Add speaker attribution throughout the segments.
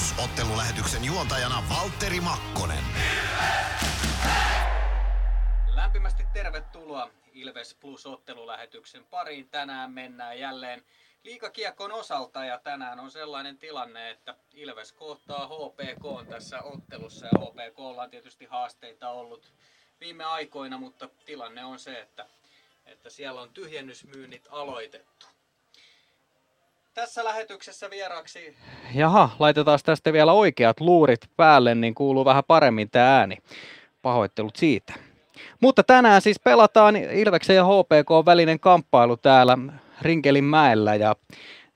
Speaker 1: Plus-ottelulähetyksen juontajana Valtteri Makkonen.
Speaker 2: Lämpimästi tervetuloa Ilves Plus-ottelulähetyksen pariin. Tänään mennään jälleen liikakiekon osalta ja tänään on sellainen tilanne, että Ilves kohtaa HPK tässä ottelussa ja HPK on tietysti haasteita ollut viime aikoina, mutta tilanne on se, että, että siellä on tyhjennysmyynnit aloitettu. Tässä lähetyksessä vieraksi...
Speaker 3: Jaha, laitetaan tästä vielä oikeat luurit päälle, niin kuuluu vähän paremmin tämä ääni. Pahoittelut siitä. Mutta tänään siis pelataan Ilveksen ja HPK välinen kamppailu täällä Rinkelin mäellä ja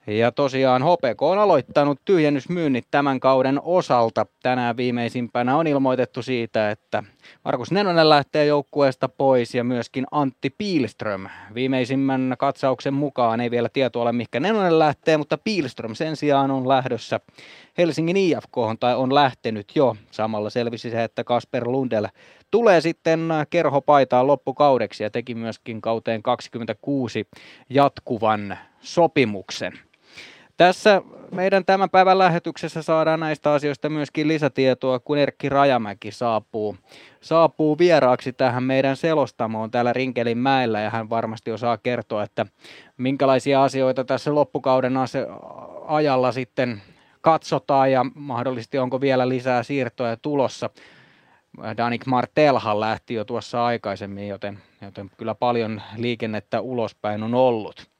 Speaker 3: ja tosiaan HPK on aloittanut tyhjennysmyynnit tämän kauden osalta. Tänään viimeisimpänä on ilmoitettu siitä, että Markus Nenonen lähtee joukkueesta pois ja myöskin Antti Piilström. Viimeisimmän katsauksen mukaan ei vielä tietoa ole, mikä Nenonen lähtee, mutta Piilström sen sijaan on lähdössä Helsingin IFK tai on lähtenyt jo. Samalla selvisi se, että Kasper Lundell tulee sitten kerhopaitaan loppukaudeksi ja teki myöskin kauteen 26 jatkuvan sopimuksen. Tässä meidän tämän päivän lähetyksessä saadaan näistä asioista myöskin lisätietoa, kun Erkki Rajamäki saapuu, saapuu vieraaksi tähän meidän selostamoon täällä Rinkelin mäellä ja hän varmasti osaa kertoa, että minkälaisia asioita tässä loppukauden ajalla sitten katsotaan ja mahdollisesti onko vielä lisää siirtoja tulossa. Danik Martelhan lähti jo tuossa aikaisemmin, joten, joten kyllä paljon liikennettä ulospäin on ollut.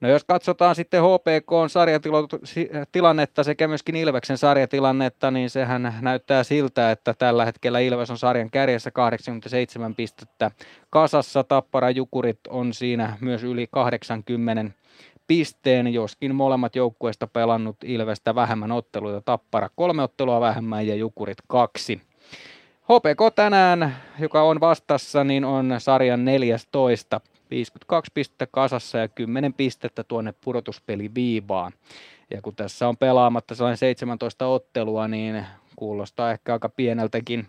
Speaker 3: No jos katsotaan sitten HPK sarjatilannetta sekä myöskin Ilveksen sarjatilannetta, niin sehän näyttää siltä, että tällä hetkellä Ilves on sarjan kärjessä 87 pistettä kasassa. Tappara Jukurit on siinä myös yli 80 pisteen, joskin molemmat joukkueista pelannut Ilvestä vähemmän otteluita. Tappara kolme ottelua vähemmän ja Jukurit kaksi. HPK tänään, joka on vastassa, niin on sarjan 14 52 pistettä kasassa ja 10 pistettä tuonne pudotuspeliviivaan. Ja kun tässä on pelaamatta sellainen 17 ottelua, niin kuulostaa ehkä aika pieneltäkin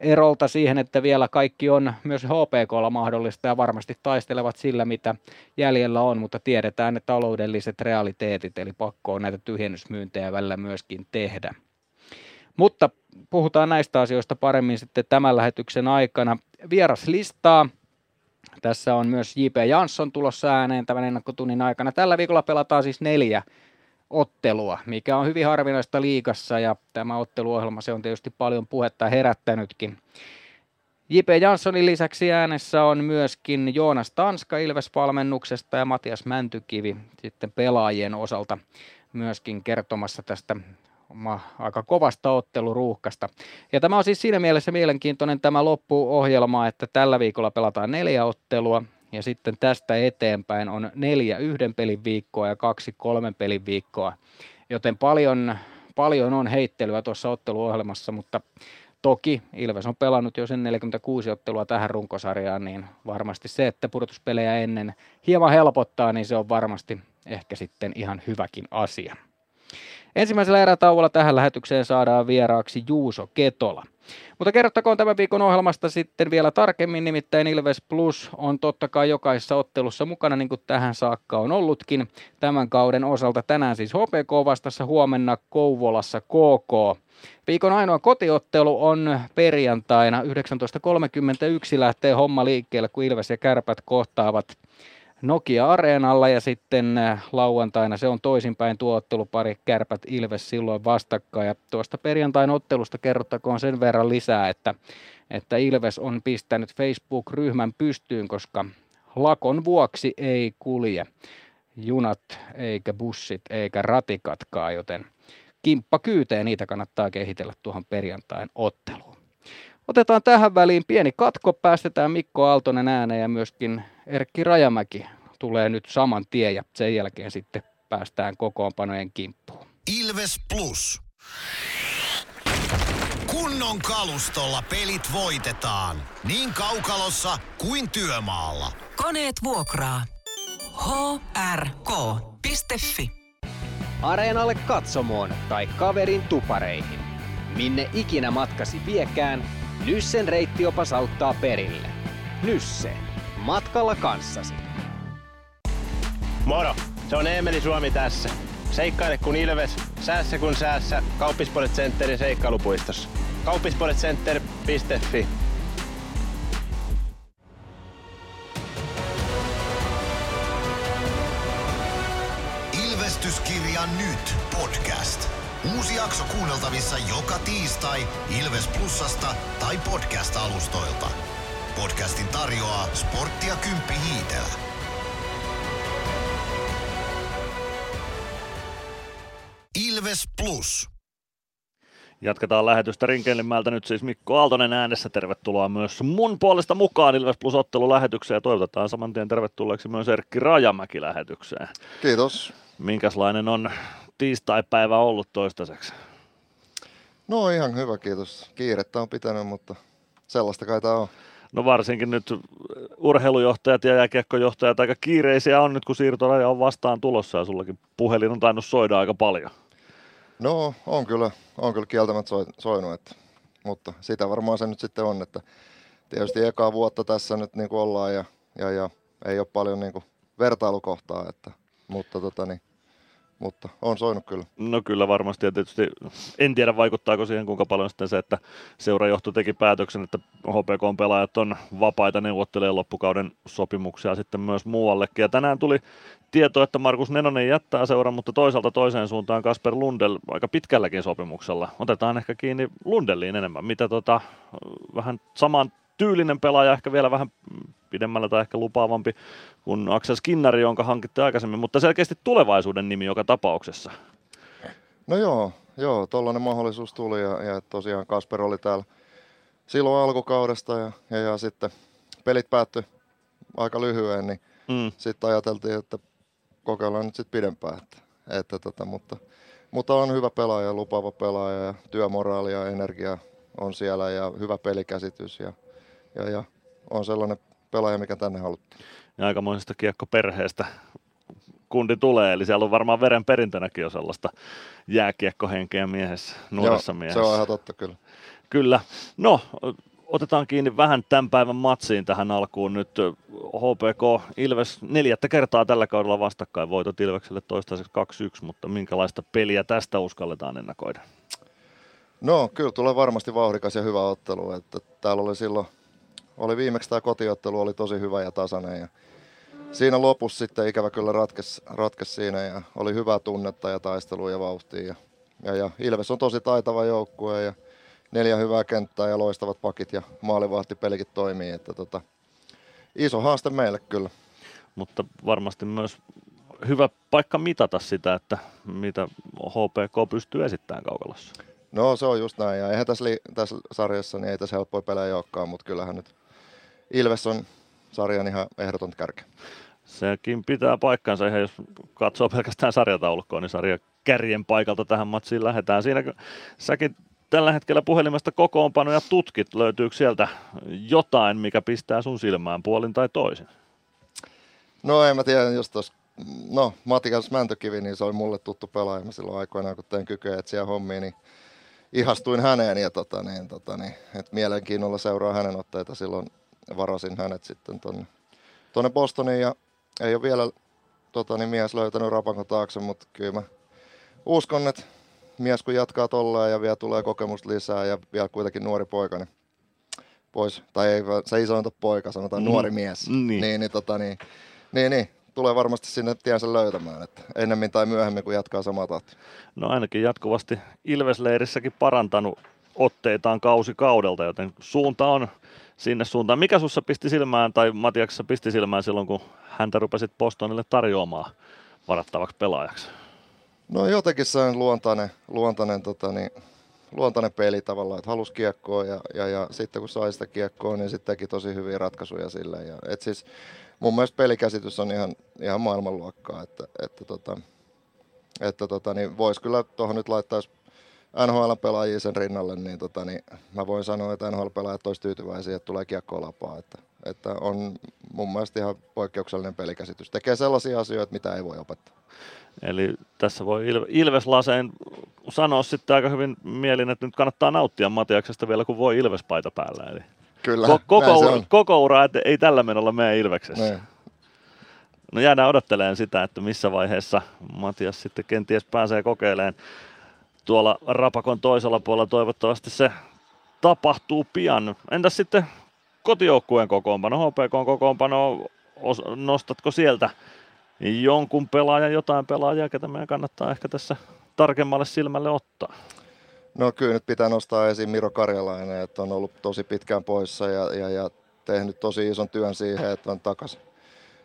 Speaker 3: erolta siihen, että vielä kaikki on myös HPKlla mahdollista ja varmasti taistelevat sillä, mitä jäljellä on, mutta tiedetään ne taloudelliset realiteetit, eli pakko on näitä tyhjennysmyyntejä välillä myöskin tehdä. Mutta puhutaan näistä asioista paremmin sitten tämän lähetyksen aikana. Vieraslistaa tässä on myös J.P. Jansson tulossa ääneen tämän ennakkotunnin aikana. Tällä viikolla pelataan siis neljä ottelua, mikä on hyvin harvinaista liikassa ja tämä otteluohjelma se on tietysti paljon puhetta herättänytkin. J.P. Janssonin lisäksi äänessä on myöskin Joonas Tanska Ilves-valmennuksesta ja Matias Mäntykivi sitten pelaajien osalta myöskin kertomassa tästä aika kovasta otteluruuhkasta. Ja tämä on siis siinä mielessä mielenkiintoinen tämä loppuohjelma, että tällä viikolla pelataan neljä ottelua ja sitten tästä eteenpäin on neljä yhden pelin viikkoa ja kaksi kolmen pelin viikkoa. Joten paljon, paljon on heittelyä tuossa otteluohjelmassa, mutta toki Ilves on pelannut jo sen 46 ottelua tähän runkosarjaan, niin varmasti se, että pudotuspelejä ennen hieman helpottaa, niin se on varmasti ehkä sitten ihan hyväkin asia. Ensimmäisellä erätauolla tähän lähetykseen saadaan vieraaksi Juuso Ketola. Mutta kerrottakoon tämän viikon ohjelmasta sitten vielä tarkemmin, nimittäin Ilves Plus on totta kai jokaisessa ottelussa mukana, niin kuin tähän saakka on ollutkin. Tämän kauden osalta tänään siis HPK vastassa huomenna Kouvolassa KK. Viikon ainoa kotiottelu on perjantaina 19.31 lähtee homma liikkeelle, kun Ilves ja Kärpät kohtaavat Nokia-areenalla ja sitten äh, lauantaina se on toisinpäin tuo ottelupari Kärpät Ilves silloin vastakkain. Ja tuosta perjantain ottelusta kerrottakoon sen verran lisää, että, että Ilves on pistänyt Facebook-ryhmän pystyyn, koska lakon vuoksi ei kulje junat eikä bussit eikä ratikatkaan, joten kimppa kyyteen niitä kannattaa kehitellä tuohon perjantain otteluun. Otetaan tähän väliin pieni katko, päästetään Mikko Aaltonen ääneen ja myöskin Erkki Rajamäki tulee nyt saman tien ja sen jälkeen sitten päästään kokoonpanojen kimppuun.
Speaker 1: Ilves Plus. Kunnon kalustolla pelit voitetaan. Niin kaukalossa kuin työmaalla.
Speaker 4: Koneet vuokraa. hrk.fi
Speaker 5: Areenalle katsomoon tai kaverin tupareihin. Minne ikinä matkasi viekään, Nyssen reittiopas auttaa perille. Nysse. Matkalla kanssasi.
Speaker 6: Moro! Se on Eemeli Suomi tässä. Seikkaile kun ilves, säässä kun säässä. Kauppispoilet Centerin seikkailupuistossa. Kauppispoiletcenter.fi
Speaker 1: Ilvestyskirja nyt podcast. Uusi jakso kuunneltavissa joka tiistai Ilves Plusasta tai podcast-alustoilta. Podcastin tarjoaa Sporttia Kymppi Hiitelä. Ilves Plus.
Speaker 7: Jatketaan lähetystä Rinkeilinmäeltä nyt siis Mikko Aaltonen äänessä. Tervetuloa myös mun puolesta mukaan Ilves Plus ottelulähetykseen ja toivotetaan saman tien tervetulleeksi myös Erkki Rajamäki lähetykseen.
Speaker 8: Kiitos.
Speaker 7: Minkälainen on tiistai-päivä ollut toistaiseksi?
Speaker 8: No ihan hyvä, kiitos. Kiirettä on pitänyt, mutta sellaista kai tämä on.
Speaker 7: No varsinkin nyt urheilujohtajat ja jääkiekkojohtajat aika kiireisiä on nyt, kun siirtoraja on vastaan tulossa ja sullakin puhelin on tainnut soida aika paljon.
Speaker 8: No on kyllä, on kyllä kieltämättä soi, soinut, että, mutta sitä varmaan se nyt sitten on, että tietysti ekaa vuotta tässä nyt niin kuin ollaan ja, ja, ja ei ole paljon niin kuin vertailukohtaa, että, mutta tota niin, mutta on soinut kyllä.
Speaker 7: No kyllä varmasti ja tietysti en tiedä vaikuttaako siihen kuinka paljon sitten se, että seurajohto teki päätöksen, että HPK-pelaajat on vapaita neuvottelemaan loppukauden sopimuksia sitten myös muuallekin. Ja tänään tuli tieto, että Markus Nenonen jättää seuran, mutta toisaalta toiseen suuntaan Kasper Lundell aika pitkälläkin sopimuksella. Otetaan ehkä kiinni Lundelliin enemmän, mitä tota, vähän saman tyylinen pelaaja, ehkä vielä vähän pidemmällä tai ehkä lupaavampi kuin Axel Skinnari, jonka hankitte aikaisemmin, mutta selkeästi tulevaisuuden nimi joka tapauksessa.
Speaker 8: No joo, joo tollainen mahdollisuus tuli ja, ja tosiaan Kasper oli täällä silloin alkukaudesta ja, ja, ja sitten pelit päättyi aika lyhyen, niin mm. sitten ajateltiin, että kokeillaan nyt sitten pidempään. Että, että tota, mutta, mutta on hyvä pelaaja, lupaava pelaaja ja työmoraali ja energia on siellä ja hyvä pelikäsitys ja, ja, ja on sellainen pelaaja, mikä tänne haluttiin.
Speaker 7: Ja aikamoisesta kiekkoperheestä kundi tulee, eli siellä on varmaan veren perintönäkin jo sellaista jääkiekkohenkeä miehessä, nuoressa
Speaker 8: Joo,
Speaker 7: miehessä.
Speaker 8: se on ihan totta kyllä.
Speaker 7: Kyllä. No, otetaan kiinni vähän tämän päivän matsiin tähän alkuun nyt. HPK Ilves neljättä kertaa tällä kaudella vastakkain voitot Ilvekselle toistaiseksi 2-1, mutta minkälaista peliä tästä uskalletaan ennakoida?
Speaker 8: No kyllä tulee varmasti vauhdikas ja hyvä ottelu. Että täällä oli silloin, oli viimeksi tämä kotiottelu oli tosi hyvä ja tasainen ja siinä lopussa sitten ikävä kyllä ratkes, ratkes siinä ja oli hyvää tunnetta ja taistelua ja vauhtia. Ja, ja, ja Ilves on tosi taitava joukkue ja neljä hyvää kenttää ja loistavat pakit ja maalivahtipelikin toimii. Että tota, iso haaste meille kyllä.
Speaker 7: Mutta varmasti myös hyvä paikka mitata sitä, että mitä HPK pystyy esittämään kaukalossa.
Speaker 8: No se on just näin ja eihän tässä, li- tässä sarjassa niin ei tässä helppoja pelejä olekaan, mutta kyllähän nyt Ilves on sarjan ihan ehdoton kärki.
Speaker 7: Sekin pitää paikkansa ihan, jos katsoo pelkästään sarjataulukkoa, niin sarja kärjen paikalta tähän matsiin lähdetään. Siinä säkin tällä hetkellä puhelimesta kokoonpanoja tutkit, löytyykö sieltä jotain, mikä pistää sun silmään puolin tai toisin?
Speaker 8: No en mä tiedä, jos tos, no Matikas Mäntökivi, niin se oli mulle tuttu pelaaja. Mä silloin aikoinaan, kun tein kykyä etsiä hommia, niin ihastuin häneen ja tota, niin, tota, niin, et mielenkiinnolla seuraa hänen otteita. Silloin varasin hänet sitten tonne, tonne Bostoniin ja ei ole vielä tota, niin mies löytänyt rapankon taakse, mutta kyllä mä uskon, että mies kun jatkaa tolleen ja vielä tulee kokemusta lisää ja vielä kuitenkin nuori poika, niin pois, tai ei, se sanota poika, sanotaan mm. nuori mies,
Speaker 7: Niin.
Speaker 8: niin, niin, tota, niin, niin, niin, tulee varmasti sinne tiensä löytämään, että ennemmin tai myöhemmin, kun jatkaa samaa tahtia.
Speaker 7: No ainakin jatkuvasti Ilvesleirissäkin parantanut otteitaan kausi kaudelta, joten suunta on sinne suuntaan. Mikä sussa pisti silmään tai Matiaksessa pisti silmään silloin, kun häntä rupesit Bostonille tarjoamaan varattavaksi pelaajaksi?
Speaker 8: No jotenkin on luontainen, luontainen, tota, niin, luontainen peli tavallaan, että halusi kiekkoa ja, ja, ja, sitten kun sai sitä kiekkoa, niin sitten teki tosi hyviä ratkaisuja sille. Ja, et siis, mun mielestä pelikäsitys on ihan, ihan maailmanluokkaa, että, että, tota, että tota, niin voisi kyllä tuohon nyt laittaa, jos NHL-pelaajia sen rinnalle, niin, tota, niin mä voin sanoa, että NHL-pelaajat olisi tyytyväisiä, että tulee kiekkoa lapaa. Että, että on mun mielestä ihan poikkeuksellinen pelikäsitys. Tekee sellaisia asioita, mitä ei voi opettaa.
Speaker 7: Eli tässä voi Il- Ilves-laseen sanoa sitten aika hyvin mielin, että nyt kannattaa nauttia Matiaksesta vielä, kun voi Ilves-paita päällä. Eli
Speaker 8: Kyllä,
Speaker 7: ko- koko, ura, koko ura, että ei tällä menolla mene Ilveksessä.
Speaker 8: Niin.
Speaker 7: No jäädään odottelemaan sitä, että missä vaiheessa Matias sitten kenties pääsee kokeilemaan tuolla Rapakon toisella puolella. Toivottavasti se tapahtuu pian. Entäs sitten kotijoukkueen kokoonpano, HPK kokoonpano, nostatko sieltä jonkun pelaajan, jotain pelaajaa, ketä meidän kannattaa ehkä tässä tarkemmalle silmälle ottaa?
Speaker 8: No kyllä nyt pitää nostaa esiin Miro Karjalainen, että on ollut tosi pitkään poissa ja, ja, ja tehnyt tosi ison työn siihen, että on takas,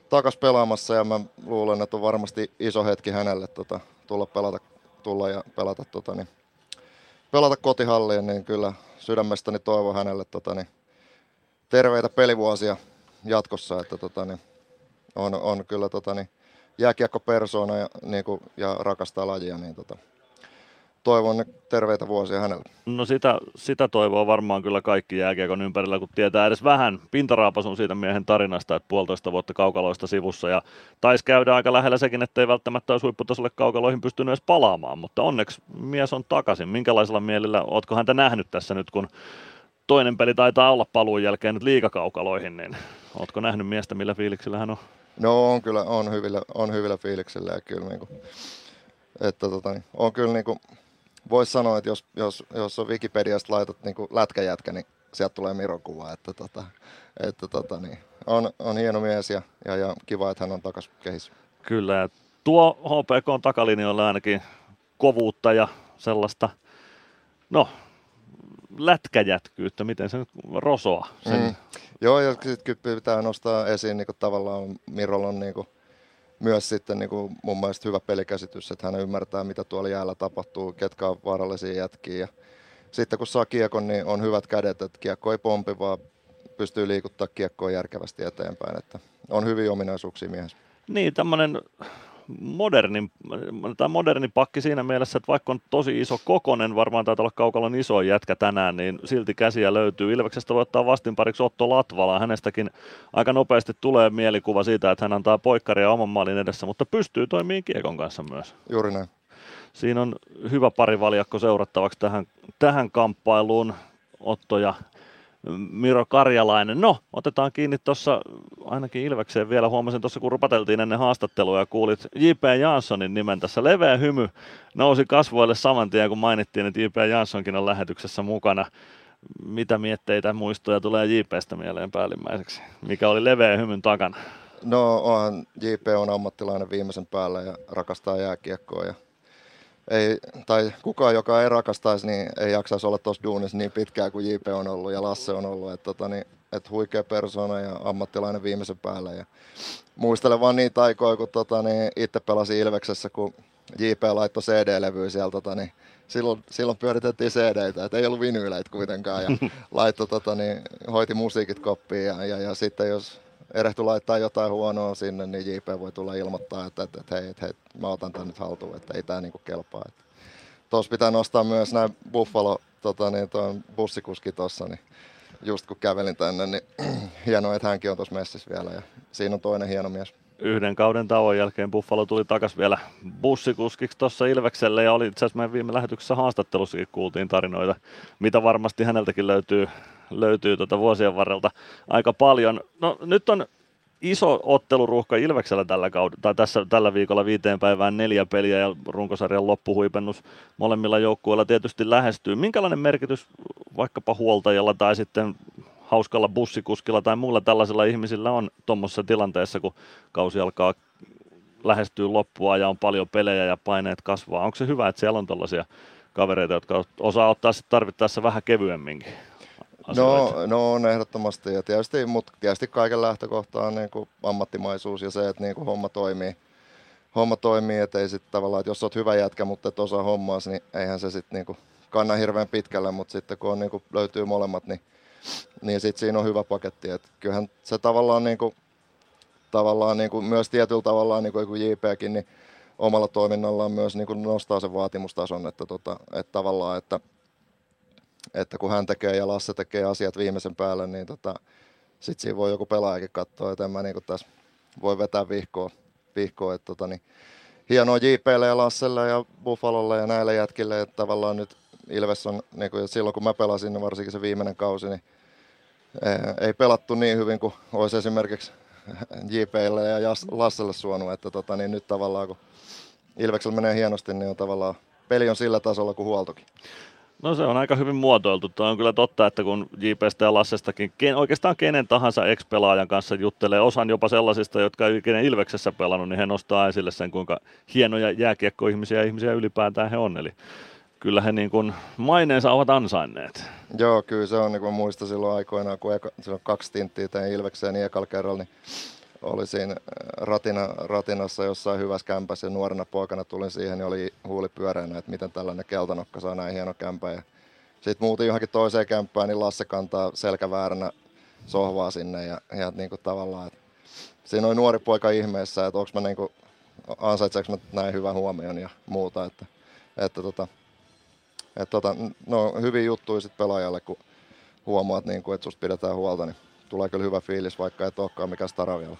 Speaker 8: takas pelaamassa ja mä luulen, että on varmasti iso hetki hänelle tota, tulla pelata tulla ja pelata, tota, niin, pelata kotihalliin, niin kyllä sydämestäni toivon hänelle tota, niin, terveitä pelivuosia jatkossa, että tota, niin, on, on kyllä tota, niin, jääkiekko persoona ja, niin kuin, ja rakastaa lajia, niin tota, toivon terveitä vuosia hänelle.
Speaker 7: No sitä, sitä toivoo varmaan kyllä kaikki jääkiekon ympärillä, kun tietää edes vähän pintaraapasun siitä miehen tarinasta, että puolitoista vuotta kaukaloista sivussa ja taisi käydä aika lähellä sekin, että ei välttämättä olisi huipputasolle kaukaloihin pystynyt edes palaamaan, mutta onneksi mies on takaisin. Minkälaisella mielellä, ootko häntä nähnyt tässä nyt, kun toinen peli taitaa olla paluun jälkeen nyt liikakaukaloihin, niin ootko nähnyt miestä, millä fiiliksillä hän on?
Speaker 8: No on kyllä, on hyvillä, on hyvillä fiiliksillä ja kyllä niin kuin, että tota, niin, on kyllä niin kuin, voisi sanoa, että jos, jos, jos on Wikipediasta laitat niin kuin lätkäjätkä, niin sieltä tulee Miron kuva. Että, tota, että tota, niin, on, on, hieno mies ja, ja, ja, kiva, että hän on takaisin kehissä.
Speaker 7: Kyllä, ja tuo HPK on takalinjoilla ainakin kovuutta ja sellaista, no, lätkäjätkyyttä, miten se nyt rosoa. Sen. Mm.
Speaker 8: Joo, ja sitten pitää nostaa esiin niin kuin tavallaan Mirolla on niin kuin, myös sitten niin kuin mun mielestä hyvä pelikäsitys, että hän ymmärtää, mitä tuolla jäällä tapahtuu, ketkä on vaarallisia jätkiä. Ja sitten kun saa kiekon, niin on hyvät kädet, että kiekko ei pompi, vaan pystyy liikuttaa kiekkoa järkevästi eteenpäin. Että on hyvin ominaisuuksia miehessä.
Speaker 7: Niin, tämmöinen moderni, tai moderni pakki siinä mielessä, että vaikka on tosi iso kokonen, varmaan taitaa olla kaukalon iso jätkä tänään, niin silti käsiä löytyy. Ilveksestä voi ottaa vastinpariksi Otto Latvala. Hänestäkin aika nopeasti tulee mielikuva siitä, että hän antaa poikkaria oman maalin edessä, mutta pystyy toimimaan kiekon kanssa myös.
Speaker 8: Juuri näin.
Speaker 7: Siinä on hyvä pari valjakko seurattavaksi tähän, tähän kamppailuun. Otto ja Miro Karjalainen. No, otetaan kiinni tuossa ainakin Ilvekseen vielä. Huomasin tuossa, kun rupateltiin ennen haastattelua ja kuulit J.P. Janssonin nimen tässä. Leveä hymy nousi kasvoille saman tien, kun mainittiin, että J.P. Janssonkin on lähetyksessä mukana. Mitä mietteitä, muistoja tulee J.P.stä mieleen päällimmäiseksi? Mikä oli leveä hymyn takana?
Speaker 8: No onhan JP on ammattilainen viimeisen päällä ja rakastaa jääkiekkoa ja ei, tai kukaan, joka ei rakastaisi, niin ei jaksaisi olla tuossa duunissa niin pitkään kuin JP on ollut ja Lasse on ollut. Että tota, niin, et huikea persona ja ammattilainen viimeisen päälle. Ja muistelen vaan niitä aikoja, kun tota, niin itse pelasin Ilveksessä, kun JP laittoi CD-levyä sieltä, tota, niin silloin, silloin pyöritettiin CD-tä, että ei ollut vinyyleitä kuitenkaan. Ja laittoi, tota, niin, hoiti musiikit koppiin ja, ja, ja sitten jos erehty laittaa jotain huonoa sinne, niin JP voi tulla ilmoittaa, että, että, että hei, hei, mä otan tämän nyt haltuun, että ei tämä niinku kelpaa. Tuossa pitää nostaa myös näin Buffalo, tota, niin, bussikuski tuossa, niin just kun kävelin tänne, niin hienoa, että hänkin on tuossa messissä vielä ja siinä on toinen hieno mies.
Speaker 7: Yhden kauden tauon jälkeen Buffalo tuli takas vielä bussikuskiksi tuossa Ilvekselle ja oli itse asiassa meidän viime lähetyksessä haastattelussakin kuultiin tarinoita, mitä varmasti häneltäkin löytyy löytyy tuota vuosien varrelta aika paljon. No nyt on iso otteluruuhka Ilveksellä tällä, kaud- tai tässä, tällä viikolla viiteen päivään neljä peliä ja runkosarjan loppuhuipennus molemmilla joukkueilla tietysti lähestyy. Minkälainen merkitys vaikkapa huoltajalla tai sitten hauskalla bussikuskilla tai muilla tällaisilla ihmisillä on tuommoisessa tilanteessa, kun kausi alkaa lähestyä loppua ja on paljon pelejä ja paineet kasvaa. Onko se hyvä, että siellä on tällaisia kavereita, jotka osaa ottaa tarvittaessa vähän kevyemminkin?
Speaker 8: No, no on ehdottomasti, ja tietysti, mutta tietysti kaiken lähtökohta on niin kuin ammattimaisuus ja se, että niin kuin homma toimii. Homma toimii, että ei sitten tavallaan, että jos olet hyvä jätkä, mutta et osaa hommaa, niin eihän se sitten niin kanna hirveän pitkälle, mutta sitten kun on, niin kuin löytyy molemmat, niin, niin sitten siinä on hyvä paketti. Et kyllähän se tavallaan, niin kuin, tavallaan niin kuin, myös tietyllä tavalla niin kuin JPkin, niin omalla toiminnallaan myös niin kuin nostaa sen vaatimustason, että, tota, että tavallaan, että että kun hän tekee ja Lasse tekee asiat viimeisen päälle, niin tota, sitten siinä voi joku pelaajakin katsoa, että en mä niin tässä voi vetää vihkoa, vihkoa että tota, niin, hienoa JPlle ja Lasselle ja Buffalolle ja näille jätkille, että tavallaan nyt Ilves on, niin kuin silloin kun mä pelasin, niin varsinkin se viimeinen kausi, niin ei pelattu niin hyvin kuin olisi esimerkiksi JPlle ja Lasselle suonut, että tota, niin nyt tavallaan kun Ilveksellä menee hienosti, niin on tavallaan peli on sillä tasolla kuin huoltokin.
Speaker 7: No se on aika hyvin muotoiltu. Tuo on kyllä totta, että kun JPstä ja Lassestakin ken, oikeastaan kenen tahansa ex-pelaajan kanssa juttelee, osan jopa sellaisista, jotka ei ikinä Ilveksessä pelannut, niin he nostaa esille sen, kuinka hienoja jääkiekkoihmisiä ja ihmisiä ylipäätään he on. Eli kyllä he niin kuin maineensa ovat ansainneet.
Speaker 8: Joo, kyllä se on, niin kuin muistan silloin aikoinaan, kun eka, silloin kaksi tinttiä tein Ilvekseen niin ekalla kerralla, niin oli siinä äh, ratina, ratinassa jossain hyvässä kämpässä ja nuorena poikana tulin siihen, niin oli huuli pyöreänä, että miten tällainen keltanokka saa näin hieno kämpä. Ja sitten muutin johonkin toiseen kämppään, niin Lasse kantaa selkävääränä sohvaa sinne ja, ja niin kuin tavallaan, että siinä oli nuori poika ihmeessä, että onko mä niin kuin, ansaitseeko mä näin hyvän huomion ja muuta, että, että tota, että tota, no hyvin juttuja sit pelaajalle, kun huomaat, niin kuin, että susta pidetään huolta, niin tulee kyllä hyvä fiilis, vaikka et olekaan mikään stara vielä.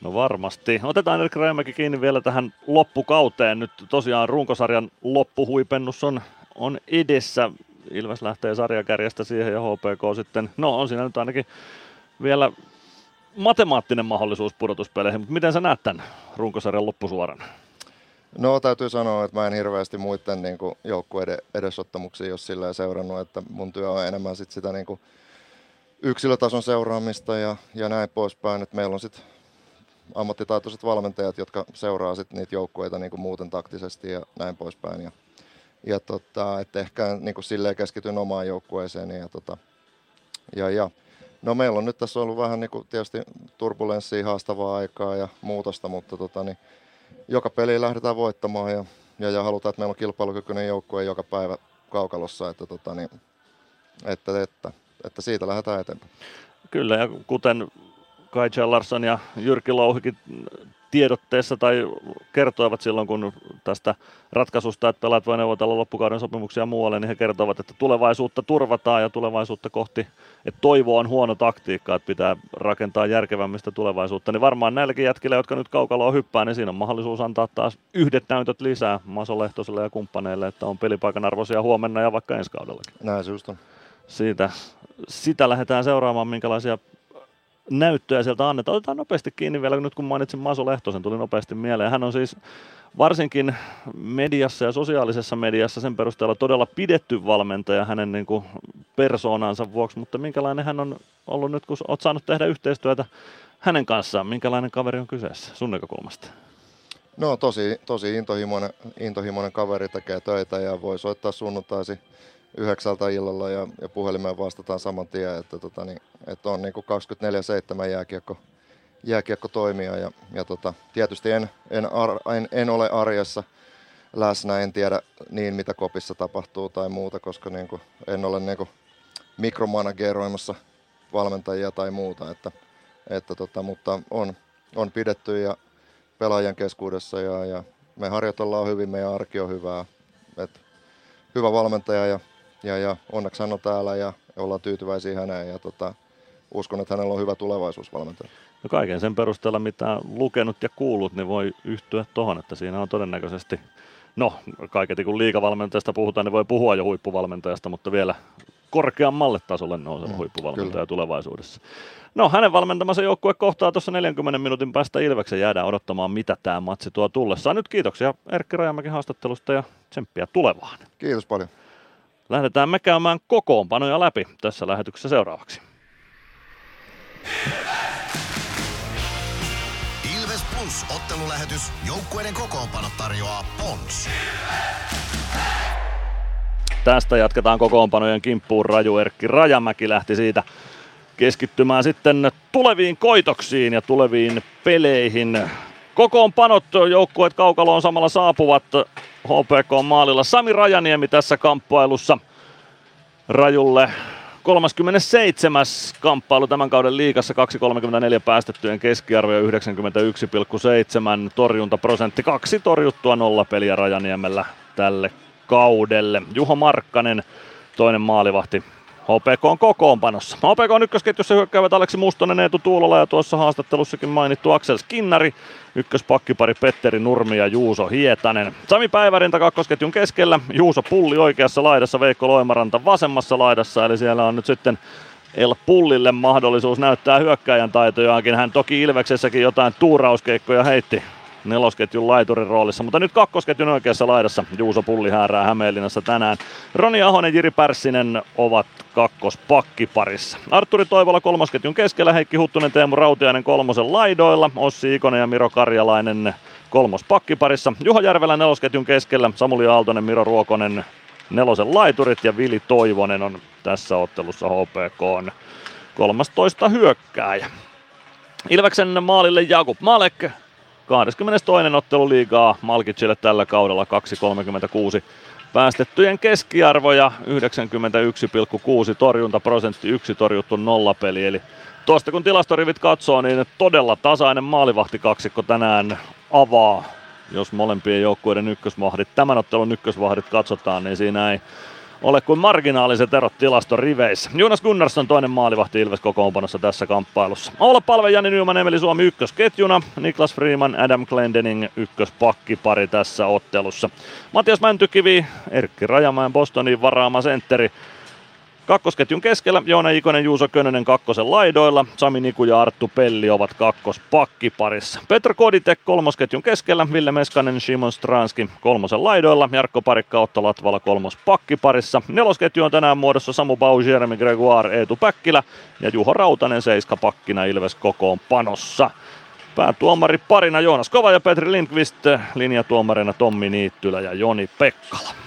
Speaker 7: No varmasti. Otetaan Erik Rajamäki kiinni vielä tähän loppukauteen. Nyt tosiaan runkosarjan loppuhuipennus on, on edessä. Ilves lähtee sarjakärjestä siihen ja HPK sitten, no on siinä nyt ainakin vielä matemaattinen mahdollisuus pudotuspeleihin, mutta miten sä näet tämän runkosarjan loppusuoran?
Speaker 8: No täytyy sanoa, että mä en hirveästi muiden niin joukkueiden edesottamuksia jos sillä seurannut, että mun työ on enemmän sit sitä niin kuin yksilötason seuraamista ja, ja näin poispäin. Että meillä on sitten ammattitaitoiset valmentajat, jotka seuraa sit niitä joukkueita niin muuten taktisesti ja näin poispäin. Ja, ja tota, että ehkä niin silleen keskityn omaan joukkueeseen. Ja, tota, ja, ja, no meillä on nyt tässä ollut vähän niin tietysti turbulenssia, haastavaa aikaa ja muutosta, mutta tota, niin, joka peli lähdetään voittamaan ja, ja, ja halutaan, että meillä on kilpailukykyinen joukkue joka päivä kaukalossa, että, tota, niin, että, että, että siitä lähdetään eteenpäin.
Speaker 7: Kyllä, ja kuten Kai Larsson ja Jyrki Louhikin tiedotteessa tai kertoivat silloin, kun tästä ratkaisusta, että pelaat voi neuvotella loppukauden sopimuksia muualle, niin he kertovat, että tulevaisuutta turvataan ja tulevaisuutta kohti, että toivo on huono taktiikka, että pitää rakentaa järkevämmistä tulevaisuutta. Niin varmaan näilläkin jätkillä, jotka nyt kaukaloa hyppää, niin siinä on mahdollisuus antaa taas yhdet näytöt lisää Maso Lehtoselle ja kumppaneille, että on pelipaikan arvoisia huomenna ja vaikka ensi kaudellakin.
Speaker 8: Näin se just on.
Speaker 7: Siitä, sitä lähdetään seuraamaan, minkälaisia näyttöjä sieltä annetaan. Otetaan nopeasti kiinni vielä, nyt kun mainitsin Maso Lehtosen, tuli nopeasti mieleen. Hän on siis varsinkin mediassa ja sosiaalisessa mediassa sen perusteella todella pidetty valmentaja hänen niin kuin persoonansa vuoksi, mutta minkälainen hän on ollut nyt, kun olet saanut tehdä yhteistyötä hänen kanssaan, minkälainen kaveri on kyseessä sun näkökulmasta?
Speaker 8: No tosi, tosi intohimoinen, intohimoinen kaveri tekee töitä ja voi soittaa sunnuntaisi yhdeksältä illalla ja, ja puhelimeen vastataan saman tien, että, tota, niin, että on niin 24-7 jääkiekko, jääkiekko toimia ja, ja tota, tietysti en, en, ar, en, en, ole arjessa läsnä, en tiedä niin mitä kopissa tapahtuu tai muuta, koska niin kuin, en ole niin kuin, mikromanageroimassa valmentajia tai muuta, että, että tota, mutta on, on pidetty ja pelaajan keskuudessa ja, ja me harjoitellaan hyvin, meidän arki on hyvää. Et hyvä valmentaja ja ja, ja onneksi hän on täällä ja ollaan tyytyväisiä häneen ja tota, uskon, että hänellä on hyvä tulevaisuusvalmentaja.
Speaker 7: No kaiken sen perusteella, mitä lukenut ja kuullut, niin voi yhtyä tuohon, että siinä on todennäköisesti, no kaiketi kun liikavalmentajasta puhutaan, niin voi puhua jo huippuvalmentajasta, mutta vielä korkeammalle tasolle nouseva mm, huippuvalmentaja kyllä. tulevaisuudessa. No hänen valmentamansa joukkue kohtaa tuossa 40 minuutin päästä Ilveksen. Jäädään odottamaan, mitä tämä matsi tuo tullessaan. Nyt kiitoksia Erkki Rajamäki haastattelusta ja tsemppiä tulevaan.
Speaker 8: Kiitos paljon.
Speaker 7: Lähdetään me käymään kokoonpanoja läpi tässä lähetyksessä seuraavaksi.
Speaker 1: Ilves Plus ottelulähetys. Joukkueiden kokoonpano tarjoaa Pons.
Speaker 7: Tästä jatketaan kokoonpanojen kimppuun. Raju Erkki Rajamäki lähti siitä keskittymään sitten tuleviin koitoksiin ja tuleviin peleihin. Kokoonpanot joukkueet kaukaloon samalla saapuvat HPK maalilla. Sami Rajaniemi tässä kamppailussa Rajulle 37. kamppailu tämän kauden liikassa 2.34 päästettyjen keskiarvo ja 91,7 torjuntaprosentti. Kaksi torjuttua nolla peliä Rajaniemellä tälle kaudelle. Juho Markkanen, toinen maalivahti HPK on kokoonpanossa. HPK on ykkösketjussa hyökkäävät Aleksi Mustonen, Eetu Tuulola ja tuossa haastattelussakin mainittu Aksel Skinnari. Ykköspakkipari Petteri Nurmi ja Juuso Hietanen. Sami Päivärinta kakkosketjun keskellä. Juuso Pulli oikeassa laidassa, Veikko Loimaranta vasemmassa laidassa. Eli siellä on nyt sitten El Pullille mahdollisuus näyttää hyökkäjän taitojaankin. Hän toki Ilveksessäkin jotain tuurauskeikkoja heitti nelosketjun laiturin roolissa, mutta nyt kakkosketjun oikeassa laidassa Juuso Pulli häärää Hämeenlinnassa tänään. Roni Ahonen, Jiri Pärssinen ovat kakkospakkiparissa. Arturi Toivola kolmosketjun keskellä, Heikki Huttunen, Teemu Rautiainen kolmosen laidoilla, Ossi Ikonen ja Miro Karjalainen kolmospakkiparissa. Juho Järvelä nelosketjun keskellä, Samuli Aaltonen, Miro Ruokonen nelosen laiturit ja Vili Toivonen on tässä ottelussa HPK on 13 hyökkääjä. Ilveksen maalille Jakub Malek, 22. ottelu liigaa Malkicille tällä kaudella 2.36 päästettyjen keskiarvoja 91,6 torjuntaprosentti, yksi torjuttu nollapeli. Eli tuosta kun tilastorivit katsoo, niin todella tasainen kaksikko tänään avaa, jos molempien joukkueiden ykkösvahdit, tämän ottelun ykkösvahdit katsotaan, niin siinä ei ole kuin marginaaliset erot tilastoriveissä. Jonas Gunnarsson toinen maalivahti Ilves kokoonpanossa tässä kamppailussa. Olla palve Jani Nyman, Emeli Suomi ykkösketjuna, Niklas Freeman, Adam Glendening ykköspakkipari tässä ottelussa. Matias Mäntykivi, Erkki Rajamäen Bostonin varaama sentteri Kakkosketjun keskellä Joona Ikonen, Juuso Könönen kakkosen laidoilla, Sami Niku ja Arttu Pelli ovat kakkospakkiparissa. Petro Koditek kolmosketjun keskellä, Ville Meskanen, Simon Stranski kolmosen laidoilla, Jarkko Parikka Otto Latvala kolmospakkiparissa. Nelosketju on tänään muodossa Samu Bau, Jeremy Gregoire, Eetu Päkkilä ja Juho Rautanen seiska pakkina Ilves kokoon panossa. Päätuomari parina Joonas Kova ja Petri Lindqvist, linjatuomarina Tommi Niittylä ja Joni Pekkala.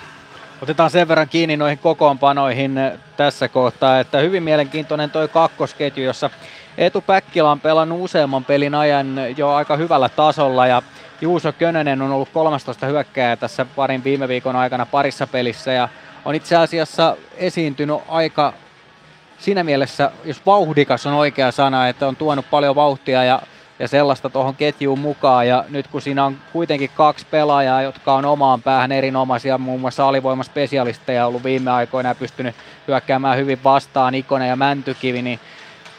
Speaker 3: Otetaan sen verran kiinni noihin kokoonpanoihin tässä kohtaa, että hyvin mielenkiintoinen toi kakkosketju, jossa Etu Päkkilä on pelannut useamman pelin ajan jo aika hyvällä tasolla ja Juuso Könönen on ollut 13 hyökkääjä tässä parin viime viikon aikana parissa pelissä ja on itse asiassa esiintynyt aika siinä mielessä, jos vauhdikas on oikea sana, että on tuonut paljon vauhtia ja ja sellaista tuohon ketjuun mukaan. Ja nyt kun siinä on kuitenkin kaksi pelaajaa, jotka on omaan päähän erinomaisia, muun muassa alivoimaspesialisteja ollut viime aikoina ja pystynyt hyökkäämään hyvin vastaan, Ikonen ja Mäntykivi, niin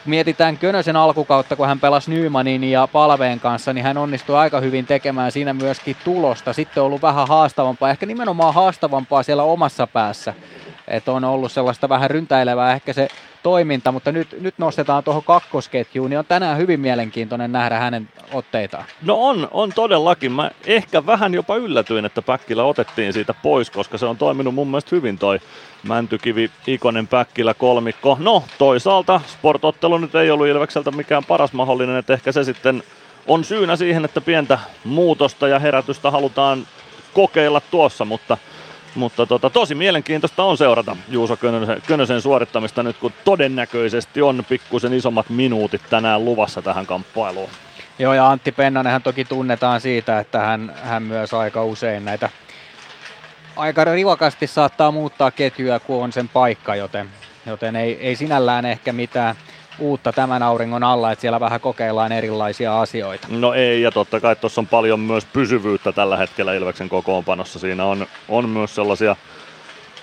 Speaker 3: mietitään Könösen alkukautta, kun hän pelasi Nymanin ja Palveen kanssa, niin hän onnistui aika hyvin tekemään siinä myöskin tulosta. Sitten on ollut vähän haastavampaa, ehkä nimenomaan haastavampaa siellä omassa päässä. Että on ollut sellaista vähän ryntäilevää ehkä se toiminta, mutta nyt, nyt nostetaan tuohon kakkosketjuun, niin on tänään hyvin mielenkiintoinen nähdä hänen otteitaan.
Speaker 7: No on, on todellakin. Mä ehkä vähän jopa yllätyin, että Päkkilä otettiin siitä pois, koska se on toiminut mun mielestä hyvin toi Mäntykivi, Ikonen, Päkkilä, kolmikko. No toisaalta sportottelu nyt ei ollut Ilvekseltä mikään paras mahdollinen, että ehkä se sitten on syynä siihen, että pientä muutosta ja herätystä halutaan kokeilla tuossa, mutta – mutta tota, tosi mielenkiintoista on seurata Juuso Könösen, Könösen suorittamista nyt, kun todennäköisesti on pikkusen isommat minuutit tänään luvassa tähän kamppailuun.
Speaker 3: Joo, ja Antti Pennanenhan toki tunnetaan siitä, että hän, hän myös aika usein näitä aika rivakasti saattaa muuttaa ketjuja, kun on sen paikka, joten, joten ei, ei sinällään ehkä mitään uutta tämän auringon alla, että siellä vähän kokeillaan erilaisia asioita.
Speaker 7: No ei, ja totta kai tuossa on paljon myös pysyvyyttä tällä hetkellä Ilveksen kokoonpanossa. Siinä on, on myös sellaisia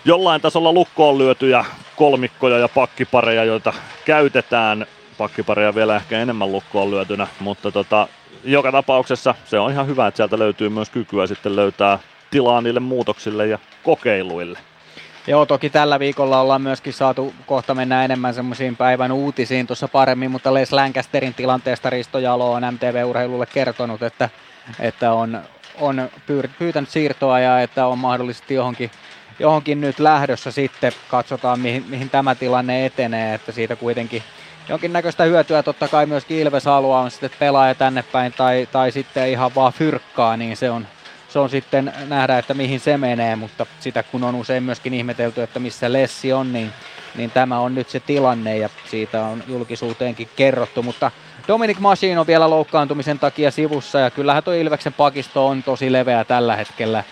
Speaker 7: jollain tasolla lukkoon lyötyjä kolmikkoja ja pakkipareja, joita käytetään. Pakkipareja vielä ehkä enemmän lukkoon lyötynä, mutta tota, joka tapauksessa se on ihan hyvä, että sieltä löytyy myös kykyä sitten löytää tilaa niille muutoksille ja kokeiluille.
Speaker 3: Joo, toki tällä viikolla ollaan myöskin saatu kohta mennä enemmän semmoisiin päivän uutisiin tuossa paremmin, mutta Les Lancasterin tilanteesta Risto Jalo on MTV-urheilulle kertonut, että, että on, on pyytänyt siirtoa ja että on mahdollisesti johonkin, johonkin nyt lähdössä sitten. Katsotaan, mihin, mihin tämä tilanne etenee, että siitä kuitenkin jonkinnäköistä hyötyä totta kai myös Ilves haluaa on sitten pelaaja tänne päin tai, tai sitten ihan vaan fyrkkaa, niin se on, se on sitten nähdä, että mihin se menee, mutta sitä kun on usein myöskin ihmetelty, että missä Lessi on, niin, niin tämä on nyt se tilanne ja siitä on julkisuuteenkin kerrottu, mutta Dominic Machine on vielä loukkaantumisen takia sivussa ja kyllähän tuo Ilveksen pakisto on tosi leveä tällä hetkellä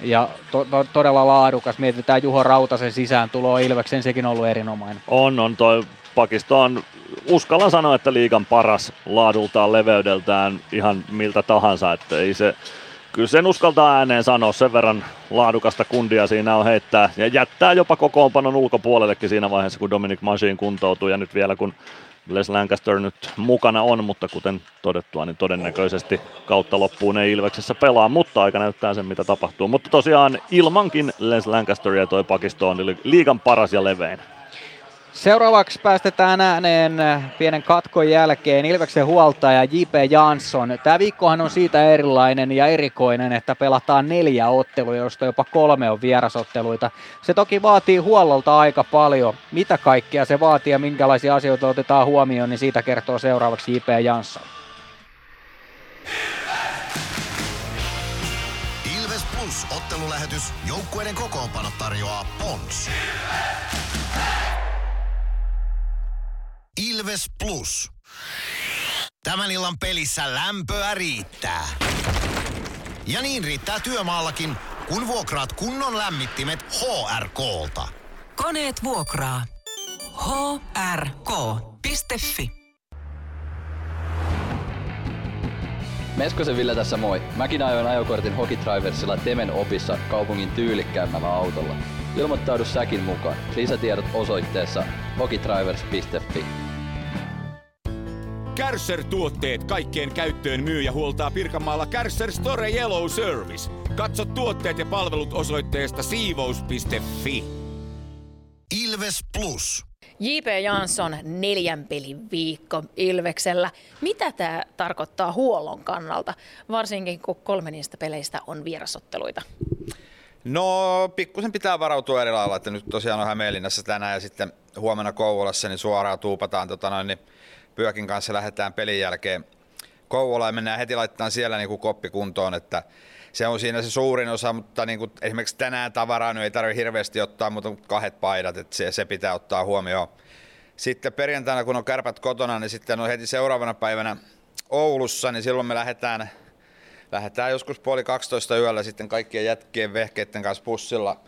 Speaker 3: ja to, to, todella laadukas. Mietitään Juho Rautasen sisään tuloa Ilveksen, sekin on ollut erinomainen.
Speaker 7: On, on toi pakisto on, uskallan sanoa, että liigan paras laadultaan, leveydeltään ihan miltä tahansa, että ei se, kyllä sen uskaltaa ääneen sanoa, sen verran laadukasta kundia siinä on heittää ja jättää jopa kokoonpanon ulkopuolellekin siinä vaiheessa, kun Dominic Machine kuntoutuu ja nyt vielä kun Les Lancaster nyt mukana on, mutta kuten todettua, niin todennäköisesti kautta loppuun ei Ilveksessä pelaa, mutta aika näyttää sen, mitä tapahtuu. Mutta tosiaan ilmankin Les Lancasteria toi pakisto on liigan paras ja levein.
Speaker 3: Seuraavaksi päästetään ääneen pienen katkon jälkeen Ilveksen huoltaja J.P. Jansson. Tämä viikkohan on siitä erilainen ja erikoinen, että pelataan neljä ottelua, joista jopa kolme on vierasotteluita. Se toki vaatii huollolta aika paljon. Mitä kaikkea se vaatii ja minkälaisia asioita otetaan huomioon, niin siitä kertoo seuraavaksi J.P. Jansson.
Speaker 1: Ilves Plus ottelulähetys. Joukkueiden kokoonpano tarjoaa Pons. Ilves Plus. Tämän illan pelissä lämpöä riittää. Ja niin riittää työmaallakin, kun vuokraat kunnon lämmittimet HRK-lta.
Speaker 4: Koneet vuokraa. hrk.fi
Speaker 9: Meskosen Ville tässä moi. Mäkin ajoin ajokortin Hokitriversilla Temen opissa kaupungin tyylikkäämmällä autolla. Ilmoittaudu säkin mukaan. Lisätiedot osoitteessa hokitrivers.fi.
Speaker 10: Kärsser-tuotteet kaikkeen käyttöön myy ja huoltaa Pirkanmaalla Kärsser Store Yellow Service. Katso tuotteet ja palvelut osoitteesta siivous.fi.
Speaker 1: Ilves Plus.
Speaker 11: J.P. Jansson neljän pelin viikko Ilveksellä. Mitä tämä tarkoittaa huollon kannalta, varsinkin kun kolme niistä peleistä on vierasotteluita?
Speaker 12: No pikkusen pitää varautua eri lailla, että nyt tosiaan on Hämeenlinnassa tänään ja sitten huomenna Kouvolassa niin suoraan tuupataan tota noin, niin Pyökin kanssa lähdetään pelin jälkeen Kouvolaan ja mennään heti laittaa siellä niin kuin koppi kuntoon, että se on siinä se suurin osa, mutta niin kuin esimerkiksi tänään tavaraa nyt ei tarvitse hirveästi ottaa, mutta kahdet paidat, että se, se pitää ottaa huomioon. Sitten perjantaina, kun on kärpät kotona, niin sitten on heti seuraavana päivänä Oulussa, niin silloin me lähdetään, lähdetään joskus puoli 12 yöllä sitten kaikkien jätkien vehkeiden kanssa bussilla,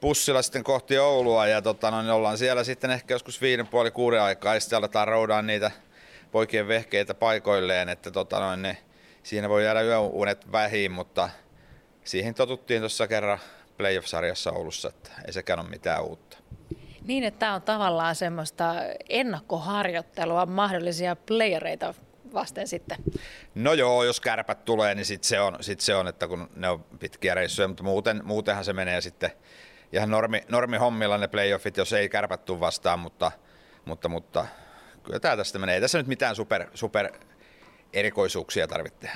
Speaker 12: bussilla sitten kohti Oulua ja tota, no, niin ollaan siellä sitten ehkä joskus viiden puoli kuuden aikaa ja sitten aletaan roudaa niitä poikien vehkeitä paikoilleen, että tota, no, niin siinä voi jäädä yöunet vähiin, mutta siihen totuttiin tuossa kerran playoff-sarjassa Oulussa, että ei sekään ole mitään uutta.
Speaker 11: Niin, että tämä on tavallaan semmoista ennakkoharjoittelua mahdollisia playereita vasten sitten.
Speaker 12: No joo, jos kärpät tulee, niin sitten se, on, sit se on, että kun ne on pitkiä reissuja, mutta muuten, muutenhan se menee sitten ihan normi, normi hommilla ne playoffit, jos ei kärpät tule vastaan, mutta, mutta, mutta kyllä tämä tästä menee. Ei tässä nyt mitään super, super erikoisuuksia tarvitse.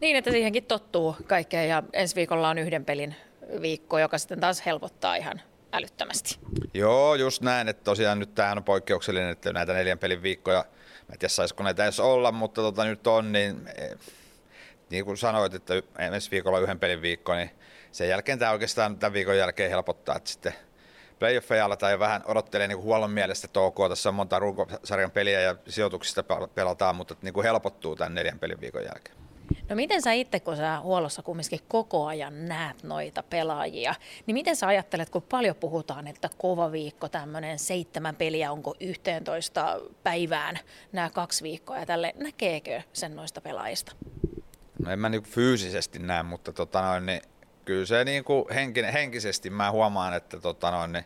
Speaker 11: Niin, että siihenkin tottuu kaikkeen ja ensi viikolla on yhden pelin viikko, joka sitten taas helpottaa ihan älyttömästi.
Speaker 12: Joo, just näin, että tosiaan nyt tämähän on poikkeuksellinen, että näitä neljän pelin viikkoja, mä en tiedä saisiko näitä edes olla, mutta tota, nyt on, niin eh, niin kuin sanoit, että ensi viikolla yhden pelin viikko, niin sen jälkeen tämä oikeastaan tämän viikon jälkeen helpottaa, että sitten playoffeja jo vähän odottelee niin huollon mielestä, että ok, tässä on monta runkosarjan peliä ja sijoituksista pelataan, mutta niin kuin helpottuu tämän neljän pelin viikon jälkeen.
Speaker 11: No miten sä itse, kun sä huollossa kumminkin koko ajan näet noita pelaajia, niin miten sä ajattelet, kun paljon puhutaan, että kova viikko, tämmöinen seitsemän peliä, onko 11 päivään nämä kaksi viikkoa ja tälle, näkeekö sen noista pelaajista?
Speaker 12: No en mä niin fyysisesti näe, mutta tota noin, niin kyllä se niin kuin henkinen, henkisesti mä huomaan, että tota noin, niin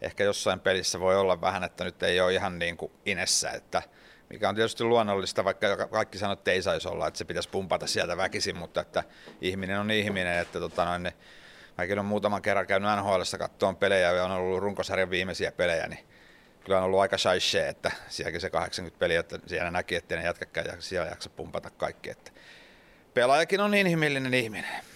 Speaker 12: ehkä jossain pelissä voi olla vähän, että nyt ei ole ihan niin kuin inessä, että mikä on tietysti luonnollista, vaikka kaikki sanoo, että ei saisi olla, että se pitäisi pumpata sieltä väkisin, mutta että ihminen on ihminen, että tota noin, niin mäkin olen muutaman kerran käynyt NHL katsomaan pelejä ja on ollut runkosarjan viimeisiä pelejä, niin kyllä on ollut aika shaishe, että sielläkin se 80 peliä, että siellä näki, että ne jätkäkään ja siellä jaksa pumpata kaikki. Että pelaajakin on inhimillinen ihminen.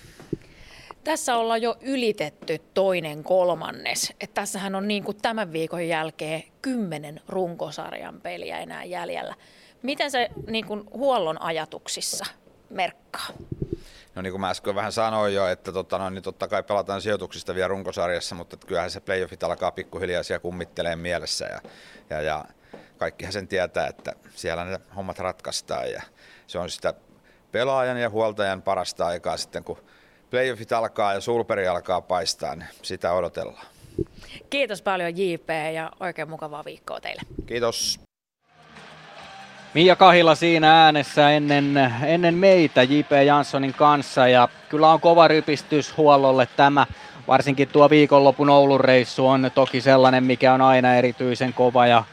Speaker 11: Tässä ollaan jo ylitetty toinen kolmannes. että tässähän on niin kuin tämän viikon jälkeen kymmenen runkosarjan peliä enää jäljellä. Miten se niin kuin huollon ajatuksissa merkkaa?
Speaker 12: No niin kuin mä äsken vähän sanoin jo, että tota, no, niin totta kai pelataan sijoituksista vielä runkosarjassa, mutta kyllähän se playoffit alkaa pikkuhiljaa siellä kummittelee mielessä ja, ja, ja kaikkihan sen tietää, että siellä ne hommat ratkaistaan ja se on sitä pelaajan ja huoltajan parasta aikaa sitten, kun playoffit alkaa ja sulperi alkaa paistaa, niin sitä odotellaan.
Speaker 11: Kiitos paljon JP ja oikein mukavaa viikkoa teille.
Speaker 12: Kiitos.
Speaker 3: Mia Kahila siinä äänessä ennen, ennen meitä J.P. Janssonin kanssa ja kyllä on kova rypistys huollolle tämä. Varsinkin tuo viikonlopun Oulun reissu on toki sellainen, mikä on aina erityisen kova ja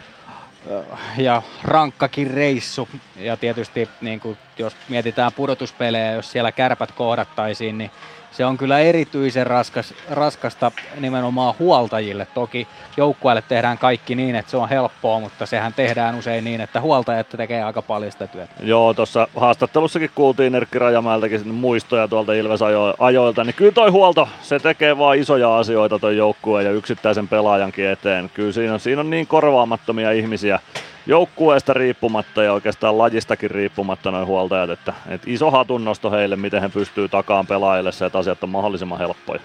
Speaker 3: ja rankkakin reissu. Ja tietysti niin kuin, jos mietitään pudotuspelejä, jos siellä kärpät kohdattaisiin, niin se on kyllä erityisen raskas, raskasta nimenomaan huoltajille. Toki joukkueelle tehdään kaikki niin, että se on helppoa, mutta sehän tehdään usein niin, että huoltajat tekee aika paljon sitä työtä.
Speaker 7: Joo, tuossa haastattelussakin kuultiin Erkki Rajamäeltäkin muistoja tuolta Ilves-ajoilta, niin kyllä toi huolto, se tekee vaan isoja asioita toi joukkueen ja yksittäisen pelaajankin eteen. Kyllä siinä on, siinä on niin korvaamattomia ihmisiä, joukkueesta riippumatta ja oikeastaan lajistakin riippumatta noin huoltajat, että, että iso hatunnosto heille, miten he pystyy takaan pelaajille se, että asiat on mahdollisimman helppoja.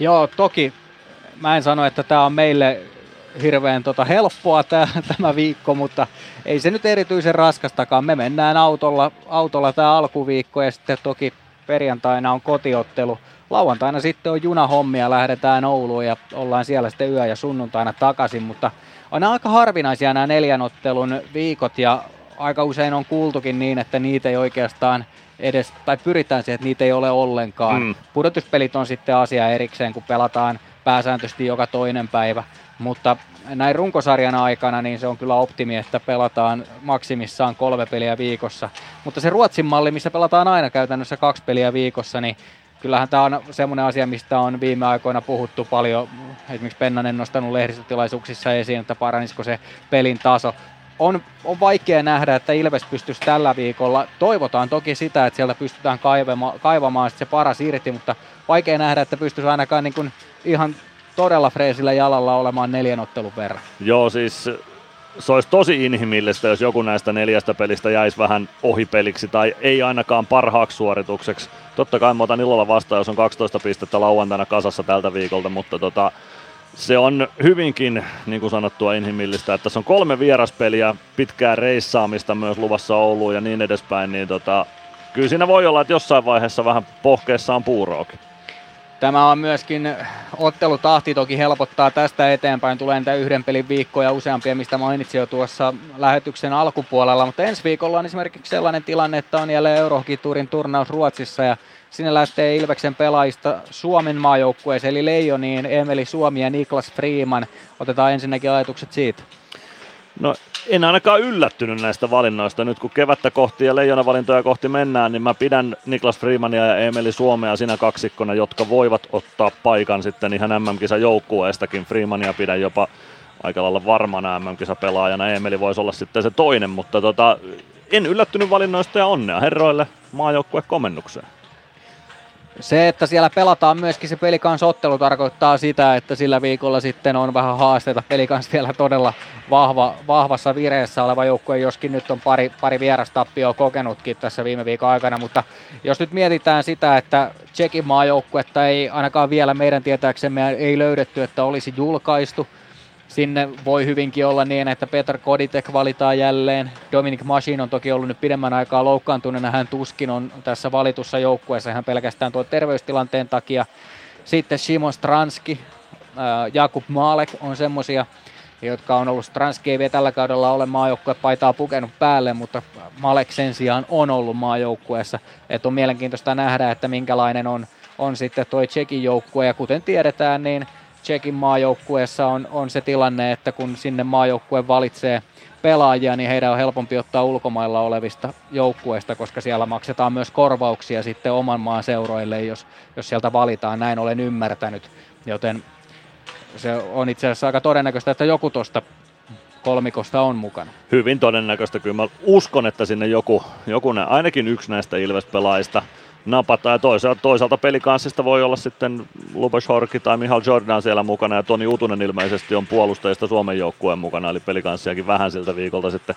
Speaker 3: Joo, toki mä en sano, että tämä on meille hirveän tota helppoa tää, tämä viikko, mutta ei se nyt erityisen raskastakaan. Me mennään autolla, autolla tämä alkuviikko ja sitten toki perjantaina on kotiottelu. Lauantaina sitten on junahommia, lähdetään Ouluun ja ollaan siellä sitten yö ja sunnuntaina takaisin, mutta on aika harvinaisia nämä neljän ottelun viikot ja aika usein on kuultukin niin, että niitä ei oikeastaan edes, tai pyritään siihen, että niitä ei ole ollenkaan. Mm. Pudotuspelit on sitten asia erikseen, kun pelataan pääsääntöisesti joka toinen päivä, mutta näin runkosarjan aikana niin se on kyllä optimi, että pelataan maksimissaan kolme peliä viikossa. Mutta se Ruotsin malli, missä pelataan aina käytännössä kaksi peliä viikossa, niin kyllähän tämä on semmoinen asia, mistä on viime aikoina puhuttu paljon. Esimerkiksi Pennanen nostanut lehdistötilaisuuksissa esiin, että paranisiko se pelin taso. On, on vaikea nähdä, että Ilves pystyisi tällä viikolla. Toivotaan toki sitä, että sieltä pystytään kaivama, kaivamaan se paras irti, mutta vaikea nähdä, että pystyisi ainakaan niin kuin ihan todella freesillä jalalla olemaan neljän ottelun verran.
Speaker 7: Joo, siis se olisi tosi inhimillistä, jos joku näistä neljästä pelistä jäisi vähän ohipeliksi tai ei ainakaan parhaaksi suoritukseksi. Totta kai mä otan ilolla vastaan, jos on 12 pistettä lauantaina kasassa tältä viikolta, mutta tota, se on hyvinkin, niin kuin sanottua, inhimillistä, että tässä on kolme vieraspeliä, pitkää reissaamista myös luvassa Ouluun ja niin edespäin, niin tota, kyllä siinä voi olla, että jossain vaiheessa vähän pohkeessa on puuroakin.
Speaker 3: Tämä on myöskin ottelutahti toki helpottaa tästä eteenpäin. Tulee niitä yhden pelin viikkoja useampia, mistä mainitsin jo tuossa lähetyksen alkupuolella. Mutta ensi viikolla on esimerkiksi sellainen tilanne, että on jälleen Eurokiturin turnaus Ruotsissa ja sinne lähtee Ilveksen pelaajista Suomen maajoukkueeseen, eli Leijoniin, Emeli Suomi ja Niklas Freeman. Otetaan ensinnäkin ajatukset siitä.
Speaker 7: No en ainakaan yllättynyt näistä valinnoista. Nyt kun kevättä kohti ja leijona-valintoja kohti mennään, niin mä pidän Niklas Freemania ja Emeli Suomea siinä kaksikkona, jotka voivat ottaa paikan sitten ihan MM-kisa joukkueestakin. Freemania pidän jopa aika lailla varmana MM-kisa-pelaajana. Emeli voisi olla sitten se toinen, mutta tota, en yllättynyt valinnoista ja onnea herroille maajoukkue komennukseen.
Speaker 3: Se, että siellä pelataan myöskin se pelikanssottelu tarkoittaa sitä, että sillä viikolla sitten on vähän haasteita. Pelikans vielä todella vahva, vahvassa vireessä oleva joukkue, joskin nyt on pari, pari vierastappioa kokenutkin tässä viime viikon aikana, mutta jos nyt mietitään sitä, että Tsekin maajoukkuetta ei ainakaan vielä meidän tietääksemme ei löydetty, että olisi julkaistu – Sinne voi hyvinkin olla niin, että Peter Koditek valitaan jälleen. Dominic Machine on toki ollut nyt pidemmän aikaa loukkaantuneena. Hän tuskin on tässä valitussa joukkueessa hän pelkästään tuon terveystilanteen takia. Sitten Simon Stranski, Jakub Malek on semmosia, jotka on ollut, Stranski ei vielä tällä kaudella ole maajoukkuepaitaa pukenut päälle, mutta Malek sen sijaan on ollut maajoukkueessa. Että on mielenkiintoista nähdä, että minkälainen on, on sitten tuo Tsekin joukkue. Ja kuten tiedetään, niin Tsekin maajoukkueessa on, on se tilanne, että kun sinne maajoukkue valitsee pelaajia, niin heidän on helpompi ottaa ulkomailla olevista joukkueista, koska siellä maksetaan myös korvauksia sitten oman maan seuroille, jos, jos sieltä valitaan. Näin olen ymmärtänyt, joten se on itse asiassa aika todennäköistä, että joku tuosta kolmikosta on mukana.
Speaker 7: Hyvin todennäköistä. Kyllä mä uskon, että sinne joku, joku ainakin yksi näistä Ilves-pelaajista – napata. Ja toisaalta, toisaalta pelikanssista voi olla sitten Lubos Horki tai Mihal Jordan siellä mukana ja Toni Utunen ilmeisesti on puolustajista Suomen joukkueen mukana, eli pelikanssiakin vähän siltä viikolta sitten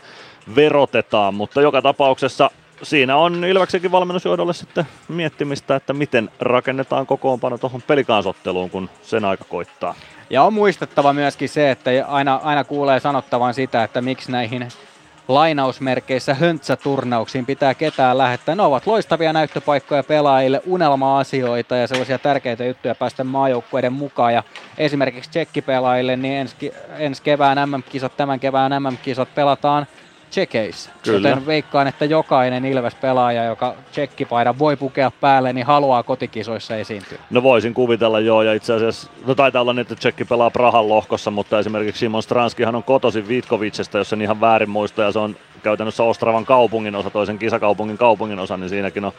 Speaker 7: verotetaan, mutta joka tapauksessa siinä on Ilveksenkin valmennusjohdolle sitten miettimistä, että miten rakennetaan kokoonpano tuohon pelikansotteluun, kun sen aika koittaa.
Speaker 3: Ja on muistettava myöskin se, että aina, aina kuulee sanottavan sitä, että miksi näihin lainausmerkeissä höntsäturnauksiin pitää ketään lähettää. Ne ovat loistavia näyttöpaikkoja pelaajille, unelma-asioita ja sellaisia tärkeitä juttuja päästä maajoukkueiden mukaan. Ja esimerkiksi tsekkipelaajille niin ensi, ensi kevään MM-kisat, tämän kevään MM-kisat pelataan tsekeissä. Kyllä. Joten veikkaan, että jokainen Ilves-pelaaja, joka tsekkipaidan voi pukea päälle, niin haluaa kotikisoissa esiintyä.
Speaker 7: No voisin kuvitella joo, ja itse asiassa, no taitaa olla niin, että tsekki pelaa Prahan lohkossa, mutta esimerkiksi Simon Stranskihan on kotoisin Vitkovicesta, jos en ihan väärin muista, ja se on käytännössä Ostravan kaupungin osa, toisen kisakaupungin kaupungin osa, niin siinäkin on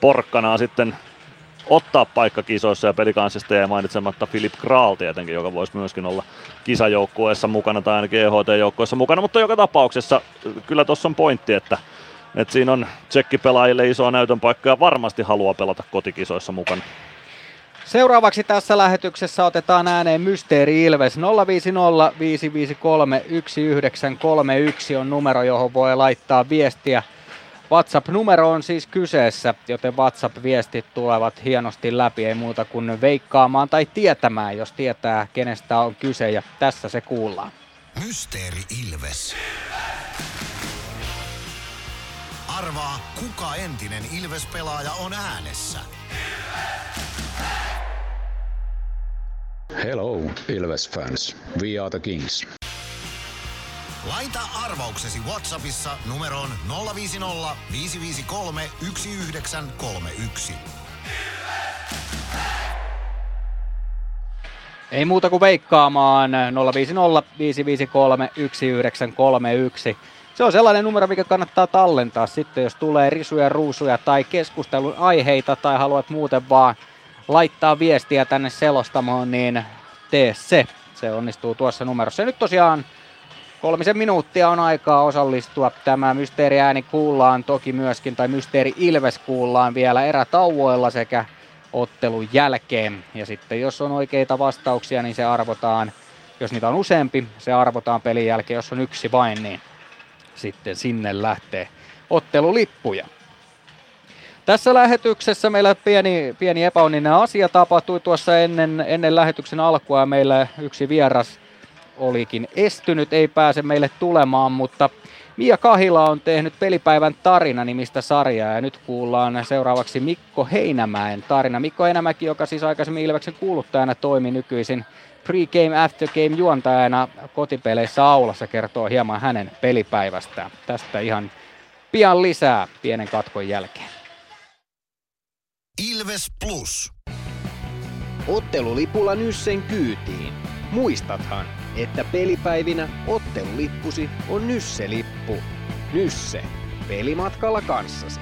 Speaker 7: porkkanaa sitten ottaa paikka kisoissa ja pelikansista jäi mainitsematta Philip Graal tietenkin, joka voisi myöskin olla kisajoukkueessa mukana tai ainakin EHT-joukkueessa mukana, mutta joka tapauksessa kyllä tuossa on pointti, että et siinä on tsekkipelaajille isoa näytön paikka ja varmasti haluaa pelata kotikisoissa mukana.
Speaker 3: Seuraavaksi tässä lähetyksessä otetaan ääneen Mysteeri Ilves 050 553 1931 on numero, johon voi laittaa viestiä. WhatsApp-numero on siis kyseessä, joten WhatsApp-viestit tulevat hienosti läpi, ei muuta kuin veikkaamaan tai tietämään, jos tietää kenestä on kyse ja tässä se kuullaan.
Speaker 1: Mysteeri Ilves. Arvaa, kuka entinen Ilves-pelaaja on äänessä.
Speaker 13: Hello, Ilves fans. We are the Kings.
Speaker 1: Laita arvauksesi Whatsappissa numeroon 050 553 1931.
Speaker 3: Ei muuta kuin veikkaamaan 050 553 1931. Se on sellainen numero, mikä kannattaa tallentaa sitten, jos tulee risuja, ruusuja tai keskustelun aiheita tai haluat muuten vaan laittaa viestiä tänne selostamoon, niin tee se. Se onnistuu tuossa numerossa. Ja nyt tosiaan kolmisen minuuttia on aikaa osallistua. Tämä mysteeriääni kuullaan toki myöskin, tai mysteeri Ilves kuullaan vielä erätauoilla sekä ottelun jälkeen. Ja sitten jos on oikeita vastauksia, niin se arvotaan, jos niitä on useampi, se arvotaan pelin jälkeen. Jos on yksi vain, niin sitten sinne lähtee ottelulippuja. Tässä lähetyksessä meillä pieni, pieni epäonninen asia tapahtui tuossa ennen, ennen lähetyksen alkua. Meillä yksi vieras olikin estynyt, ei pääse meille tulemaan, mutta Mia Kahila on tehnyt pelipäivän tarina nimistä sarjaa ja nyt kuullaan seuraavaksi Mikko Heinämäen tarina. Mikko Heinämäki, joka siis aikaisemmin Ilveksen kuuluttajana toimi nykyisin pre-game, after-game juontajana kotipeleissä aulassa, kertoo hieman hänen pelipäivästään. Tästä ihan pian lisää pienen katkon jälkeen.
Speaker 1: Ilves Plus.
Speaker 5: Ottelulipulla Nyssen kyytiin. Muistathan, että pelipäivinä ottelulippusi on Nysse-lippu. Nysse. Pelimatkalla kanssasi.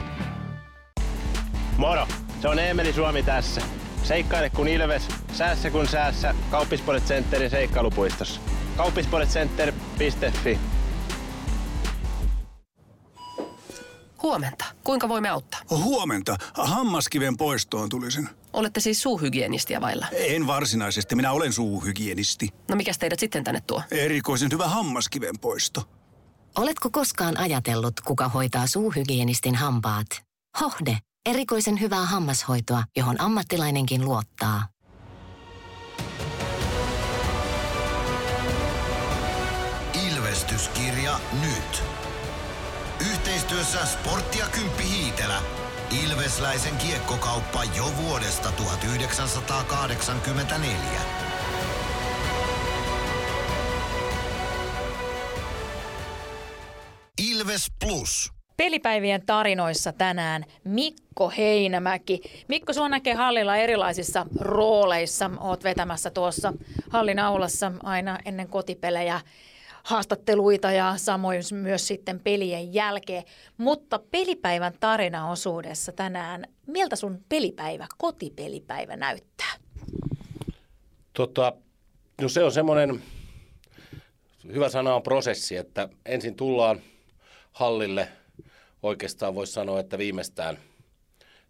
Speaker 6: Moro! Se on Eemeli Suomi tässä. Seikkaile kun ilves, säässä kun säässä. Kauppispoilet Centerin seikkailupuistossa. Kauppispoiletcenter.fi
Speaker 14: Huomenta. Kuinka voimme auttaa?
Speaker 15: Huomenta. Hammaskiven poistoon tulisin.
Speaker 14: Olette siis suuhygienistiä vailla?
Speaker 15: En varsinaisesti. Minä olen suuhygienisti.
Speaker 14: No mikä teidät sitten tänne tuo?
Speaker 15: Erikoisen hyvä hammaskiven poisto.
Speaker 16: Oletko koskaan ajatellut, kuka hoitaa suuhygienistin hampaat? Hohde. Erikoisen hyvää hammashoitoa, johon ammattilainenkin luottaa.
Speaker 1: Ilvestyskirja nyt. Yhteistyössä Sporttia Kymppi Hiitelä. Ilvesläisen kiekkokauppa jo vuodesta 1984. Ilves Plus.
Speaker 11: Pelipäivien tarinoissa tänään Mikko Heinämäki. Mikko, sua näkee hallilla erilaisissa rooleissa. Oot vetämässä tuossa hallin aulassa aina ennen kotipelejä haastatteluita ja samoin myös sitten pelien jälkeen. Mutta pelipäivän tarinaosuudessa tänään, miltä sun pelipäivä, kotipelipäivä näyttää?
Speaker 17: Tota, no se on semmoinen, hyvä sana on prosessi, että ensin tullaan hallille, oikeastaan voisi sanoa, että viimeistään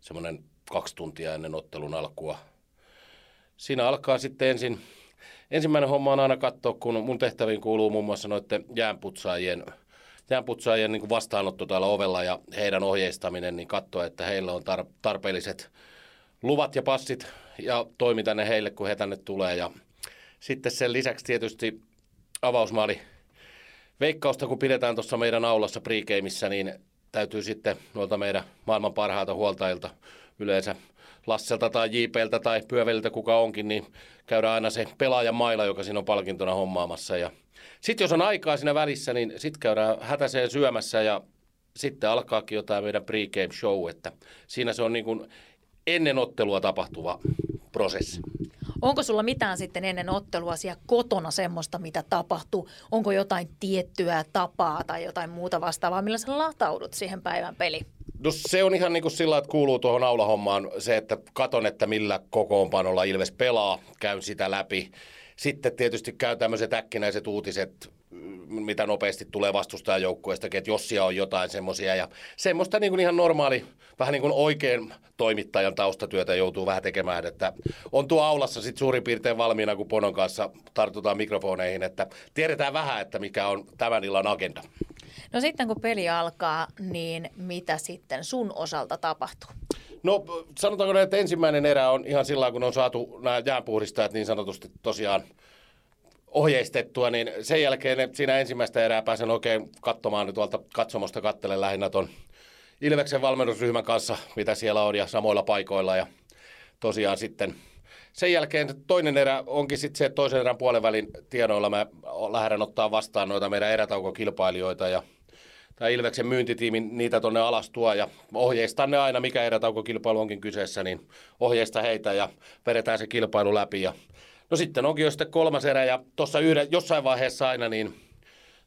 Speaker 17: semmoinen kaksi tuntia ennen ottelun alkua. Siinä alkaa sitten ensin ensimmäinen homma on aina katsoa, kun mun tehtäviin kuuluu muun muassa noiden jäänputsaajien, jäänputsaajien niin vastaanotto täällä ovella ja heidän ohjeistaminen, niin katsoa, että heillä on tar- tarpeelliset luvat ja passit ja toimita ne heille, kun he tänne tulee. Ja sitten sen lisäksi tietysti avausmaali veikkausta, kun pidetään tuossa meidän aulassa pregameissa, niin täytyy sitten noilta meidän maailman parhailta huoltajilta yleensä Lasselta tai JPltä tai Pyöveliltä kuka onkin, niin käydään aina se pelaajan maila, joka siinä on palkintona hommaamassa. Ja sitten jos on aikaa siinä välissä, niin sitten käydään hätäiseen syömässä ja sitten alkaakin jotain meidän pregame show, että siinä se on niin kuin ennen ottelua tapahtuva prosessi.
Speaker 11: Onko sulla mitään sitten ennen ottelua siellä kotona semmoista, mitä tapahtuu? Onko jotain tiettyä tapaa tai jotain muuta vastaavaa, millä sä lataudut siihen päivän peliin?
Speaker 17: No se on ihan niin kuin sillä, että kuuluu tuohon aulahommaan se, että katon, että millä kokoonpanolla Ilves pelaa, käyn sitä läpi. Sitten tietysti käy tämmöiset äkkinäiset uutiset, mitä nopeasti tulee vastustajajoukkueestakin, että jos siellä on jotain semmoisia. Ja semmoista niin kuin ihan normaali, vähän niin kuin oikein toimittajan taustatyötä joutuu vähän tekemään, että on tuo aulassa sitten suurin piirtein valmiina, kun Ponon kanssa tartutaan mikrofoneihin, että tiedetään vähän, että mikä on tämän illan agenda.
Speaker 11: No sitten kun peli alkaa, niin mitä sitten sun osalta tapahtuu?
Speaker 17: No sanotaanko että ensimmäinen erä on ihan sillä kun on saatu nämä jäänpuhdistajat niin sanotusti tosiaan ohjeistettua, niin sen jälkeen siinä ensimmäistä erää pääsen oikein katsomaan niin tuolta katsomosta kattelen lähinnä ton Ilveksen valmennusryhmän kanssa, mitä siellä on ja samoilla paikoilla ja tosiaan sitten sen jälkeen toinen erä onkin sitten se, että toisen erän puolen välin tiedoilla mä lähden ottaa vastaan noita meidän erätaukokilpailijoita ja tämä Ilveksen myyntitiimin niitä tonne alas tuo ja ohjeistan ne aina, mikä erätaukokilpailu onkin kyseessä, niin ohjeista heitä ja vedetään se kilpailu läpi ja No sitten onkin jo sitten kolmas erä ja tuossa jossain vaiheessa aina niin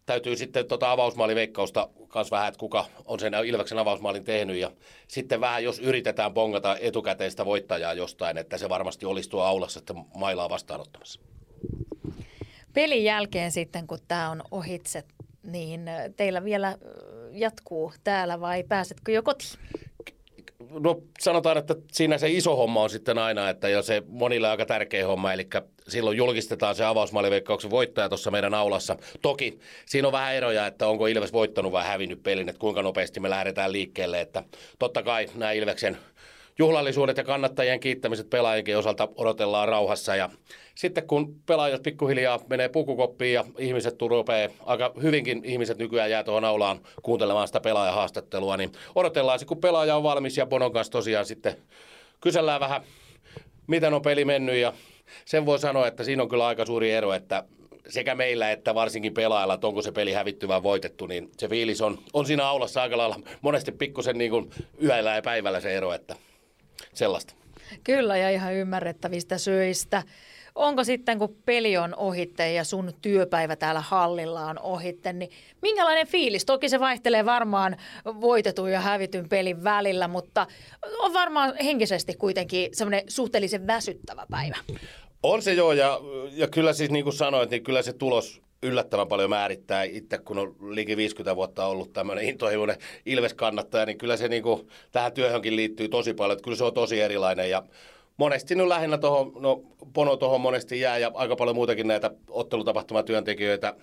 Speaker 17: täytyy sitten tota avausmaaliveikkausta myös vähän, että kuka on sen Ilveksen avausmaalin tehnyt ja sitten vähän, jos yritetään bongata etukäteistä voittajaa jostain, että se varmasti olisi tuo aulassa sitten mailaa vastaanottamassa.
Speaker 11: Pelin jälkeen sitten, kun tämä on ohitse, niin teillä vielä jatkuu täällä vai pääsetkö jo kotiin?
Speaker 17: No sanotaan, että siinä se iso homma on sitten aina, että jo se monille aika tärkeä homma, eli silloin julkistetaan se avausmaaliveikkauksen voittaja tuossa meidän aulassa. Toki siinä on vähän eroja, että onko Ilves voittanut vai hävinnyt pelin, että kuinka nopeasti me lähdetään liikkeelle, että totta kai nämä Ilveksen juhlallisuudet ja kannattajien kiittämiset pelaajienkin osalta odotellaan rauhassa. Ja sitten kun pelaajat pikkuhiljaa menee pukukoppiin ja ihmiset rupeaa, aika hyvinkin ihmiset nykyään jää tuohon aulaan kuuntelemaan sitä pelaajahaastattelua, niin odotellaan se, kun pelaaja on valmis ja Bonon kanssa tosiaan sitten kysellään vähän, miten on peli mennyt ja sen voi sanoa, että siinä on kyllä aika suuri ero, että sekä meillä että varsinkin pelaajalla, että onko se peli hävitty vai voitettu, niin se fiilis on, on siinä aulassa aika lailla monesti pikkusen niin yöllä ja päivällä se ero, että sellaista.
Speaker 11: Kyllä ja ihan ymmärrettävistä syistä. Onko sitten, kun peli on ohitte ja sun työpäivä täällä hallilla on ohitte, niin minkälainen fiilis? Toki se vaihtelee varmaan voitetun ja hävityn pelin välillä, mutta on varmaan henkisesti kuitenkin semmoinen suhteellisen väsyttävä päivä.
Speaker 17: On se joo, ja, ja kyllä siis niin kuin sanoit, niin kyllä se tulos yllättävän paljon määrittää itse, kun on liki 50 vuotta ollut tämmöinen intohimoinen Ilves-kannattaja, niin kyllä se niin kuin, tähän työhönkin liittyy tosi paljon, että kyllä se on tosi erilainen ja monesti nyt lähinnä tuohon, no Pono tuohon monesti jää ja aika paljon muutakin näitä ottelutapahtumatyöntekijöitä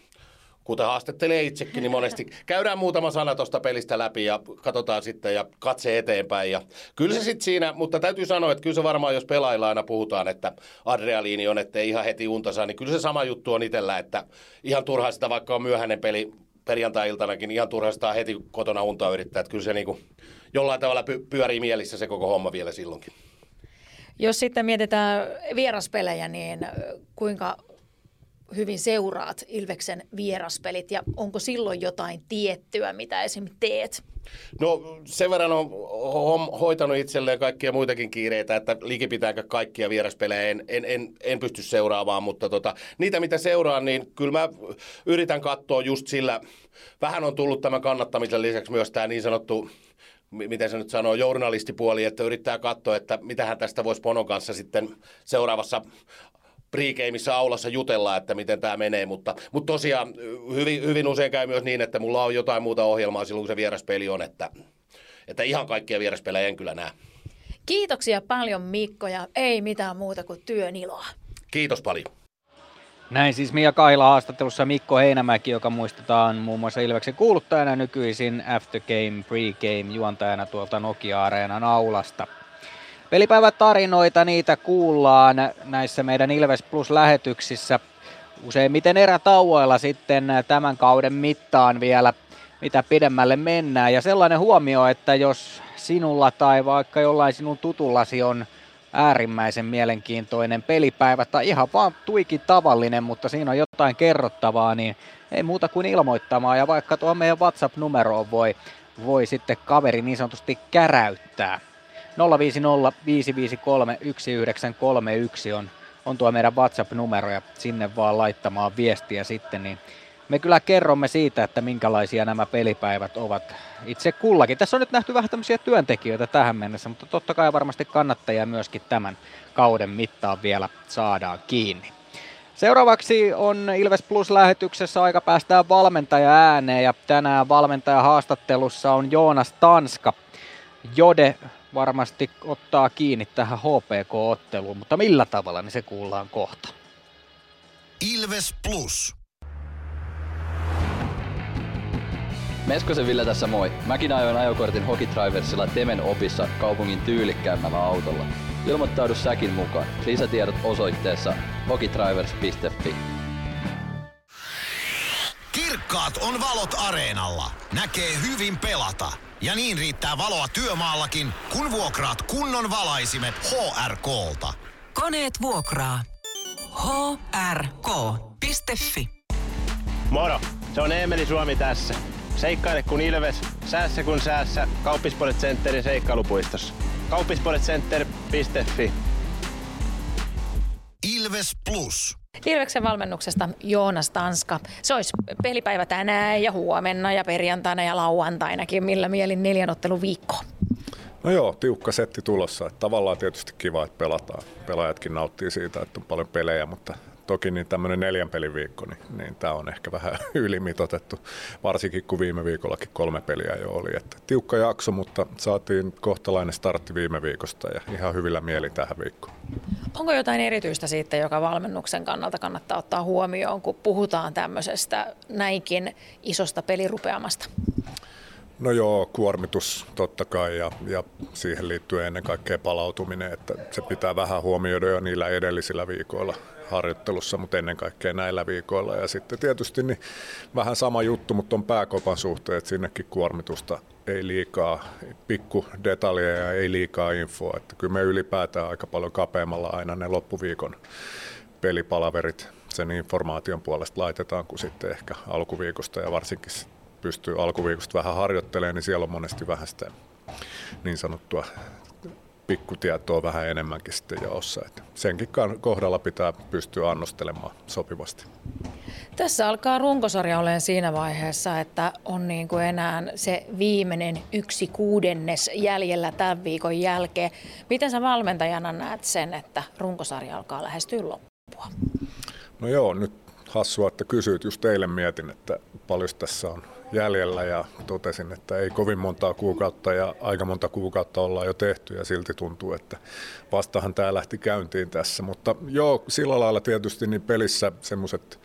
Speaker 17: kuten haastattelee itsekin, niin monesti käydään muutama sana tuosta pelistä läpi ja katsotaan sitten ja katse eteenpäin. Ja kyllä se sitten siinä, mutta täytyy sanoa, että kyllä se varmaan, jos pelailla aina puhutaan, että adrealiini on, ettei ihan heti unta saa, niin kyllä se sama juttu on itsellä, että ihan turhaa sitä, vaikka on myöhäinen peli perjantai-iltanakin, ihan turhaa sitä heti kotona untaa yrittää, että kyllä se niinku jollain tavalla py- pyörii mielissä se koko homma vielä silloinkin.
Speaker 11: Jos sitten mietitään vieraspelejä, niin kuinka hyvin seuraat Ilveksen vieraspelit ja onko silloin jotain tiettyä, mitä esim. teet?
Speaker 17: No sen verran on hoitanut itselleen kaikkia muitakin kiireitä, että likipitäänkö kaikkia vieraspelejä en, en, en, en pysty seuraamaan, mutta tota, niitä mitä seuraan, niin kyllä mä yritän katsoa just sillä, vähän on tullut tämän kannattamisen lisäksi myös tämä niin sanottu miten se nyt sanoo, journalistipuoli, että yrittää katsoa, että mitähän tästä voisi Ponon kanssa sitten seuraavassa pregameissa aulassa jutella, että miten tämä menee, mutta, mutta tosiaan hyvin, hyvin usein käy myös niin, että mulla on jotain muuta ohjelmaa silloin, kun se vieraspeli on, että, että ihan kaikkia vieraspelejä en kyllä näe.
Speaker 11: Kiitoksia paljon Mikko ja ei mitään muuta kuin työn iloa.
Speaker 17: Kiitos paljon.
Speaker 3: Näin siis Mia Kaila haastattelussa Mikko Heinämäki, joka muistetaan muun muassa Ilveksen kuuluttajana nykyisin aftergame, pregame juontajana tuolta Nokia-areenan aulasta. Pelipäivätarinoita, niitä kuullaan näissä meidän Ilves Plus-lähetyksissä useimmiten erätauoilla sitten tämän kauden mittaan vielä, mitä pidemmälle mennään. Ja sellainen huomio, että jos sinulla tai vaikka jollain sinun tutullasi on äärimmäisen mielenkiintoinen pelipäivä tai ihan vaan tuikin tavallinen, mutta siinä on jotain kerrottavaa, niin ei muuta kuin ilmoittamaan ja vaikka tuo meidän WhatsApp-numeroon voi, voi sitten kaveri niin sanotusti käräyttää. 050 553 1931 on, on tuo meidän WhatsApp-numero ja sinne vaan laittamaan viestiä sitten, niin me kyllä kerromme siitä, että minkälaisia nämä pelipäivät ovat itse kullakin. Tässä on nyt nähty vähän tämmöisiä työntekijöitä tähän mennessä, mutta totta kai varmasti kannattajia myöskin tämän kauden mittaan vielä saadaan kiinni. Seuraavaksi on Ilves Plus-lähetyksessä aika päästään valmentaja ääneen ja tänään valmentaja haastattelussa on Joonas Tanska. Jode varmasti ottaa kiinni tähän HPK-otteluun, mutta millä tavalla, niin se kuullaan kohta.
Speaker 1: Ilves Plus.
Speaker 9: Meskosen Ville tässä moi. Mäkin ajoin ajokortin Hokitriversilla Temen opissa kaupungin tyylikkäämmällä autolla. Ilmoittaudu säkin mukaan. Lisätiedot osoitteessa hokitrivers.fi.
Speaker 1: Kirkkaat on valot areenalla. Näkee hyvin pelata. Ja niin riittää valoa työmaallakin, kun vuokraat kunnon valaisimet HRKlta.
Speaker 4: Koneet vuokraa. hrk.fi
Speaker 6: Moro! Se on Eemeli Suomi tässä. Seikkaile kun ilves, säässä kun säässä. Kauppispoilet Centerin seikkailupuistossa. Kauppispoiletcenter.fi
Speaker 1: Ilves Plus.
Speaker 11: Ilveksen valmennuksesta Joonas Tanska. Se olisi pelipäivä tänään ja huomenna ja perjantaina ja lauantainakin. Millä mielin neljän ottelun viikko?
Speaker 18: No joo, tiukka setti tulossa. Että tavallaan tietysti kiva, että pelataan. Pelaajatkin nauttii siitä, että on paljon pelejä, mutta toki niin tämmöinen neljän pelin viikko, niin, niin tämä on ehkä vähän ylimitotettu, varsinkin kun viime viikollakin kolme peliä jo oli. Että tiukka jakso, mutta saatiin kohtalainen startti viime viikosta ja ihan hyvillä mieli tähän viikkoon.
Speaker 11: Onko jotain erityistä siitä, joka valmennuksen kannalta kannattaa ottaa huomioon, kun puhutaan tämmöisestä näinkin isosta pelirupeamasta?
Speaker 18: No joo, kuormitus totta kai ja, ja siihen liittyy ennen kaikkea palautuminen, että se pitää vähän huomioida jo niillä edellisillä viikoilla harjoittelussa, mutta ennen kaikkea näillä viikoilla. Ja sitten tietysti niin vähän sama juttu, mutta on pääkopan suhteen, että sinnekin kuormitusta ei liikaa, pikku detaljeja ei liikaa infoa. Että kyllä me ylipäätään aika paljon kapeammalla aina ne loppuviikon pelipalaverit sen informaation puolesta laitetaan kuin sitten ehkä alkuviikosta ja varsinkin pystyy alkuviikosta vähän harjoittelemaan, niin siellä on monesti vähän sitä niin sanottua pikkutietoa vähän enemmänkin sitten jaossa. Että senkin kohdalla pitää pystyä annostelemaan sopivasti.
Speaker 11: Tässä alkaa runkosarja olemaan siinä vaiheessa, että on niin kuin enää se viimeinen yksi kuudennes jäljellä tämän viikon jälkeen. Miten sä valmentajana näet sen, että runkosarja alkaa lähestyä loppua?
Speaker 18: No joo, nyt hassua, että kysyit. Just eilen mietin, että paljon tässä on jäljellä ja totesin, että ei kovin montaa kuukautta ja aika monta kuukautta ollaan jo tehty ja silti tuntuu, että vastahan tämä lähti käyntiin tässä. Mutta joo, sillä lailla tietysti niin pelissä semmoiset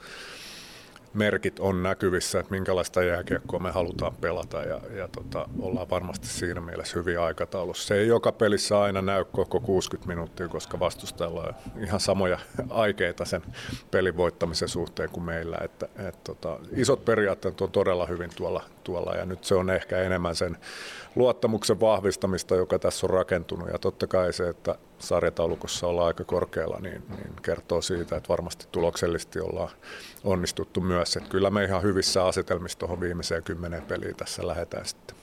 Speaker 18: merkit on näkyvissä, että minkälaista jääkiekkoa me halutaan pelata ja, ja tota, ollaan varmasti siinä mielessä hyvin aikataulussa. Se ei joka pelissä aina näy koko 60 minuuttia, koska vastustajalla on ihan samoja aikeita sen pelin voittamisen suhteen kuin meillä. Että, et, tota, isot periaatteet on todella hyvin tuolla, tuolla ja nyt se on ehkä enemmän sen luottamuksen vahvistamista, joka tässä on rakentunut. Ja totta kai se, että sarjataulukossa ollaan aika korkealla, niin, niin kertoo siitä, että varmasti tuloksellisesti ollaan onnistuttu myös. Että kyllä me ihan hyvissä asetelmissa tuohon viimeiseen kymmeneen peliin tässä lähdetään sitten.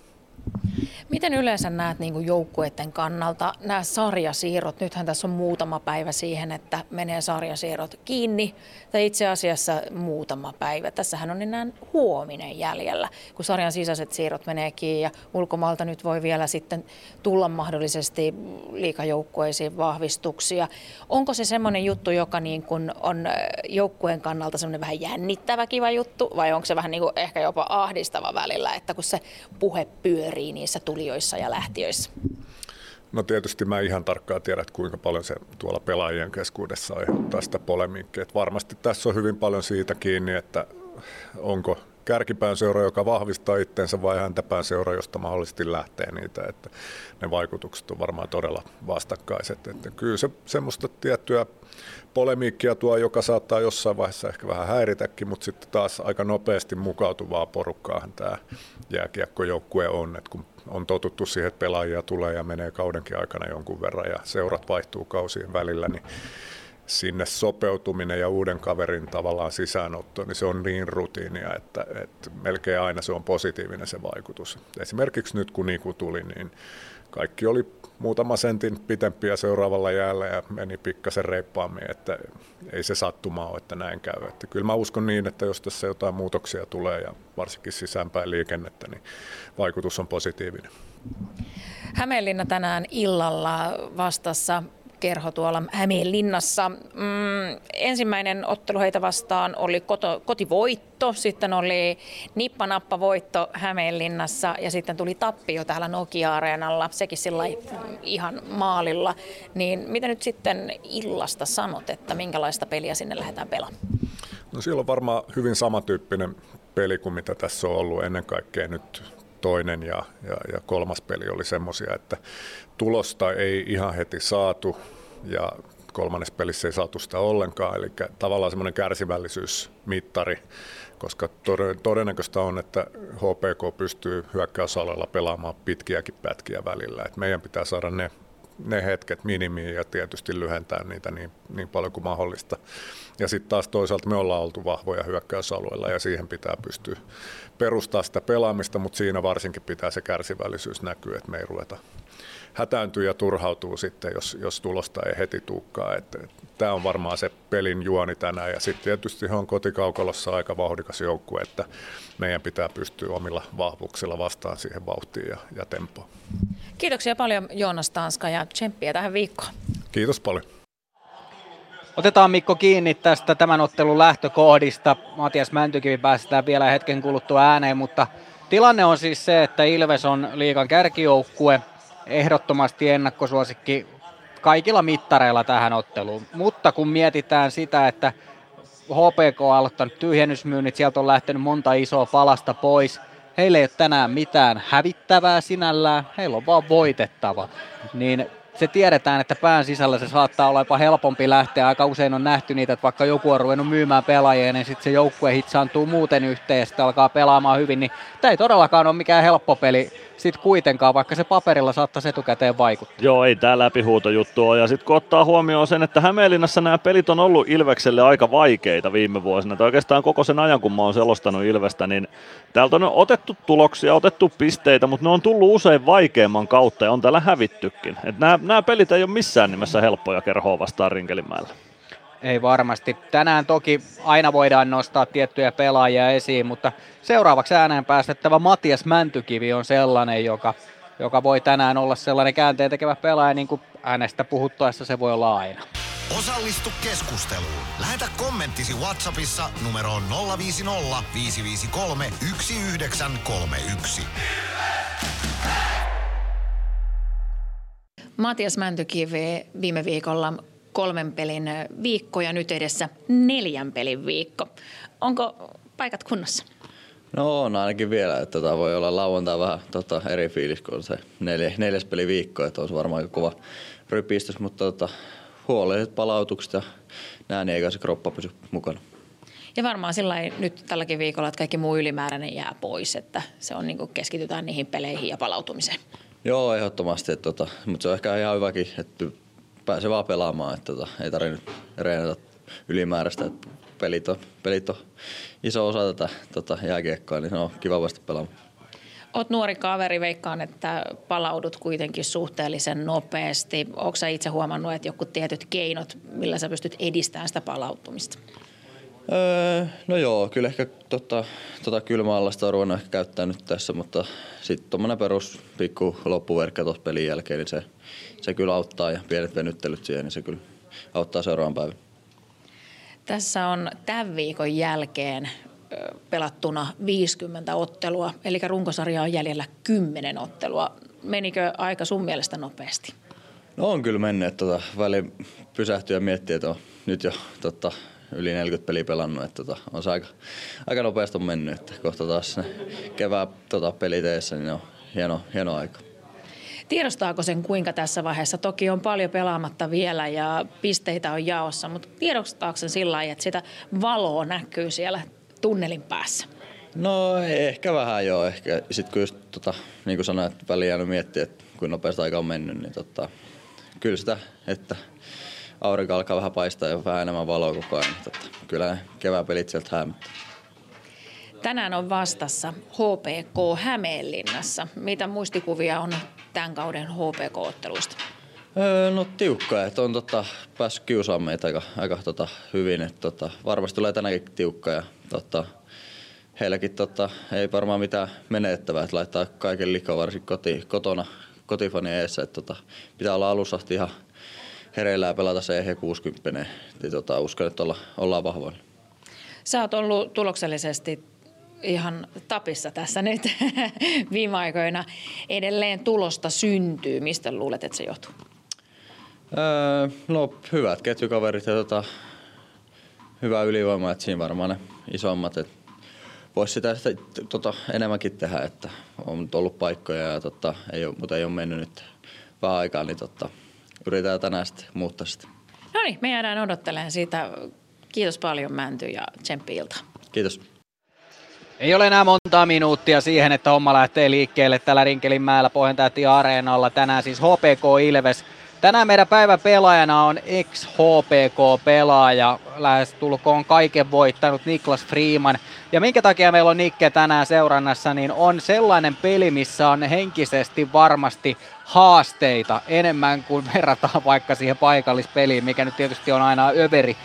Speaker 11: Miten yleensä näet niin joukkueiden kannalta nämä sarjasiirrot? Nythän tässä on muutama päivä siihen, että menee sarjasiirrot kiinni, tai itse asiassa muutama päivä. Tässähän on enää huominen jäljellä, kun sarjan sisäiset siirrot menee kiinni, ja ulkomailta nyt voi vielä sitten tulla mahdollisesti liikajoukkueisiin vahvistuksia. Onko se semmoinen juttu, joka niin kuin on joukkueen kannalta semmoinen vähän jännittävä kiva juttu, vai onko se vähän niin kuin ehkä jopa ahdistava välillä, että kun se puhe pyörii niissä tulijoissa ja lähtiöissä?
Speaker 18: No tietysti mä ihan tarkkaan tiedä, että kuinka paljon se tuolla pelaajien keskuudessa aiheuttaa sitä polemiikkia. Että varmasti tässä on hyvin paljon siitä kiinni, että onko kärkipään seura, joka vahvistaa itsensä vai häntäpään seura, josta mahdollisesti lähtee niitä. Että ne vaikutukset on varmaan todella vastakkaiset. Että kyllä se semmoista tiettyä polemiikkia tuo, joka saattaa jossain vaiheessa ehkä vähän häiritäkin, mutta sitten taas aika nopeasti mukautuvaa porukkaahan tämä jääkiekkojoukkue on, että kun on totuttu siihen, että pelaajia tulee ja menee kaudenkin aikana jonkun verran ja seurat vaihtuu kausien välillä, niin sinne sopeutuminen ja uuden kaverin tavallaan sisäänotto, niin se on niin rutiinia, että, että melkein aina se on positiivinen se vaikutus. Esimerkiksi nyt kun Niku tuli, niin kaikki oli muutama sentin pitempiä seuraavalla jäällä ja meni pikkasen reippaammin, että ei se sattuma ole, että näin käy. Että kyllä mä uskon niin, että jos tässä jotain muutoksia tulee ja varsinkin sisäänpäin liikennettä, niin vaikutus on positiivinen.
Speaker 11: Hämeenlinna tänään illalla vastassa kerho tuolla Hämeenlinnassa. Mm, ensimmäinen ottelu heitä vastaan oli koto, kotivoitto, sitten oli nippanappa-voitto Hämeenlinnassa ja sitten tuli tappio täällä Nokia-areenalla, sekin sillä ihan maalilla. Niin mitä nyt sitten illasta sanot, että minkälaista peliä sinne lähdetään pelaamaan?
Speaker 18: No siellä on varmaan hyvin samantyyppinen peli kuin mitä tässä on ollut ennen kaikkea nyt toinen ja, ja, ja kolmas peli oli semmoisia, että tulosta ei ihan heti saatu ja kolmannessa pelissä ei saatu sitä ollenkaan, eli tavallaan semmoinen kärsivällisyysmittari, koska todennäköistä on, että HPK pystyy hyökkäysalueella pelaamaan pitkiäkin pätkiä välillä. Et meidän pitää saada ne, ne hetket minimiin ja tietysti lyhentää niitä niin, niin paljon kuin mahdollista. Ja sitten taas toisaalta me ollaan oltu vahvoja hyökkäysalueella ja siihen pitää pystyä perustaa sitä pelaamista, mutta siinä varsinkin pitää se kärsivällisyys näkyä, että me ei ruveta hätääntyy ja turhautuu sitten, jos, jos tulosta ei heti tuukkaa. Että, että tämä on varmaan se pelin juoni tänään ja sitten tietysti on kotikaukalossa aika vauhdikas joukkue, että meidän pitää pystyä omilla vahvuuksilla vastaan siihen vauhtiin ja, ja tempoon.
Speaker 11: Kiitoksia paljon Joonas Tanska ja tsemppiä tähän viikkoon.
Speaker 18: Kiitos paljon.
Speaker 3: Otetaan Mikko kiinni tästä tämän ottelun lähtökohdista. Matias Mäntykivi päästään vielä hetken kuluttua ääneen, mutta tilanne on siis se, että Ilves on liikan kärkijoukkue ehdottomasti ennakkosuosikki kaikilla mittareilla tähän otteluun. Mutta kun mietitään sitä, että HPK on aloittanut tyhjennysmyynnit, sieltä on lähtenyt monta isoa palasta pois. Heillä ei ole tänään mitään hävittävää sinällään, heillä on vaan voitettava. Niin se tiedetään, että pään sisällä se saattaa olla jopa helpompi lähteä. Aika usein on nähty niitä, että vaikka joku on ruvennut myymään pelaajia, niin sitten se joukkue hitsaantuu muuten yhteen ja sitten alkaa pelaamaan hyvin. Niin tämä ei todellakaan ole mikään helppo peli sitten kuitenkaan, vaikka se paperilla saattaisi etukäteen vaikuttaa.
Speaker 7: Joo, ei tämä läpihuutojuttu ole. Ja sitten kun ottaa huomioon sen, että Hämeenlinnassa nämä pelit on ollut Ilvekselle aika vaikeita viime vuosina, tai oikeastaan koko sen ajan, kun mä oon selostanut Ilvestä, niin täältä on otettu tuloksia, otettu pisteitä, mutta ne on tullut usein vaikeamman kautta ja on täällä hävittykin. Et nämä, nämä pelit ei ole missään nimessä helppoja kerhoa vastaan Rinkelinmäellä.
Speaker 3: Ei varmasti. Tänään toki aina voidaan nostaa tiettyjä pelaajia esiin, mutta seuraavaksi ääneen päästettävä Matias Mäntykivi on sellainen, joka, joka voi tänään olla sellainen käänteen tekevä pelaaja, niin kuin äänestä puhuttaessa se voi olla aina.
Speaker 1: Osallistu keskusteluun. Lähetä kommenttisi Whatsappissa numeroon 050 553 1931.
Speaker 11: Matias Mäntykivi viime viikolla kolmen pelin viikko ja nyt edessä neljän pelin viikko. Onko paikat kunnossa?
Speaker 9: No on ainakin vielä, että tota voi olla lauantai vähän tota, eri fiilis kuin se neljä, neljäs peli viikko, että olisi varmaan aika kova rypistys, mutta tota, huolelliset palautukset ja näin, niin eikä se kroppa pysy mukana.
Speaker 11: Ja varmaan sillä nyt tälläkin viikolla, että kaikki muu ylimääräinen jää pois, että se on niin kuin keskitytään niihin peleihin ja palautumiseen.
Speaker 9: Joo, ehdottomasti, että, tota, mutta se on ehkä ihan hyväkin, että pääsee vaan pelaamaan, että tota, ei tarvitse reenata ylimääräistä. Että pelit, on, pelit on iso osa tätä tota, jääkiekkoa, niin se on kiva vasta pelaamaan.
Speaker 11: Oot nuori kaveri, veikkaan, että palaudut kuitenkin suhteellisen nopeasti. Onko sä itse huomannut, että joku tietyt keinot, millä sä pystyt edistämään sitä palautumista?
Speaker 9: Öö, no joo, kyllä ehkä tota, tota kylmäallasta on ruvennut ehkä käyttää nyt tässä, mutta sitten tuommoinen perus pikku loppuverkka tuossa pelin jälkeen, niin se, se kyllä auttaa ja pienet venyttelyt siihen, niin se kyllä auttaa seuraavan päivän.
Speaker 11: Tässä on tämän viikon jälkeen pelattuna 50 ottelua, eli runkosarja on jäljellä 10 ottelua. Menikö aika sun mielestä nopeasti?
Speaker 9: No on kyllä mennyt, tota, väli pysähtyä ja miettiä, että on nyt jo tota, yli 40 peliä pelannut, että tota, on se aika, aika nopeasti on mennyt, että kohta taas ne kevään tota, peliteessä, niin on hieno, hieno aika.
Speaker 11: Tiedostaako sen kuinka tässä vaiheessa? Toki on paljon pelaamatta vielä ja pisteitä on jaossa, mutta tiedostaako sen sillä lailla, että sitä valoa näkyy siellä tunnelin päässä?
Speaker 9: No ehkä vähän joo. Ehkä sitten kun just, tota, niin kuin sanoin, että väliin jäänyt miettiä, että kuinka nopeasti aika on mennyt, niin tota, kyllä sitä, että aurinko alkaa vähän paistaa ja vähän enemmän valoa koko ajan. Niin tota, kyllä kevään pelit sieltä hämöttää.
Speaker 11: Tänään on vastassa HPK Hämeenlinnassa. Mitä muistikuvia on tämän kauden HPK-otteluista?
Speaker 9: Öö, no tiukka, että on tota, päässyt kiusaamaan meitä aika, aika tota, hyvin. Että, tota, varmasti tulee tänäkin tiukka ja tota, heilläkin tota, ei varmaan mitään menettävää, että laittaa kaiken likoon varsinkin koti, kotona kotifani eessä. Että, tota, pitää olla alussa ihan hereillä ja pelata se ehjä 60. Niin, tota, uskon, että olla, ollaan vahvoilla.
Speaker 11: Sä oot ollut tuloksellisesti ihan tapissa tässä nyt viime aikoina. Edelleen tulosta syntyy. Mistä luulet, että se johtuu?
Speaker 9: Öö, no hyvät ketjukaverit ja tota, hyvä ylivoima, että siinä varmaan ne isommat. Voisi sitä, sitä tota, enemmänkin tehdä, että on ollut paikkoja, ja, tota, ei ole, mutta ei ole mennyt nyt vähän aikaa, niin tota, yritetään tänään sitten muuttaa sitä.
Speaker 11: No niin, me jäädään odottelemaan siitä. Kiitos paljon Mänty ja tsemppi ilta.
Speaker 9: Kiitos.
Speaker 3: Ei ole enää montaa minuuttia siihen, että homma lähtee liikkeelle tällä Rinkelinmäellä Pohjantähti Areenalla. Tänään siis HPK Ilves. Tänään meidän päivän pelaajana on ex-HPK-pelaaja, lähes tulkoon kaiken voittanut Niklas Freeman. Ja minkä takia meillä on Nikke tänään seurannassa, niin on sellainen peli, missä on henkisesti varmasti haasteita enemmän kuin verrataan vaikka siihen paikallispeliin, mikä nyt tietysti on aina överi,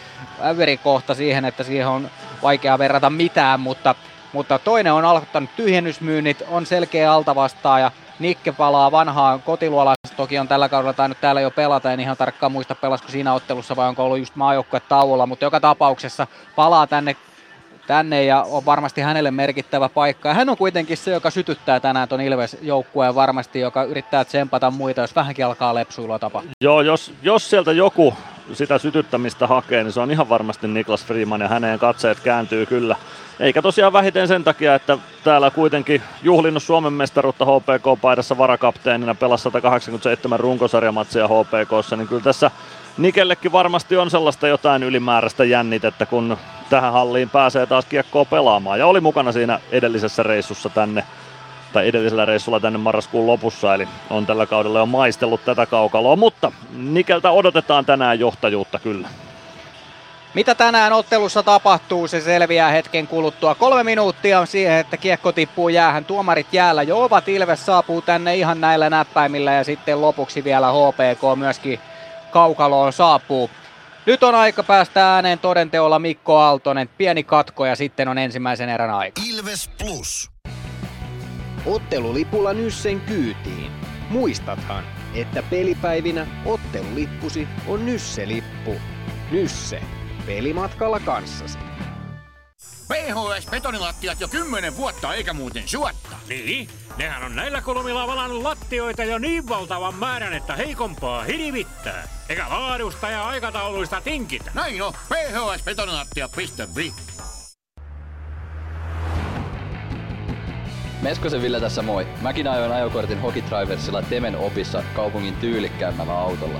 Speaker 3: överi kohta siihen, että siihen on vaikea verrata mitään, mutta mutta toinen on aloittanut tyhjennysmyynnit, on selkeä altavastaaja. Nikke palaa vanhaan kotiluolaan, toki on tällä kaudella tainnut täällä jo pelata, en ihan tarkkaan muista pelasko siinä ottelussa vai onko ollut just maajoukkue tauolla, mutta joka tapauksessa palaa tänne tänne ja on varmasti hänelle merkittävä paikka. Ja hän on kuitenkin se, joka sytyttää tänään ton Ilves-joukkueen varmasti, joka yrittää tsempata muita, jos vähänkin alkaa lepsuilua tapa.
Speaker 7: Joo, jos, jos sieltä joku sitä sytyttämistä hakee, niin se on ihan varmasti Niklas Freeman ja häneen katseet kääntyy kyllä. Eikä tosiaan vähiten sen takia, että täällä kuitenkin juhlinnut Suomen mestaruutta HPK-paidassa varakapteenina pelasi 187 runkosarjamatsia HPKssa, niin kyllä tässä Nikellekin varmasti on sellaista jotain ylimääräistä jännitettä, kun tähän halliin pääsee taas kiekkoa pelaamaan. Ja oli mukana siinä edellisessä reissussa tänne, tai edellisellä reissulla tänne marraskuun lopussa, eli on tällä kaudella jo maistellut tätä kaukaloa, mutta Nikeltä odotetaan tänään johtajuutta kyllä.
Speaker 3: Mitä tänään ottelussa tapahtuu, se selviää hetken kuluttua. Kolme minuuttia on siihen, että kiekko tippuu jäähän. Tuomarit jäällä jo ovat. Ilves saapuu tänne ihan näillä näppäimillä ja sitten lopuksi vielä HPK myöskin kaukaloon saapuu. Nyt on aika päästä ääneen todenteolla Mikko Aaltonen. Pieni katko ja sitten on ensimmäisen erän aika.
Speaker 1: Ilves Plus.
Speaker 5: Ottelulipulla Nyssen kyytiin. Muistathan, että pelipäivinä ottelulippusi on Nysse-lippu. Nysse. Pelimatkalla kanssasi.
Speaker 10: PHS betonilattiat jo kymmenen vuotta eikä muuten suotta.
Speaker 19: Niin, nehän on näillä kolmilla valannut lattioita jo niin valtavan määrän, että heikompaa hirvittää. Eikä laadusta ja aikatauluista tinkitä.
Speaker 10: Näin on, phsbetonilattia.fi.
Speaker 9: Meskosen Ville tässä moi. Mäkin ajoin ajokortin Hokitriversilla Temen opissa kaupungin tyylikkäämmällä autolla.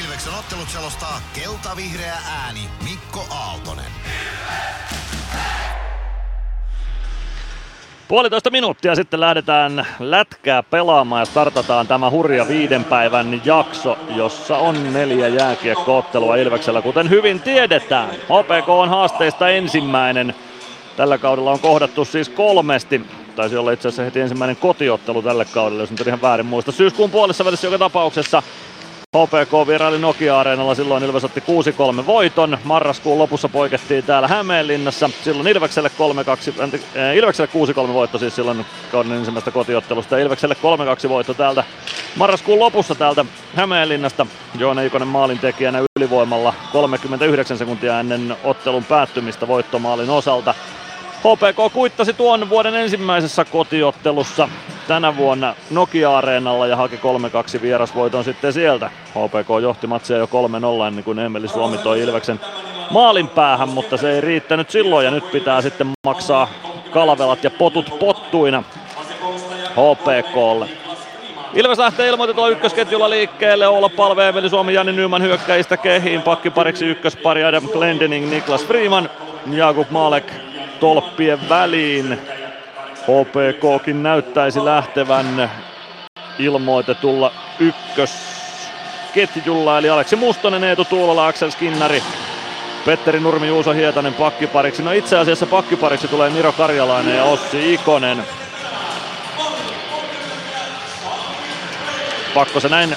Speaker 1: Ilveksen ottelut selostaa kelta-vihreä ääni Mikko Aaltonen.
Speaker 7: Puolitoista minuuttia sitten lähdetään lätkää pelaamaan ja startataan tämä hurja viiden päivän jakso, jossa on neljä jääkiekkoottelua Ilveksellä, kuten hyvin tiedetään. HPK on haasteista ensimmäinen. Tällä kaudella on kohdattu siis kolmesti. Taisi olla itse asiassa heti ensimmäinen kotiottelu tälle kaudelle, jos nyt ihan väärin muista. Syyskuun puolessa välissä joka tapauksessa HPK vieraili Nokia-areenalla, silloin Ilves otti 6-3 voiton. Marraskuun lopussa poikettiin täällä Hämeenlinnassa. Silloin Ilvekselle 3-2, äh, Ilvekselle 6-3 voitto siis silloin kauden ensimmäistä kotiottelusta. Ilvekselle 3-2 voitto täältä marraskuun lopussa täältä Hämeenlinnasta. Joona Ikonen maalin tekijänä ylivoimalla 39 sekuntia ennen ottelun päättymistä voittomaalin osalta. HPK kuittasi tuon vuoden ensimmäisessä kotiottelussa tänä vuonna Nokia-areenalla ja haki 3-2 vierasvoiton sitten sieltä. HPK johti matsia jo 3-0 ennen kuin Emeli Suomi toi Ilveksen maalin päähän, mutta se ei riittänyt silloin ja nyt pitää sitten maksaa kalvelat ja potut pottuina HPKlle. Ilves lähtee ilmoitetulla ykkösketjulla liikkeelle. Oula Palve, Emeli Suomi, Jani Nyman hyökkäistä kehiin. Pakkipariksi ykköspari Adam Glendening, Niklas Freeman, Jakub Malek tolppien väliin. HPKkin näyttäisi lähtevän ilmoitetulla ykkösketjulla, eli Aleksi Mustonen, Eetu Tuulola, Axel Skinnari, Petteri Nurmi, Juuso Hietanen pakkipariksi. No itse asiassa pakkipariksi tulee Miro Karjalainen ja Ossi Ikonen. Pakko se näin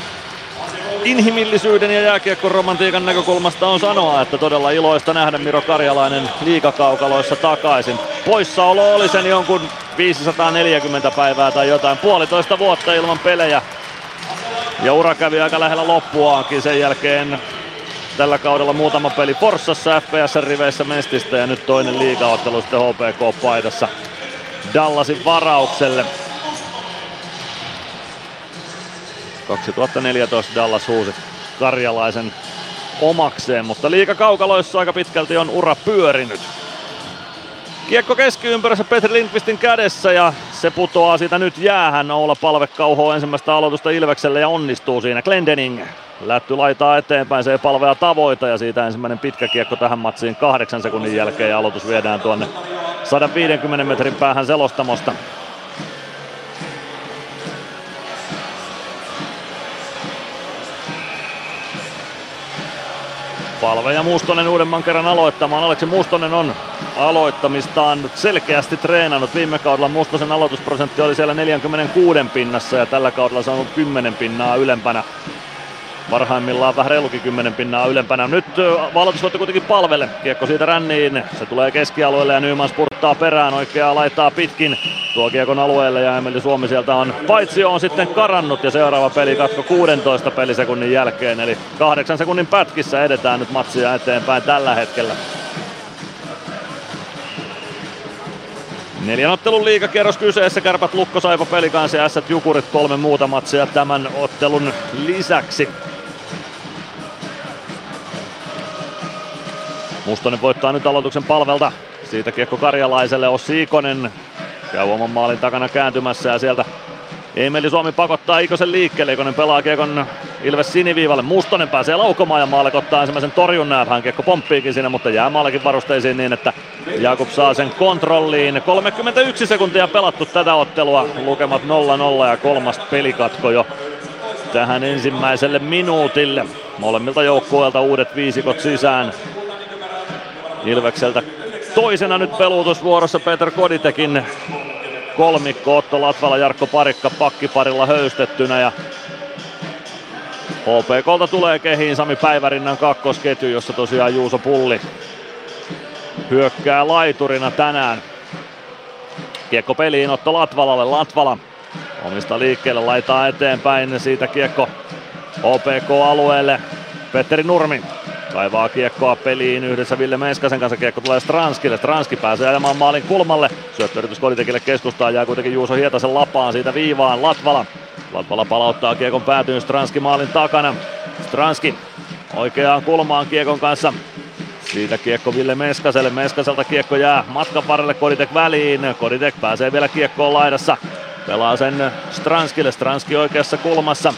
Speaker 7: inhimillisyyden ja jääkiekkoromantiikan näkökulmasta on sanoa, että todella iloista nähdä Miro Karjalainen liikakaukaloissa takaisin. Poissaolo oli sen jonkun 540 päivää tai jotain, puolitoista vuotta ilman pelejä. Ja ura kävi aika lähellä loppuaankin sen jälkeen tällä kaudella muutama peli Forssassa FPS-riveissä Mestistä ja nyt toinen liigaottelu sitten HPK-paidassa Dallasin varaukselle. 2014 Dallas huusi Karjalaisen omakseen, mutta liika kaukaloissa aika pitkälti on ura pyörinyt. Kiekko keskiympyrässä Petri Lindqvistin kädessä ja se putoaa siitä nyt jäähän. Oula Palve kauhoo ensimmäistä aloitusta Ilvekselle ja onnistuu siinä. Glendening lätty laitaa eteenpäin, se ei palvea tavoita ja siitä ensimmäinen pitkä kiekko tähän matsiin kahdeksan sekunnin jälkeen ja aloitus viedään tuonne 150 metrin päähän selostamosta. Palve ja Mustonen uudemman kerran aloittamaan. Aleksi Mustonen on aloittamistaan selkeästi treenannut. Viime kaudella Mustosen aloitusprosentti oli siellä 46 pinnassa ja tällä kaudella se on ollut 10 pinnaa ylempänä. Parhaimmillaan vähän reilukin 10 pinnaa ylempänä. Nyt valotusvoitto kuitenkin palvelle. Kiekko siitä ränniin. Se tulee keskialueelle ja Nyman spurttaa perään. Oikeaa laittaa pitkin tuo kiekon alueelle ja Emeli Suomi sieltä on paitsi on sitten karannut ja seuraava peli katko 16 pelisekunnin jälkeen. Eli kahdeksan sekunnin pätkissä edetään nyt matsia eteenpäin tällä hetkellä. Neljän ottelun liigakierros kyseessä, Kärpät Lukko Saipa Pelikansi ja Ässät Jukurit kolme muuta matsia tämän ottelun lisäksi. Mustonen voittaa nyt aloituksen palvelta. Siitä kiekko Karjalaiselle, Ossi Ikonen käy oman maalin takana kääntymässä ja sieltä Emeli Suomi pakottaa Ikosen liikkeelle, Ikonen pelaa kiekon Ilves siniviivalle. Mustonen pääsee laukomaan ja Maalek ottaa ensimmäisen torjunnan. Hän kiekko pomppiikin siinä, mutta jää Maalekin varusteisiin niin, että Jakub saa sen kontrolliin. 31 sekuntia pelattu tätä ottelua. Lukemat 0-0 ja kolmas pelikatko jo tähän ensimmäiselle minuutille. Molemmilta joukkueilta uudet viisikot sisään. Ilvekseltä toisena nyt peluutusvuorossa Peter Koditekin kolmikko Otto Latvala, Jarkko Parikka pakkiparilla höystettynä ja HPKlta tulee kehiin Sami Päivärinnan kakkosketju, jossa tosiaan Juuso Pulli hyökkää laiturina tänään. Kiekko peliin Otto Latvalalle, Latvala omista liikkeelle laitaa eteenpäin, siitä kiekko HPK-alueelle, Petteri Nurmi Kaivaa kiekkoa peliin yhdessä Ville Meskasen kanssa. Kiekko tulee Stranskille. Stranski pääsee ajamaan maalin kulmalle. Syöttöyritys Koditekille keskustaan. Jää kuitenkin Juuso Hietasen lapaan siitä viivaan. Latvala. Latvala palauttaa kiekon päätyyn Stranski maalin takana. Stranski oikeaan kulmaan kiekon kanssa. Siitä kiekko Ville Meskaselle. Meskaselta kiekko jää matkan varrelle Koditek väliin. Koditek pääsee vielä kiekkoon laidassa. Pelaa sen Stranskille. Stranski oikeassa kulmassa.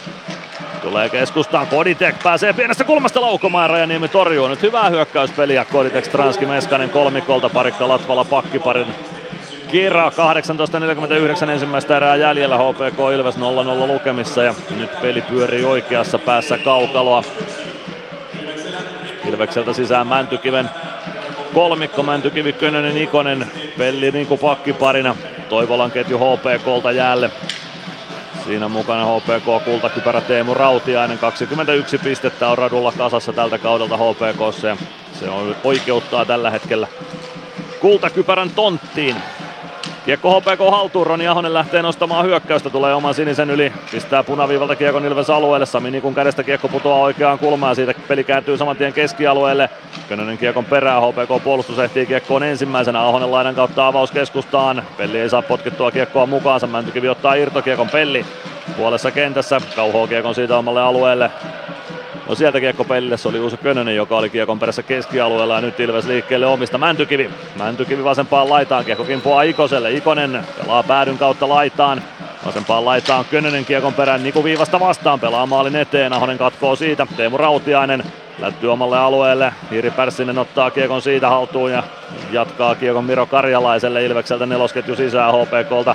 Speaker 7: Tulee keskustaan, Koditek pääsee pienestä kulmasta laukomaan, Rajaniemi torjuu nyt hyvää hyökkäyspeliä, Koditek, Stranski, Meskanen kolmikolta, parikka Latvala pakkiparin Kira 18.49 ensimmäistä erää jäljellä HPK Ilves 0-0 lukemissa ja nyt peli pyörii oikeassa päässä kaukaloa. Ilvekseltä sisään Mäntykiven kolmikko, Mäntykivi, Könönen, Ikonen, Pelli Ninku pakkiparina. Toivolan ketju HPKlta jäälle. Siinä mukana HPK kultakypärä Teemu Rautiainen. 21 pistettä on radulla kasassa tältä kaudelta HPKssa se on oikeuttaa tällä hetkellä kultakypärän tonttiin. Kiekko HPK haltuun, Roni Ahonen lähtee nostamaan hyökkäystä, tulee oman sinisen yli, pistää punaviivalta kiekon Ilves alueelle, Sami Nikun kädestä kiekko putoaa oikeaan kulmaan, ja siitä peli kääntyy saman tien keskialueelle. Könönen kiekon perään, HPK puolustus ehtii kiekkoon ensimmäisenä, Ahonen laidan kautta avaus keskustaan, Pelli ei saa potkittua kiekkoa mukaansa, Mäntykivi ottaa irtokiekon Pelli. Puolessa kentässä, kauhoo kiekon siitä omalle alueelle. No sieltä kiekko pelille, se oli Uusi Könönen, joka oli kiekon perässä keskialueella ja nyt Ilves liikkeelle omista Mäntykivi. Mäntykivi vasempaan laitaan, kiekko kimpoaa Ikoselle. Ikonen pelaa päädyn kautta laitaan. Vasempaan laitaan Könönen kiekon perään Niku Viivasta vastaan, pelaa maalin eteen, Ahonen katkoo siitä. Teemu Rautiainen lättyy omalle alueelle. Hiiri Pärssinen ottaa kiekon siitä haltuun ja jatkaa kiekon Miro Karjalaiselle Ilvekseltä nelosketju sisään HPKlta.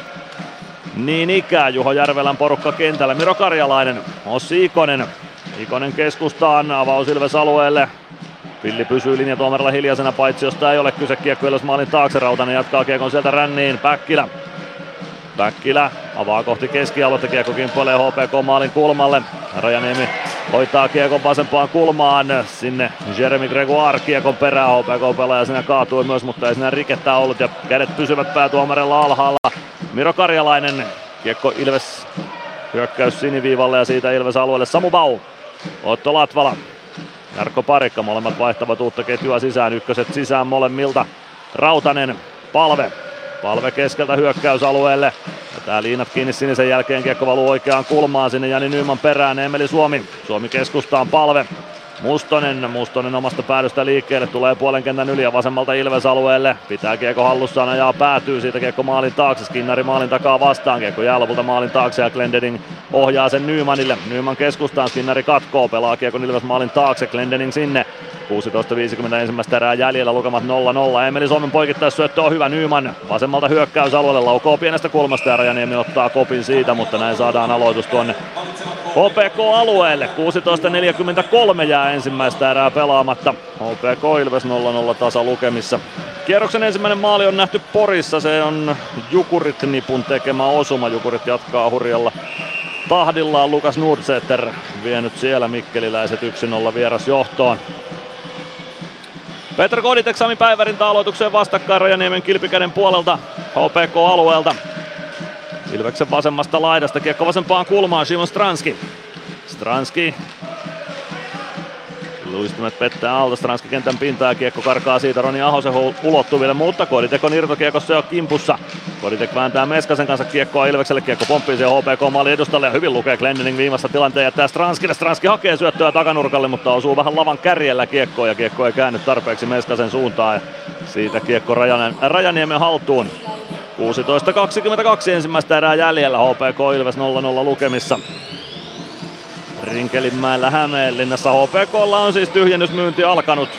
Speaker 7: Niin ikään Juho Järvelän porukka kentällä. Miro Karjalainen, Ossi Ikonen. Ikonen keskustaan, avaus Ilves alueelle. Pilli pysyy linjatuomarilla hiljaisena, paitsi josta ei ole kyse kiekko maalin taakse. Rautanen jatkaa kiekon sieltä ränniin. Päkkilä. Päkkilä avaa kohti keskialuetta, kiekko kimpoilee HPK maalin kulmalle. Rajaniemi hoitaa kiekon vasempaan kulmaan, sinne Jeremy Gregoire kiekon perään, HPK pelaaja sinä kaatui myös, mutta ei sinä rikettä ollut ja kädet pysyvät päätuomarilla alhaalla. Miro Karjalainen, kiekko Ilves hyökkäys siniviivalle ja siitä Ilves alueelle Samu Bau. Otto Latvala, Jarkko Parikka, molemmat vaihtavat uutta ketjua sisään, ykköset sisään molemmilta. Rautanen, palve, Palve keskeltä hyökkäysalueelle. Ja tää liinat kiinni sinisen jälkeen kiekko valuu oikeaan kulmaan sinne Jani Nyman perään. Emeli Suomi. Suomi keskustaan palve. Mustonen, Mustonen omasta päädystä liikkeelle, tulee puolen kentän yli ja vasemmalta Ilves alueelle. Pitää kiekko hallussaan ja päätyy siitä kiekko maalin taakse. Skinnari maalin takaa vastaan, kiekko jää lopulta maalin taakse ja Glendening ohjaa sen Nymanille. Nyman keskustaan, Skinnari katkoo, pelaa kiekko Ilves maalin taakse, Glendening sinne. 16.50 ensimmäistä erää jäljellä, lukemat 0-0. Emeli Suomen poikittaissyöttö on hyvä Nyman. Vasemmalta hyökkäysalueelle laukoo pienestä kulmasta ja Rajaniemi ottaa kopin siitä, mutta näin saadaan aloitus tuonne HPK-alueelle. 16.43 jää ensimmäistä erää pelaamatta. HPK Ilves 0-0 tasa lukemissa. Kierroksen ensimmäinen maali on nähty Porissa. Se on Jukurit nipun tekemä osuma. Jukurit jatkaa hurjalla tahdillaan. Lukas Nordseter vienyt siellä mikkeliläiset 1-0 vieras johtoon. Petr Koditek Sami Päivärintä aloitukseen vastakkain Rajaniemen kilpikäden puolelta HPK-alueelta. Ilveksen vasemmasta laidasta kiekko vasempaan kulmaan Simon Stranski. Stranski Luistimet pettää alta, Stranski kentän pintaa kiekko karkaa siitä Roni Ahosen ulottuville, mutta Koditek on irtokiekossa jo kimpussa. Koditek vääntää Meskasen kanssa kiekkoa Ilvekselle, kiekko pomppii siihen HPK maali edustalle ja hyvin lukee Glendening viimeistä tilanteen jättää Stranskille. Stranski hakee syöttöä takanurkalle, mutta osuu vähän lavan kärjellä kiekkoa ja kiekko ei käänny tarpeeksi Meskasen suuntaan ja siitä kiekko Rajanen, Rajaniemen haltuun. 16.22 ensimmäistä erää jäljellä, HPK Ilves 0-0 lukemissa. Rinkelinmäellä Hämeenlinnassa. HPKlla on siis tyhjennysmyynti alkanut.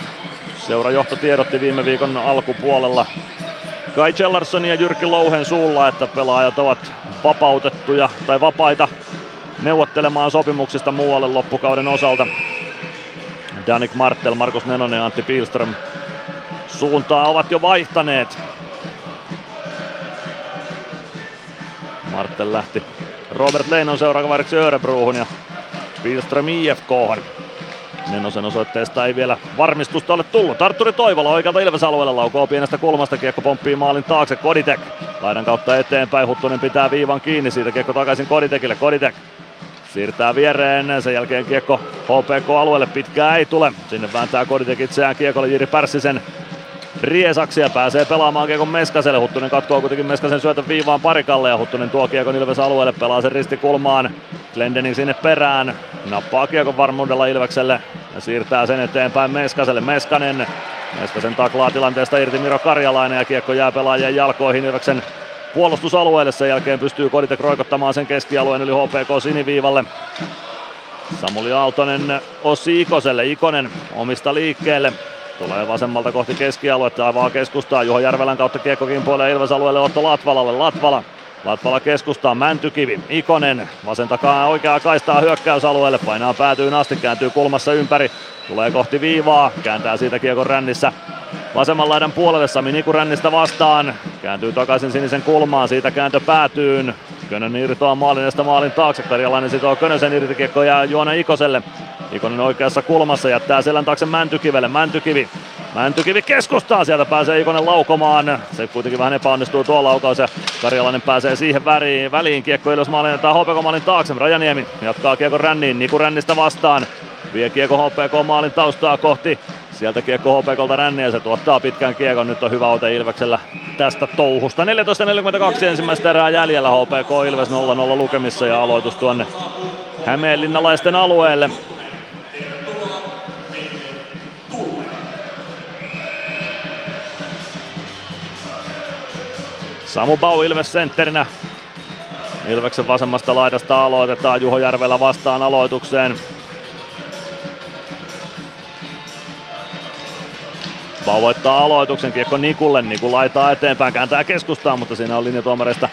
Speaker 7: Seurajohto tiedotti viime viikon alkupuolella Kai Chellarsson ja Jyrki Louhen suulla, että pelaajat ovat vapautettuja tai vapaita neuvottelemaan sopimuksista muualle loppukauden osalta. Danik Martel, Markus Nenonen ja Antti Pilström suuntaa ovat jo vaihtaneet. Martel lähti Robert Leinon seuraavaksi Örebrohun ja Pilström IFK. Nenosen osoitteesta ei vielä varmistusta ole tullut. Arturi Toivola oikealta Ilves-alueella laukoo pienestä kulmasta. Kiekko pomppii maalin taakse. Koditek laidan kautta eteenpäin. Huttunen pitää viivan kiinni. Siitä kiekko takaisin Koditekille. Koditek siirtää viereen. Sen jälkeen kiekko HPK-alueelle. Pitkää ei tule. Sinne vääntää Koditek itseään kiekolle Jiri Pärssisen riesaksi ja pääsee pelaamaan Kiekon Meskaselle. Huttunen katkoo kuitenkin Meskasen syötön viivaan parikalle ja Huttunen tuo Kiekon Ilves alueelle, pelaa sen ristikulmaan. Glendening sinne perään, nappaa Kiekon varmuudella Ilvekselle ja siirtää sen eteenpäin Meskaselle. Meskanen, Meskasen taklaa tilanteesta irti Miro Karjalainen ja Kiekko jää pelaajien jalkoihin Ilveksen puolustusalueelle. Sen jälkeen pystyy Koditek roikottamaan sen keskialueen yli HPK siniviivalle. Samuli Aaltonen Ossi Ikoselle. Ikonen omista liikkeelle. Tulee vasemmalta kohti keskialuetta, avaa keskustaa. Juho Järvelän kautta kiekko kimpoilee Ilves alueelle Otto Latvalalle. Latvala Latvala keskustaa, Mäntykivi, Ikonen, vasen takaa oikeaa kaistaa hyökkäysalueelle, painaa päätyyn asti, kääntyy kulmassa ympäri, tulee kohti viivaa, kääntää siitä kiekon rännissä vasemman laidan puolelle, Sami Niku rännistä vastaan, kääntyy takaisin sinisen kulmaan, siitä kääntö päätyyn, Könön irtoaa maalinesta maalin taakse, Karjalainen sitoo Könösen irti, kiekko jää Juona Ikoselle, Ikonen oikeassa kulmassa jättää selän taakse Mäntykivelle. Mäntykivi. Mäntykivi keskustaa, sieltä pääsee Ikonen laukomaan. Se kuitenkin vähän epäonnistuu tuo laukaus ja Karjalainen pääsee siihen väliin. väliin. Kiekko ylös maalin, tai HPK maalin taakse. Rajaniemi jatkaa kiekko ränniin, Niku rännistä vastaan. Vie kiekko HPK maalin taustaa kohti. Sieltä kiekko HPKlta ränniä ja se tuottaa pitkän kiekon. Nyt on hyvä ote Ilveksellä tästä touhusta. 14.42 ensimmäistä erää jäljellä HPK Ilves 0-0 lukemissa ja aloitus tuonne Hämeenlinnalaisten alueelle. Samu Bau Ilves sentterinä. Ilveksen vasemmasta laidasta aloitetaan Juho Järvelä vastaan aloitukseen. Bau voittaa aloituksen, kiekko Nikulle, Niku laitaa eteenpäin, kääntää keskustaan, mutta siinä on linjatuomareista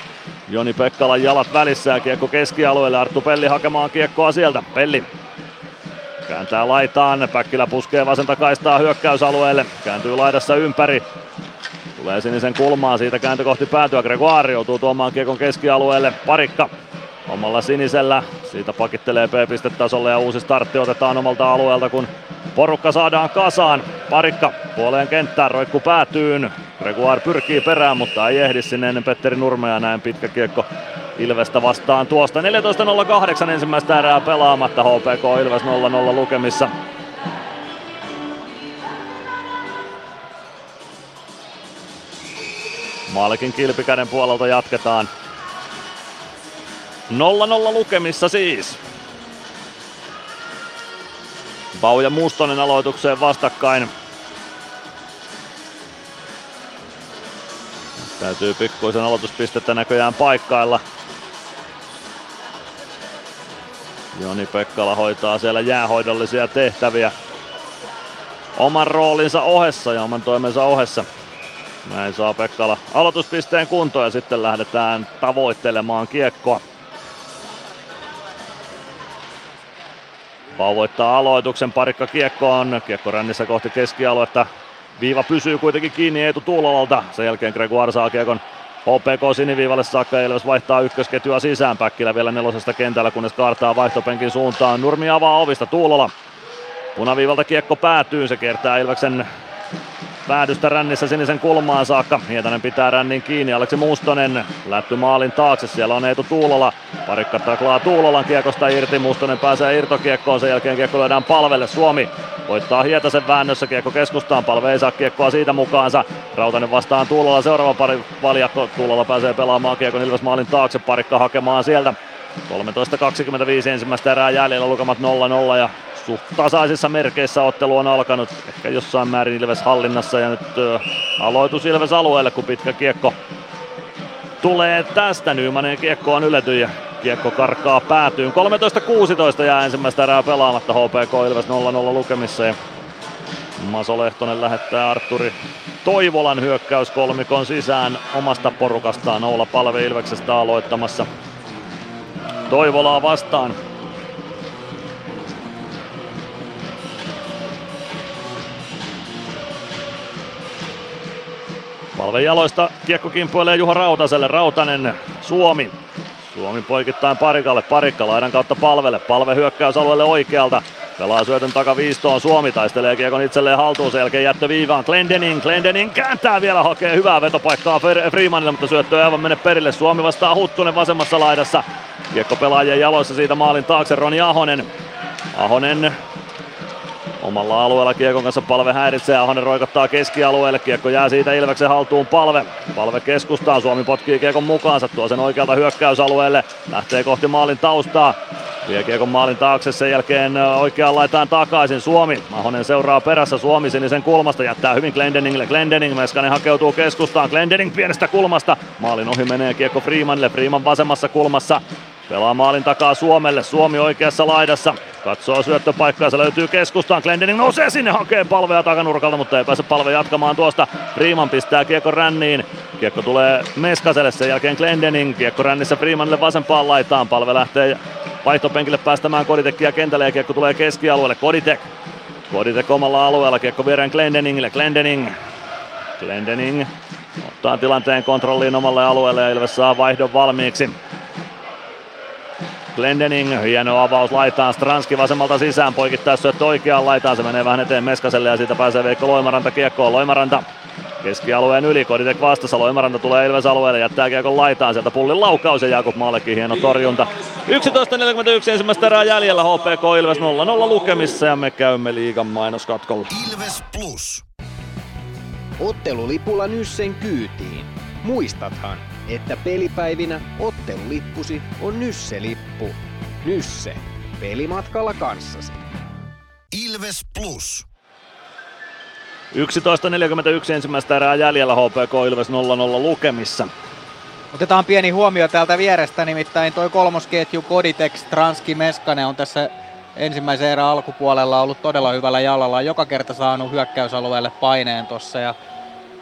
Speaker 7: Joni Pekkalan jalat välissä ja kiekko keskialueelle. Arttu Pelli hakemaan kiekkoa sieltä. Pelli kääntää laitaan. Päkkilä puskee vasenta kaistaa hyökkäysalueelle. Kääntyy laidassa ympäri. Tulee sinisen kulmaan, siitä kääntö kohti päätyä. Gregoire joutuu tuomaan kiekon keskialueelle. Parikka omalla sinisellä. Siitä pakittelee P-pistetasolle ja uusi startti otetaan omalta alueelta, kun porukka saadaan kasaan. Parikka puoleen kenttään, roikku päätyyn. Gregoire pyrkii perään, mutta ei ehdi sinne ennen Petteri Nurmea. Näin pitkä kiekko Ilvestä vastaan tuosta. 14.08 ensimmäistä erää pelaamatta. HPK Ilves 0-0 lukemissa. Maalikin kilpikäden puolelta jatketaan. 0-0 lukemissa siis. Bau ja Mustonen aloitukseen vastakkain. Täytyy pikkuisen aloituspistettä näköjään paikkailla. Joni Pekkala hoitaa siellä jäähoidollisia tehtäviä oman roolinsa ohessa ja oman toimensa ohessa. Näin saa Pekkala aloituspisteen kuntoon ja sitten lähdetään tavoittelemaan kiekkoa. Pau voittaa aloituksen, parikka kiekko on, kiekko rännissä kohti keskialuetta. Viiva pysyy kuitenkin kiinni Eetu Tuulolalta. Sen jälkeen Gregoire saa kiekon HPK siniviivalle saakka Ilves vaihtaa ykkösketjua sisään. Päkkilä vielä nelosesta kentällä, kunnes kaartaa vaihtopenkin suuntaan. Nurmi avaa ovista Tuulola. Punaviivalta kiekko päätyy, se kiertää Ilveksen päädystä rännissä sinisen kulmaan saakka. Hietanen pitää rännin kiinni. Aleksi Mustonen lätty maalin taakse. Siellä on Eetu Tuulola. Parikka taklaa Tuulolan kiekosta irti. Mustonen pääsee irtokiekkoon. Sen jälkeen kiekko lyödään palvelle. Suomi voittaa Hietasen väännössä. Kiekko keskustaan. Palve ei saa kiekkoa siitä mukaansa. Rautanen vastaan Tuulola. Seuraava pari valjakko. Tuulola pääsee pelaamaan kiekon Ilves maalin taakse. Parikka hakemaan sieltä. 13.25 ensimmäistä erää jäljellä lukemat 0-0 ja suht tasaisissa merkeissä ottelu on alkanut. Ehkä jossain määrin Ilves hallinnassa ja nyt ö, aloitus Ilves alueelle, kun pitkä kiekko tulee tästä. Nymanen kiekko on ylety ja kiekko karkaa päätyyn. 13.16 jää ensimmäistä erää pelaamatta HPK Ilves 0-0 lukemissa ja Maso Lehtonen lähettää Arturi Toivolan hyökkäys kolmikon sisään omasta porukastaan. Oula Palve Ilveksestä aloittamassa Toivolaa vastaan. Palve jaloista kiekko kimpoilee Juha Rautaselle. Rautanen, Suomi. Suomi poikittain parikalle. Parikka laidan kautta palvelle. Palve hyökkäysalueelle oikealta. Pelaa syötön takaviistoon. Suomi taistelee kiekon itselleen haltuun. Sen jälkeen jättö viivaan. Glendening. Glendening kääntää vielä. Hakee hyvää vetopaikkaa Freemanille, mutta syöttö ei aivan mene perille. Suomi vastaa Huttunen vasemmassa laidassa. Kiekko pelaajien jaloissa siitä maalin taakse. Roni Ahonen. Ahonen Omalla alueella Kiekon kanssa palve häiritsee, Ahonen roikottaa keskialueelle, Kiekko jää siitä Ilveksen haltuun palve. Palve keskustaan, Suomi potkii Kiekon mukaansa, tuo sen oikealta hyökkäysalueelle, lähtee kohti maalin taustaa. Vie Kiekon maalin taakse, sen jälkeen oikeaan laitaan takaisin Suomi. Ahonen seuraa perässä, Suomi sinisen kulmasta, jättää hyvin Glendeningille. Glendening, Meskanen hakeutuu keskustaan, Glendening pienestä kulmasta. Maalin ohi menee Kiekko Freemanille, Freeman vasemmassa kulmassa. Pelaa maalin takaa Suomelle, Suomi oikeassa laidassa. Katsoo syöttöpaikkaa, se löytyy keskustaan. Glendening nousee sinne, hakee palvea takanurkalta, mutta ei pääse palve jatkamaan tuosta. Freeman pistää kiekko ränniin. Kiekko tulee Meskaselle, sen jälkeen Glendening. Kiekko rännissä Freemanille vasempaan laitaan. Palve lähtee vaihtopenkille päästämään Koditekkiä kentälle ja kiekko tulee keskialueelle. Koditek. Koditek omalla alueella, kiekko viereen Glendeningille. Glendening. Glendening ottaa tilanteen kontrolliin omalle alueelle ja Ilves saa vaihdon valmiiksi. Glendening, hieno avaus laitaan, Stranski vasemmalta sisään, poikittaa syöttö oikeaan laitaan, se menee vähän eteen Meskaselle ja siitä pääsee Veikko Loimaranta kiekkoon, Loimaranta keskialueen yli, Koditek vastassa, Loimaranta tulee Ilves alueelle, jättää kiekon laitaan, sieltä pullin laukaus ja Jakub Maallekin hieno torjunta. 11.41 ensimmäistä erää jäljellä, HPK Ilves 0-0 lukemissa ja me käymme liigan mainoskatkolla.
Speaker 1: Ilves Plus.
Speaker 5: Ottelulipulla Nyssen kyytiin. Muistathan, että pelipäivinä ottelulippusi on Nysse-lippu. Nysse. Pelimatkalla kanssasi.
Speaker 1: Ilves Plus.
Speaker 7: 11.41 ensimmäistä erää jäljellä HPK Ilves 0-0 lukemissa.
Speaker 3: Otetaan pieni huomio täältä vierestä, nimittäin toi kolmosketju Koditex Transki Meskanen on tässä ensimmäisen erän alkupuolella ollut todella hyvällä jalalla. Joka kerta saanut hyökkäysalueelle paineen tuossa ja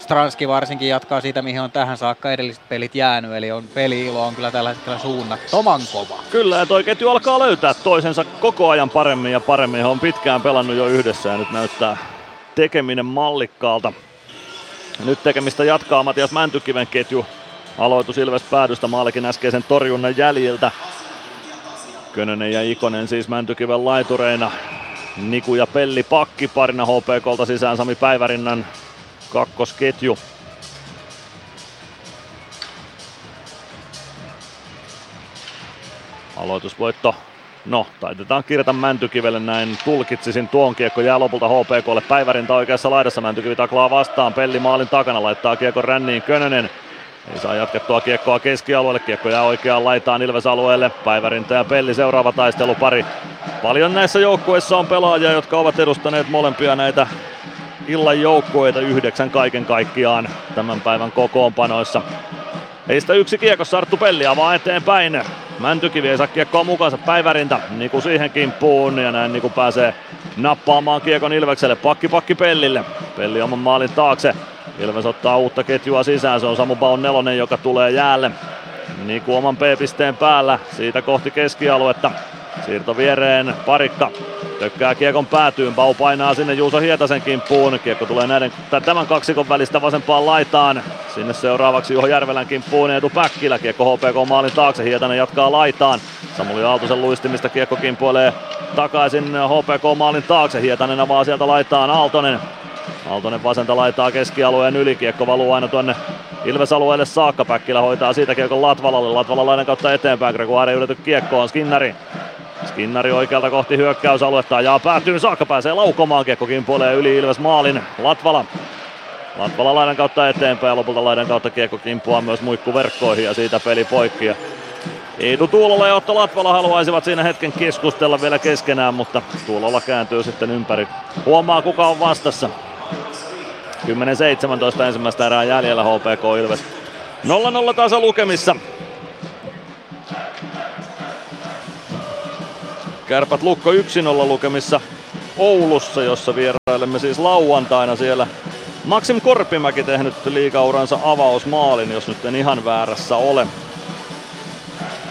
Speaker 3: Stranski varsinkin jatkaa siitä, mihin on tähän saakka edelliset pelit jäänyt, eli on peli-ilo on kyllä tällä hetkellä suunnattoman kova.
Speaker 7: Kyllä, ja toi ketju alkaa löytää toisensa koko ajan paremmin ja paremmin. He on pitkään pelannut jo yhdessä ja nyt näyttää tekeminen mallikkaalta. Nyt tekemistä jatkaa Matias Mäntykiven ketju. Aloitus Ilves päädystä maalikin äskeisen torjunnan jäljiltä. Könönen ja Ikonen siis Mäntykiven laitureina. Niku ja Pelli pakkiparina HPKlta sisään Sami Päivärinnan kakkosketju. Aloitusvoitto. No, taitetaan kirjata Mäntykivelle näin. Tulkitsisin tuon kiekko jää lopulta HPKlle. Päivärinta oikeassa laidassa. Mäntykivi taklaa vastaan. Pelli maalin takana laittaa kiekko ränniin Könönen. Ei saa jatkettua kiekkoa keskialueelle. Kiekko jää oikeaan laitaan Ilves-alueelle. Päivärinta ja Pelli seuraava taistelupari. Paljon näissä joukkueissa on pelaajia, jotka ovat edustaneet molempia näitä illan joukkueita yhdeksän kaiken kaikkiaan tämän päivän kokoonpanoissa. Heistä yksi kiekossa Arttu Pelli avaa eteenpäin. Mäntykivi ei saa kiekkoa mukaansa Päivärinta. Niku siihen kimppuun ja näin Niku pääsee nappaamaan kiekon Ilvekselle. Pakki pakki Pellille. Pelli oman maalin taakse. Ilves ottaa uutta ketjua sisään. Se on Samu Baun nelonen, joka tulee jäälle. Niku oman P-pisteen päällä. Siitä kohti keskialuetta. Siirto viereen, parikka tökkää kiekon päätyyn, Bau painaa sinne Juuso Hietasen kimppuun, kiekko tulee näiden, tämän kaksikon välistä vasempaan laitaan, sinne seuraavaksi Juho Järvelän kimppuun Eetu Päkkilä, kiekko HPK maalin taakse, Hietanen jatkaa laitaan, Samuli Aaltosen luistimista kiekko kimpuilee takaisin HPK maalin taakse, Hietanen avaa sieltä laitaan Aaltonen, Aaltonen vasenta laitaa keskialueen yli, kiekko valuu aina tuonne Ilves-alueelle saakka, Päkkilä hoitaa siitä kiekon Latvalalle, Latvalalainen kautta eteenpäin, Gregoire ylety kiekkoon, Skinnari Skinnari oikealta kohti hyökkäysaluetta ja päätyy saakka, pääsee laukomaan, kiekko kimpuilee yli Ilves maalin, Latvala. Latvala laidan kautta eteenpäin ja lopulta laidan kautta kiekko kimpuaa myös muikkuverkkoihin ja siitä peli poikki. Ja Tuulola ja Otto Latvala haluaisivat siinä hetken keskustella vielä keskenään, mutta Tuulola kääntyy sitten ympäri. Huomaa kuka on vastassa. 10-17 ensimmäistä erää jäljellä HPK Ilves. 0-0 tasa lukemissa. Kärpät Lukko 1-0 lukemissa Oulussa, jossa vierailemme siis lauantaina siellä. Maxim Korpimäki tehnyt liikauransa avausmaalin, jos nyt en ihan väärässä ole.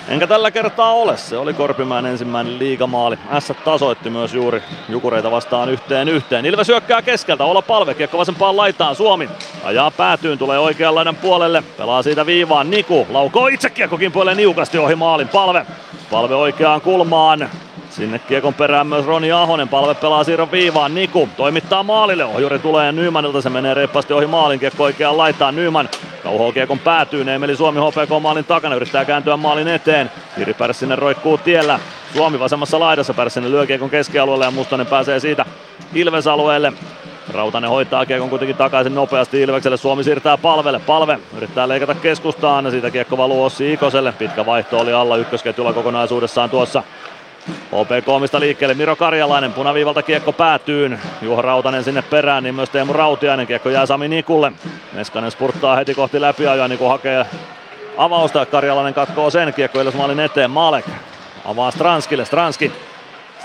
Speaker 7: Enkä tällä kertaa ole, se oli Korpimäen ensimmäinen liigamaali. S tasoitti myös juuri Jukureita vastaan yhteen yhteen. Ilves hyökkää keskeltä, olla palve, kiekko vasempaan laitaan, Suomi ajaa päätyyn, tulee oikean laidan puolelle, pelaa siitä viivaan, Niku laukoo itse kiekkokin puolelle niukasti ohi maalin, palve, palve oikeaan kulmaan, Sinne kiekon perään myös Roni Ahonen, palve pelaa siirron viivaan, Niku toimittaa maalille, ohjuri tulee Nymanilta, se menee reippaasti ohi maalin, kiekko oikeaan laittaa Nyman, kauhoo kiekon päätyy, Neemeli Suomi HPK maalin takana, yrittää kääntyä maalin eteen, Jiri Pärssinen roikkuu tiellä, Suomi vasemmassa laidassa, Pärssinen lyö kiekon keskialueelle ja Mustonen pääsee siitä Ilves-alueelle. Rautanen hoitaa kiekon kuitenkin takaisin nopeasti Ilvekselle. Suomi siirtää palvelle. Palve yrittää leikata keskustaan. Siitä kiekko valuu Ossi Ikoselle. Pitkä vaihto oli alla ykkösketjulla kokonaisuudessaan tuossa OPK liikkeelle Miro Karjalainen, punaviivalta kiekko päätyyn. Juho Rautanen sinne perään, niin myös Teemu Rautiainen. Kiekko jää Sami Nikulle. Meskanen spurttaa heti kohti läpiajoa, Niku hakee avausta. Karjalainen katkoo sen, kiekko maalin eteen. Malek avaa Stranskille, Stranski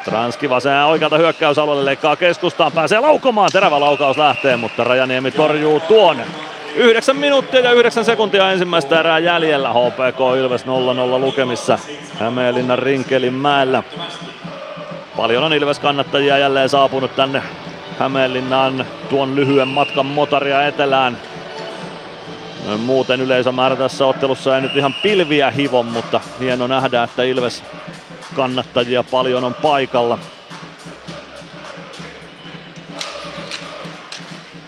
Speaker 7: Stranski vasen oikealta hyökkäysalueelle leikkaa keskustaan, pääsee laukomaan, terävä laukaus lähtee, mutta Rajaniemi torjuu tuon. 9 minuuttia ja 9 sekuntia ensimmäistä erää jäljellä. HPK Ilves 0-0 lukemissa Hämeenlinnan Rinkelin mäellä. Paljon on Ilves kannattajia jälleen saapunut tänne Hämeenlinnaan tuon lyhyen matkan motaria etelään. Muuten yleisömäärä tässä ottelussa ei nyt ihan pilviä hivon, mutta hieno nähdä, että Ilves kannattajia paljon on paikalla.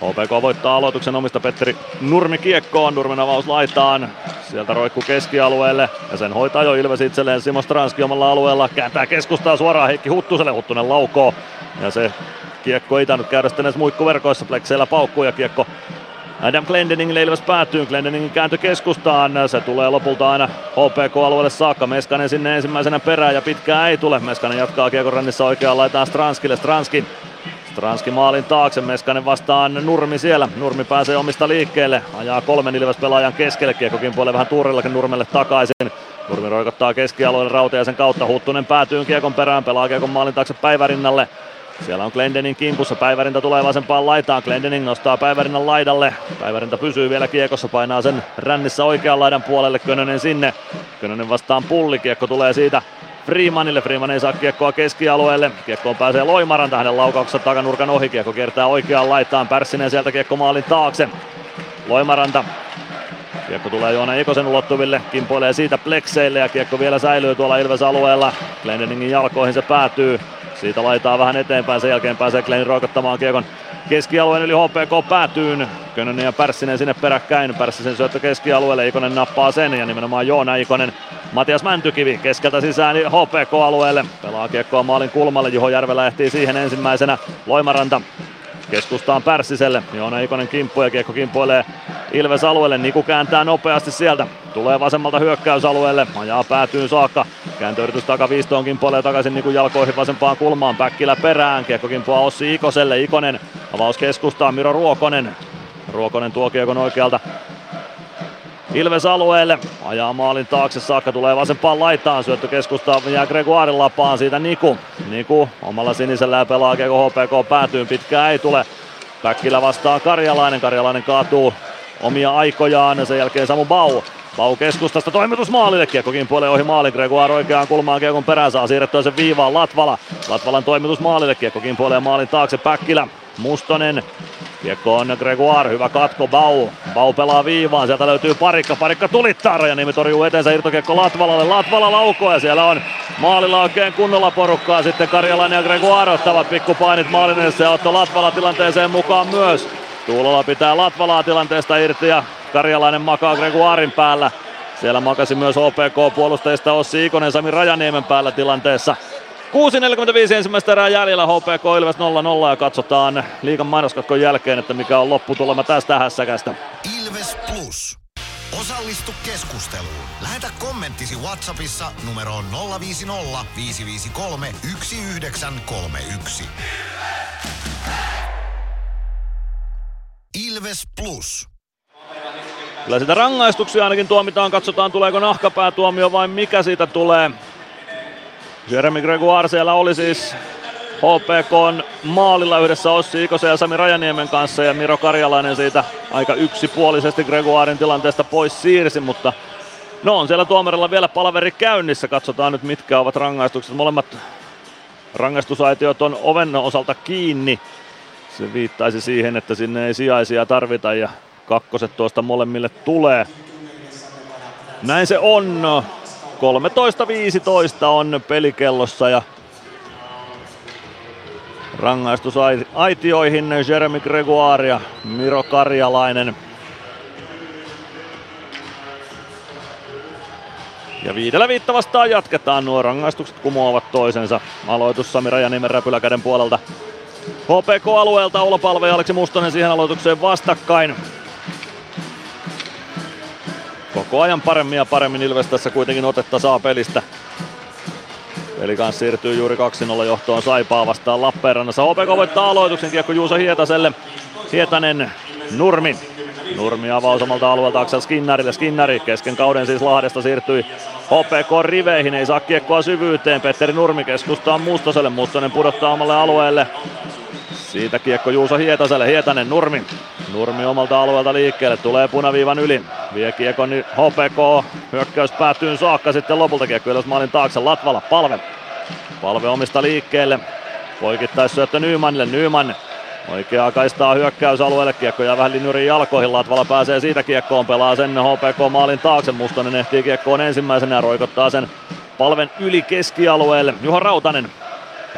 Speaker 7: OPK voittaa aloituksen omista Petteri Nurmi kiekkoon, Nurmen avaus laitaan. Sieltä roikku keskialueelle ja sen hoitaa jo Ilves itselleen Simo Stranski omalla alueella. Kääntää keskustaa suoraan Heikki Huttuselle, Huttunen laukoo. Ja se kiekko ei tainnut käydä sitten edes muikkuverkoissa, Plexeillä paukkuu ja kiekko Adam Glendeningille. Ilves päätyy, Glendening kääntö keskustaan, se tulee lopulta aina HPK-alueelle saakka, Meskanen sinne ensimmäisenä perään ja pitkää ei tule, Meskanen jatkaa kiekon rannissa oikeaan. Laitaan Stranskille, Stranski Stranski maalin taakse, Meskanen vastaan Nurmi siellä. Nurmi pääsee omista liikkeelle, ajaa kolmen Ilves pelaajan keskelle, kiekkokin puolelle vähän Tuurellakin Nurmelle takaisin. Nurmi roikottaa keskialueelle Rautiaisen kautta, Huttunen päätyy kiekon perään, pelaa kiekon maalin taakse Päivärinnalle. Siellä on Glendenin kimpussa, Päivärinta tulee vasempaan laitaan, Glendening nostaa Päivärinnan laidalle. Päivärinta pysyy vielä kiekossa, painaa sen rännissä oikean laidan puolelle, Könönen sinne. Könönen vastaan pulli, kiekko tulee siitä Freemanille. Freeman ei saa kiekkoa keskialueelle. Kiekkoon pääsee Loimaranta hänen laukauksessa takanurkan ohi. Kiekko kiertää oikeaan laitaan. Pärssinen sieltä kiekko maalin taakse. Loimaranta. Kiekko tulee Joona Ikosen ulottuville, kimpoilee siitä plekseille ja kiekko vielä säilyy tuolla Ilves-alueella. Glendeningin jalkoihin se päätyy. Siitä laitaa vähän eteenpäin, sen jälkeen pääsee Glenn roikottamaan kiekon keskialueen yli HPK päätyyn. Könönen ja Pärssinen sinne peräkkäin. Pärssisen syöttö keskialueelle, Ikonen nappaa sen ja nimenomaan Joona Ikonen. Matias Mäntykivi keskeltä sisään HPK-alueelle. Pelaa kiekkoa maalin kulmalle, Juho Järvelä ehtii siihen ensimmäisenä. Loimaranta keskustaan Pärssiselle. Joona Ikonen kimppu ja kiekko kimpoilee Ilves alueelle. Niku kääntää nopeasti sieltä. Tulee vasemmalta hyökkäysalueelle. Ajaa päätyyn saakka. Kääntöyritys takaviistoon kimpoilee takaisin Nikun jalkoihin vasempaan kulmaan. Päkkilä perään. Kiekko kimpoaa Ossi Ikoselle. Ikonen avaus keskustaan Miro Ruokonen. Ruokonen tuo kiekon oikealta Ilves alueelle, ajaa maalin taakse saakka, tulee vasempaan laitaan, syöttö keskustaan, jää Gregoirin lapaan. Siitä Niku. Niku omalla sinisellä ja pelaa Kiekko HPK päätyyn, pitkään ei tule. Päkkilä vastaa Karjalainen, Karjalainen kaatuu omia aikojaan, sen jälkeen Samu Bau. Bau keskustasta toimitus maalille, kiekkokin puolee ohi maali, Gregoire oikeaan kulmaan kiekon perään, saa siirrettyä sen viivaan Latvala. Latvalan toimitus maalille, kiekkokin puolee maalin taakse, Päkkilä, Mustonen, Kiekko on Gregoire, hyvä katko, Bau. Bau pelaa viivaan, sieltä löytyy parikka, parikka tulittaa, Rajanimi torjuu eteensä irtokiekko Latvalalle, Latvala laukoo ja siellä on maalilla oikein kunnolla porukkaa. Sitten Karjalainen ja Gregoire ottavat pikkupainit maalin ja Otto Latvala tilanteeseen mukaan myös. Tuulola pitää Latvalaa tilanteesta irti ja Karjalainen makaa Gregoirin päällä. Siellä makasi myös OPK-puolustajista Ossi Ikonen Sami Rajaniemen päällä tilanteessa. 6.45 ensimmäistä erää jäljellä HPK Ilves 0-0 ja katsotaan liikan mainoskatkon jälkeen, että mikä on lopputulema tästä hässäkästä.
Speaker 1: Ilves Plus. Osallistu keskusteluun. Lähetä kommenttisi Whatsappissa numeroon 050 553 1931. Ilves Plus.
Speaker 7: Kyllä sitä rangaistuksia ainakin tuomitaan, katsotaan tuleeko nahkapäätuomio vai mikä siitä tulee. Jeremy Gregoire siellä oli siis HPK maalilla yhdessä Ossi Ikosen ja Sami Rajaniemen kanssa ja Miro Karjalainen siitä aika yksipuolisesti Gregoirin tilanteesta pois siirsi, mutta no on siellä tuomarilla vielä palaveri käynnissä. Katsotaan nyt mitkä ovat rangaistukset. Molemmat rangaistusaitiot on oven osalta kiinni. Se viittaisi siihen, että sinne ei sijaisia tarvita ja kakkoset tuosta molemmille tulee. Näin se on. 13-15 on pelikellossa ja rangaistus aitioihin Jeremy Gregoire ja Miro Karjalainen. Ja viidellä viitta vastaan jatketaan. Nuo rangaistukset kumoavat toisensa. Aloitus Sami Rajaniemen räpyläkäden puolelta. HPK-alueelta Olopalve ja Aleksi Mustonen siihen aloitukseen vastakkain. Koko ajan paremmin ja paremmin Ilves tässä kuitenkin otetta saa pelistä. Eli kanssa siirtyy juuri 2-0 johtoon Saipaa vastaan Lappeenrannassa. OPK voittaa aloituksen kiekko Juuso Hietaselle. Hietanen Nurmi. Nurmi avaus omalta alueelta Aksel Skinnarille. Skinnari kesken kauden siis Lahdesta siirtyi HPK-riveihin. Ei saa kiekkoa syvyyteen. Petteri Nurmi keskustaa Mustoselle. Mustonen pudottaa omalle alueelle. Siitä kiekko Juuso Hietaselle. Hietanen Nurmi. Nurmi omalta alueelta liikkeelle. Tulee punaviivan yli. Vie kiekon niin HPK. Hyökkäys päättyy saakka. Sitten lopulta kiekko ylös maalin taakse. Latvala. Palve. Palve omista liikkeelle. Poikittais syöttö Nymanille. Nyman Oikeaa kaistaa hyökkäysalueelle, kiekko jää vähän linjurin jalkoihin, Latvala pääsee siitä kiekkoon, pelaa sen HPK maalin taakse, Mustonen ehtii kiekkoon ensimmäisenä ja roikottaa sen palven yli keskialueelle. Juha Rautanen,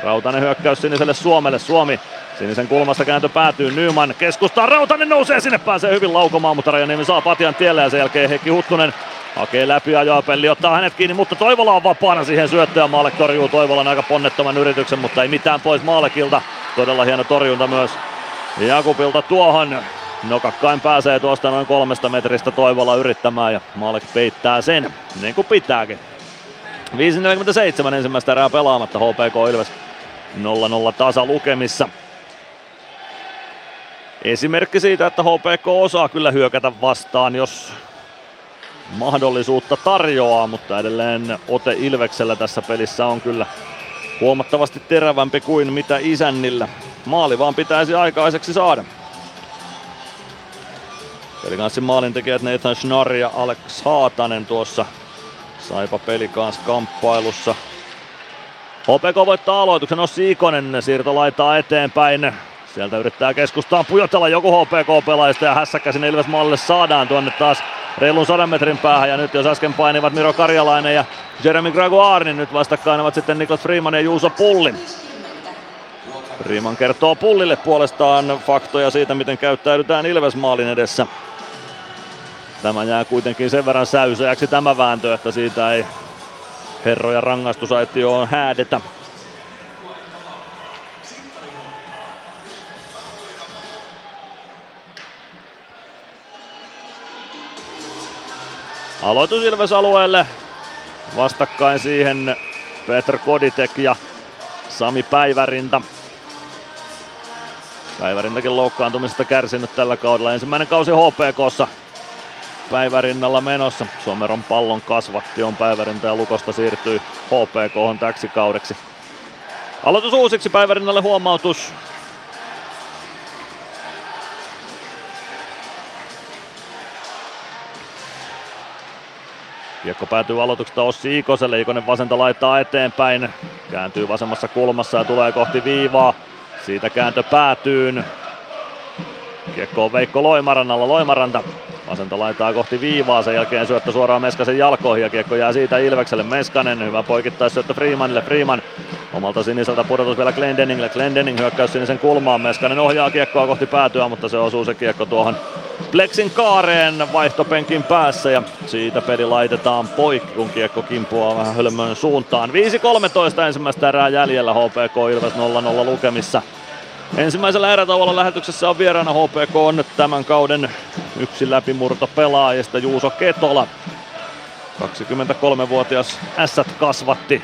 Speaker 7: Rautanen hyökkäys siniselle Suomelle, Suomi Sinisen kulmasta kääntö päätyy Nyman keskustaan. Rautanen nousee sinne, pääsee hyvin laukomaan, mutta Rajaniemi saa patjan tielle ja sen jälkeen Heikki Huttunen hakee läpi ajoa Pelli ottaa hänet kiinni, mutta Toivola on vapaana siihen syöttöön. Maalle torjuu Toivolan aika ponnettoman yrityksen, mutta ei mitään pois Maalekilta. Todella hieno torjunta myös Jakupilta tuohon. Nokakkain pääsee tuosta noin kolmesta metristä Toivola yrittämään ja Maalek peittää sen, niin kuin pitääkin. 5.47 ensimmäistä erää pelaamatta HPK Ilves 0-0 tasa lukemissa. Esimerkki siitä, että HPK osaa kyllä hyökätä vastaan, jos mahdollisuutta tarjoaa, mutta edelleen ote Ilveksellä tässä pelissä on kyllä huomattavasti terävämpi kuin mitä isännillä. Maali vaan pitäisi aikaiseksi saada. Pelikanssin maalintekijät Nathan Schnarr ja Alex Haatanen tuossa Saipa Pelikans kamppailussa. HPK voittaa aloituksen, Ossi Ikonen siirto laittaa eteenpäin. Sieltä yrittää keskustaan pujotella joku HPK-pelaajista ja hässäkkä sinne Ilves maalille saadaan tuonne taas reilun 100 metrin päähän. Ja nyt jos äsken painivat Miro Karjalainen ja Jeremy Gregoire, niin nyt vastakkain ovat sitten Niklas Freeman ja Juuso Pulli. Freeman kertoo Pullille puolestaan faktoja siitä, miten käyttäydytään Ilves maalin edessä. Tämä jää kuitenkin sen verran säyseäksi tämä vääntö, että siitä ei herroja rangaistusaitioon häädetä. Aloitus Ilves alueelle. Vastakkain siihen Petr Koditek ja Sami Päivärinta. Päivärintakin loukkaantumisesta kärsinyt tällä kaudella. Ensimmäinen kausi HPKssa Päivärinnalla menossa. Someron pallon kasvatti on Päivärinta ja Lukosta siirtyy HPK täksi kaudeksi. Aloitus uusiksi Päivärinnalle huomautus. Kiekko päätyy aloituksesta Ossi Ikoselle. Ikonen vasenta laittaa eteenpäin. Kääntyy vasemmassa kulmassa ja tulee kohti viivaa. Siitä kääntö päätyyn. Kiekko on Veikko Loimarannalla. Loimaranta vasenta laitaa kohti viivaa. Sen jälkeen syöttö suoraan Meskasen jalkoihin ja kiekko jää siitä Ilvekselle. Meskanen hyvä poikittaisyöttö Freemanille. Freeman omalta siniseltä pudotus vielä Glendenningille. Glendenning hyökkäys sinisen kulmaan. Meskanen ohjaa kiekkoa kohti päätyä, mutta se osuu se kiekko tuohon Plexin kaareen vaihtopenkin päässä ja siitä peli laitetaan poikki, kun kiekko kimpuaa vähän hölmön suuntaan. 5-13 ensimmäistä erää jäljellä HPK Ilves 0-0 lukemissa. Ensimmäisellä erätauolla lähetyksessä on vieraana HPK on tämän kauden yksi läpimurto pelaajista Juuso Ketola. 23-vuotias ässät kasvatti.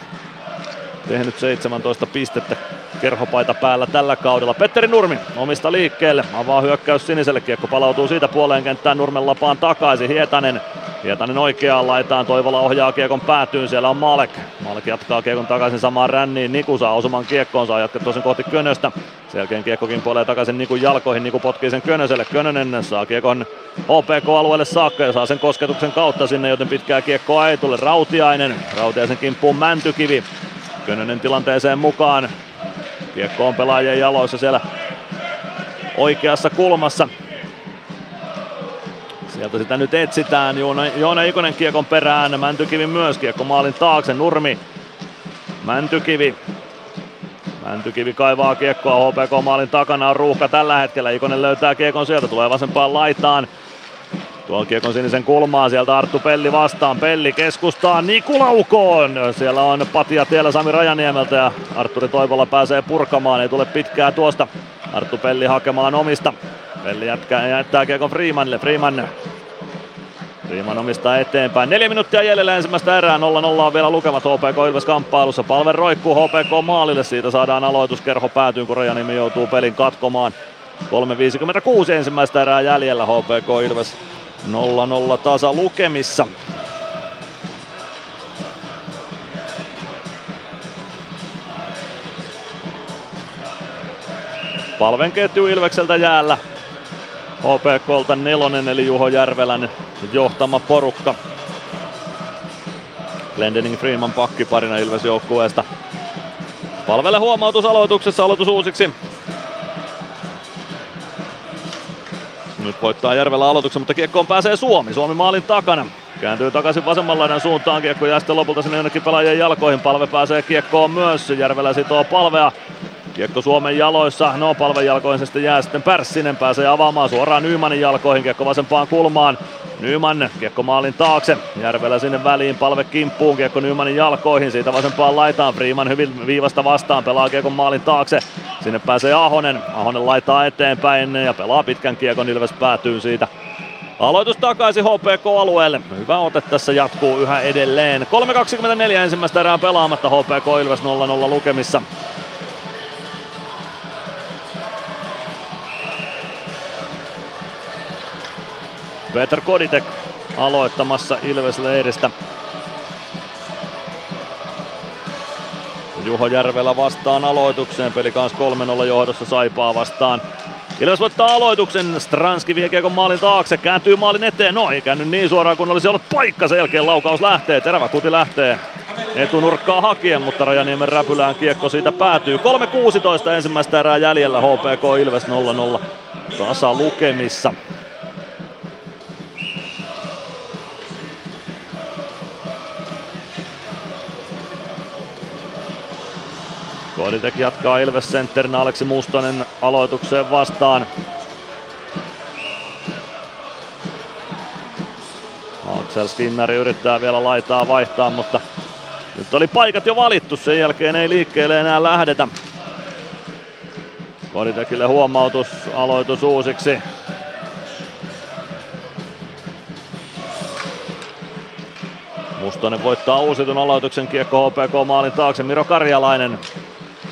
Speaker 7: Tehnyt 17 pistettä kerhopaita päällä tällä kaudella. Petteri Nurmi omista liikkeelle, avaa hyökkäys siniselle, kiekko palautuu siitä puoleen kenttään Nurmen lapaan takaisin. Hietanen, Hietanen oikeaan laitaan, Toivola ohjaa kiekon päätyyn, siellä on Malek. Malek jatkaa kiekon takaisin samaan ränniin, Niku saa osuman kiekkoon, saa jatkettua sen kohti Könöstä. Sen jälkeen kiekkokin puolee takaisin Nikun jalkoihin, Niku potkii sen Könöselle, Könönen saa kiekon OPK-alueelle saakka ja saa sen kosketuksen kautta sinne, joten pitkää kiekkoa ei tule. Rautiainen, Rautiaisen kimppuun Mäntykivi. Könönen tilanteeseen mukaan, Kiekko on pelaajien jaloissa siellä oikeassa kulmassa. Sieltä sitä nyt etsitään. Joona, Joona Ikonen kiekon perään. Mäntykivi myös. Kiekko maalin taakse. Nurmi. Mäntykivi. Mäntykivi kaivaa kiekkoa HPK maalin takana on ruuhka tällä hetkellä. Ikonen löytää kiekon sieltä. Tulee vasempaan laitaan. Tuon kiekon sinisen kulmaan, sieltä Arttu Pelli vastaan, Pelli keskustaan, Nikulaukoon! Siellä on Patia tiellä Sami Rajaniemeltä ja Arturi Toivola pääsee purkamaan, ei tule pitkää tuosta. Arttu Pelli hakemaan omista. Pelli jätkää, jättää kiekon Freemanille, Freeman Freeman omistaa eteenpäin. Neljä minuuttia jäljellä ensimmäistä erää. 0-0 on vielä lukemat HPK Ilves kamppailussa. Palve roikkuu HPK maalille. Siitä saadaan aloituskerho päätyyn, kun Rajanimi joutuu pelin katkomaan. 3.56 ensimmäistä erää jäljellä HPK Ilves 0-0 tasa lukemissa. Palven ketju Ilvekseltä jäällä. HPKlta nelonen eli Juho Järvelän johtama porukka. Glendening Freeman pakkiparina Ilves joukkueesta. Palvelle huomautus aloituksessa, aloitus uusiksi. Nyt voittaa Järvellä aloituksen, mutta kiekkoon pääsee Suomi. Suomi maalin takana. Kääntyy takaisin vasemman laidan suuntaan. Kiekko jää sitten lopulta sinne jonnekin pelaajien jalkoihin. Palve pääsee kiekkoon myös. Järvellä sitoo palvea. Kiekko Suomen jaloissa. No palven jalkoihin se sitten jää sitten Pärssinen. Pääsee avaamaan suoraan Nymanin jalkoihin. Kiekko vasempaan kulmaan. Nyman, kiekko maalin taakse. Järvellä sinne väliin, palve kimppuun, kiekko Nymanin jalkoihin. Siitä vasempaan laitaan, Freeman hyvin viivasta vastaan, pelaa kiekon maalin taakse. Sinne pääsee Ahonen, Ahonen laittaa eteenpäin ja pelaa pitkän kiekon, Ilves päätyy siitä. Aloitus takaisin HPK-alueelle. Hyvä ote tässä jatkuu yhä edelleen. 3.24 ensimmäistä erää pelaamatta HPK Ilves 0-0 lukemissa. Peter Koditek aloittamassa Ilves-leiristä. Juho Järvelä vastaan aloitukseen. Peli kanssa 3-0 johdossa Saipaa vastaan. Ilves voittaa aloituksen. Stranski vie kiekon maalin taakse. Kääntyy maalin eteen. No ei käynyt niin suoraan kun olisi ollut paikka. Selkeä laukaus lähtee. Terävä kuti lähtee etunurkkaa hakien, mutta Rajaniemen räpylään kiekko siitä päätyy. 3.16 ensimmäistä erää jäljellä. HPK Ilves 0-0 tasa lukemissa. Koditek jatkaa Ilves sentterin Aleksi Mustonen aloitukseen vastaan. Axel Skinnari yrittää vielä laitaa vaihtaa, mutta nyt oli paikat jo valittu, sen jälkeen ei liikkeelle enää lähdetä. Koditekille huomautus, aloitus uusiksi. Mustonen voittaa uusitun aloituksen kiekko HPK maalin taakse. Miro Karjalainen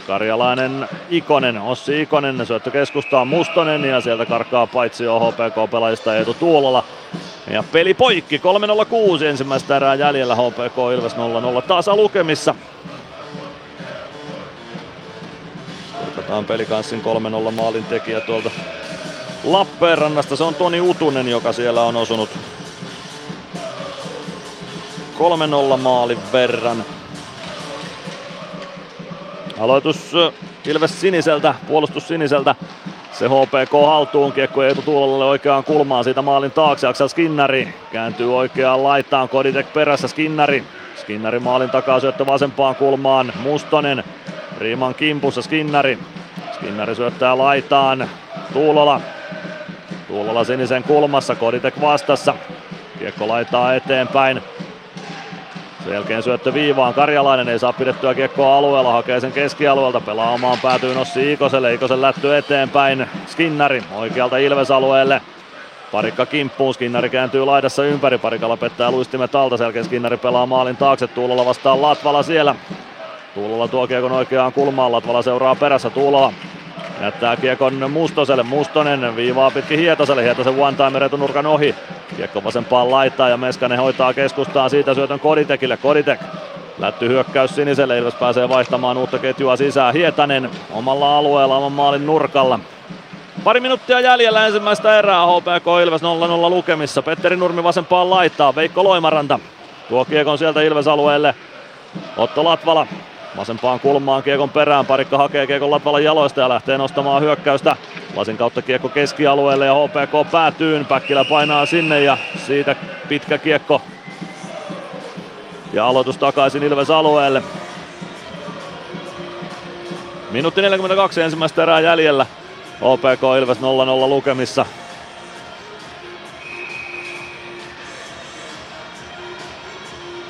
Speaker 7: Karjalainen Ikonen, Ossi Ikonen, syöttö keskustaan Mustonen ja sieltä karkaa paitsi HPK-pelaajista Eetu Tuulola. Ja peli poikki, 3-0-6 ensimmäistä erää jäljellä HPK Ilves 0-0 taas lukemissa. Otetaan pelikanssin 3-0 maalin tekijä tuolta Lappeenrannasta. Se on Toni Utunen, joka siellä on osunut 3-0 maalin verran. Aloitus Ilves siniseltä, puolustus siniseltä. Se HPK haltuun, kiekko Eetu Tuulolalle oikeaan kulmaan siitä maalin taakse. Aksel Skinnari kääntyy oikeaan laitaan, Koditek perässä Skinnari. Skinnari maalin takaa syöttö vasempaan kulmaan, Mustonen. Riiman kimpussa Skinnari. Skinnari syöttää laitaan, Tuulola. Tuulola sinisen kulmassa, Koditek vastassa. Kiekko laitaa eteenpäin. Sen jälkeen syöttö viivaan. Karjalainen ei saa pidettyä kiekkoa alueella, hakee sen keskialueelta, pelaa omaan päätyy Nossi Ikoselle. Ikosen lätty eteenpäin. Skinnari oikealta Ilves-alueelle. Parikka kimppuun, Skinnari kääntyy laidassa ympäri, Parikalla pettää luistimet alta, sen jälkeen Skinnari pelaa maalin taakse, Tuulola vastaan Latvala siellä. Tuulola tuo kiekon oikeaan kulmaan, Latvala seuraa perässä, Tuulola Jättää kiekon Mustoselle, Mustonen viivaa pitkin Hietoselle, Hietosen one-timer etunurkan ohi. Kiekko vasempaan laittaa ja Meskanen hoitaa keskustaan siitä syötön Koditekille, Koditek Lätty hyökkäys siniselle, Ilves pääsee vaihtamaan uutta ketjua sisään. Hietanen omalla alueella, oman maalin nurkalla. Pari minuuttia jäljellä ensimmäistä erää, HPK Ilves 0-0 lukemissa. Petteri Nurmi vasempaan laittaa, Veikko Loimaranta tuo kiekon sieltä Ilves alueelle. Otto Latvala Vasempaan kulmaan kiekon perään, parikka hakee kiekon Latvalan jaloista ja lähtee nostamaan hyökkäystä. Lasin kautta kiekko keskialueelle ja HPK päätyy. Päkkilä painaa sinne ja siitä pitkä kiekko. Ja aloitus takaisin Ilves alueelle. Minuutti 42 ensimmäistä erää jäljellä. OPK Ilves 0-0 lukemissa.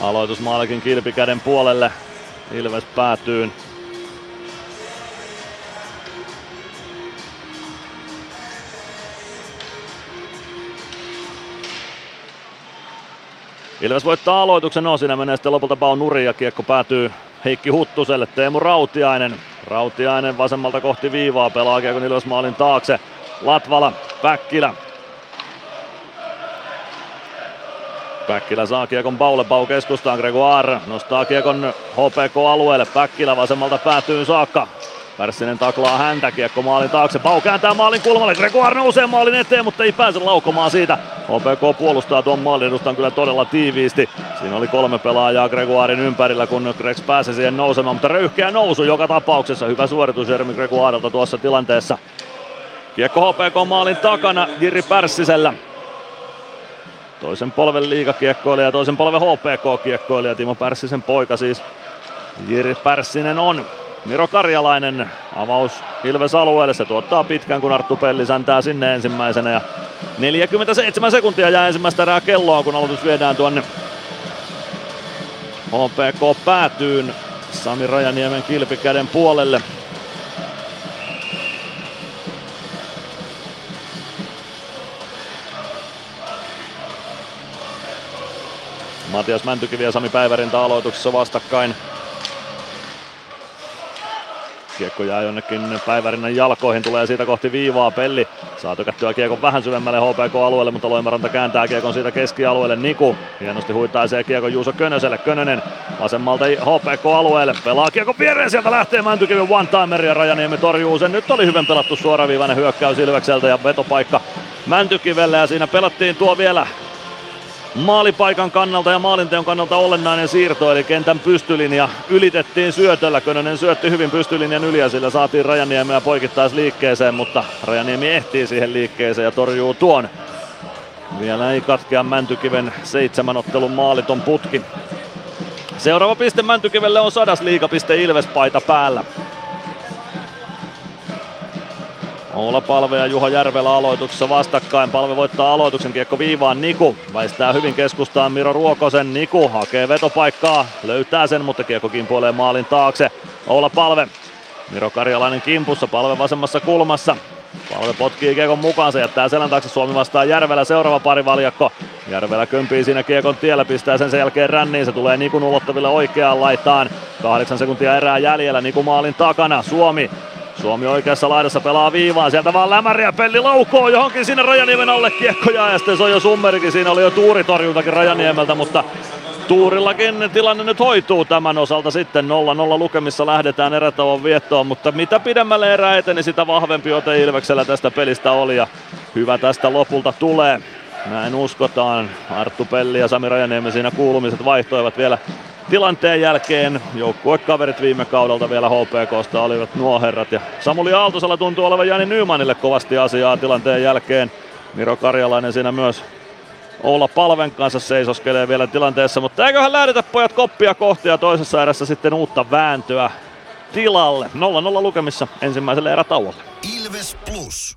Speaker 7: Aloitus Maalikin kilpikäden puolelle. Ilves päätyy. Ilves voittaa aloituksen, no siinä menee sitten lopulta Pau Nuri ja kiekko päätyy Heikki Huttuselle, Teemu Rautiainen. Rautiainen vasemmalta kohti viivaa, pelaa kiekon Ilves maalin taakse. Latvala, Päkkilä, Päkkilä saa kiekon Paule Pau keskustaan, Gregoire nostaa kiekon HPK-alueelle, Päkkilä vasemmalta päätyy saakka. Pärssinen taklaa häntä, kiekko maalin taakse, Pau kääntää maalin kulmalle, Gregoire nousee maalin eteen, mutta ei pääse laukomaan siitä. HPK puolustaa tuon maalin edustan kyllä todella tiiviisti. Siinä oli kolme pelaajaa Gregoirin ympärillä, kun Gregs pääsi siihen nousemaan, mutta röyhkeä nousu joka tapauksessa. Hyvä suoritus Jeremy Gregoirelta tuossa tilanteessa. Kiekko HPK maalin takana Jiri Pärssisellä. Toisen polven liikakiekkoilija ja toisen polven HPK-kiekkoilija Timo Pärssisen poika siis. Jiri Pärssinen on. Miro Karjalainen avaus Ilves alueelle. Se tuottaa pitkän, kun Arttu Pelli säntää sinne ensimmäisenä. Ja 47 sekuntia jää ensimmäistä erää kelloa, kun aloitus viedään tuonne HPK päätyyn Sami Rajaniemen kilpikäden puolelle. Matias Mäntykivi ja Sami Päivärinta aloituksessa vastakkain. Kiekko jää jonnekin Päivärinnan jalkoihin, tulee siitä kohti viivaa, Pelli saa tykättyä kiekon vähän syvemmälle HPK-alueelle, mutta Loimaranta kääntää kiekon siitä keskialueelle, Niku hienosti huitaisee kiekon Juuso Könöselle, Könönen vasemmalta HPK-alueelle, pelaa kiekon viereen, sieltä lähtee Mäntykiven one-timer ja Rajaniemi torjuu sen, nyt oli hyvin pelattu suoraviivainen hyökkäys Ilvekseltä ja vetopaikka Mäntykivelle ja siinä pelattiin tuo vielä maalipaikan kannalta ja maalinteon kannalta olennainen siirto, eli kentän pystylinja ylitettiin syötöllä. Könönen syötti hyvin pystylinjan yli ja sillä saatiin Rajaniemeä poikittais liikkeeseen, mutta Rajaniemi ehtii siihen liikkeeseen ja torjuu tuon. Vielä ei katkea Mäntykiven seitsemän ottelun maaliton putki. Seuraava piste Mäntykivelle on sadas liigapiste Ilves-paita päällä. Oula Palve ja Juha Järvelä aloituksessa vastakkain. Palve voittaa aloituksen kiekko viivaan Niku. Väistää hyvin keskustaan Miro Ruokosen. Niku hakee vetopaikkaa. Löytää sen, mutta kiekko kimpoilee maalin taakse. Oula Palve. Miro Karjalainen kimpussa. Palve vasemmassa kulmassa. Palve potkii kiekon mukaan, se jättää selän taakse Suomi vastaa Järvelä, seuraava pari valjakko. Järvelä kömpii siinä kiekon tiellä, pistää sen sen jälkeen ränniin, se tulee Nikun ulottaville oikeaan laitaan. Kahdeksan sekuntia erää jäljellä, Niku maalin takana, Suomi Suomi oikeassa laidassa pelaa viivaan, sieltä vaan lämäri ja pelli laukoo johonkin sinne Rajaniemen alle kiekkoja ja sitten se on jo summerikin, siinä oli jo tuuritorjuntakin Rajaniemeltä, mutta Tuurillakin tilanne nyt hoituu tämän osalta sitten 0-0 lukemissa lähdetään erätauon viettoon, mutta mitä pidemmälle erä eteni, sitä vahvempi ote Ilveksellä tästä pelistä oli ja hyvä tästä lopulta tulee. Näin uskotaan. Arttu Pelli ja Sami Rajaniemi siinä kuulumiset vaihtoivat vielä tilanteen jälkeen. Joukkuekaverit viime kaudelta vielä HPKsta olivat nuo herrat. Ja Samuli Aaltosella tuntuu olevan Jani Nymanille kovasti asiaa tilanteen jälkeen. Miro Karjalainen siinä myös olla Palven kanssa seisoskelee vielä tilanteessa, mutta eiköhän lähdetä pojat koppia kohti ja toisessa erässä sitten uutta vääntöä tilalle. 0-0 lukemissa ensimmäiselle erätauolle.
Speaker 1: Ilves Plus.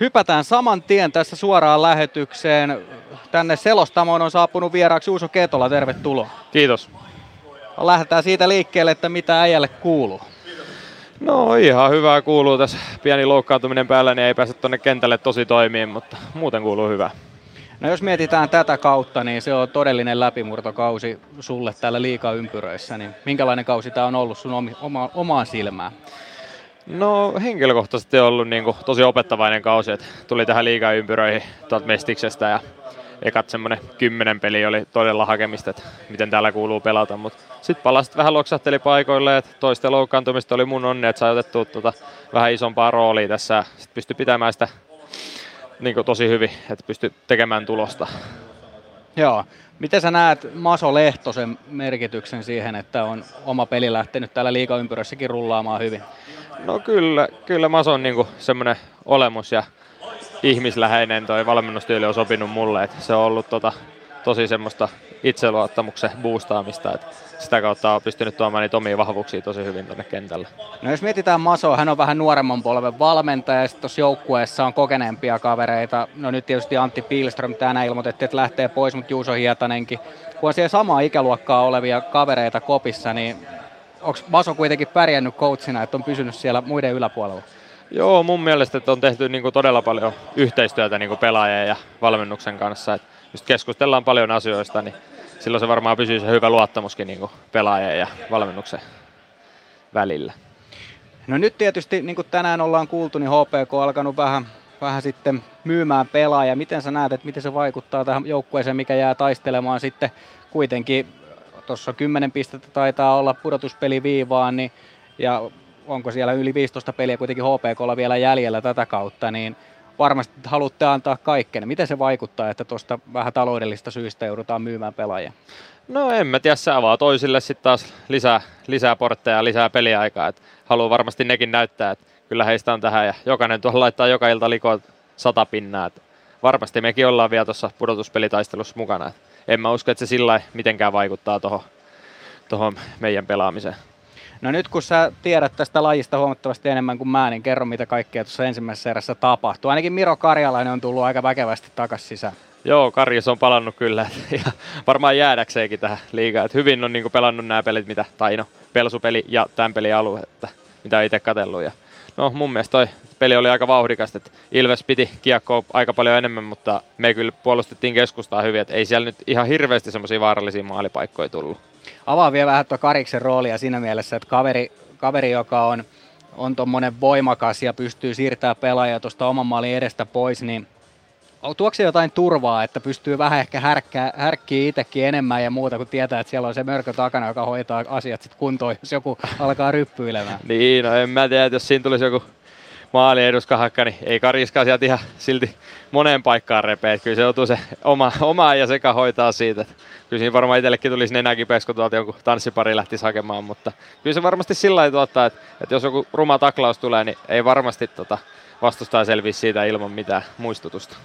Speaker 3: Hypätään saman tien tässä suoraan lähetykseen. Tänne selostamoon on saapunut vieraaksi Uuso Ketola, tervetuloa.
Speaker 20: Kiitos.
Speaker 3: Lähdetään siitä liikkeelle, että mitä äijälle kuuluu.
Speaker 20: No ihan hyvää kuuluu tässä. Pieni loukkaantuminen päällä, niin ei pääse tuonne kentälle tosi toimiin, mutta muuten kuuluu hyvää.
Speaker 3: No jos mietitään tätä kautta, niin se on todellinen läpimurtokausi sulle täällä liikaympyröissä. Niin minkälainen kausi tämä on ollut sun oma, omaan silmään?
Speaker 20: No henkilökohtaisesti on ollut niin kuin, tosi opettavainen kausi, että tuli tähän liigaympyröihin tuolta Mestiksestä ja ekat semmoinen kymmenen peli oli todella hakemista, että miten täällä kuuluu pelata, mutta sitten palasit vähän loksahteli paikoille, että toisten loukkaantumista oli mun onni, että sai otettua tuota vähän isompaa roolia tässä, sitten pystyi pitämään sitä niin kuin tosi hyvin, että pystyi tekemään tulosta.
Speaker 3: Joo. Miten sä näet Maso Lehtosen merkityksen siihen, että on oma peli lähtenyt täällä liigaympyrössäkin rullaamaan hyvin?
Speaker 20: No kyllä, kyllä Maso on niin semmoinen olemus ja ihmisläheinen toi valmennustyyli on sopinut mulle, että se on ollut tota, tosi semmoista itseluottamuksen boostaamista, että sitä kautta on pystynyt tuomaan niitä omia vahvuuksia tosi hyvin tuonne kentälle.
Speaker 3: No jos mietitään Masoa, hän on vähän nuoremman polven valmentaja ja sitten tuossa joukkueessa on kokeneempia kavereita. No nyt tietysti Antti Pilström tänään ilmoitettiin, että lähtee pois, mutta Juuso Hietanenkin. Kun on siellä samaa ikäluokkaa olevia kavereita kopissa, niin onko Maso kuitenkin pärjännyt coachina, että on pysynyt siellä muiden yläpuolella?
Speaker 20: Joo, mun mielestä että on tehty niin kuin todella paljon yhteistyötä niin kuin pelaajien ja valmennuksen kanssa. Et just keskustellaan paljon asioista, niin silloin se varmaan pysyy se hyvä luottamuskin niin kuin pelaajien ja valmennuksen välillä.
Speaker 3: No nyt tietysti, niin kuin tänään ollaan kuultu, niin HPK on alkanut vähän, vähän sitten myymään pelaajia. Miten sä näet, että miten se vaikuttaa tähän joukkueeseen, mikä jää taistelemaan sitten kuitenkin tuossa 10 pistettä taitaa olla pudotuspeli viivaan, niin, ja onko siellä yli 15 peliä kuitenkin HPKlla vielä jäljellä tätä kautta, niin varmasti haluatte antaa kaikkeen. Miten se vaikuttaa, että tuosta vähän taloudellista syistä joudutaan myymään pelaajia?
Speaker 20: No en mä tiedä, se avaa toisille sitten taas lisää, lisää portteja ja lisää peliaikaa. Et haluaa varmasti nekin näyttää, että kyllä heistä on tähän ja jokainen tuolla laittaa joka ilta likoa sata pinnaa. Et varmasti mekin ollaan vielä tuossa pudotuspelitaistelussa mukana. Et en mä usko, että se sillä mitenkään vaikuttaa tuohon meidän pelaamiseen.
Speaker 3: No nyt kun sä tiedät tästä lajista huomattavasti enemmän kuin mä, niin kerro mitä kaikkea tuossa ensimmäisessä erässä tapahtuu. Ainakin Miro Karjalainen on tullut aika väkevästi takaisin sisään.
Speaker 20: Joo, Karjus on palannut kyllä. Ja varmaan jäädäkseenkin tähän liigaan. Et hyvin on niinku pelannut nämä pelit, mitä, tai no, Pelsupeli ja tämän pelin alue, että mitä itse katsellut. Ja, no mun mielestä toi peli oli aika vauhdikas, että Ilves piti kiekkoa aika paljon enemmän, mutta me kyllä puolustettiin keskustaa hyvin, että ei siellä nyt ihan hirveästi semmoisia vaarallisia maalipaikkoja tullut.
Speaker 3: Avaa vielä vähän tuo Kariksen roolia siinä mielessä, että kaveri, kaveri joka on, on tuommoinen voimakas ja pystyy siirtämään pelaajia tuosta oman maalin edestä pois, niin tuoko se jotain turvaa, että pystyy vähän ehkä härkkää, härkkiä itsekin enemmän ja muuta, kun tietää, että siellä on se mörkö takana, joka hoitaa asiat sitten kuntoon, jos joku alkaa ryppyilemään.
Speaker 20: Niin, no en mä tiedä, että jos siinä tulisi joku maali eduskahakka, niin ei Kariska sieltä ihan silti moneen paikkaan repeä. Kyllä se joutuu se oma, oma ja seka hoitaa siitä. Kyllä siinä varmaan itsellekin tulisi nenäkipeäksi, kun tuolta jonkun tanssipari lähtisi hakemaan, mutta kyllä se varmasti sillä lailla tuottaa, että, että jos joku ruma taklaus tulee, niin ei varmasti tota, vastustaja selviä siitä ilman mitään muistutusta.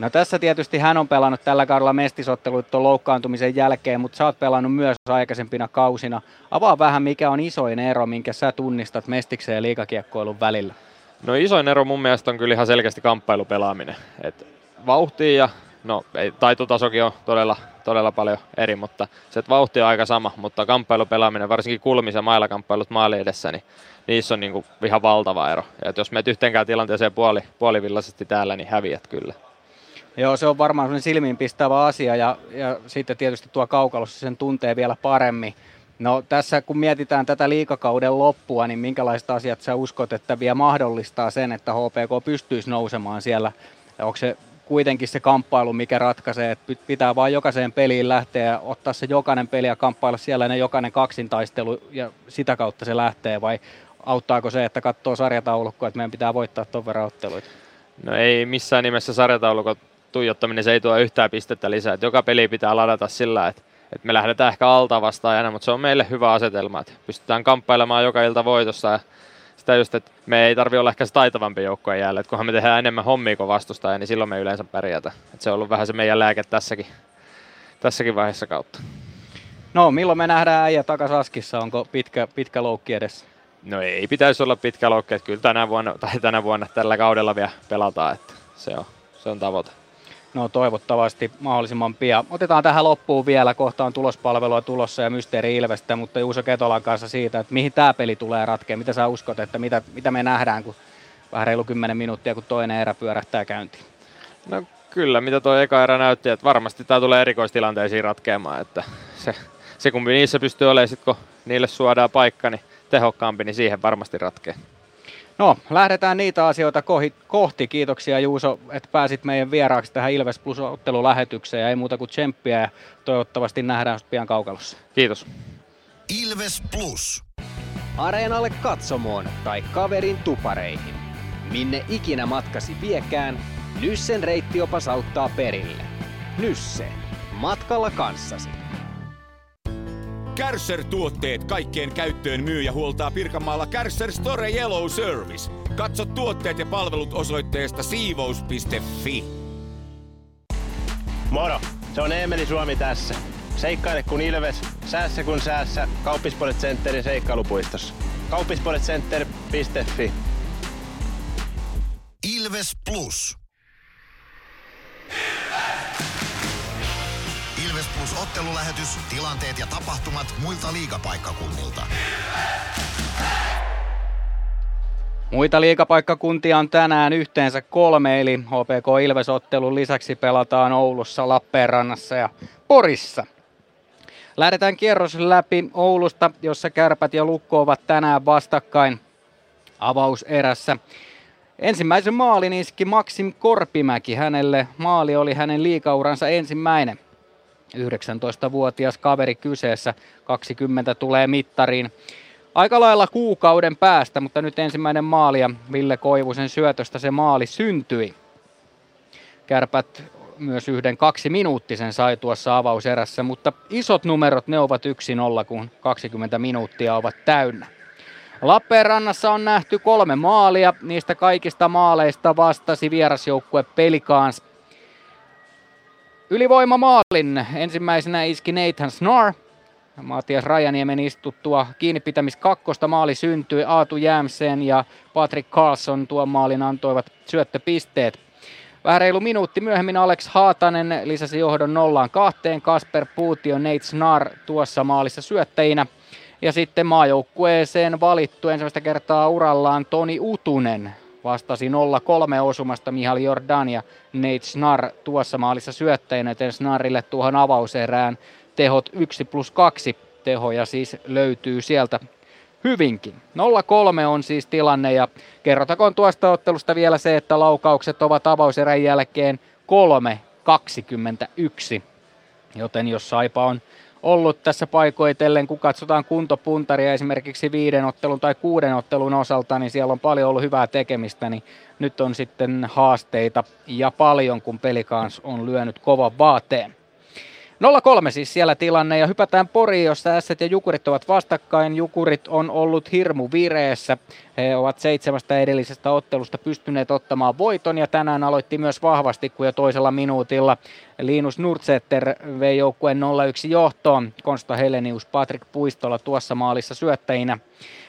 Speaker 3: No tässä tietysti hän on pelannut tällä kaudella mestisotteluita loukkaantumisen jälkeen, mutta sä oot pelannut myös aikaisempina kausina. Avaa vähän, mikä on isoin ero, minkä sä tunnistat mestiksen ja liikakiekkoilun välillä.
Speaker 20: No isoin ero mun mielestä on kyllä ihan selkeästi kamppailupelaaminen. Et vauhtia ja no ei, taitotasokin on todella, todella paljon eri, mutta se, vauhti on aika sama, mutta kamppailupelaaminen, varsinkin kulmis- ja mailakamppailut maali edessä, niin niissä on niin kuin ihan valtava ero. Ja jos menet yhteenkään tilanteeseen puoli, puolivillaisesti täällä, niin häviät kyllä.
Speaker 3: Joo, se on varmaan sellainen silmiinpistävä asia ja, ja sitten tietysti tuo kaukalossa sen tuntee vielä paremmin. No tässä kun mietitään tätä liikakauden loppua, niin minkälaiset asiat sä uskot, että vielä mahdollistaa sen, että HPK pystyisi nousemaan siellä? Onko se kuitenkin se kamppailu, mikä ratkaisee, että pitää vain jokaiseen peliin lähteä ja ottaa se jokainen peli ja kamppailla siellä ne jokainen kaksintaistelu ja sitä kautta se lähtee vai auttaako se, että katsoo sarjataulukkoa, että meidän pitää voittaa tuon verran otteluita?
Speaker 20: No ei missään nimessä sarjataulukot tuijottaminen se ei tuo yhtään pistettä lisää. Että joka peli pitää ladata sillä, että, että me lähdetään ehkä alta vastaajana, mutta se on meille hyvä asetelma. Että pystytään kamppailemaan joka ilta voitossa ja sitä just, että me ei tarvi olla ehkä se taitavampi joukkue jäällä. Että kunhan me tehdään enemmän hommia kuin vastustaja, niin silloin me yleensä pärjätä. Että se on ollut vähän se meidän lääke tässäkin, tässäkin vaiheessa kautta.
Speaker 3: No, milloin me nähdään äijä takas Askissa? Onko pitkä, pitkä loukki edessä?
Speaker 20: No ei pitäisi olla pitkä loukki, että kyllä tänä vuonna, tai tänä vuonna tällä kaudella vielä pelataan, että se on, se on tavoite.
Speaker 3: No toivottavasti mahdollisimman pian. Otetaan tähän loppuun vielä, kohta on tulospalvelua tulossa ja Mysteeri Ilvestä, mutta Juuso Ketolan kanssa siitä, että mihin tämä peli tulee ratkea. Mitä sä uskot, että mitä, mitä me nähdään, kun vähän reilu 10 minuuttia, kun toinen erä pyörähtää käyntiin?
Speaker 20: No kyllä, mitä tuo eka erä näytti, että varmasti tämä tulee erikoistilanteisiin ratkeamaan, että se, se kun niissä pystyy olemaan, sit kun niille suodaan paikka, niin tehokkaampi, niin siihen varmasti ratkeaa.
Speaker 3: No, lähdetään niitä asioita kohti. Kiitoksia Juuso, että pääsit meidän vieraaksi tähän Ilves Plus-ottelulähetykseen. Ja ei muuta kuin tsemppiä ja toivottavasti nähdään pian kaukalossa.
Speaker 20: Kiitos.
Speaker 1: Ilves Plus.
Speaker 5: Areenalle katsomoon tai kaverin tupareihin. Minne ikinä matkasi viekään, Nyssen reittiopas auttaa perille. Nysse. Matkalla kanssasi.
Speaker 10: Kärsser-tuotteet kaikkeen käyttöön myy ja huoltaa Pirkanmaalla Kärsser Store Yellow Service. Katso tuotteet ja palvelut osoitteesta siivous.fi.
Speaker 6: Moro! Se on Eemeli Suomi tässä. Seikkaile kun ilves, säässä kun säässä. Kauppispoilet Centerin seikkailupuistossa. Kauppispoiletcenter.fi
Speaker 1: Ilves Plus. Plus ottelulähetys, tilanteet ja tapahtumat muilta liigapaikkakunnilta.
Speaker 3: Muita liigapaikkakuntia on tänään yhteensä kolme, eli HPK Ilves-ottelun lisäksi pelataan Oulussa, Lappeenrannassa ja Porissa. Lähdetään kierros läpi Oulusta, jossa kärpät ja lukko ovat tänään vastakkain avauserässä. Ensimmäisen maalin iski Maksim Korpimäki. Hänelle maali oli hänen liikauransa ensimmäinen. 19-vuotias kaveri kyseessä, 20 tulee mittariin. Aika lailla kuukauden päästä, mutta nyt ensimmäinen maali ja Ville Koivusen syötöstä se maali syntyi. Kärpät myös yhden kaksi minuuttisen sai tuossa avauserässä, mutta isot numerot ne ovat 1-0, kun 20 minuuttia ovat täynnä. Lappeenrannassa on nähty kolme maalia, niistä kaikista maaleista vastasi vierasjoukkue Pelikans. Ylivoimamaalin ensimmäisenä iski Nathan Snar. Matias Rajaniemen istuttua kiinni pitämis kakkosta maali syntyi. Aatu Jämsen ja Patrick Carlson tuon maalin antoivat syöttöpisteet. Vähän reilu minuutti myöhemmin Alex Haatanen lisäsi johdon nollaan kahteen. Kasper Puutio, Nate Snar tuossa maalissa syöttäjinä. Ja sitten maajoukkueeseen valittu ensimmäistä kertaa urallaan Toni Utunen vastasi 0-3 osumasta Mihal Jordan ja Nate Snar tuossa maalissa syöttäjänä, joten Snarille tuohon avauserään tehot 1 plus 2 tehoja siis löytyy sieltä hyvinkin. 0-3 on siis tilanne ja kerrotakoon tuosta ottelusta vielä se, että laukaukset ovat avauserän jälkeen 3-21. Joten jos Saipa on ollut tässä paikoitellen, kun katsotaan kuntopuntaria esimerkiksi viiden ottelun tai kuuden ottelun osalta, niin siellä on paljon ollut hyvää tekemistä, niin nyt on sitten haasteita ja paljon, kun pelikans on lyönyt kovan vaateen. 0-3 siis siellä tilanne ja hypätään Poriin, jossa Ässät ja Jukurit ovat vastakkain. Jukurit on ollut hirmu vireessä. He ovat seitsemästä edellisestä ottelusta pystyneet ottamaan voiton ja tänään aloitti myös vahvasti, kun jo toisella minuutilla Linus Nurtsetter vei joukkueen 0-1 johtoon. Konsta Helenius, Patrick Puistola tuossa maalissa syöttäjinä.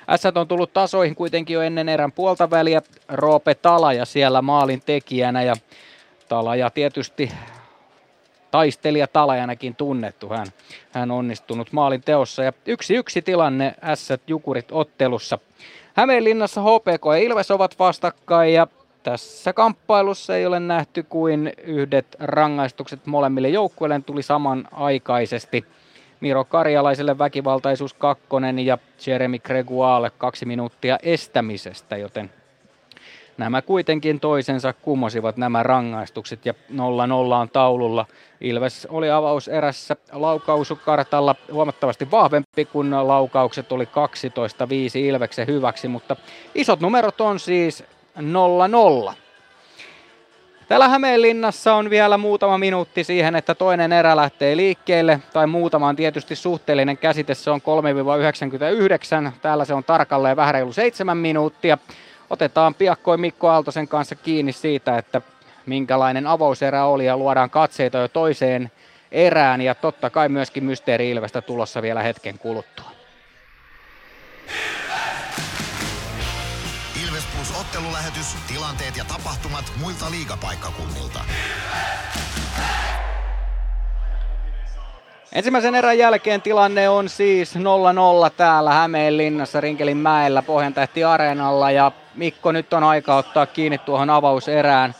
Speaker 3: Ässät on tullut tasoihin kuitenkin jo ennen erän puolta väliä. Roope Talaja siellä maalin tekijänä ja Talaja tietysti taistelija Talajanakin tunnettu. Hän, hän onnistunut maalin teossa ja yksi yksi tilanne S Jukurit ottelussa. Hämeenlinnassa HPK ja Ilves ovat vastakkain ja tässä kamppailussa ei ole nähty kuin yhdet rangaistukset molemmille joukkueille tuli samanaikaisesti. Miro Karjalaiselle väkivaltaisuus kakkonen ja Jeremy Gregoire kaksi minuuttia estämisestä, joten Nämä kuitenkin toisensa kumosivat nämä rangaistukset ja 0-0 on taululla. Ilves oli avauserässä laukausukartalla. Huomattavasti vahvempi, kun laukaukset oli 12-5 Ilveksen hyväksi, mutta isot numerot on siis 0-0. Täällä Hämeenlinnassa on vielä muutama minuutti siihen, että toinen erä lähtee liikkeelle, tai muutama on tietysti suhteellinen käsite, se on 3-99, täällä se on tarkalleen vähän reilu 7 minuuttia otetaan piakkoin Mikko Aaltosen kanssa kiinni siitä, että minkälainen avauserä oli ja luodaan katseita jo toiseen erään ja totta kai myöskin Mysteeri Ilvestä tulossa vielä hetken kuluttua.
Speaker 1: Ilves Plus ottelulähetys, tilanteet ja tapahtumat muilta liigapaikkakunnilta.
Speaker 3: Ensimmäisen erän jälkeen tilanne on siis 0-0 täällä Hämeenlinnassa Rinkelinmäellä Pohjantähti Areenalla ja Mikko nyt on aika ottaa kiinni tuohon avauserään.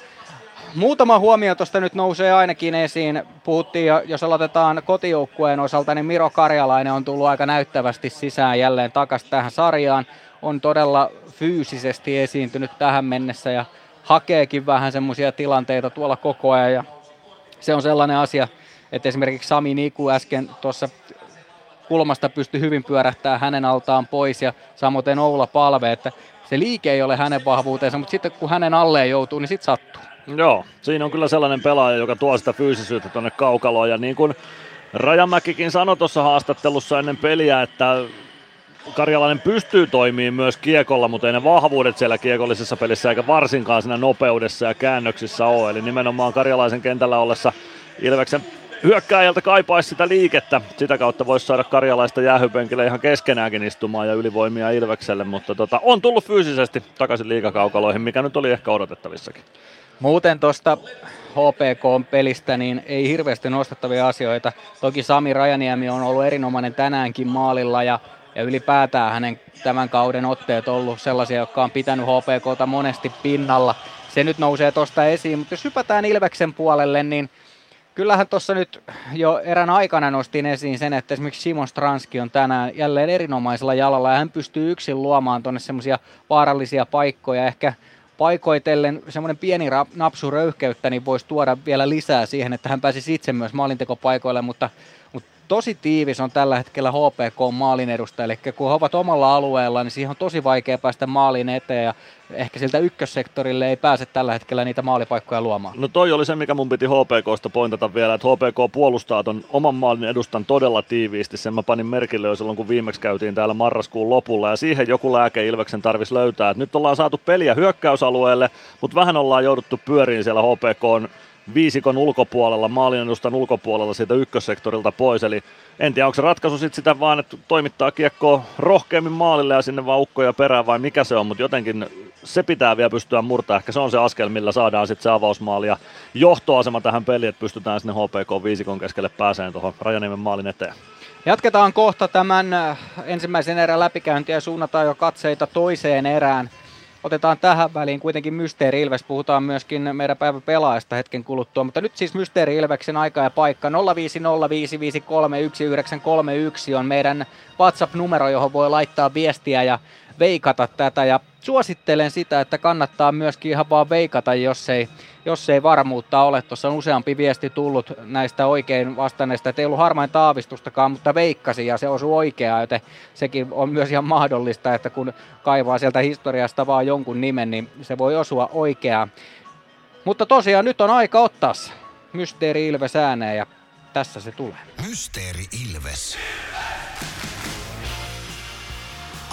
Speaker 3: Muutama huomio tuosta nyt nousee ainakin esiin. Puhuttiin, jos aloitetaan kotijoukkueen osalta, niin Miro Karjalainen on tullut aika näyttävästi sisään jälleen takaisin tähän sarjaan. On todella fyysisesti esiintynyt tähän mennessä ja hakeekin vähän semmoisia tilanteita tuolla koko ajan. Ja se on sellainen asia, että esimerkiksi Sami Niku äsken tuossa kulmasta pystyi hyvin pyörähtää hänen altaan pois ja samoin Oula Palve, että se liike ei ole hänen vahvuutensa, mutta sitten kun hänen alleen joutuu, niin sitten sattuu.
Speaker 7: Joo, siinä on kyllä sellainen pelaaja, joka tuo sitä fyysisyyttä tuonne kaukaloon ja niin kuin Rajamäkikin sanoi tuossa haastattelussa ennen peliä, että Karjalainen pystyy toimimaan myös kiekolla, mutta ei ne vahvuudet siellä kiekollisessa pelissä eikä varsinkaan siinä nopeudessa ja käännöksissä ole. Eli nimenomaan Karjalaisen kentällä ollessa Ilveksen hyökkääjältä kaipaisi sitä liikettä. Sitä kautta voisi saada karjalaista jäähypenkille ihan keskenäänkin istumaan ja ylivoimia Ilvekselle, mutta tota, on tullut fyysisesti takaisin liikakaukaloihin, mikä nyt oli ehkä odotettavissakin.
Speaker 3: Muuten tuosta HPK-pelistä niin ei hirveästi nostettavia asioita. Toki Sami Rajaniemi on ollut erinomainen tänäänkin maalilla ja, ja ylipäätään hänen tämän kauden otteet on ollut sellaisia, jotka on pitänyt HPKta monesti pinnalla. Se nyt nousee tuosta esiin, mutta jos hypätään Ilveksen puolelle, niin – kyllähän tuossa nyt jo erän aikana nostin esiin sen, että esimerkiksi Simon Stranski on tänään jälleen erinomaisella jalalla ja hän pystyy yksin luomaan tuonne semmoisia vaarallisia paikkoja. Ehkä paikoitellen semmoinen pieni napsu röyhkeyttä niin voisi tuoda vielä lisää siihen, että hän pääsisi itse myös maalintekopaikoille, mutta tosi tiivis on tällä hetkellä HPK maalin edustaja, eli kun he ovat omalla alueella, niin siihen on tosi vaikea päästä maaliin eteen ja ehkä siltä ykkössektorille ei pääse tällä hetkellä niitä maalipaikkoja luomaan.
Speaker 7: No toi oli se, mikä mun piti HPKsta pointata vielä, että HPK puolustaa ton oman maalin edustan todella tiiviisti. Sen mä panin merkille jo silloin, kun viimeksi käytiin täällä marraskuun lopulla ja siihen joku lääke Ilveksen tarvisi löytää. Et nyt ollaan saatu peliä hyökkäysalueelle, mutta vähän ollaan jouduttu pyöriin siellä HPKn viisikon ulkopuolella, maalinedustan ulkopuolella siitä ykkössektorilta pois. Eli en tiedä, onko se ratkaisu sitten sitä vaan, että toimittaa kiekkoa rohkeammin maalille ja sinne vaan ukkoja perään vai mikä se on, mutta jotenkin se pitää vielä pystyä murtaa. Ehkä se on se askel, millä saadaan sitten se avausmaali ja johtoasema tähän peliin, että pystytään sinne HPK viisikon keskelle pääseen tuohon Rajaniemen maalin eteen.
Speaker 3: Jatketaan kohta tämän äh, ensimmäisen erän läpikäyntiä ja suunnataan jo katseita toiseen erään. Otetaan tähän väliin kuitenkin Mysteeri Ilves. Puhutaan myöskin meidän päivän pelaajasta hetken kuluttua. Mutta nyt siis Mysteeri Ilveksen aika ja paikka 0505531 on meidän WhatsApp-numero, johon voi laittaa viestiä ja veikata tätä. Ja suosittelen sitä, että kannattaa myöskin ihan vaan veikata, jos ei, jos ei varmuutta ole. Tuossa on useampi viesti tullut näistä oikein vastanneista, että ei ollut harmain taavistustakaan, mutta veikkasi ja se osui oikeaa, joten sekin on myös ihan mahdollista, että kun kaivaa sieltä historiasta vaan jonkun nimen, niin se voi osua oikeaa. Mutta tosiaan nyt on aika ottaa Mysteeri Ilves ääneen ja tässä se tulee.
Speaker 1: Mysteeri Ilves.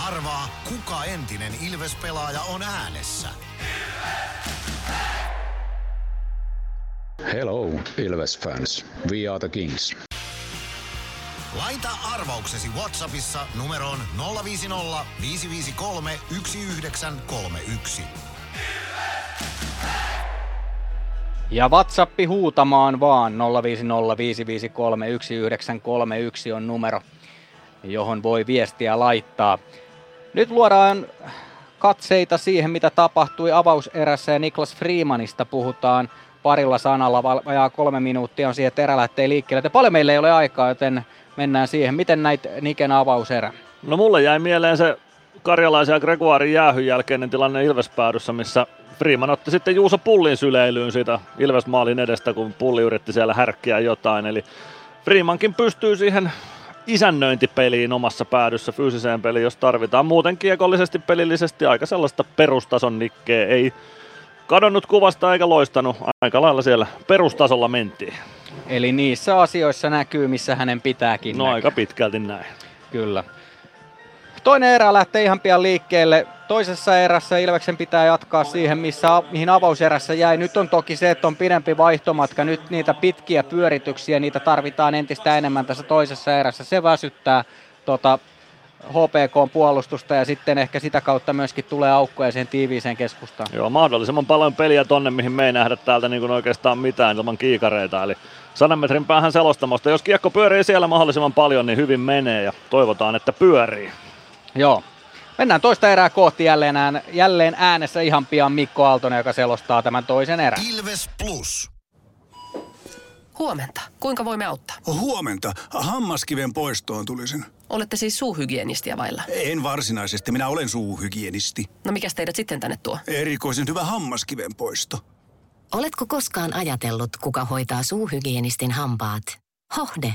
Speaker 1: Arvaa, kuka entinen Ilves-pelaaja on äänessä.
Speaker 13: Hello, Ilves fans. We are the Kings.
Speaker 1: Laita arvauksesi Whatsappissa numeroon 050 553 1931.
Speaker 3: Ja WhatsAppi huutamaan vaan 0505531 on numero, johon voi viestiä laittaa. Nyt luodaan katseita siihen, mitä tapahtui avauserässä ja Niklas Freemanista puhutaan parilla sanalla. Vajaa kolme minuuttia on siihen, että erä lähtee liikkeelle. Ja paljon meillä ei ole aikaa, joten mennään siihen. Miten näit Niken avauserä?
Speaker 7: No mulle jäi mieleen se karjalaisen ja Gregoirin jäähyn jälkeinen tilanne Ilvespäädyssä, missä Freeman otti sitten Juuso Pullin syleilyyn siitä Ilvesmaalin edestä, kun Pulli yritti siellä härkkiä jotain. Eli Freemankin pystyy siihen isännöintipeliin omassa päädyssä fyysiseen peliin, jos tarvitaan. Muuten kiekollisesti, pelillisesti aika sellaista perustason nikkeä. Ei kadonnut kuvasta eikä loistanut. Aika lailla siellä perustasolla mentiin.
Speaker 3: Eli niissä asioissa näkyy, missä hänen pitääkin
Speaker 7: No
Speaker 3: näkyä.
Speaker 7: aika pitkälti näin.
Speaker 3: Kyllä. Toinen erä lähtee ihan pian liikkeelle. Toisessa erässä Ilveksen pitää jatkaa siihen, missä, mihin avauserässä jäi. Nyt on toki se, että on pidempi vaihtomatka. Nyt niitä pitkiä pyörityksiä, niitä tarvitaan entistä enemmän tässä toisessa erässä. Se väsyttää tota, HPK-puolustusta ja sitten ehkä sitä kautta myöskin tulee aukkoja siihen tiiviiseen keskustaan.
Speaker 7: Joo, mahdollisimman paljon peliä tonne, mihin me ei nähdä täältä niin kuin oikeastaan mitään ilman kiikareita. Eli 100 metrin päähän selostamosta. Jos kiekko pyörii siellä mahdollisimman paljon, niin hyvin menee ja toivotaan, että pyörii.
Speaker 3: Joo. Mennään toista erää kohti jälleen, ään, jälleen äänessä ihan pian Mikko Aaltonen, joka selostaa tämän toisen erän.
Speaker 1: Ilves Plus.
Speaker 14: Huomenta. Kuinka voimme auttaa?
Speaker 15: Huomenta. Hammaskiven poistoon tulisin.
Speaker 14: Olette siis suuhygienistiä vailla.
Speaker 15: En varsinaisesti, minä olen suuhygienisti.
Speaker 14: No mikä teidät sitten tänne tuo?
Speaker 15: Erikoisen hyvä hammaskiven poisto.
Speaker 16: Oletko koskaan ajatellut, kuka hoitaa suuhygienistin hampaat? Hohde.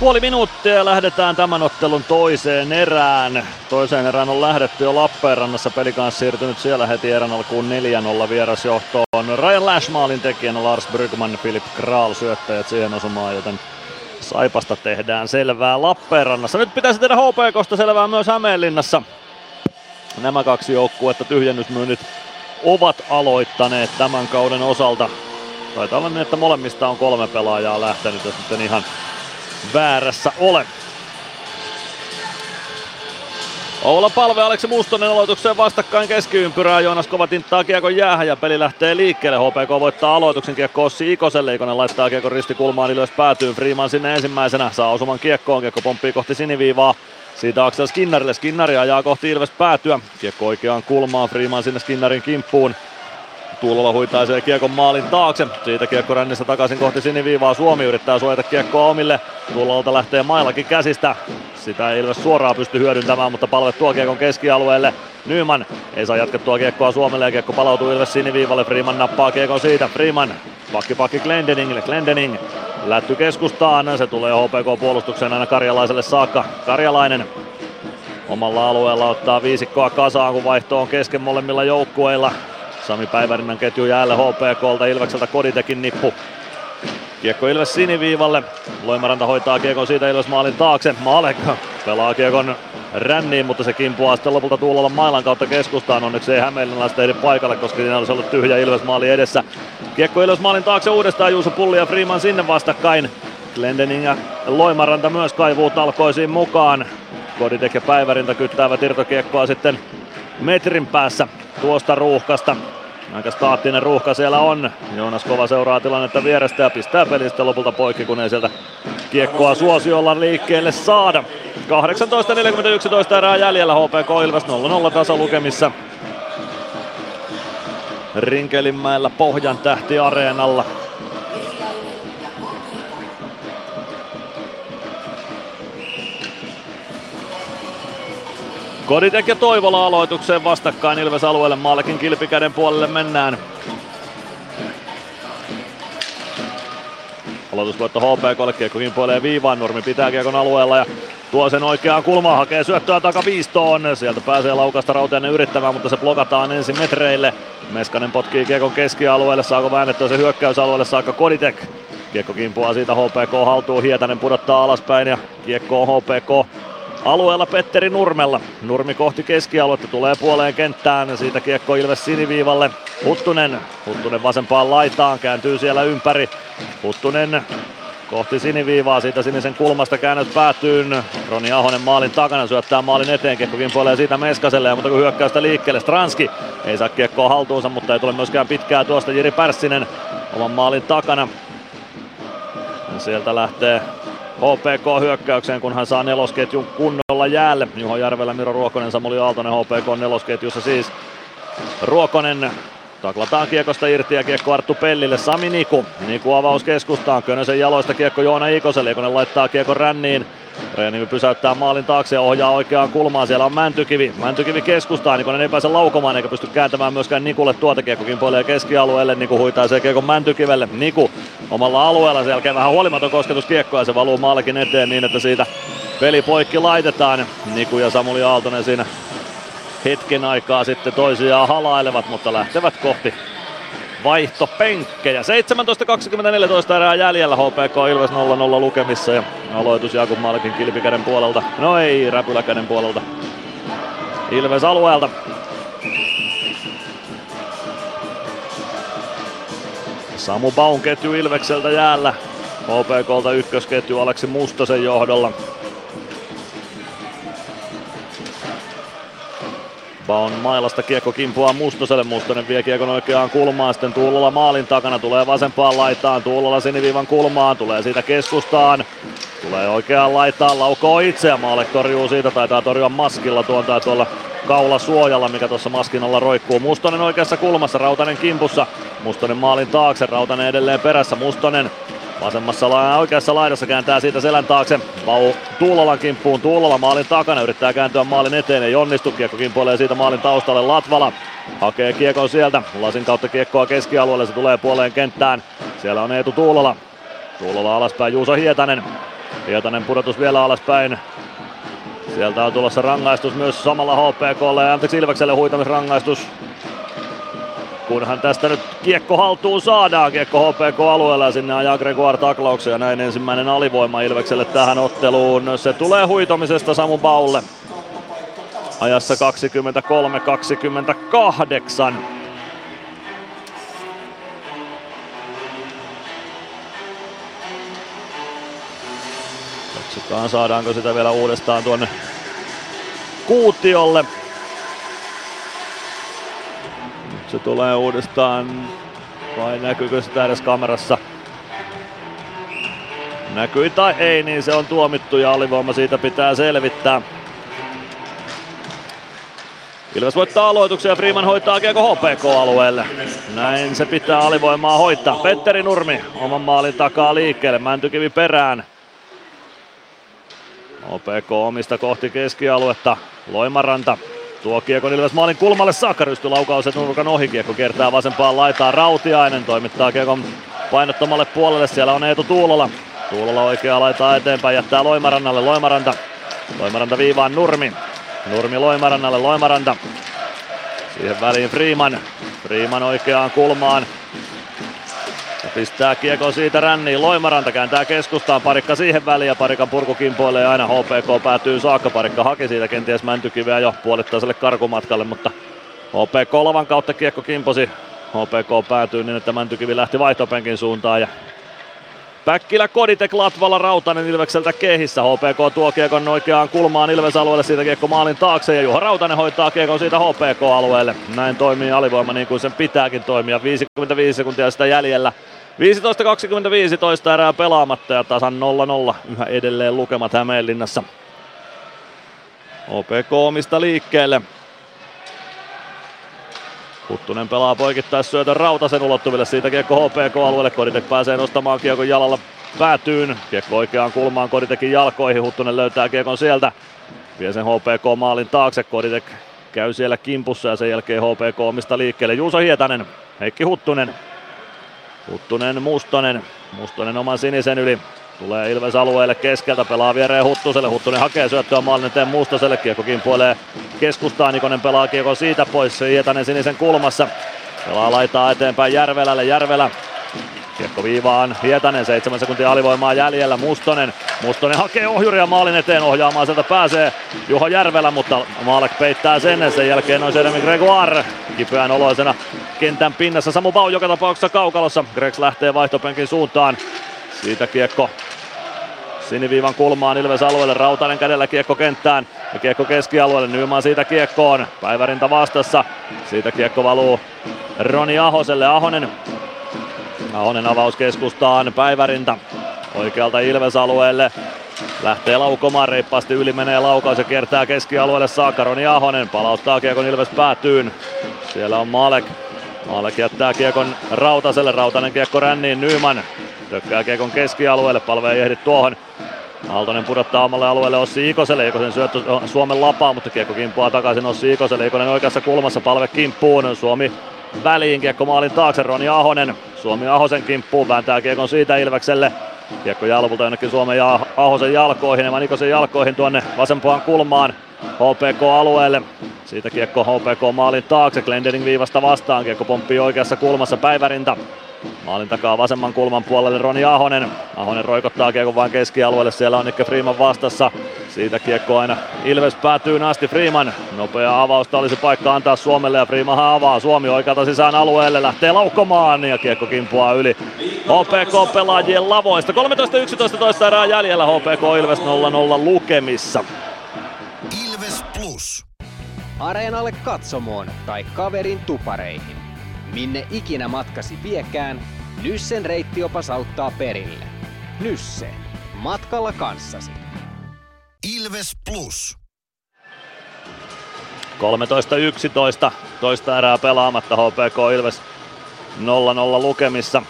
Speaker 7: Puoli minuuttia lähdetään tämän ottelun toiseen erään. Toiseen erään on lähdetty jo Lappeenrannassa. Peli kanssa siirtynyt siellä heti erän alkuun 4-0 vierasjohtoon. Ryan Lashmaalin tekijänä Lars Brygman, Philip Kral syöttäjät siihen osumaan, joten Saipasta tehdään selvää Lappeenrannassa. Nyt pitäisi tehdä HPKsta selvää myös Hämeenlinnassa. Nämä kaksi joukkuetta tyhjennysmyynnit ovat aloittaneet tämän kauden osalta. Taitaa olla niin, että molemmista on kolme pelaajaa lähtenyt, jos nyt ihan väärässä ole. Oula Palve, Aleksi Mustonen aloitukseen vastakkain keskiympyrää. Joonas Kova tinttaa kiekon jäähän ja peli lähtee liikkeelle. HPK voittaa aloituksen kiekko Ossi Ikoselle. Ikonen laittaa kiekon ristikulmaan ylös päätyyn. Freeman sinne ensimmäisenä saa osuman kiekkoon. Kiekko pomppii kohti siniviivaa. Siitä Aksel Skinnarille. Skinnari ajaa kohti Ilves päätyä. Kiekko oikeaan kulmaan. Freeman sinne Skinnarin kimppuun. Tuulola huitaisee kiekon maalin taakse. Siitä kiekko rännissä takaisin kohti siniviivaa. Suomi yrittää suojata kiekkoa omille. Tuulolalta lähtee mailakin käsistä. Sitä ei Ilves suoraan pysty hyödyntämään, mutta palve tuo kiekon keskialueelle. Nyman ei saa jatkettua kiekkoa Suomelle ja kiekko palautuu Ilves siniviivalle. Freeman nappaa kiekon siitä. Freeman pakki pakki Glendeningille. Glendening lätty keskustaan. Se tulee HPK-puolustukseen aina Karjalaiselle saakka. Karjalainen omalla alueella ottaa viisikkoa kasaan, kun vaihto on kesken molemmilla joukkueilla. Sami Päivärinnan ketju jäälle HPKlta, Ilvekseltä Koditekin nippu. Kiekko Ilves siniviivalle. Loimaranta hoitaa kiekon siitä Ilves maalin taakse. Maalek pelaa kiekon ränniin, mutta se kimpuaa sitten lopulta Tuulolla mailan kautta keskustaan. Onneksi ei Hämeenlinnalaista ehdi paikalle, koska siinä olisi ollut tyhjä Ilves maali edessä. Kiekko Ilves maalin taakse uudestaan Juuso Pulli ja Freeman sinne vastakkain. Glendening ja Loimaranta myös kaivuu talkoisiin mukaan. Koditek ja Päivärinta kyttäävät irtokiekkoa sitten metrin päässä tuosta ruuhkasta. Aika staattinen ruuhka siellä on. Joonas Kova seuraa tilannetta vierestä ja pistää pelistä lopulta poikki, kun ei sieltä kiekkoa suosiolla liikkeelle saada. 18.41 erää jäljellä HPK Ilves 0-0 tasalukemissa. Rinkelinmäellä Pohjan tähti areenalla. Koditek ja Toivola aloitukseen vastakkain Ilves alueelle. Maallekin kilpikäden puolelle mennään. Aloitusvoitto HPKlle, kiekko kimpoilee viivaan, Nurmi pitää kiekon alueella ja tuo sen oikeaan kulmaan, hakee syöttöä takaviistoon. Sieltä pääsee laukasta Rautiainen yrittämään, mutta se blokataan ensin metreille. Meskanen potkii kiekon keskialueelle, saako väännettyä se hyökkäysalueelle saakka Koditek. Kiekko kimpuaa siitä HPK haltuun, Hietanen pudottaa alaspäin ja kiekko on HPK alueella Petteri Nurmella. Nurmi kohti keskialuetta, tulee puoleen kenttään, siitä kiekko Ilves siniviivalle. Huttunen, Huttunen vasempaan laitaan, kääntyy siellä ympäri. Huttunen kohti siniviivaa, siitä sinisen kulmasta käännös päätyyn. Roni Ahonen maalin takana syöttää maalin eteen, kiekko kimpoilee siitä Meskaselle, mutta kun hyökkäystä liikkeelle Stranski ei saa kiekkoa haltuunsa, mutta ei tule myöskään pitkää tuosta Jiri Pärssinen oman maalin takana. Ja sieltä lähtee HPK hyökkäykseen, kun hän saa nelosketjun kunnolla jäälle. Juho Järvelä, Miro Ruokonen, Samuli Aaltonen HPK nelosketjussa siis. Ruokonen taklataan kiekosta irti ja kiekko Arttu Pellille. Sami Niku. Niku avaus keskustaan. Könösen jaloista kiekko Joona Ikoselle. Ikonen laittaa kiekon ränniin. Reenimi pysäyttää maalin taakse ja ohjaa oikeaan kulmaan. Siellä on Mäntykivi. Mäntykivi keskustaan. Nikonen ei pääse laukomaan eikä pysty kääntämään myöskään Nikulle tuota. Kiekko kimpoilee keskialueelle. Niku huitaa se kiekon Mäntykivelle. Niku omalla alueella. Sen jälkeen vähän huolimaton kosketus kiekkoa ja se valuu maallekin eteen niin, että siitä peli poikki laitetaan. Niku ja Samuli Aaltonen siinä hetken aikaa sitten toisiaan halailevat, mutta lähtevät kohti vaihtopenkkejä. 17.24 erää jäljellä HPK Ilves 0-0 lukemissa ja aloitus Jakub Malkin kilpikäden puolelta. No ei, räpyläkäden puolelta. Ilves alueelta. Samu Baun ketju Ilvekseltä jäällä. HPKlta ykkösketju Aleksi Mustosen johdolla. Baun mailasta kiekko kimpuaa Mustoselle. Mustonen vie kiekon oikeaan kulmaan. Sitten Tuulola maalin takana. Tulee vasempaan laitaan. Tuulola siniviivan kulmaan. Tulee siitä keskustaan. Tulee oikeaan laitaan. Laukoo itse ja Maalek torjuu siitä. Taitaa torjua maskilla tuon tai tuolla kaula suojalla, mikä tuossa maskin alla roikkuu. Mustonen oikeassa kulmassa, Rautanen kimpussa. Mustonen maalin taakse, Rautanen edelleen perässä. Mustonen Vasemmassa la- oikeassa laidassa kääntää siitä selän taakse. Vau Tuulolan kimppuun. Tuulola maalin takana yrittää kääntyä maalin eteen. Ei onnistu. Kiekko kimpoilee siitä maalin taustalle. Latvala hakee kiekon sieltä. Lasin kautta kiekkoa keskialueelle. Se tulee puoleen kenttään. Siellä on Eetu Tuulola. Tuulola alaspäin. Juuso Hietanen. Hietanen pudotus vielä alaspäin. Sieltä on tulossa rangaistus myös samalla HPKlle ja anteeksi Ilvekselle huitamisrangaistus kunhan tästä nyt kiekko haltuun saadaan kiekko HPK-alueella ja sinne ajaa Gregoire taklauksen ja näin ensimmäinen alivoima Ilvekselle tähän otteluun. Se tulee huitomisesta Samu Baulle ajassa 23-28. Katsotaan saadaanko sitä vielä uudestaan tuonne kuutiolle. Se tulee uudestaan, vai näkyykö sitä edes kamerassa? Näkyi tai ei, niin se on tuomittu ja alivoima siitä pitää selvittää. Ilves voittaa aloituksen ja Freeman hoitaa kiekko HPK-alueelle. Näin se pitää alivoimaa hoitaa. Petteri Nurmi oman maalin takaa liikkeelle. Mäntykivi perään. OPK omista kohti keskialuetta. Loimaranta tuo kiekon Ilves maalin kulmalle saakka. Rysty laukaus nurkan ohi. Kiekko kertaa vasempaan laitaan. Rautiainen toimittaa kiekon painottomalle puolelle. Siellä on Eetu Tuulola. Tuulola oikeaa laitaa eteenpäin. Jättää Loimarannalle. Loimaranta. Loimaranta viivaan Nurmi. Nurmi Loimarannalle. Loimaranta. Siihen väliin Freeman. Freeman oikeaan kulmaan. Pistää kiekko siitä ränniin. Loimaranta kääntää keskustaan. Parikka siihen väliin ja Parikan purku kimpoilee aina. HPK päätyy saakka. Parikka haki siitä kenties mäntykiveä jo puolittaiselle karkumatkalle, mutta HPK lavan kautta kiekko kimposi. HPK päätyy niin, että Mäntykivi lähti vaihtopenkin suuntaan ja Päkkilä, Koditek, Latvala, Rautanen Ilvekseltä kehissä. HPK tuo kiekon oikeaan kulmaan Ilves-alueelle, siitä kiekko maalin taakse ja Juha Rautanen hoitaa kiekon siitä HPK-alueelle. Näin toimii alivoima niin kuin sen pitääkin toimia. 55 sekuntia sitä jäljellä. 15-25 toista erää pelaamatta ja tasan 0-0 yhä edelleen lukemat Hämeenlinnassa. OPK omista liikkeelle. Huttunen pelaa poikittais syötön Rautasen ulottuville, siitä kiekko HPK-alueelle, Koditek pääsee nostamaan kiekon jalalla päätyyn, kiekko oikeaan kulmaan. Koditekin jalkoihin, Huttunen löytää kiekon sieltä, vie sen HPK-maalin taakse, Koditek käy siellä kimpussa ja sen jälkeen HPK omista liikkeelle, Juuso Hietanen, Heikki Huttunen, Huttunen, Mustonen, Mustonen oman sinisen yli, Tulee Ilves alueelle keskeltä, pelaa viereen Huttuselle. Huttunen hakee syöttöä maalin eteen Mustaselle. Kiekko kimpoilee keskustaan. Nikonen pelaa kiekko siitä pois. Hietanen sinisen kulmassa. Pelaa laitaa eteenpäin Järvelälle. Järvelä Kiekko viivaan Hietanen, 7 sekuntia alivoimaa jäljellä, Mustonen. Mustonen hakee ohjuria maalin eteen, ohjaamaan sieltä pääsee Juho Järvelä, mutta Maalek peittää sen. Sen jälkeen noin Jeremy Gregoire kipeän oloisena kentän pinnassa. Samu Bau joka tapauksessa kaukalossa. Gregs lähtee vaihtopenkin suuntaan. Siitä kiekko siniviivan kulmaan Ilves alueelle, Rautanen kädellä kiekko kenttään ja kiekko keskialueelle, Nyman siitä kiekkoon, Päivärinta vastassa, siitä kiekko valuu Roni Ahoselle, Ahonen, Ahonen avaus keskustaan, Päivärinta oikealta Ilves alueelle, lähtee laukomaan reippaasti, yli menee laukaus ja kiertää keskialueelle saakka, Roni Ahonen palauttaa kiekon Ilves päätyyn, siellä on Malek, Malek jättää kiekon Rautaselle, Rautanen kiekko ränniin, Nyman Tökkää Kiekon keskialueelle, palve ei ehdi tuohon. Aaltonen pudottaa omalle alueelle Ossi Ikoselle, Ikosen syöttö Suomen lapaa, mutta kiekko kimpoaa takaisin Ossi Ikoselle. Ikonen oikeassa kulmassa, palve kimppuun, Suomi väliin, kiekko maalin taakse, Roni Ahonen. Suomi Ahosen kimppuun, vääntää kiekon siitä Ilvekselle. Kiekko jalvulta jonnekin Suomen ja Ahosen jalkoihin, ja Ikosen jalkoihin tuonne vasempaan kulmaan. HPK-alueelle. Siitä kiekko HPK maalin taakse, Glendening viivasta vastaan, kiekko pomppii oikeassa kulmassa Päivärinta. Maalin takaa vasemman kulman puolelle Roni Ahonen. Ahonen roikottaa kiekko vain keskialueelle, siellä on Nikke Freeman vastassa. Siitä kiekko aina Ilves päätyy asti Freeman. Nopea avausta olisi paikka antaa Suomelle ja Freeman avaa. Suomi oikealta sisään alueelle, lähtee laukkomaan ja kiekko kimpuaa yli. HPK pelaajien lavoista. 13-11 toista erää jäljellä HPK Ilves 0-0 lukemissa.
Speaker 1: Ilves Plus.
Speaker 5: Areenalle katsomoon tai kaverin tupareihin. Minne ikinä matkasi viekään, Nyssen reittiopas auttaa perille. Nysse. Matkalla kanssasi.
Speaker 1: Ilves Plus.
Speaker 7: 13-11, toista erää pelaamatta HPK Ilves 0-0 lukemissa.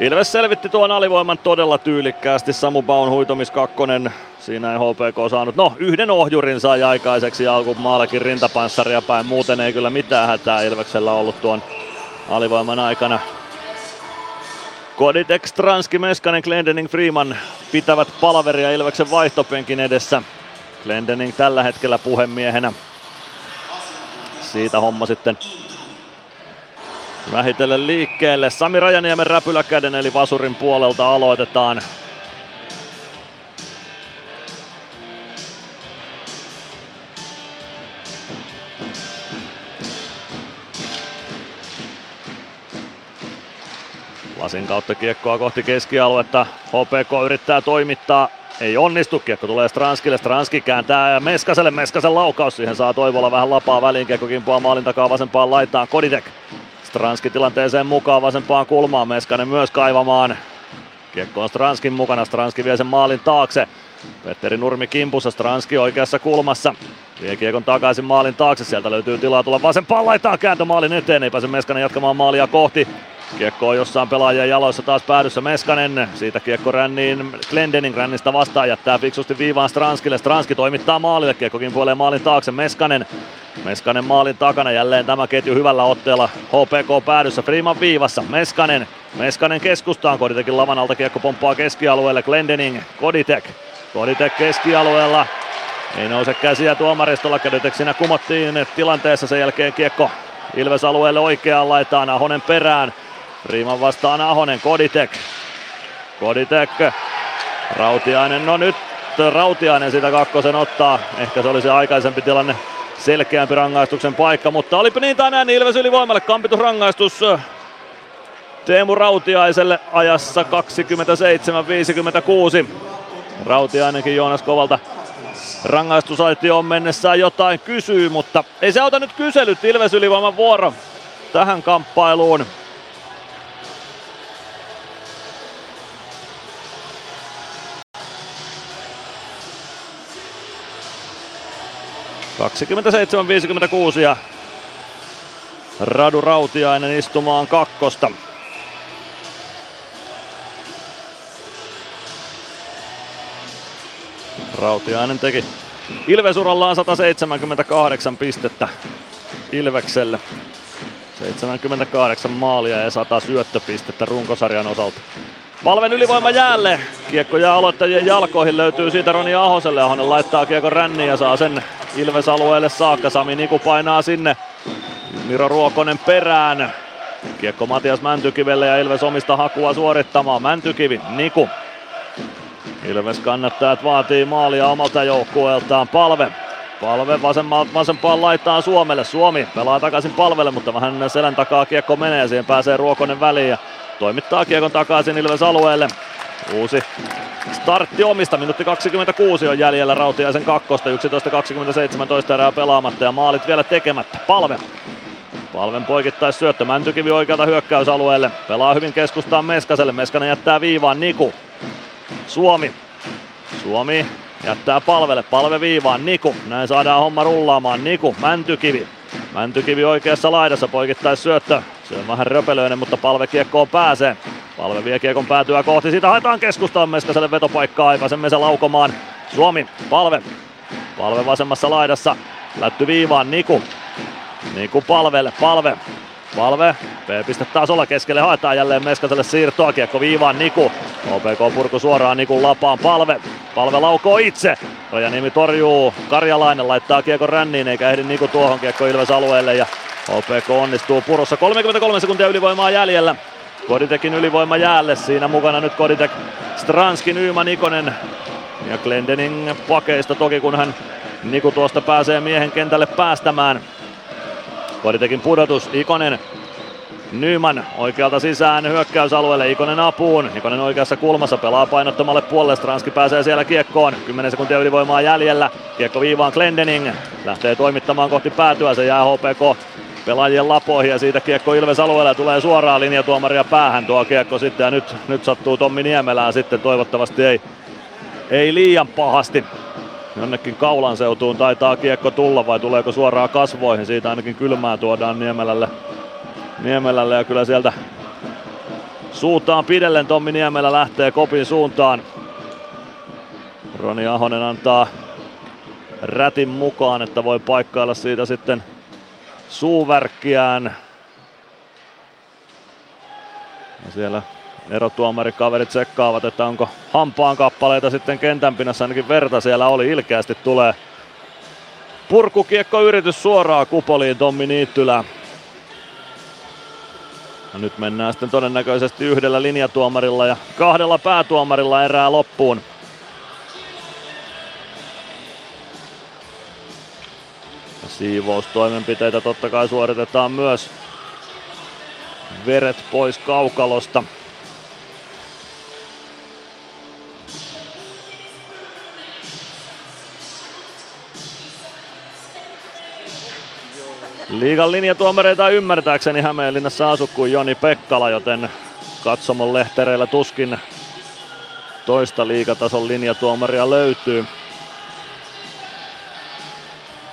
Speaker 7: Ilves selvitti tuon alivoiman todella tyylikkäästi. Samu Baun huitomis kakkonen. Siinä ei HPK saanut, no yhden ohjurin sai aikaiseksi maalakin rintapanssaria päin. Muuten ei kyllä mitään hätää Ilveksellä ollut tuon alivoiman aikana. Koditek, Stranski, Meskanen, Glendening, Freeman pitävät palaveria Ilveksen vaihtopenkin edessä. Glendening tällä hetkellä puhemiehenä. Siitä homma sitten vähitellen liikkeelle. Sami Rajaniemen räpyläkäden eli Vasurin puolelta aloitetaan. Lasin kautta kiekkoa kohti keskialuetta. HPK yrittää toimittaa. Ei onnistu, kiekko tulee Stranskille, Stranski kääntää ja Meskaselle, Meskasen laukaus, siihen saa Toivola vähän lapaa väliin, kiekko kimpoaa maalin takaa vasempaan laitaan, Koditek Stranski tilanteeseen mukaan vasempaan kulmaan, Meskanen myös kaivamaan. Kiekko on Stranskin mukana, Stranski vie sen maalin taakse. Petteri Nurmi kimpussa, Stranski oikeassa kulmassa. Vie kiekon takaisin maalin taakse, sieltä löytyy tilaa tulla vasempaan laitaan kääntö maalin eteen, ei pääse Meskanen jatkamaan maalia kohti. Kiekko on jossain pelaajien jaloissa taas päädyssä Meskanen. Siitä kiekko ränniin Glendening rännistä vastaan jättää fiksusti viivaan Stranskille. Stranski toimittaa maalille. Kiekko kimpuilee maalin taakse. Meskanen. Meskanen maalin takana. Jälleen tämä ketju hyvällä otteella. HPK päädyssä. Freeman viivassa. Meskanen. Meskanen keskustaan. Koditekin lavan alta kiekko pomppaa keskialueelle. Glendening. Koditek. Koditek keskialueella. Ei nouse käsiä tuomaristolla. Koditek siinä kumottiin tilanteessa. Sen jälkeen kiekko Ilves alueelle oikeaan laitaan. Ahonen perään. Riiman vastaan Ahonen, Koditek. Koditek. Rautiainen, no nyt Rautiainen sitä kakkosen ottaa. Ehkä se oli se aikaisempi tilanne selkeämpi rangaistuksen paikka, mutta olipa niin tai näin, Ilves ylivoimalle kampitusrangaistus Teemu Rautiaiselle ajassa 27-56. Rautiainenkin Joonas Kovalta rangaistusaitioon mennessään jotain kysyy, mutta ei se auta nyt kyselyt Ilves ylivoiman vuoro tähän kamppailuun. 27-56 ja Radu Rautiainen istumaan kakkosta. Rautiainen teki Ilvesurallaan 178 pistettä Ilvekselle. 78 maalia ja 100 syöttöpistettä runkosarjan osalta. Palven ylivoima jäälle. Kiekko jää aloittajien jalkoihin. Löytyy siitä Roni Ahoselle. Ahonen laittaa kiekon ränniin ja saa sen Ilves-alueelle saakka. Sami Niku painaa sinne. Miro Ruokonen perään. Kiekko Matias Mäntykivelle ja Ilves omista hakua suorittamaan. Mäntykivi, Niku. Ilves kannattajat vaatii maalia omalta joukkueeltaan. Palve. Palve vasemmaan, vasempaan laittaa Suomelle. Suomi pelaa takaisin palvelle, mutta vähän selän takaa kiekko menee. Siihen pääsee Ruokonen väliin ja toimittaa kiekon takaisin Ilves alueelle. Uusi startti omista, minuutti 26 on jäljellä Rautiaisen kakkosta, 11.27 erää pelaamatta ja maalit vielä tekemättä. Palve. Palven poikittais syöttö, Mäntykivi oikealta hyökkäysalueelle. Pelaa hyvin keskustaan Meskaselle, Meskanen jättää viivaan Niku. Suomi. Suomi jättää palvelle, palve viivaan Niku. Näin saadaan homma rullaamaan. Niku, Mäntykivi. Mäntykivi oikeassa laidassa, poikittais syöttö. Se on vähän röpelöinen, mutta palve kiekkoon pääsee. Palve vie kiekon päätyä kohti, siitä haetaan keskustaan Meskaselle vetopaikkaa, ei pääse laukomaan. Suomi, palve. Palve vasemmassa laidassa, lätty viivaan, Niku. Niku palvelle, palve. Palve, P-piste tasolla keskelle, haetaan jälleen Meskaselle siirtoa, kiekko viivaan Niku. OPK purku suoraan Nikun lapaan, palve. Palve laukoo itse. Rajanimi torjuu, Karjalainen laittaa kiekon ränniin, eikä ehdi Niku tuohon kiekko Ilves alueelle ja OPK onnistuu purossa. 33 sekuntia ylivoimaa jäljellä. Koditekin ylivoima jäälle. Siinä mukana nyt Koditek, Stranski, Nyman, Ikonen ja Glendening pakeista toki kun hän Niku tuosta pääsee miehen kentälle päästämään. Koditekin pudotus, Ikonen Nyman oikealta sisään hyökkäysalueelle, Ikonen apuun. Ikonen oikeassa kulmassa pelaa painottomalle puolelle, Stranski pääsee siellä kiekkoon. 10 sekuntia ylivoimaa jäljellä. Kiekko viivaan Glendening. Lähtee toimittamaan kohti päätyä, se jää HPK pelaajien lapoihin ja siitä kiekko Ilves alueelle tulee suoraan linjatuomaria päähän tuo kiekko sitten ja nyt, nyt sattuu Tommi Niemelään sitten toivottavasti ei, ei liian pahasti. Jonnekin kaulan seutuun taitaa kiekko tulla vai tuleeko suoraan kasvoihin, siitä ainakin kylmää tuodaan Niemelälle, Niemelälle ja kyllä sieltä suuntaan pidellen Tommi Niemelä lähtee kopin suuntaan. Roni Ahonen antaa rätin mukaan, että voi paikkailla siitä sitten suuvärkkiään. Ja siellä erotuomarikaverit tsekkaavat, että onko hampaan kappaleita sitten kentän pinnassa, ainakin verta siellä oli, ilkeästi tulee purkukiekko yritys suoraan kupoliin Tommi Niittylä. Ja nyt mennään sitten todennäköisesti yhdellä linjatuomarilla ja kahdella päätuomarilla erää loppuun. Siivoustoimenpiteitä totta kai suoritetaan myös. Veret pois kaukalosta. Liigan linjatuomareita ymmärtääkseni Hämeenlinnassa asu kuin Joni Pekkala, joten katsomon lehtereillä tuskin toista liigatason linjatuomaria löytyy.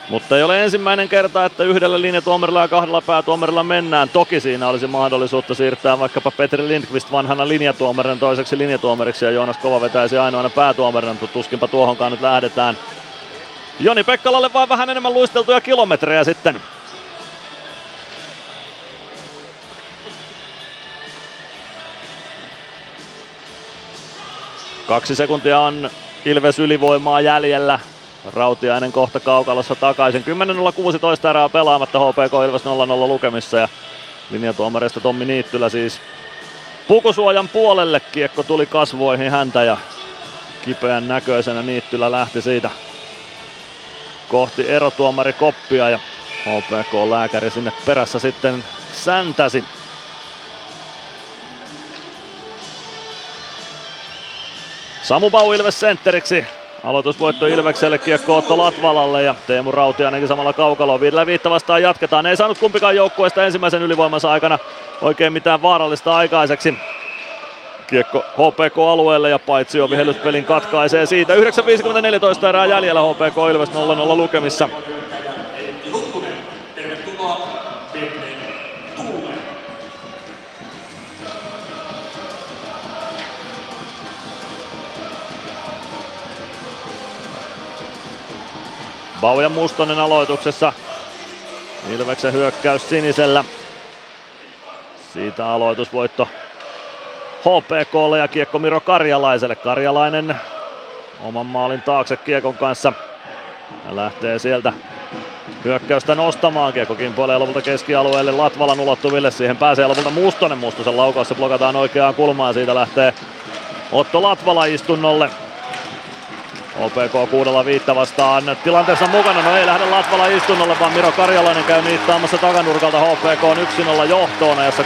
Speaker 7: Mutta ei ole ensimmäinen kerta, että yhdellä linjatuomarilla ja kahdella päätuomarilla mennään. Toki siinä olisi mahdollisuutta siirtää vaikkapa Petri Lindqvist vanhana linjatuomarin toiseksi linjatuomariksi ja Joonas Kova vetäisi ainoana päätuomarina, mutta tuskinpa tuohonkaan nyt lähdetään. Joni Pekkalalle vaan vähän enemmän luisteltuja kilometrejä sitten. Kaksi sekuntia on Ilves ylivoimaa jäljellä. Rautiainen kohta kaukalossa takaisin. 10.016 erää pelaamatta HPK Ilves 0-0 lukemissa ja linjatuomareista Tommi Niittylä siis pukusuojan puolelle. Kiekko tuli kasvoihin häntä ja kipeän näköisenä Niittylä lähti siitä kohti erotuomari koppia ja HPK-lääkäri sinne perässä sitten säntäsi. Samu Bau Ilves sentteriksi. Aloitusvoitto Ilvekselle, kiekko Otto Latvalalle ja Teemu Rautiainenkin samalla kaukaloon. Viidellä viittä vastaan jatketaan. Ei saanut kumpikaan joukkueesta ensimmäisen ylivoimansa aikana oikein mitään vaarallista aikaiseksi. Kiekko HPK-alueelle ja paitsi jo vihellyspelin katkaisee siitä. 9.54 erää jäljellä HPK Ilves 0-0 lukemissa. Bau ja Mustonen aloituksessa. Ilveksen hyökkäys sinisellä. Siitä aloitusvoitto HPKlle ja kiekko Miro Karjalaiselle. Karjalainen oman maalin taakse kiekon kanssa. Ja lähtee sieltä hyökkäystä nostamaan. Kiekko kimpoilee lopulta keskialueelle Latvalan ulottuville. Siihen pääsee lopulta Mustonen. Mustosen laukaus blokataan oikeaan kulmaan. Siitä lähtee Otto Latvala istunnolle. OPK kuudella viittä vastaan tilanteessa mukana. No ei lähde Latvala istunnolle, vaan Miro Karjalainen käy niittaamassa takanurkalta HPK on 1-0 johtoon ajassa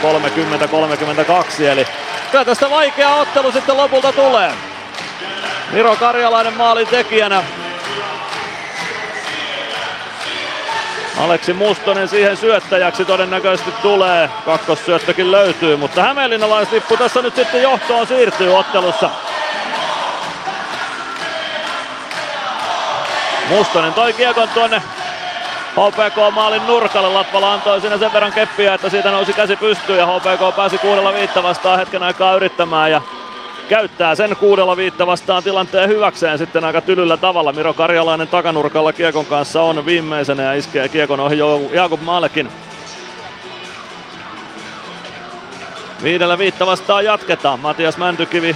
Speaker 7: 30-32. Eli kyllä tästä vaikea ottelu sitten lopulta tulee. Miro Karjalainen maalin tekijänä. Aleksi Mustonen siihen syöttäjäksi todennäköisesti tulee. Kakkossyöttökin löytyy, mutta Hämeenlinnalaislippu tässä nyt sitten johtoon siirtyy ottelussa. Mustonen toi kiekon tuonne HPK-maalin nurkalle. Latvala antoi siinä sen verran keppiä, että siitä nousi käsi pystyyn ja HPK pääsi kuudella viittä vastaan hetken aikaa yrittämään ja käyttää sen kuudella viittä vastaan tilanteen hyväkseen sitten aika tylyllä tavalla. Miro Karjalainen takanurkalla kiekon kanssa on viimeisenä ja iskee kiekon ohi Jakub Maalekin. Viidellä viittä vastaan jatketaan. Matias Mäntykivi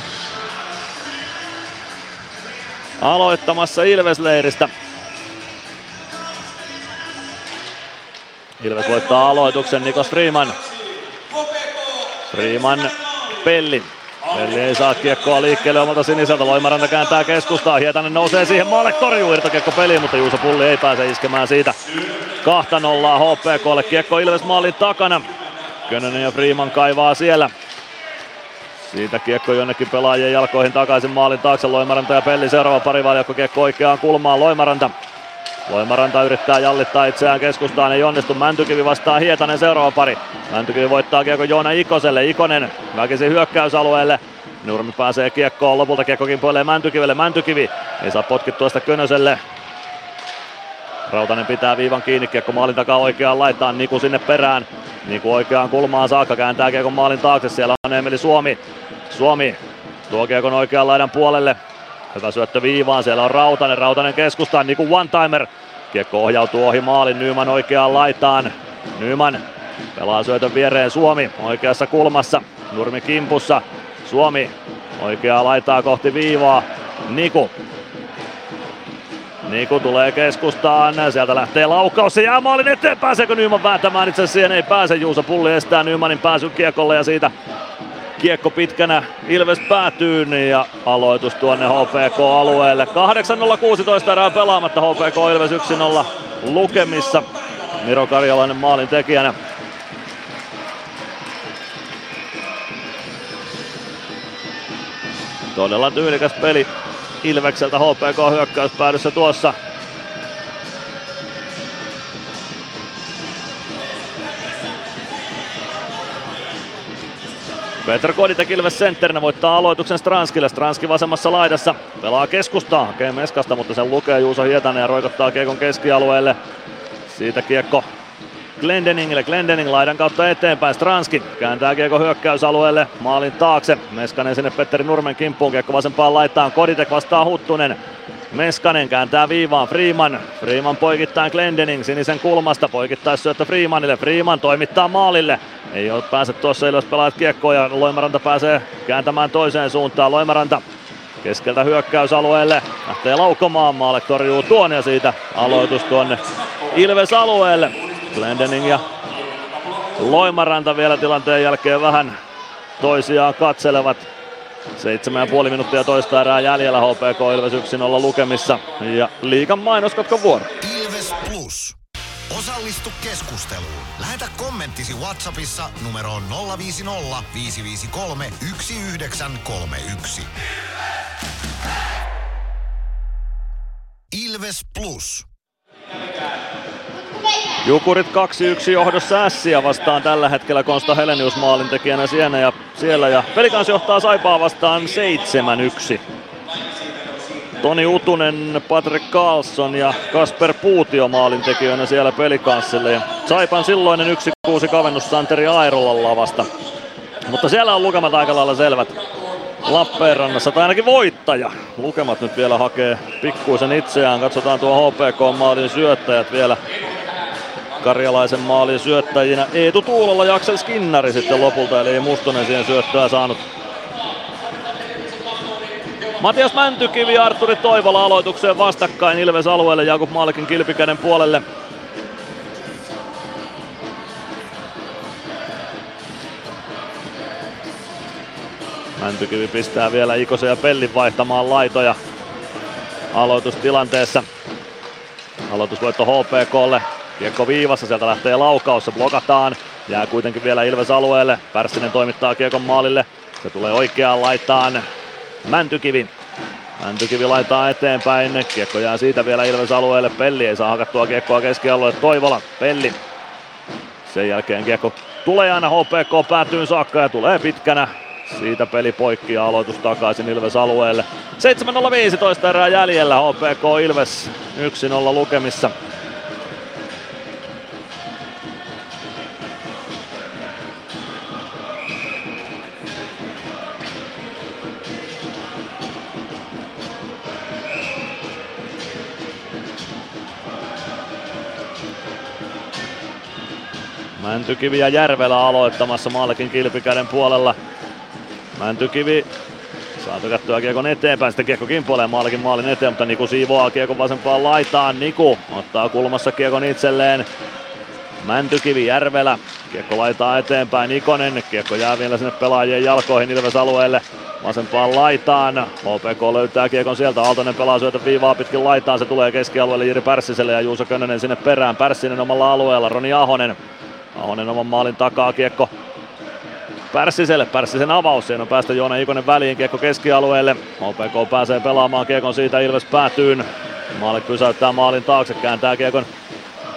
Speaker 7: aloittamassa Ilvesleiristä. Ilves voittaa aloituksen Nikos Freeman. Freeman Pelli. Pelli ei saa kiekkoa liikkeelle omalta siniseltä. Loimaranta kääntää keskustaa. Hietanen nousee siihen maalle. Torjuu irtokiekko peliin, mutta Juuso Pulli ei pääse iskemään siitä. Kahta nollaa HPKlle. Kiekko Ilves maalin takana. Könönen ja Freeman kaivaa siellä. Siitä kiekko jonnekin pelaajien jalkoihin takaisin maalin taakse. Loimaranta ja Pelli seuraava parivaljakko kiekko oikeaan kulmaan. Loimaranta Loimaranta yrittää jallittaa itseään keskustaan, ei onnistu. Mäntykivi vastaa Hietanen seuraava pari. Mäntykivi voittaa kiekko Joona Ikoselle. Ikonen väkisin hyökkäysalueelle. Nurmi pääsee kiekkoon, lopulta kiekko kimpoilee Mäntykivelle. Mäntykivi ei saa potkittua sitä Könöselle. Rautanen pitää viivan kiinni, kiekko maalin takaa oikeaan laittaa Niku sinne perään. Niku oikeaan kulmaan saakka, kääntää kiekon maalin taakse, siellä on Emeli Suomi. Suomi tuo kiekon oikean laidan puolelle, Hyvä syöttö viivaan, siellä on Rautanen, Rautanen keskustaan, niin kuin one-timer. Kiekko ohjautuu ohi maalin, Nyman oikeaan laitaan. Nyman pelaa syötön viereen Suomi oikeassa kulmassa, Nurmi kimpussa. Suomi oikeaa laitaa kohti viivaa, Niku. Niku tulee keskustaan, sieltä lähtee laukaus, se jää maalin eteen, pääseekö Nyman vääntämään, itse siihen ei pääse, Juuso Pulli estää Nymanin pääsyn kiekolle ja siitä kiekko pitkänä Ilves päätyy ja aloitus tuonne HPK-alueelle. 8.016 erää pelaamatta HPK Ilves 1-0 lukemissa. Miro Karjalainen maalin tekijänä. Todella tyylikäs peli Ilvekseltä HPK hyökkäyspäädyssä tuossa Petr Koditek Ilves sentterinä voittaa aloituksen Stranskille. Stranski vasemmassa laidassa. Pelaa keskustaa, hakee meskasta, mutta sen lukee Juuso Hietanen ja roikottaa kiekon keskialueelle. Siitä kiekko Glendeningille. Glendening laidan kautta eteenpäin. Stranski kääntää kiekko hyökkäysalueelle. Maalin taakse. Meskanen sinne Petteri Nurmen kimppuun. Kiekko vasempaan laittaan. Koditek vastaa Huttunen. Meskanen kääntää viivaan Freeman. Freeman poikittaa Glendening sinisen kulmasta. Poikittaa syöttö Freemanille. Freeman toimittaa maalille. Ei ole pääse tuossa ylös pelaat kiekkoa ja Loimaranta pääsee kääntämään toiseen suuntaan. Loimaranta keskeltä hyökkäysalueelle. Lähtee laukomaan maalle, torjuu tuon ja siitä aloitus tuonne Ilves alueelle. Glendening ja Loimaranta vielä tilanteen jälkeen vähän toisiaan katselevat. 7,5 minuuttia toista erää jäljellä HPK Ilves 1-0 lukemissa ja liikan mainoskatkon vuoro.
Speaker 1: Ilves Plus. Osallistu keskusteluun. Lähetä kommenttisi Whatsappissa numeroon 050 553 1931. Ilves Plus.
Speaker 7: Jukurit 2-1 johdossa Ässiä vastaan tällä hetkellä Konsta Helenius maalintekijänä siellä ja, siellä ja Pelikans johtaa Saipaa vastaan 7-1. Toni Utunen, Patrick Carlson ja Kasper Puutio maalintekijöinä siellä Pelikanssille. Ja Saipan silloinen 1-6 kavennus Santeri Airolan lavasta. Mutta siellä on lukemat aika lailla selvät. Lappeenrannassa, tai ainakin voittaja. Lukemat nyt vielä hakee pikkuisen itseään. Katsotaan tuo HPK-maalin syöttäjät vielä karjalaisen maalin syöttäjinä. Eetu Tuulolla ja Aksel Skinnari sitten lopulta, eli ei Mustonen siihen syöttöä saanut. Matias Mäntykivi ja Arturi Toivola aloitukseen vastakkain Ilves alueelle Jakub Malkin kilpikäden puolelle. Mäntykivi pistää vielä Ikosen ja Pellin vaihtamaan laitoja aloitustilanteessa. Aloitusvoitto HPKlle. Kiekko viivassa, sieltä lähtee laukaus, se blokataan. Jää kuitenkin vielä Ilves alueelle. Pärssinen toimittaa kiekon maalille. Se tulee oikeaan laitaan. Mäntykivi. Mäntykivi laittaa eteenpäin. Kiekko jää siitä vielä Ilves alueelle. Pelli ei saa hakattua kiekkoa keskialueelle. Toivola. Pelli. Sen jälkeen kiekko tulee aina HPK päätyyn saakka ja tulee pitkänä. Siitä peli poikki ja aloitus takaisin Ilves alueelle. 7.015 erää jäljellä HPK Ilves 1-0 lukemissa. Mäntykivi ja Järvelä aloittamassa Malkin kilpikäden puolella. Mäntykivi saa tykättyä kiekon eteenpäin, sitten kiekko kimpoilee Malkin maalin eteen, mutta Niku siivoaa kiekon vasempaan laitaan. Niku ottaa kulmassa kiekon itselleen. Mäntykivi Järvelä. Kiekko laitaa eteenpäin Ikonen. Kiekko jää vielä sinne pelaajien jalkoihin Ilves alueelle. Vasempaan laitaan. HPK löytää kiekon sieltä. Aaltonen pelaa syötä viivaa pitkin laitaan. Se tulee keskialueelle Jiri Pärssiselle ja Juuso Könönen sinne perään. Pärssinen omalla alueella. Roni Ahonen. Ahonen oman maalin takaa kiekko Pärssiselle, Pärssisen avaus, siinä on päästä Joona Ikonen väliin, kiekko keskialueelle. OPK pääsee pelaamaan kiekon siitä Ilves päätyyn. Maali pysäyttää maalin taakse, kääntää kiekon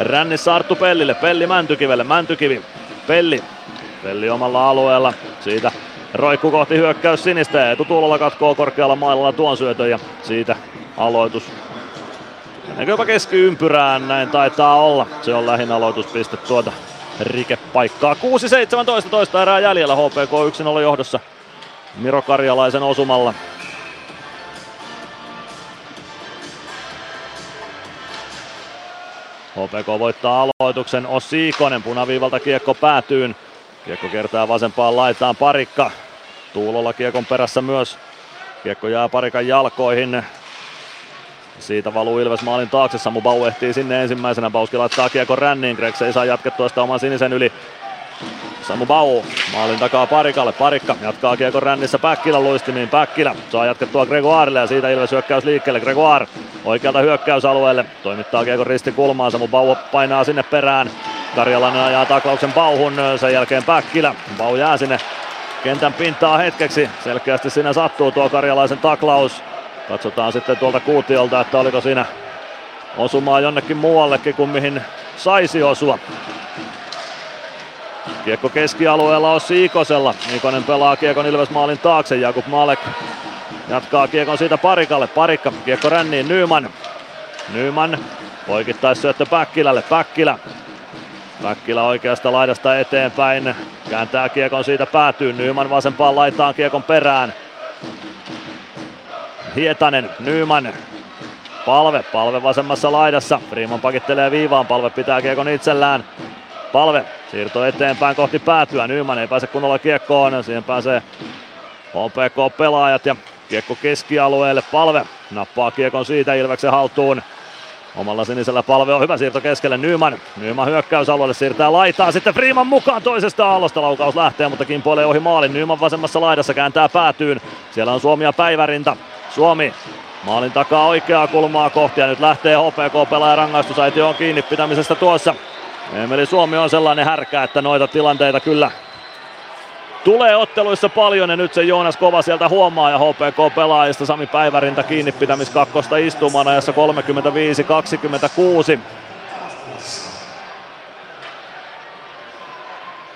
Speaker 7: rännissä Arttu Pellille, Pelli Mäntykivelle, Mäntykivi, Pelli, Pelli omalla alueella, siitä roikku kohti hyökkäys sinistä ja Tutulolla katkoo korkealla mailalla tuon syötön ja siitä aloitus. Meneekö jopa keskiympyrään, näin taitaa olla. Se on lähin aloituspiste tuota rikepaikkaa. 6-17 toista erää jäljellä HPK 1-0 johdossa Miro Karjalaisen osumalla. HPK voittaa aloituksen Ossi Ikonen, punaviivalta kiekko päätyyn. Kiekko kertaa vasempaan laitaan parikka. Tuulolla kiekon perässä myös. Kiekko jää parikan jalkoihin. Siitä valuu Ilves maalin taakse, Samu Bau ehtii sinne ensimmäisenä, Bauski laittaa kiekon ränniin, Gregs ei saa jatkettua sitä oman sinisen yli. Samu Bau maalin takaa Parikalle, Parikka jatkaa kiekon rännissä Päkkilä luistimiin, Päkkilä saa jatkettua Gregoirelle ja siitä Ilves hyökkäys liikkeelle, Gregoire oikealta hyökkäysalueelle, toimittaa kiekon risti kulmaan, Samu Bau painaa sinne perään, Karjalainen ajaa taklauksen Bauhun, sen jälkeen Päkkilä, Bau jää sinne kentän pintaa hetkeksi, selkeästi siinä sattuu tuo Karjalaisen taklaus, Katsotaan sitten tuolta kuutiolta, että oliko siinä osumaa jonnekin muuallekin kuin mihin saisi osua. Kiekko keskialueella Ossi Ikosella. Ikonen pelaa Kiekon Ilves maalin taakse. Jakub Malek jatkaa Kiekon siitä Parikalle. Parikka, Kiekko ränniin Nyman. Nyman poikittais syöttö Päkkilälle. Päkkilä. Päkkilä oikeasta laidasta eteenpäin. Kääntää Kiekon siitä päätyy. Nyman vasempaan laitaan Kiekon perään. Hietanen, Nyman. Palve, palve vasemmassa laidassa. Freeman pakittelee viivaan, palve pitää Kiekon itsellään. Palve siirto eteenpäin kohti päätyä. Nyman ei pääse kunnolla kiekkoon. Siihen pääsee OPK-pelaajat ja kiekko keskialueelle. Palve nappaa kiekon siitä Ilveksen haltuun. Omalla sinisellä palve on hyvä siirto keskelle Nyman. Nyman hyökkäysalueelle siirtää laitaa. Sitten Freeman mukaan toisesta aallosta. Laukaus lähtee, mutta kimpoilee ohi maalin. Nyman vasemmassa laidassa kääntää päätyyn. Siellä on Suomi ja Päivärinta. Suomi maalin takaa oikeaa kulmaa kohti ja nyt lähtee HPK pelaaja rangaistusaitio on kiinni pitämisestä tuossa. Emeli Suomi on sellainen härkä, että noita tilanteita kyllä tulee otteluissa paljon ja nyt se Joonas Kova sieltä huomaa ja HPK pelaajista Sami Päivärintä kiinni pitämis kakkosta istumaan ajassa 35-26.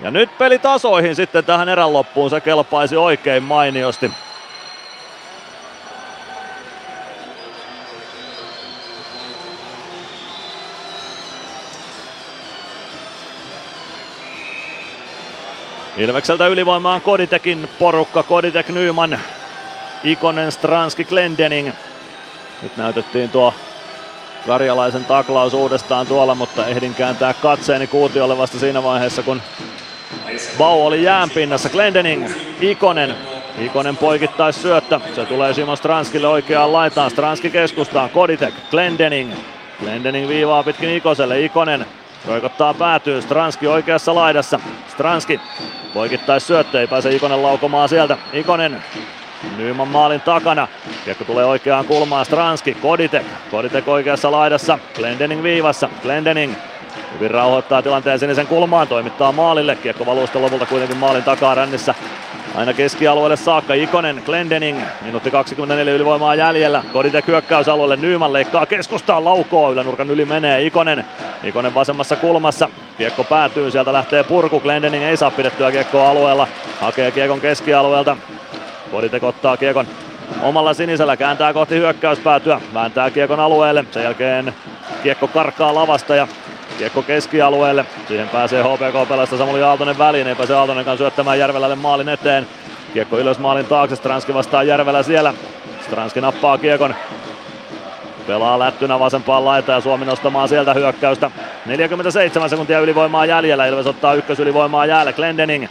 Speaker 7: Ja nyt peli tasoihin sitten tähän erän loppuun, se kelpaisi oikein mainiosti. Ilvekseltä ylivoimaan Koditekin porukka, Koditek, Nyman, Ikonen, Stranski, Glendening. Nyt näytettiin tuo Karjalaisen taklaus uudestaan tuolla, mutta ehdin kääntää katseeni kuutiolle vasta siinä vaiheessa, kun Bau oli jäänpinnassa. Glendening, Ikonen, Ikonen poikittais syöttö. Se tulee Simon Stranskille oikeaan laitaan. Stranski keskustaan. Koditek, Glendening. Glendening viivaa pitkin Ikoselle. Ikonen roikottaa päätyy. Stranski oikeassa laidassa. Stranski poikittais syöttö. Ei pääse Ikonen laukomaan sieltä. Ikonen Nyman maalin takana. Kiekko tulee oikeaan kulmaan. Stranski, Koditek. Koditek oikeassa laidassa. Glendening viivassa. Glendening Hyvin rauhoittaa tilanteen sinisen kulmaan, toimittaa maalille. Kiekko valuu lopulta kuitenkin maalin takaa rännissä. Aina keskialueelle saakka. Ikonen, Glendening, minuutti 24 ylivoimaa jäljellä. Koditek hyökkäysalueelle, Nyman leikkaa keskustaan, laukoo, ylänurkan yli menee Ikonen. Ikonen vasemmassa kulmassa, kiekko päätyy, sieltä lähtee purku, Glendening ei saa pidettyä kiekkoa alueella. Hakee kiekon keskialueelta, Koditek ottaa kiekon omalla sinisellä, kääntää kohti hyökkäyspäätyä, vääntää kiekon alueelle. Sen jälkeen kiekko karkaa lavasta ja Kiekko keskialueelle. Siihen pääsee HPK pelasta Samuli Aaltonen väliin. Ei pääse Aaltonenkaan syöttämään Järvelälle maalin eteen. Kiekko ylös maalin taakse. Stranski vastaa Järvelä siellä. Stranski nappaa kiekon. Pelaa lättynä vasempaan laitaan ja Suomi nostamaan sieltä hyökkäystä. 47 sekuntia ylivoimaa jäljellä. Ilves ottaa ykkösylivoimaa jäälle. Glendening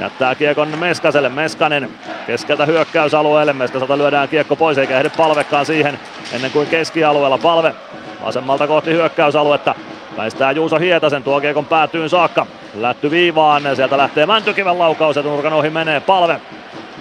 Speaker 7: Jättää kiekon Meskaselle. Meskanen keskeltä hyökkäysalueelle. Meskaselta lyödään kiekko pois eikä ehdi palvekaan siihen ennen kuin keskialueella palve. Vasemmalta kohti hyökkäysaluetta. Väistää Juuso Hietasen tuo kiekon päätyyn saakka. Lätty viivaan, sieltä lähtee Mäntykiven laukaus ja nurkan ohi menee palve.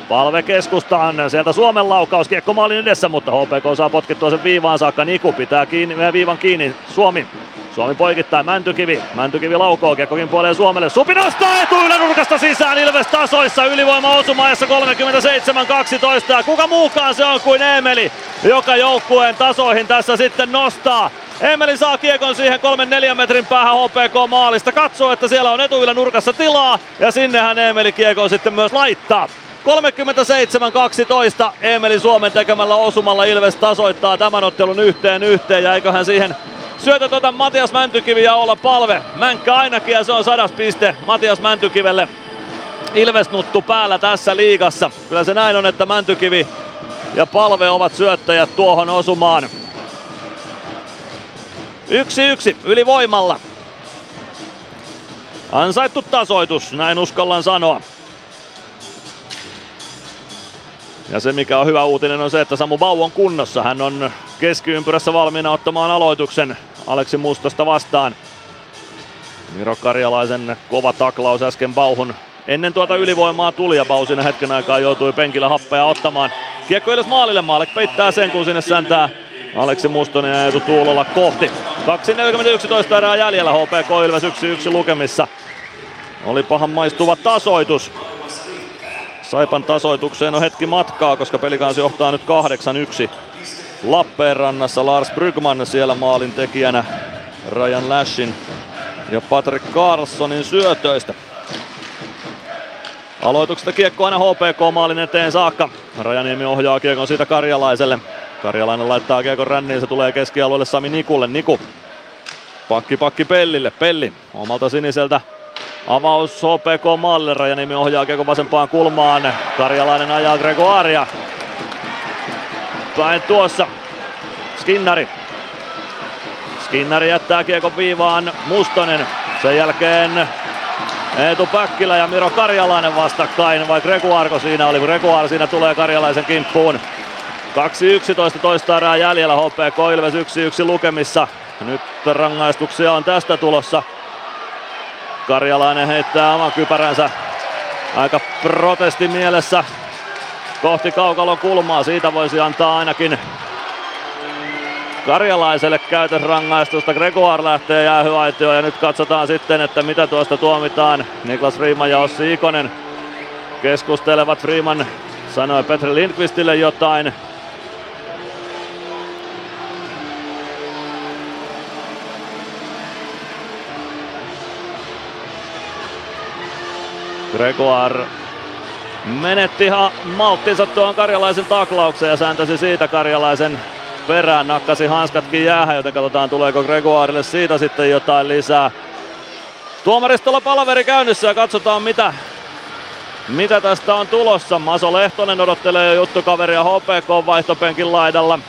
Speaker 7: Palve keskustaan, sieltä Suomen laukaus, kiekko maalin edessä, mutta HPK saa potkittua sen viivaan saakka. Niku pitää kiinni, viivan kiinni, Suomi Suomi poikittaa Mäntykivi. Mäntykivi laukoo, kiekkokin puolee Suomelle. Supi nostaa etuylänurkasta sisään Ilves tasoissa. Ylivoima osumaajassa 37-12. Ja kuka muukaan se on kuin Emeli, joka joukkueen tasoihin tässä sitten nostaa. Emeli saa kiekon siihen 3-4 metrin päähän HPK maalista. Katsoo, että siellä on etuylänurkassa tilaa. Ja sinnehän Emeli kiekon sitten myös laittaa. 37-12 Emeli Suomen tekemällä osumalla Ilves tasoittaa tämän ottelun yhteen yhteen ja eiköhän siihen syötä tuota Matias Mäntykivi ja olla palve. Mänkkä ainakin ja se on sadas piste Matias Mäntykivelle. Ilves nuttu päällä tässä liigassa. Kyllä se näin on, että Mäntykivi ja palve ovat syöttäjät tuohon osumaan. Yksi yksi ylivoimalla. Ansaittu tasoitus, näin uskallan sanoa. Ja se mikä on hyvä uutinen on se, että Samu Bau on kunnossa. Hän on keskiympyrässä valmiina ottamaan aloituksen Aleksi Mustasta vastaan. Miro Karjalaisen kova taklaus äsken Bauhun ennen tuota ylivoimaa tuli ja Bau siinä hetken aikaa joutui penkillä happea ottamaan. Kiekko edes maalille, Maalek peittää sen kun sinne säntää Aleksi Mustonen ja Eetu Tuulola kohti. 2.41 erää jäljellä HPK Ilves 1-1 lukemissa. Oli pahan maistuva tasoitus. Saipan tasoitukseen on hetki matkaa, koska pelikansi johtaa nyt 8-1. Lappeenrannassa Lars Brygman siellä maalin tekijänä Ryan Lashin ja Patrick Carlsonin syötöistä. Aloituksesta kiekko aina HPK maalin eteen saakka. Rajaniemi ohjaa kiekon siitä Karjalaiselle. Karjalainen laittaa kiekon ränniin, se tulee keskialueelle Sami Nikulle. Niku. Pakki pakki Pellille. Pelli omalta siniseltä. Avaus HPK maalille. Rajaniemi ohjaa kiekon vasempaan kulmaan. Karjalainen ajaa Gregoaria. Päin tuossa. Skinnari. Skinnari jättää kiekon viivaan. Mustonen. Sen jälkeen Eetu Päkkilä ja Miro Karjalainen vastakkain, vai Gregoarko siinä oli, Gregoar siinä tulee Karjalaisen kimppuun. 2-11 toista erää jäljellä, HPK Ilves 1-1 lukemissa. Nyt rangaistuksia on tästä tulossa. Karjalainen heittää oman kypäränsä aika protesti mielessä kohti kaukalon kulmaa. Siitä voisi antaa ainakin Karjalaiselle käytösrangaistusta. Gregoire lähtee jäähyaitioon ja nyt katsotaan sitten, että mitä tuosta tuomitaan. Niklas Freeman ja Ossi Ikonen keskustelevat. Freeman sanoi Petri Lindqvistille jotain. Gregoire menetti ihan malttinsa tuon Karjalaisen taklaukseen ja sääntäsi siitä Karjalaisen perään. Nakkasi hanskatkin jäähän, joten katsotaan tuleeko Gregoirille siitä sitten jotain lisää. Tuomaristolla palaveri käynnissä ja katsotaan mitä, mitä tästä on tulossa. Maso Lehtonen odottelee jo juttukaveria HPK vaihtopenkin laidalla.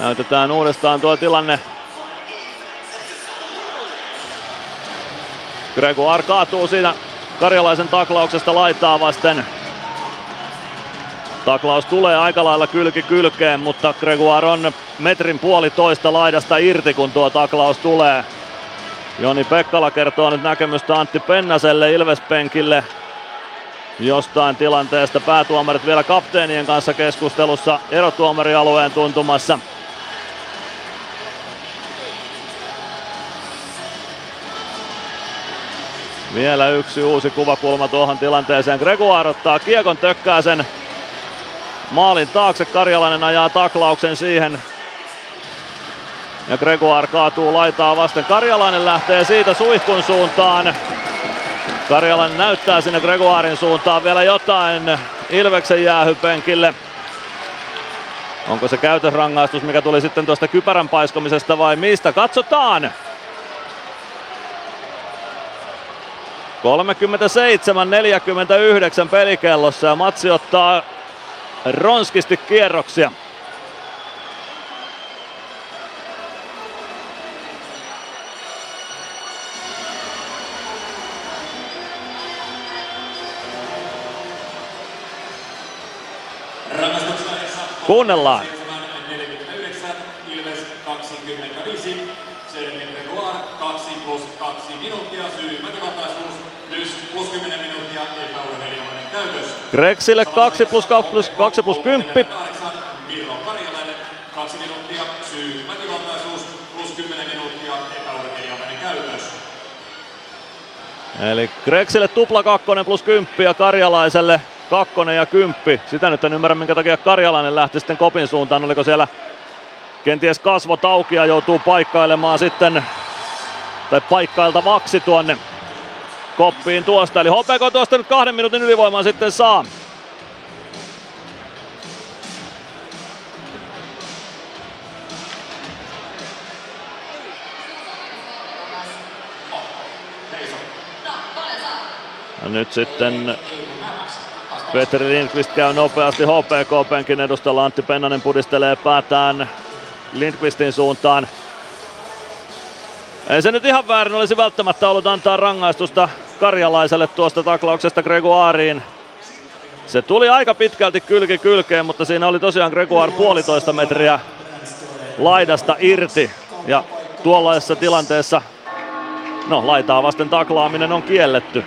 Speaker 7: Näytetään uudestaan tuo tilanne. Gregoire kaatuu siinä Karjalaisen taklauksesta laitaa vasten. Taklaus tulee aika lailla kylki kylkeen, mutta Gregoire on metrin puolitoista laidasta irti, kun tuo taklaus tulee. Joni Pekkala kertoo nyt näkemystä Antti Pennaselle Ilvespenkille jostain tilanteesta. Päätuomarit vielä kapteenien kanssa keskustelussa erotuomarialueen tuntumassa. Vielä yksi uusi kuvakulma tuohon tilanteeseen. Gregoire ottaa kiekon, tökkää sen maalin taakse. Karjalainen ajaa taklauksen siihen. Ja Gregoire kaatuu laitaa vasten. Karjalainen lähtee siitä suihkun suuntaan. Karjalainen näyttää sinne Gregoirin suuntaan vielä jotain Ilveksen jäähypenkille. Onko se käytösrangaistus, mikä tuli sitten tuosta kypärän paiskomisesta vai mistä? Katsotaan! 37-49 pelikellossa ja matsi ottaa ronskisti kierroksia. Kuunnellaan.
Speaker 21: 49, Ilves 25, Sergei Gregoire 2 plus 2 minuuttia, syy väkivaltaisuus, plus, plus 10 minuuttia, epäurheilijoiden käytös.
Speaker 7: Greksille 2 plus 2 plus, 2 plus 10.
Speaker 21: Mirro Karjalainen 2 minuuttia, syy väkivaltaisuus, plus 10 minuuttia, epäurheilijoiden käytös.
Speaker 7: Eli Greksille tupla kakkonen plus 10 ja Karjalaiselle kakkonen ja kymppi. Sitä nyt en ymmärrä, minkä takia Karjalainen lähti sitten kopin suuntaan. Oliko siellä kenties kasvot auki ja joutuu paikkailemaan sitten, tai paikkailtavaksi tuonne koppiin tuosta. Eli HPK tuosta nyt kahden minuutin ylivoiman sitten saa. Ja nyt sitten Petri Lindqvist käy nopeasti HPK-penkin edustalla. Antti Pennanen pudistelee päätään Lindqvistin suuntaan. Ei se nyt ihan väärin olisi välttämättä ollut antaa rangaistusta Karjalaiselle tuosta taklauksesta Gregoiriin. Se tuli aika pitkälti kylki kylkeen, mutta siinä oli tosiaan Gregoire puolitoista metriä laidasta irti. Ja tuollaisessa tilanteessa, no laitaa vasten taklaaminen on kielletty.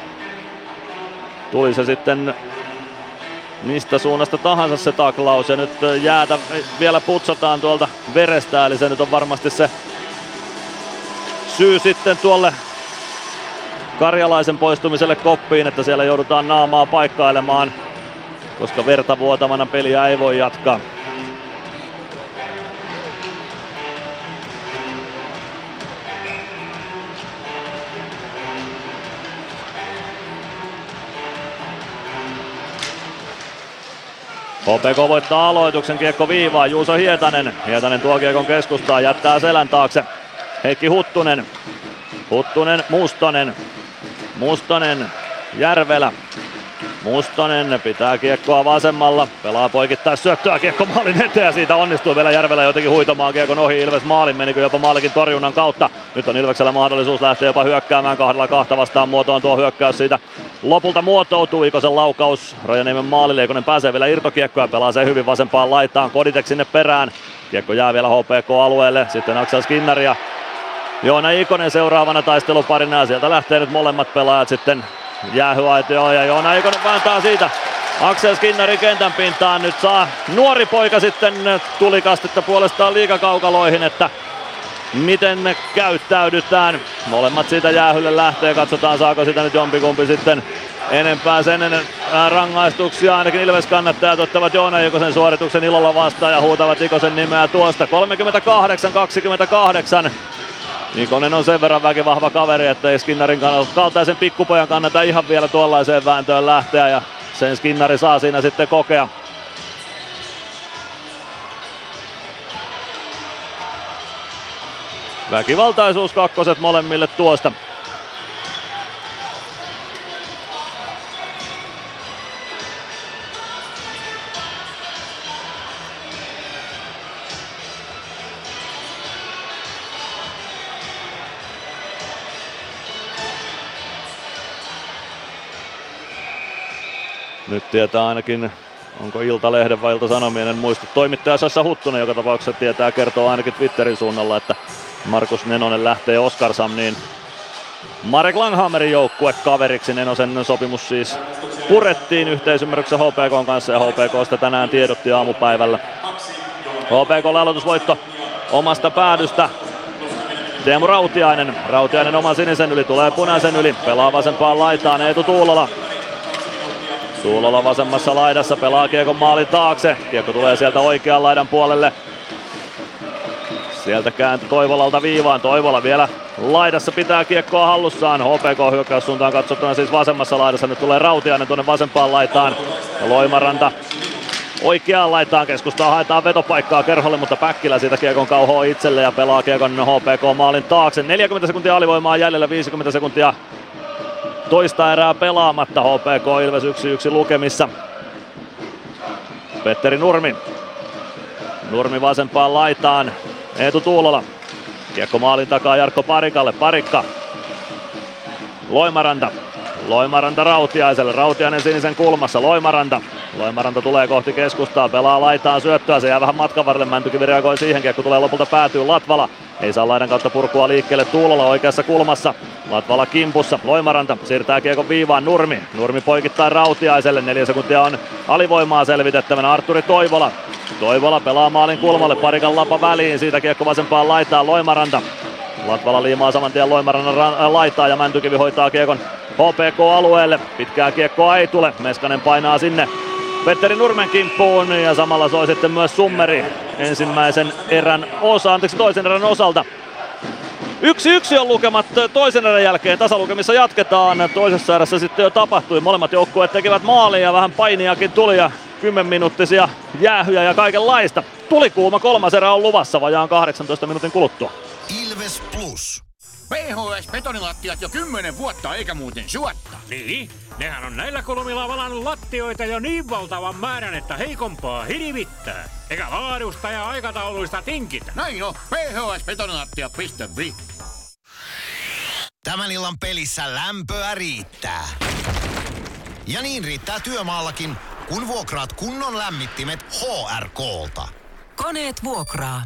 Speaker 7: Tuli se sitten mistä suunnasta tahansa se taklaus ja nyt jäätä vielä putsataan tuolta verestä, eli se nyt on varmasti se syy sitten tuolle karjalaisen poistumiselle koppiin, että siellä joudutaan naamaa paikkailemaan, koska verta vuotamana peliä ei voi jatkaa. HPK voittaa aloituksen, kiekko viivaa, Juuso Hietanen. Hietanen tuo kiekon keskustaa, jättää selän taakse. Heikki Huttunen. Huttunen, Mustonen. Mustonen, Järvelä. Mustonen pitää kiekkoa vasemmalla, pelaa poikittaa syöttöä kiekko maalin eteen ja siitä onnistuu vielä Järvelä jotenkin huitomaan kiekon ohi Ilves maalin, menikö jopa maalikin torjunnan kautta. Nyt on Ilveksellä mahdollisuus lähteä jopa hyökkäämään kahdella kahta vastaan muotoon tuo hyökkäys siitä. Lopulta muotoutuu Ikosen laukaus, Rajaniemen maalille, Ikonen pääsee vielä irtokiekkoa pelaa se hyvin vasempaan laitaan, Koditek sinne perään. Kiekko jää vielä HPK-alueelle, sitten Aksel Skinnari ja Joona Ikonen seuraavana taisteluparina ja sieltä lähtee nyt molemmat pelaajat sitten jäähyaitio ja Joona Ikonen vääntää siitä Aksel Skinnari kentän pintaan. Nyt saa nuori poika sitten tulikastetta puolestaan liikakaukaloihin, että miten käyttäydytään. Molemmat siitä jäähylle lähtee, katsotaan saako sitä nyt jompikumpi sitten enempää sen ennen rangaistuksia. Ainakin Ilves kannattajat ottavat Joona Ikosen suorituksen ilolla vastaan ja huutavat Ikosen nimeä tuosta. 38-28. Ikonen on sen verran väkivahva kaveri, että ei Skinnarin kaltaisen pikkupojan kannata ihan vielä tuollaiseen vääntöön lähteä ja sen Skinnari saa siinä sitten kokea. Väkivaltaisuus kakkoset molemmille tuosta. Nyt tietää ainakin, onko Iltalehden vai Ilta-Sanomien, en muista. Toimittaja Sassa Huttunen joka tapauksessa tietää, kertoo ainakin Twitterin suunnalla, että Markus Nenonen lähtee Oskarshamniin Marek Langhammerin joukkue kaveriksi. Nenosen sopimus siis purettiin yhteisymmärryksessä HPK kanssa ja HPKsta tänään tiedotti aamupäivällä. HPK aloitusvoitto omasta päädystä. Teemu Rautiainen. Rautiainen oman sinisen yli, tulee punaisen yli, pelaa vasempaan laitaan Eetu Tuulola. Tuulola vasemmassa laidassa pelaa Kiekon maalin taakse. Kiekko tulee sieltä oikean laidan puolelle. Sieltä kääntö Toivolalta viivaan. Toivola vielä laidassa pitää kiekkoa hallussaan. HPK hyökkäyssuuntaan katsottuna siis vasemmassa laidassa. Nyt tulee Rautiainen tuonne vasempaan laitaan. Loimaranta oikeaan laitaan keskustaa haetaan vetopaikkaa Kerholle, mutta Päkkilä siitä kiekon kauhoa itselle ja pelaa kiekon HPK maalin taakse. 40 sekuntia alivoimaa jäljellä, 50 sekuntia toista erää pelaamatta. HPK Ilves 1-1 lukemissa. Petteri Nurmi. Nurmi vasempaan laitaan. Eetu Tuulola. Kiekko maalin takaa Jarkko Parikalle. Parikka. Loimaranta. Loimaranta Rautiaiselle. Rautiainen sinisen kulmassa. Loimaranta. Loimaranta tulee kohti keskustaa. Pelaa laitaan syöttöä. Se jää vähän matkan varrelle. Mäntykivi reagoi siihen. Kiekko tulee lopulta päätyy. Latvala. Ei saa laidan kautta purkua liikkeelle. Tuulola oikeassa kulmassa. Latvala kimpussa. Loimaranta siirtää kiekon viivaan. Nurmi. Nurmi poikittaa Rautiaiselle. Neljä sekuntia on alivoimaa selvitettävänä. Arturi Toivola. Toivola pelaa maalin kulmalle. Parikan lapa väliin. Siitä kiekko vasempaan laitaa. Loimaranta. Latvala liimaa saman tien Loimarannan ra- laitaa ja Mäntykivi hoitaa kiekon HPK-alueelle. Pitkää kiekkoa ei tule. Meskanen painaa sinne Petteri Nurmen kimppuun ja samalla soi sitten myös Summeri ensimmäisen erän osa, anteeksi toisen erän osalta. Yksi yksi on lukemat toisen erän jälkeen. Tasalukemissa jatketaan. Toisessa erässä sitten jo tapahtui. Molemmat joukkueet tekivät maalia ja vähän painiakin tuli ja 10 minuuttisia jäähyjä ja kaikenlaista. Tuli kuuma kolmas erä on luvassa vajaan 18 minuutin kuluttua.
Speaker 1: Ilves Plus.
Speaker 22: PHS betonilattiat jo kymmenen vuotta eikä muuten suotta.
Speaker 19: Niin, nehän on näillä kolmilla valannut lattioita jo niin valtavan määrän, että heikompaa hirvittää. Eikä laadusta ja aikatauluista tinkitä.
Speaker 22: Näin on, phsbetonilattia.fi.
Speaker 1: Tämän illan pelissä lämpöä riittää. Ja niin riittää työmaallakin, kun vuokraat kunnon lämmittimet HRKlta.
Speaker 4: Koneet vuokraa.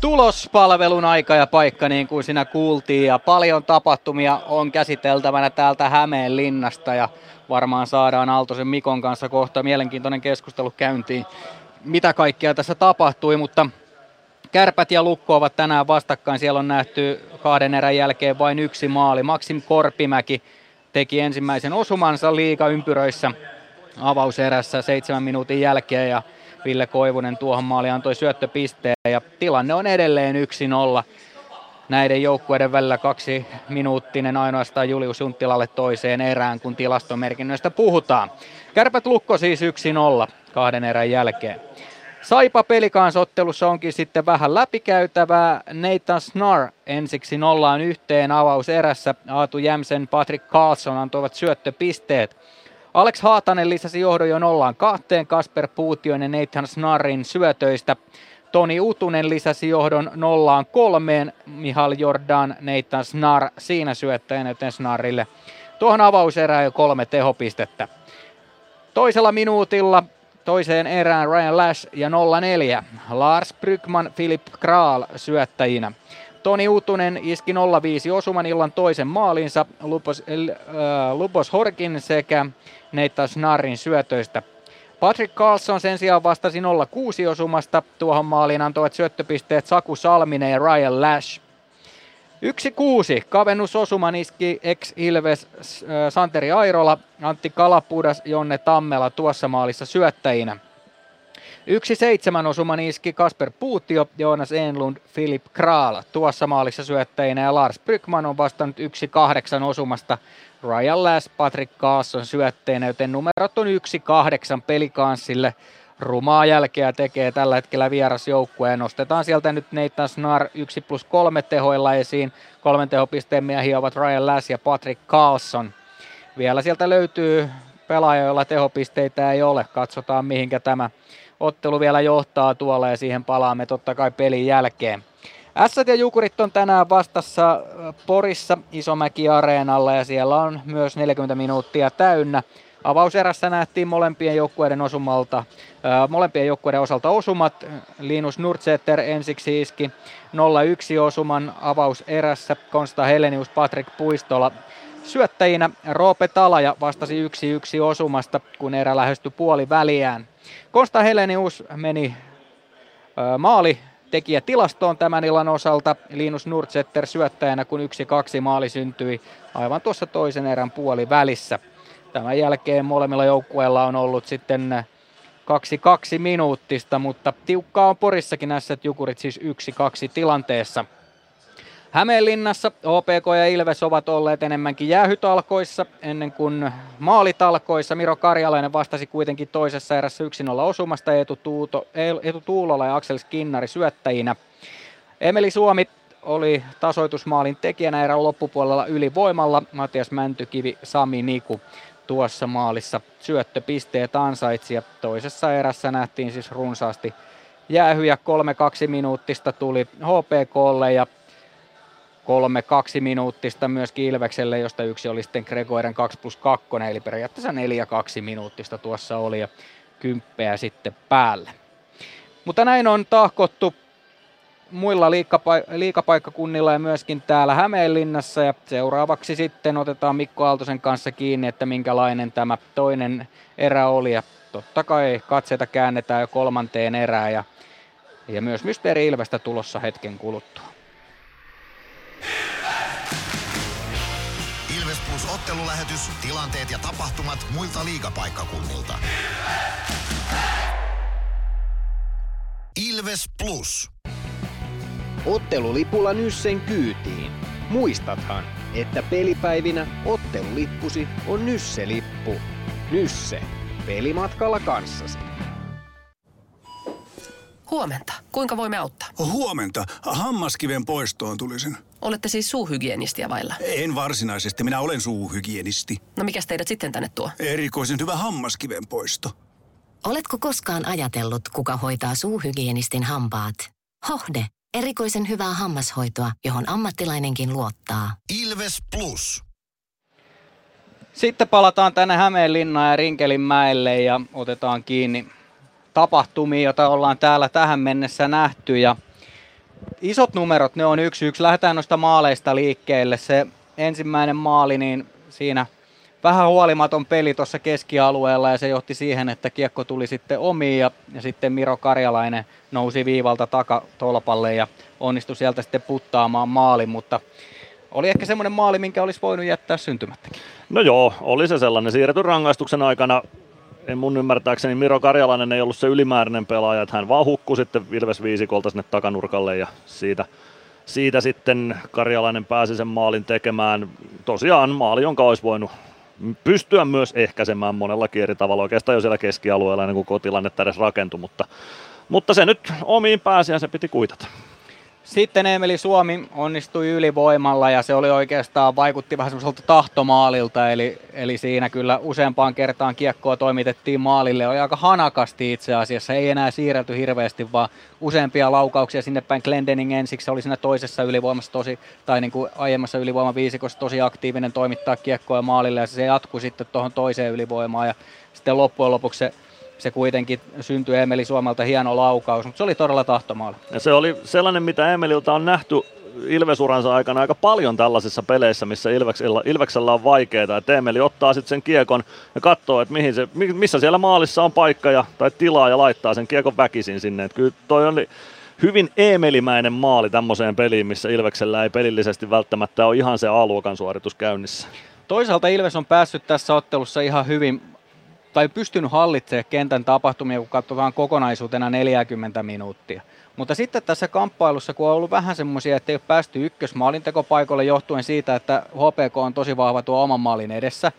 Speaker 3: Tulospalvelun aika ja paikka niin kuin siinä kuultiin ja paljon tapahtumia on käsiteltävänä täältä Hämeen linnasta ja varmaan saadaan Aaltosen Mikon kanssa kohta mielenkiintoinen keskustelu käyntiin, mitä kaikkea tässä tapahtui, mutta Kärpät ja Lukko ovat tänään vastakkain. Siellä on nähty kahden erän jälkeen vain yksi maali. Maksim Korpimäki teki ensimmäisen osumansa liiga-ympyröissä avauserässä seitsemän minuutin jälkeen ja Ville Koivunen tuohon maali antoi syöttöpisteen ja tilanne on edelleen 1-0 näiden joukkueiden välillä kaksi minuuttinen ainoastaan Julius Junttilalle toiseen erään, kun tilastomerkinnöistä puhutaan. Kärpät lukko siis 1-0 kahden erän jälkeen. Saipa pelikansottelussa onkin sitten vähän läpikäytävää. Nathan Snar ensiksi nollaan yhteen avauserässä. Aatu Jämsen, Patrick Carlson antoivat syöttöpisteet. Alex Haatanen lisäsi johdon jo nollaan kahteen Kasper Puutioinen Nathan Snarin syötöistä. Toni Utunen lisäsi johdon nollaan kolmeen. Mihal Jordan, Nathan Snar siinä syöttäjänä, joten Snarille tuohon avauserään jo kolme tehopistettä. Toisella minuutilla toiseen erään Ryan Lash ja 0-4. Lars Brygman, Philip Kral syöttäjinä. Toni Utunen iski 0-5 osuman illan toisen maalinsa Lupos, äh, Lupos Horkin sekä Nathan Snarin syötöistä. Patrick Carlson sen sijaan vastasi 0-6 osumasta. Tuohon maaliin antoivat syöttöpisteet Saku Salminen ja Ryan Lash. 1-6. Kavennusosuman iski ex-Ilves äh, Santeri Airola, Antti Kalapudas, Jonne Tammela tuossa maalissa syöttäjinä. 1-7 osuman iski Kasper Puutio, Joonas Enlund, Filip Kraala tuossa maalissa syöttäjinä ja Lars Brykman on vastannut 1-8 osumasta Ryan Lass, Patrick Carlson syötteinä, joten numerot on 1-8 pelikanssille. Rumaa jälkeä tekee tällä hetkellä vierasjoukkue ja nostetaan sieltä nyt Nathan Snar 1 plus 3 tehoilla esiin. Kolmen tehopisteen miehiä ovat Ryan Lass ja Patrick Carlson. Vielä sieltä löytyy pelaaja, joilla tehopisteitä ei ole. Katsotaan mihinkä tämä ottelu vielä johtaa tuolla ja siihen palaamme totta kai pelin jälkeen. Ässät ja Jukurit on tänään vastassa äh, Porissa Isomäki-areenalla ja siellä on myös 40 minuuttia täynnä. Avauserässä nähtiin molempien joukkueiden osumalta, äh, molempien joukkueiden osalta osumat. Linus Nurtseter ensiksi iski 0-1 osuman avauserässä. Konsta Helenius, Patrick Puistola syöttäjinä. Roope Talaja vastasi 1-1 osumasta, kun erä lähestyi puoli väliään. Konsta Helenius meni äh, maali tekijä tilastoon tämän illan osalta. Linus Nurtsetter syöttäjänä, kun yksi kaksi maali syntyi aivan tuossa toisen erän puoli välissä. Tämän jälkeen molemmilla joukkueilla on ollut sitten kaksi kaksi minuuttista, mutta tiukkaa on Porissakin näissä Jukurit siis yksi kaksi tilanteessa. Hämeenlinnassa OPK ja Ilves ovat olleet enemmänkin jäähytalkoissa ennen kuin maalitalkoissa. Miro Karjalainen vastasi kuitenkin toisessa erässä 1-0 osumasta Eetu, Tuuto, Eetu Tuulola ja Aksel Skinnari syöttäjinä. Emeli Suomi oli tasoitusmaalin tekijänä erän loppupuolella ylivoimalla. Matias Mäntykivi, Sami Niku tuossa maalissa syöttöpisteet ansaitsi ja toisessa erässä nähtiin siis runsaasti jäähyjä. 3-2 minuuttista tuli HPKlle ja kolme kaksi minuuttista myöskin Ilvekselle, josta yksi oli sitten Gregoiren 2 plus 2, eli periaatteessa neljä kaksi minuuttista tuossa oli ja kymppeä sitten päälle. Mutta näin on tahkottu muilla liikapaikkakunnilla ja myöskin täällä Hämeenlinnassa. Ja seuraavaksi sitten otetaan Mikko Aaltosen kanssa kiinni, että minkälainen tämä toinen erä oli. Ja totta kai katseita käännetään jo kolmanteen erään ja, ja myös Mysteeri Ilvestä tulossa hetken kuluttua.
Speaker 1: Ilves Plus ottelulähetys, tilanteet ja tapahtumat muilta liigapaikkakunnilta. Ilves Plus.
Speaker 5: Ottelulipulla Nyssen kyytiin. Muistathan, että pelipäivinä ottelulippusi on Nysse-lippu. Nysse. Pelimatkalla kanssasi.
Speaker 14: Huomenta. Kuinka voimme auttaa?
Speaker 15: Huomenta. Hammaskiven poistoon tulisin.
Speaker 14: Olette siis suuhygienistiä vailla?
Speaker 15: En varsinaisesti. Minä olen suuhygienisti.
Speaker 14: No mikä teidät sitten tänne tuo?
Speaker 15: Erikoisen hyvä hammaskiven poisto.
Speaker 16: Oletko koskaan ajatellut, kuka hoitaa suuhygienistin hampaat? Hohde. Erikoisen hyvää hammashoitoa, johon ammattilainenkin luottaa.
Speaker 1: Ilves Plus.
Speaker 3: Sitten palataan tänne Hämeenlinnaan ja Rinkelinmäelle ja otetaan kiinni tapahtumia, joita ollaan täällä tähän mennessä nähty. Ja isot numerot, ne on yksi yksi. Lähdetään noista maaleista liikkeelle. Se ensimmäinen maali, niin siinä vähän huolimaton peli tuossa keskialueella ja se johti siihen, että kiekko tuli sitten omiin ja, ja sitten Miro Karjalainen nousi viivalta takatolpalle ja onnistui sieltä sitten puttaamaan maalin, mutta oli ehkä semmoinen maali, minkä olisi voinut jättää syntymättäkin.
Speaker 7: No joo, oli se sellainen. Siirretyn rangaistuksen aikana en mun ymmärtääkseni Miro Karjalainen ei ollut se ylimääräinen pelaaja, että hän vaan hukkui sitten Ilves viisikolta sinne takanurkalle ja siitä, siitä sitten Karjalainen pääsi sen maalin tekemään. Tosiaan maali, jonka olisi voinut pystyä myös ehkäisemään monella eri tavalla, oikeastaan jo siellä keskialueella ennen kuin kotilanne edes rakentui, mutta, mutta se nyt omiin pääsi se piti kuitata.
Speaker 3: Sitten Emeli Suomi onnistui ylivoimalla ja se oli oikeastaan, vaikutti vähän semmoiselta tahtomaalilta, eli, eli siinä kyllä useampaan kertaan kiekkoa toimitettiin maalille. Oli aika hanakasti itse asiassa, ei enää siirrelty hirveästi, vaan useampia laukauksia sinne päin. Glendening ensiksi oli siinä toisessa ylivoimassa tosi, tai niin kuin aiemmassa ylivoimaviisikossa tosi aktiivinen toimittaa kiekkoa maalille ja se jatkui sitten tuohon toiseen ylivoimaan ja sitten loppujen lopuksi se se kuitenkin syntyi Emeli Suomalta hieno laukaus, mutta se oli todella tahtomaali.
Speaker 7: Ja se oli sellainen, mitä Emeliltä on nähty Ilvesuransa aikana aika paljon tällaisissa peleissä, missä Ilveksellä, Ilveksellä on vaikeaa. Että Emeli ottaa sitten sen kiekon ja katsoo, että mihin se, missä siellä maalissa on paikka ja, tai tilaa ja laittaa sen kiekon väkisin sinne. Että kyllä toi oli hyvin Emelimäinen maali tämmöiseen peliin, missä Ilveksellä ei pelillisesti välttämättä ole ihan se A-luokan suoritus käynnissä.
Speaker 3: Toisaalta Ilves on päässyt tässä ottelussa ihan hyvin tai pystynyt hallitsemaan kentän tapahtumia, kun katsotaan kokonaisuutena 40 minuuttia. Mutta sitten tässä kamppailussa, kun on ollut vähän semmoisia, että ei ole päästy ykkösmaalintekopaikalle johtuen siitä, että HPK on tosi vahva tuo oman maalin edessä,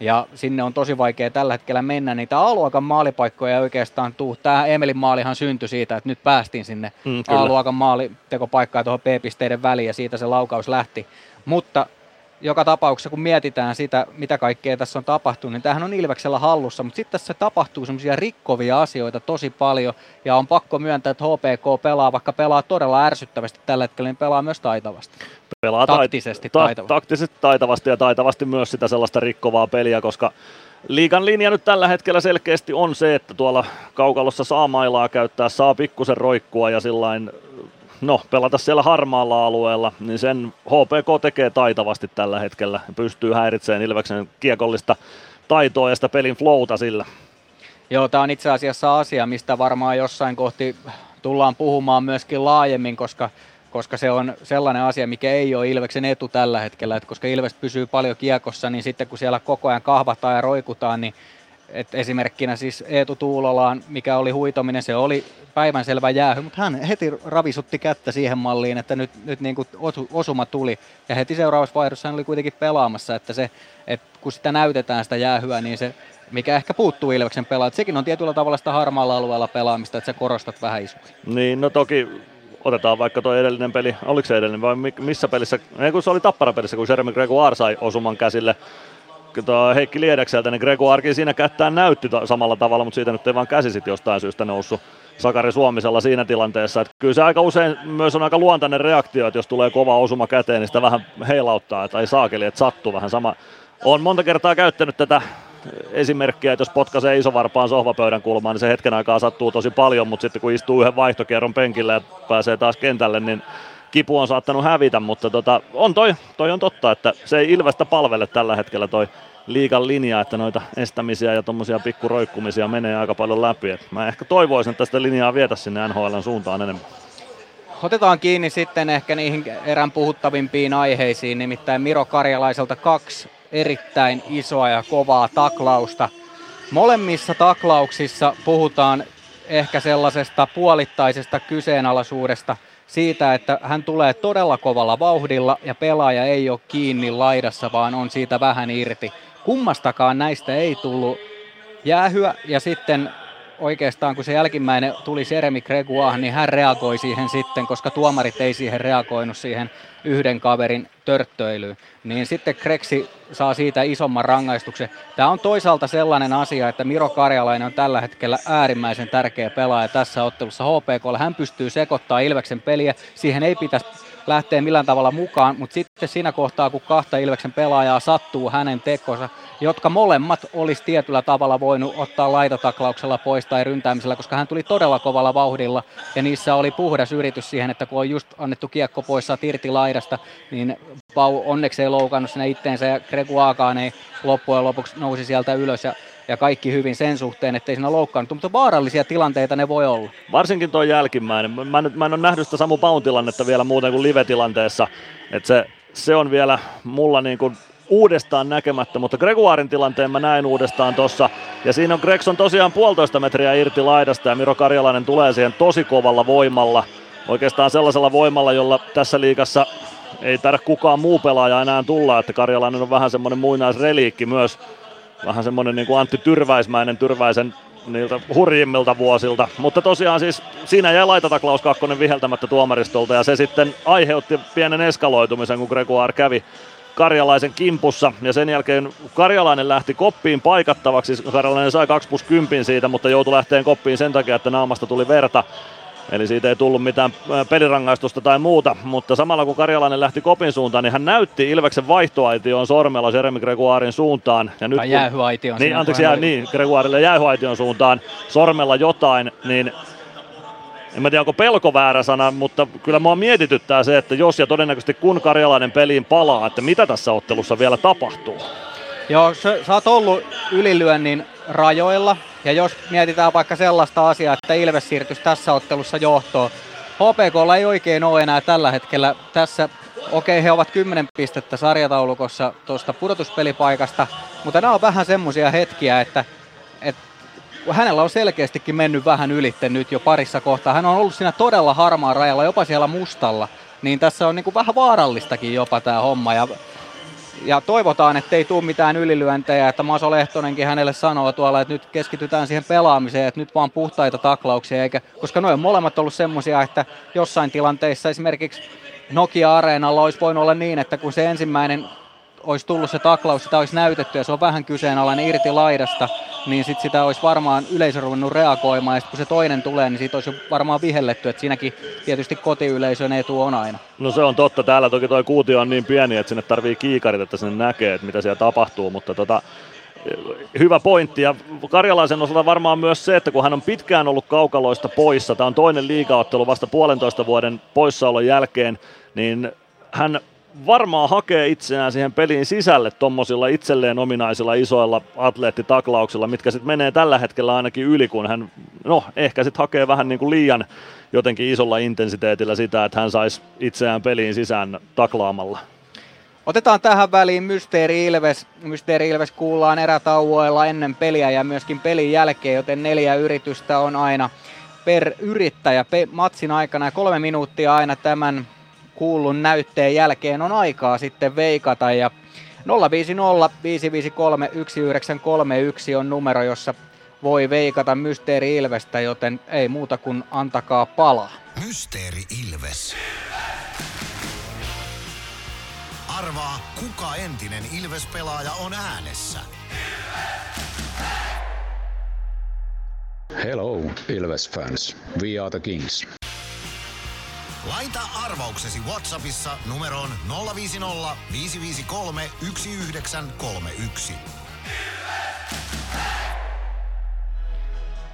Speaker 3: ja sinne on tosi vaikea tällä hetkellä mennä. Niitä A-luokan maalipaikkoja ei oikeastaan tuu. Tämä Emelin maalihan syntyi siitä, että nyt päästiin sinne mm, A-luokan maalitekopaikkaan tuohon B-pisteiden väliin ja siitä se laukaus lähti. Mutta joka tapauksessa, kun mietitään sitä, mitä kaikkea tässä on tapahtunut, niin tämähän on Ilveksellä hallussa, mutta sitten tässä tapahtuu semmoisia rikkovia asioita tosi paljon, ja on pakko myöntää, että HPK pelaa, vaikka pelaa todella ärsyttävästi tällä hetkellä, niin pelaa myös taitavasti.
Speaker 7: Pelaa taktisesti ta- taitavasti. taktisesti taitavasti ja taitavasti myös sitä sellaista rikkovaa peliä, koska Liikan linja nyt tällä hetkellä selkeästi on se, että tuolla kaukalossa saa mailaa käyttää, saa pikkusen roikkua ja sillain no, pelata siellä harmaalla alueella, niin sen HPK tekee taitavasti tällä hetkellä. Pystyy häiritsemään Ilveksen kiekollista taitoa ja sitä pelin flowta sillä.
Speaker 3: Joo, tämä on itse asiassa asia, mistä varmaan jossain kohti tullaan puhumaan myöskin laajemmin, koska, koska se on sellainen asia, mikä ei ole Ilveksen etu tällä hetkellä. että koska Ilves pysyy paljon kiekossa, niin sitten kun siellä koko ajan kahvataan ja roikutaan, niin et esimerkkinä siis Eetu Tuulolaan, mikä oli huitominen, se oli päivänselvä jäähy, mutta hän heti ravisutti kättä siihen malliin, että nyt, nyt niin kuin osuma tuli. Ja heti seuraavassa vaihdossa hän oli kuitenkin pelaamassa, että, se, että kun sitä näytetään sitä jäähyä, niin se, mikä ehkä puuttuu Ilveksen pelaat, sekin on tietyllä tavalla sitä harmaalla alueella pelaamista, että sä korostat vähän isoa.
Speaker 7: Niin, no toki otetaan vaikka tuo edellinen peli, oliko se edellinen vai missä pelissä, ei kun se oli Tappara pelissä, kun Jeremy Gregoire sai osuman käsille Heikki Liedekseltä, niin Gregoarkin siinä kättään näytti samalla tavalla, mutta siitä nyt ei vaan käsi sitten jostain syystä noussut Sakari Suomisella siinä tilanteessa. Että kyllä se aika usein myös on aika luontainen reaktio, että jos tulee kova osuma käteen, niin sitä vähän heilauttaa, tai saakeli, että sattuu vähän sama. on monta kertaa käyttänyt tätä esimerkkiä, että jos potkaisee isovarpaan sohvapöydän kulmaan, niin se hetken aikaa sattuu tosi paljon, mutta sitten kun istuu yhden vaihtokierron penkille ja pääsee taas kentälle, niin kipu on saattanut hävitä, mutta tota, on toi, toi on totta, että se ei Ilvestä palvele tällä hetkellä toi liikan linja, että noita estämisiä ja tuommoisia pikkuroikkumisia menee aika paljon läpi. Et mä ehkä toivoisin, että tästä linjaa vietä sinne NHLn suuntaan enemmän.
Speaker 3: Otetaan kiinni sitten ehkä niihin erän puhuttavimpiin aiheisiin, nimittäin Miro Karjalaiselta kaksi erittäin isoa ja kovaa taklausta. Molemmissa taklauksissa puhutaan ehkä sellaisesta puolittaisesta kyseenalaisuudesta – siitä, että hän tulee todella kovalla vauhdilla ja pelaaja ei ole kiinni laidassa, vaan on siitä vähän irti. Kummastakaan näistä ei tullut jäähyä ja sitten oikeastaan kun se jälkimmäinen tuli Jeremy Gregoire, niin hän reagoi siihen sitten, koska tuomarit ei siihen reagoinut siihen yhden kaverin törttöilyyn. Niin sitten Kreksi saa siitä isomman rangaistuksen. Tämä on toisaalta sellainen asia, että Miro Karjalainen on tällä hetkellä äärimmäisen tärkeä pelaaja tässä ottelussa HPK. Hän pystyy sekoittamaan Ilveksen peliä. Siihen ei pitäisi lähteä millään tavalla mukaan, mutta sitten siinä kohtaa, kun kahta Ilveksen pelaajaa sattuu hänen tekonsa, jotka molemmat olisi tietyllä tavalla voinut ottaa laitataklauksella pois tai ryntäämisellä, koska hän tuli todella kovalla vauhdilla ja niissä oli puhdas yritys siihen, että kun on just annettu kiekko pois, saat irti laidasta, niin Pau onneksi ei loukannut sinne itteensä ja Gregu Aakaan ei loppujen lopuksi nousi sieltä ylös ja ja kaikki hyvin sen suhteen, ettei siinä loukkaannut, mutta vaarallisia tilanteita ne voi olla.
Speaker 7: Varsinkin tuo jälkimmäinen. Mä en, mä en ole nähnyt sitä Samu Paun tilannetta vielä muuten kuin live-tilanteessa. että se, se on vielä mulla niin kuin uudestaan näkemättä, mutta Gregoirin tilanteen mä näin uudestaan tossa. Ja siinä on Gregson tosiaan puolitoista metriä irti laidasta ja Miro Karjalainen tulee siihen tosi kovalla voimalla. Oikeastaan sellaisella voimalla, jolla tässä liigassa ei tarvitse kukaan muu pelaaja enää tulla, että Karjalainen on vähän semmoinen muinaisreliikki myös vähän semmoinen niin kuin Antti Tyrväismäinen Tyrväisen niiltä hurjimmilta vuosilta. Mutta tosiaan siis siinä jäi laitataklaus kakkonen viheltämättä tuomaristolta ja se sitten aiheutti pienen eskaloitumisen, kun Gregoire kävi Karjalaisen kimpussa ja sen jälkeen Karjalainen lähti koppiin paikattavaksi. Karjalainen sai 2 plus 10 siitä, mutta joutui lähteen koppiin sen takia, että naamasta tuli verta. Eli siitä ei tullut mitään pelirangaistusta tai muuta, mutta samalla kun Karjalainen lähti kopin suuntaan, niin hän näytti Ilveksen vaihtoaitioon sormella Jeremy Gregoirin suuntaan.
Speaker 3: Ja nyt tai jäähyaitioon.
Speaker 7: Niin, anteeksi, jää, niin, Gregoirille jäähyaition suuntaan sormella jotain, niin en mä tiedä onko pelko väärä sana, mutta kyllä mua mietityttää se, että jos ja todennäköisesti kun Karjalainen peliin palaa, että mitä tässä ottelussa vielä tapahtuu.
Speaker 3: Joo, sä, sä oot ollut ylilyönnin rajoilla, ja jos mietitään vaikka sellaista asiaa, että Ilves siirtyisi tässä ottelussa johtoon, HPKlla ei oikein ole enää tällä hetkellä tässä. Okei, okay, he ovat 10 pistettä sarjataulukossa tuosta pudotuspelipaikasta, mutta nämä on vähän semmoisia hetkiä, että, että hänellä on selkeästikin mennyt vähän ylitte nyt jo parissa kohtaa. Hän on ollut siinä todella harmaan rajalla, jopa siellä mustalla. Niin tässä on niin kuin vähän vaarallistakin jopa tämä homma. Ja ja toivotaan, että ei tule mitään ylilyöntejä, että Maso Lehtonenkin hänelle sanoo tuolla, että nyt keskitytään siihen pelaamiseen, että nyt vaan puhtaita taklauksia, eikä, koska noin on molemmat ollut semmoisia, että jossain tilanteissa esimerkiksi Nokia-areenalla olisi voinut olla niin, että kun se ensimmäinen olisi tullut se taklaus, sitä olisi näytetty ja se on vähän kyseenalainen irti laidasta, niin sit sitä olisi varmaan yleisö ruvennut reagoimaan ja sit kun se toinen tulee, niin siitä olisi varmaan vihelletty, että siinäkin tietysti kotiyleisön etu on aina.
Speaker 7: No se on totta, täällä toki toi kuutio on niin pieni, että sinne tarvii kiikarit, että sinne näkee, että mitä siellä tapahtuu, mutta tota, hyvä pointti. Ja Karjalaisen osalta varmaan myös se, että kun hän on pitkään ollut kaukaloista poissa, tämä on toinen liigaottelu vasta puolentoista vuoden poissaolon jälkeen, niin hän varmaan hakee itseään siihen peliin sisälle tuommoisilla itselleen ominaisilla isoilla atleettitaklauksilla, mitkä sitten menee tällä hetkellä ainakin yli, kun hän, no ehkä sitten hakee vähän niin kuin liian jotenkin isolla intensiteetillä sitä, että hän saisi itseään peliin sisään taklaamalla.
Speaker 3: Otetaan tähän väliin Mysteeri Ilves. Mysteeri Ilves kuullaan erätauoilla ennen peliä ja myöskin pelin jälkeen, joten neljä yritystä on aina per yrittäjä matsin aikana ja kolme minuuttia aina tämän kuullun näytteen jälkeen on aikaa sitten veikata ja 050 553 1931 on numero, jossa voi veikata Mysteeri Ilvestä, joten ei muuta kuin antakaa palaa.
Speaker 1: Mysteeri Ilves. Arvaa, kuka entinen Ilves-pelaaja on äänessä.
Speaker 13: Hello, Ilves fans. We are the Kings.
Speaker 1: Laita arvauksesi Whatsappissa numeroon 050 553 1931.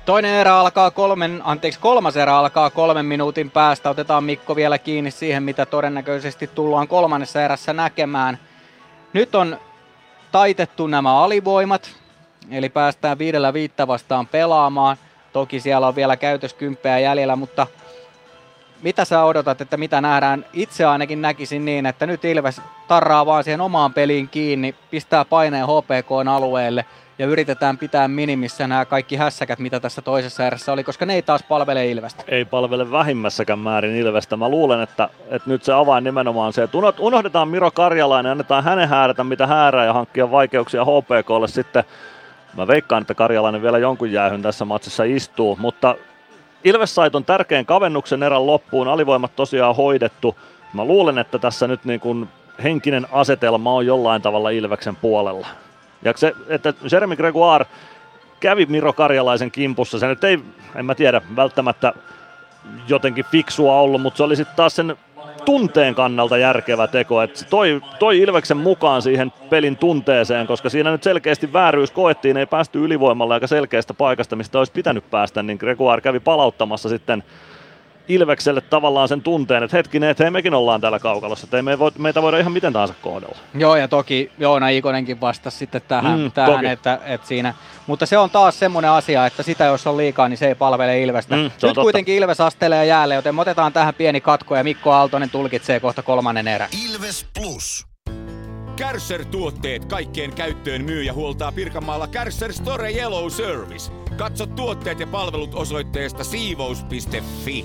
Speaker 3: Toinen erä alkaa kolmen, anteeksi kolmas erä alkaa kolmen minuutin päästä. Otetaan Mikko vielä kiinni siihen, mitä todennäköisesti tullaan kolmannessa erässä näkemään. Nyt on taitettu nämä alivoimat, eli päästään viidellä viittä vastaan pelaamaan. Toki siellä on vielä käytöskymppejä jäljellä, mutta mitä sä odotat, että mitä nähdään? Itse ainakin näkisin niin, että nyt Ilves tarraa vaan siihen omaan peliin kiinni, pistää paineen HPK alueelle ja yritetään pitää minimissä nämä kaikki hässäkät, mitä tässä toisessa erässä oli, koska ne ei taas palvele Ilvestä.
Speaker 7: Ei palvele vähimmässäkään määrin Ilvestä. Mä luulen, että, että nyt se avain nimenomaan se, että unohdetaan Miro Karjalainen, annetaan hänen häärätä mitä häärää ja hankkia vaikeuksia HPKlle sitten. Mä veikkaan, että Karjalainen vielä jonkun jäähyn tässä matsissa istuu, mutta Ilves sai ton tärkeän kavennuksen erän loppuun, alivoimat tosiaan hoidettu. Mä luulen, että tässä nyt niin kuin henkinen asetelma on jollain tavalla Ilveksen puolella. Ja se, että Jeremy Gregoire kävi Miro Karjalaisen kimpussa, se nyt ei, en mä tiedä, välttämättä jotenkin fiksua ollut, mutta se oli sitten taas sen tunteen kannalta järkevä teko. että toi, toi Ilveksen mukaan siihen pelin tunteeseen, koska siinä nyt selkeästi vääryys koettiin, ei päästy ylivoimalla aika selkeästä paikasta, mistä olisi pitänyt päästä, niin Gregoire kävi palauttamassa sitten Ilvekselle tavallaan sen tunteen, että hetkinen, että hei mekin ollaan täällä kaukalossa, että ei me voi, meitä voida ihan miten tahansa kohdella.
Speaker 3: Joo, ja toki Joona Ikonenkin vastasi sitten tähän,
Speaker 7: Mm,
Speaker 3: tähän
Speaker 7: toki.
Speaker 3: että, että siinä. Mutta se on taas semmoinen asia, että sitä jos on liikaa, niin se ei palvele Ilvestä.
Speaker 7: Mm,
Speaker 3: Nyt
Speaker 7: totta.
Speaker 3: kuitenkin Ilves astelee jäälle, joten me otetaan tähän pieni katko ja Mikko Aaltonen tulkitsee kohta kolmannen erän.
Speaker 1: Ilves Plus.
Speaker 10: Kärcher-tuotteet kaikkeen käyttöön myy ja huoltaa Pirkanmaalla Kärcher Store Yellow Service. Katso tuotteet ja palvelut osoitteesta siivous.fi.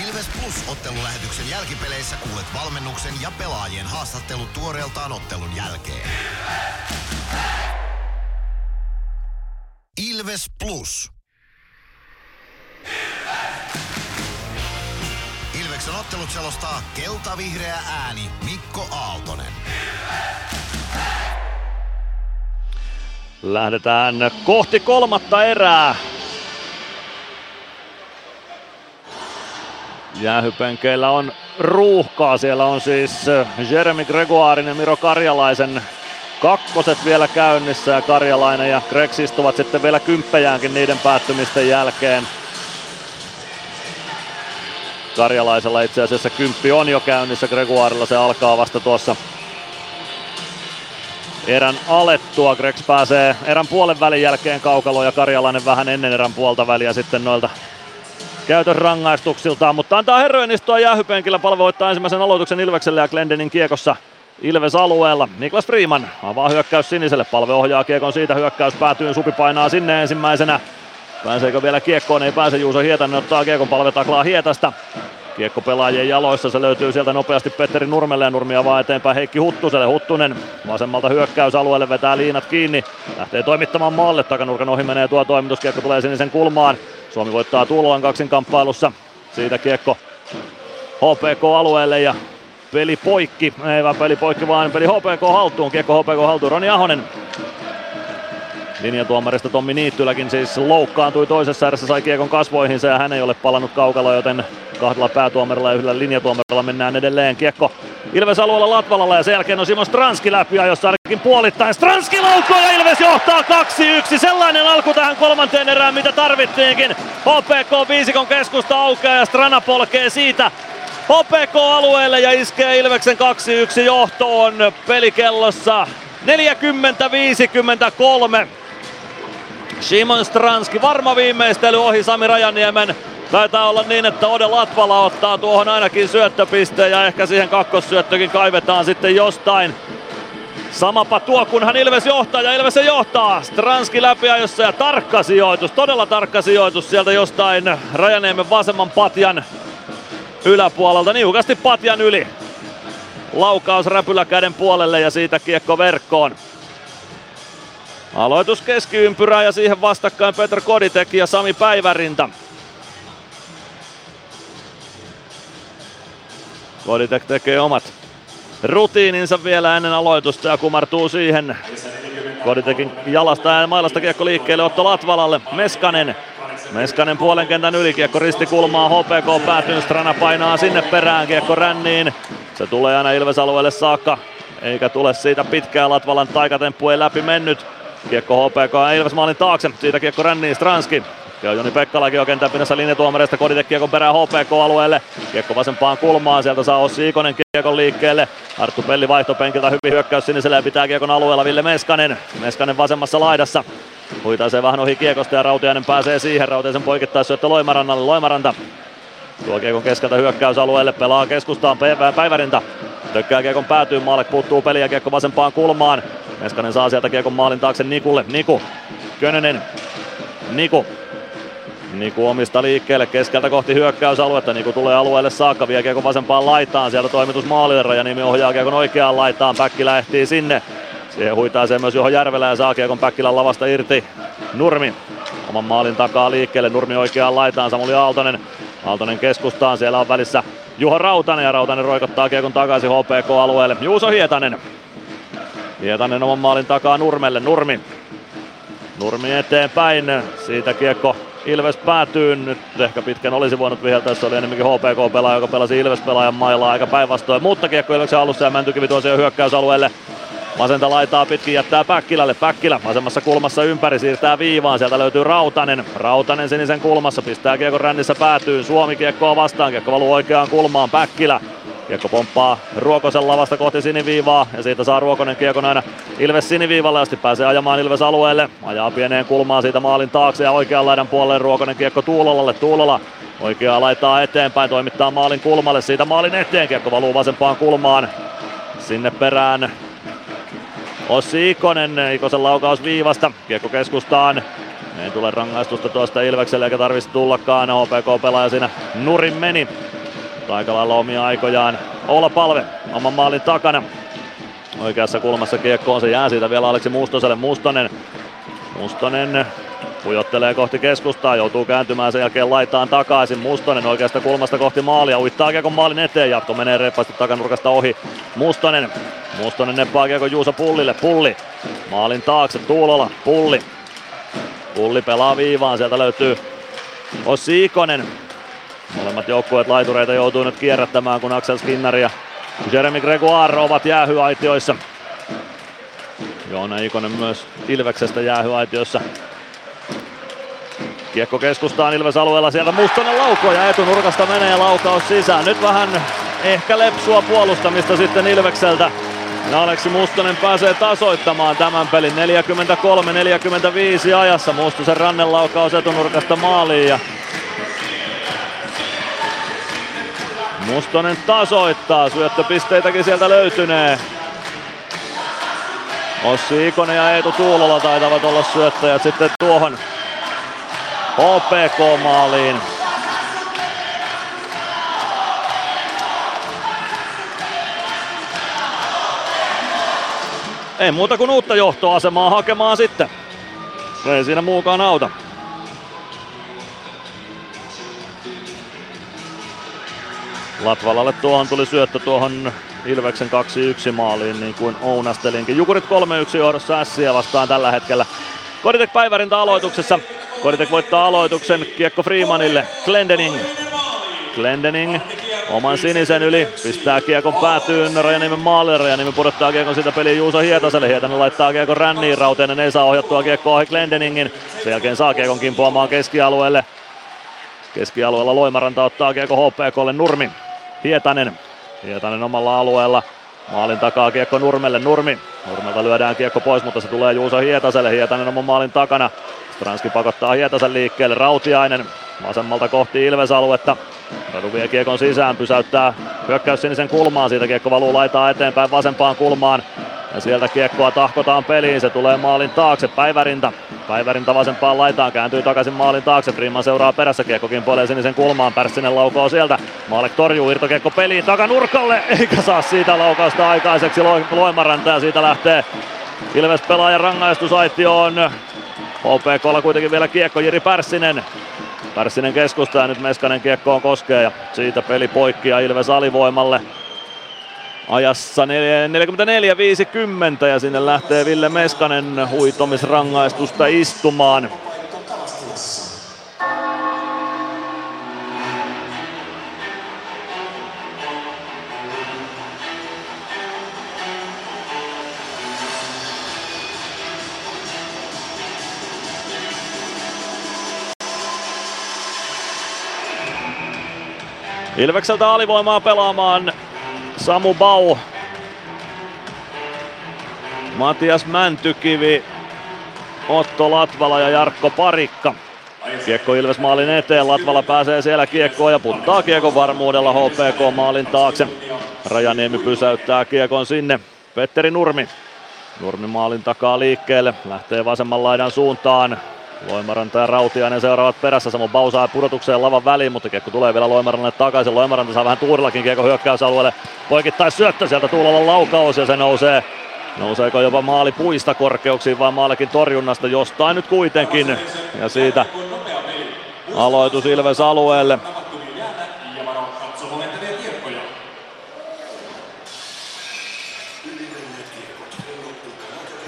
Speaker 1: Ilves Plus ottelulähetyksen jälkipeleissä kuulet valmennuksen ja pelaajien haastattelut tuoreeltaan ottelun jälkeen. Ilves Plus. Ilveksen ottelut selostaa kelta-vihreä ääni Mikko Aaltonen.
Speaker 7: Lähdetään kohti kolmatta erää. Jäähypenkeillä on ruuhkaa. Siellä on siis äh, Jeremy Gregoirin ja Miro Karjalaisen kakkoset vielä käynnissä ja Karjalainen ja Gregs istuvat sitten vielä kymppejäänkin niiden päättymisten jälkeen. Karjalaisella itse asiassa kymppi on jo käynnissä, Gregoirilla se alkaa vasta tuossa erän alettua. Gregs pääsee erän puolen välin jälkeen kaukaloon ja Karjalainen vähän ennen erän puolta väliä sitten noilta käytön rangaistuksiltaan, mutta antaa herrojen istua jäähypenkillä. Palveluittaa ensimmäisen aloituksen Ilvekselle ja Glendenin kiekossa Ilves alueella. Niklas Freeman avaa hyökkäys siniselle. Palve ohjaa kiekon siitä. Hyökkäys päätyy. Supi painaa sinne ensimmäisenä. Pääseekö vielä kiekkoon? Ei pääse. Juuso Hietanen ottaa kiekon. Palve taklaa Hietasta. Kiekko pelaajien jaloissa, se löytyy sieltä nopeasti Petteri Nurmelle ja Nurmia vaan eteenpäin Heikki Huttuselle. Huttunen vasemmalta hyökkäysalueelle vetää liinat kiinni, lähtee toimittamaan maalle, takanurkan ohi menee tuo toimitus, kiekko tulee sinisen kulmaan. Suomi voittaa Tuulolan kaksinkamppailussa, siitä kiekko HPK-alueelle ja peli poikki, ei vaan peli poikki vaan peli HPK haltuun, kiekko HPK haltuun, Roni Ahonen Linjatuomarista Tommi Niittyläkin siis loukkaantui toisessa erässä, sai kiekon kasvoihinsa ja hän ei ole palannut kaukalo, joten kahdella päätuomarilla ja yhdellä linjatuomarilla mennään edelleen. Kiekko Ilves alueella Latvalalla ja sen jälkeen on Simon Stranski läpi jossa ainakin puolittain. Stranski laukkoo ja Ilves johtaa 2-1. Sellainen alku tähän kolmanteen erään, mitä tarvittiinkin. HPK viisikon keskusta aukeaa ja Strana polkee siitä HPK-alueelle ja iskee Ilveksen 2-1 johtoon pelikellossa 40-53. Simon Stranski, varma viimeistely ohi Sami Rajaniemen. Taitaa olla niin, että Ode Latvala ottaa tuohon ainakin syöttöpisteen ja ehkä siihen kakkossyöttökin kaivetaan sitten jostain. Samapa tuo, kunhan Ilves johtaa ja Ilves se johtaa. Stranski läpiajossa ja tarkka sijoitus, todella tarkka sijoitus sieltä jostain Rajaniemen vasemman patjan yläpuolelta, niukasti patjan yli. Laukaus räpyläkäden puolelle ja siitä kiekko verkkoon. Aloitus keskiympyrää ja siihen vastakkain Petr Koditek ja Sami Päivärinta. Koditek tekee omat rutiininsa vielä ennen aloitusta ja kumartuu siihen. Koditekin jalasta ja mailasta kiekko liikkeelle Otto Latvalalle. Meskanen. Meskanen puolen kentän yli, kiekko ristikulmaa, HPK päätyy, Strana painaa sinne perään, kiekko ränniin. Se tulee aina Ilves-alueelle saakka, eikä tule siitä pitkää Latvalan taikatemppu ei läpi mennyt. Kiekko HPK Ilves maalin taakse, siitä kiekko ränniin Stranski. Ja Joni Pekkalakin on kentän pinnassa linjatuomareista, Koditek kiekon perään HPK-alueelle. Kiekko vasempaan kulmaan, sieltä saa Ossi Ikonen kiekon liikkeelle. Arttu Pelli vaihtopenkiltä, hyvin hyökkäys siniselle ja pitää kiekon alueella Ville Meskanen. Meskanen vasemmassa laidassa. Huitaisee vähän ohi kiekosta ja Rautiainen pääsee siihen. Rautiaisen poikittaa syöttö Loimarannalle. Loimaranta tuo kiekon keskeltä hyökkäysalueelle, pelaa keskustaan Päivärinta. Tökkää kiekon päätyy, Maalek puuttuu peliä, kiekko vasempaan kulmaan. Meskanen saa sieltä kiekon maalin taakse Nikulle. Niku. Könönen. Niku. Niku omista liikkeelle keskeltä kohti hyökkäysaluetta. Niku tulee alueelle saakka, vie kiekon vasempaan laitaan. Sieltä toimitus maalille ja nimi ohjaa kiekon oikeaan laitaan. Päkki lähtii sinne. Siihen huitaa se myös Juho Järvelä ja saa kiekon Päkkilän lavasta irti. Nurmi oman maalin takaa liikkeelle. Nurmi oikeaan laitaan. Samuli Aaltonen. Aaltonen keskustaan. Siellä on välissä Juho Rautanen ja Rautanen roikottaa kiekon takaisin HPK-alueelle. Juuso Hietanen. Hietanen oman maalin takaa Nurmelle. Nurmi. Nurmi eteenpäin. Siitä kiekko Ilves päätyy. Nyt ehkä pitkän olisi voinut viheltää, se oli enemmänkin HPK-pelaaja, joka pelasi Ilves-pelaajan mailla aika päinvastoin. Mutta kiekko Ilveksen alussa ja Mäntykivi tuo sen hyökkäysalueelle. Vasenta laitaa pitkin jättää Päkkilälle. Päkkilä vasemmassa kulmassa ympäri siirtää viivaan. Sieltä löytyy Rautanen. Rautanen sinisen kulmassa pistää kiekko rännissä päätyyn. Suomi kiekkoa vastaan. Kiekko valuu oikeaan kulmaan. Päkkilä Kiekko pomppaa Ruokosen lavasta kohti siniviivaa ja siitä saa Ruokonen kiekon aina Ilves siniviivalle asti pääsee ajamaan Ilves alueelle. Ajaa pieneen kulmaan siitä maalin taakse ja oikean laidan puolelle Ruokonen kiekko Tuulolalle. Tuulola oikeaa laittaa eteenpäin, toimittaa maalin kulmalle, siitä maalin eteen kiekko valuu vasempaan kulmaan. Sinne perään Ossi Ikonen, Ikosen laukaus viivasta, kiekko keskustaan. Ei tule rangaistusta tuosta Ilvekselle eikä tarvitsisi tullakaan. OPK-pelaaja siinä nurin meni. Aika lailla omia aikojaan. Oula Palve oman maalin takana. Oikeassa kulmassa kiekkoon se jää siitä vielä Aleksi Mustoselle. Mustonen. Mustonen pujottelee kohti keskustaa, joutuu kääntymään sen jälkeen laitaan takaisin. Mustonen oikeasta kulmasta kohti maalia, uittaa kiekon maalin eteen, jatko menee reippaasti takanurkasta ohi. Mustonen, Mustonen neppaa kiekon Juuso Pullille, Pulli maalin taakse, Tuulola, Pulli. Pulli pelaa viivaan, sieltä löytyy Ossi Ikonen, Molemmat joukkueet laitureita joutuu nyt kierrättämään, kun Axel Skinnari ja Jeremy Gregoire ovat jäähyaitioissa. Joona Ikonen myös Ilveksestä jäähyaitiossa. Kiekko keskustaan Ilves alueella, sieltä Mustonen laukoo ja etunurkasta menee laukaus sisään. Nyt vähän ehkä lepsua puolustamista sitten Ilvekseltä. Ja Aleksi Mustonen pääsee tasoittamaan tämän pelin 43-45 ajassa. Mustosen rannelaukaus etunurkasta maaliin ja Mustonen tasoittaa, syöttöpisteitäkin sieltä löytynee. Ossi Ikonen ja Eetu Tuulola taitavat olla syöttäjät sitten tuohon OPK-maaliin. Ei muuta kuin uutta johtoasemaa hakemaan sitten. Ei siinä muukaan auta. Latvalalle tuohon tuli syöttö tuohon Ilveksen 2-1 maaliin niin kuin ounastelinkin. Jukurit 3-1 johdossa Ässiä vastaan tällä hetkellä. Koditek päivärintä aloituksessa. Koditek voittaa aloituksen kiekko Freemanille. Glendening. Glendening oman sinisen yli, pistää kiekon päätyyn Rajaniemen maalille, Rajaniemen pudottaa kiekon siitä peliin Juuso Hietaselle, Hietanen laittaa kiekon ränniin, Rautiainen ei saa ohjattua kiekkoa ohi Glendeningin, sen jälkeen saa kiekon kimpoamaan keskialueelle. Keskialueella Loimaranta ottaa kiekko HPKlle Nurmi. Hietanen. Hietanen omalla alueella. Maalin takaa kiekko Nurmelle. Nurmi. Nurmelta lyödään kiekko pois, mutta se tulee Juuso Hietaselle. Hietanen oman maalin takana. Stranski pakottaa Hietasen liikkeelle. Rautiainen vasemmalta kohti Ilves-aluetta. Radu vie kiekon sisään, pysäyttää hyökkäys sinisen kulmaan. Siitä kiekko valuu laitaa eteenpäin vasempaan kulmaan. Ja sieltä kiekkoa tahkotaan peliin, se tulee maalin taakse, Päivärinta. Päivärinta vasempaan laitaan, kääntyy takaisin maalin taakse, Freeman seuraa perässä, kiekkokin puolee sinisen kulmaan, Pärssinen laukoo sieltä. Maalek torjuu, irtokiekko peliin, takanurkalle, eikä saa siitä laukausta aikaiseksi Loimaranta ja siitä lähtee Ilves pelaaja rangaistusaitioon. HPKlla kuitenkin vielä kiekko Jiri Pärssinen. Pärssinen keskustaa nyt Meskanen kiekkoon koskee ja siitä peli poikki ja Ilves alivoimalle ajassa 44-50 ja sinne lähtee Ville Meskanen huitomisrangaistusta istumaan. Ilvekseltä alivoimaa pelaamaan Samu Bau. Matias Mäntykivi, Otto Latvala ja Jarkko Parikka. Kiekko Ilves maalin eteen, Latvala pääsee siellä kiekkoon ja puttaa kiekon varmuudella HPK maalin taakse. Rajaniemi pysäyttää kiekon sinne. Petteri Nurmi. Nurmi maalin takaa liikkeelle, lähtee vasemman laidan suuntaan. Loimaranta ja Rautiainen seuraavat perässä, samoin Bausaa pudotukseen lavan väliin, mutta kiekko tulee vielä Loimarannalle takaisin. Loimaranta saa vähän tuurillakin kiekko hyökkäysalueelle. Poikittais syöttö sieltä Tuulolan laukaus ja se nousee Nouseeko jopa maali puista korkeuksiin vai maalikin torjunnasta jostain nyt kuitenkin. Ja siitä aloitus Ilves alueelle.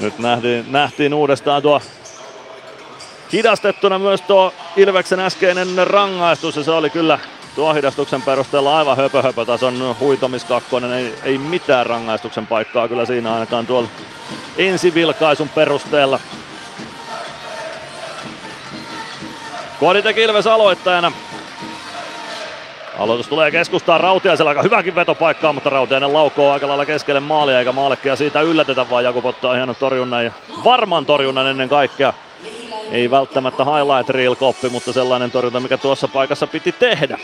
Speaker 7: Nyt nähtiin, nähtiin uudestaan tuo hidastettuna myös tuo Ilveksen äskeinen rangaistus ja se oli kyllä tuo hidastuksen perusteella aivan höpö, höpö tason huitomiskakkonen, ei, ei mitään rangaistuksen paikkaa kyllä siinä ainakaan tuolla ensivilkaisun perusteella. Koditek Ilves aloittajana. Aloitus tulee keskustaan Rautiaisella, aika hyväkin vetopaikkaa, mutta Rautiainen laukoo aika lailla keskelle maalia, eikä maalekkia siitä yllätetä, vaan Jakub ottaa hienon torjunnan ja varman torjunnan ennen kaikkea. Ei välttämättä highlight reel koppi, mutta sellainen torjunta, mikä tuossa paikassa piti tehdä.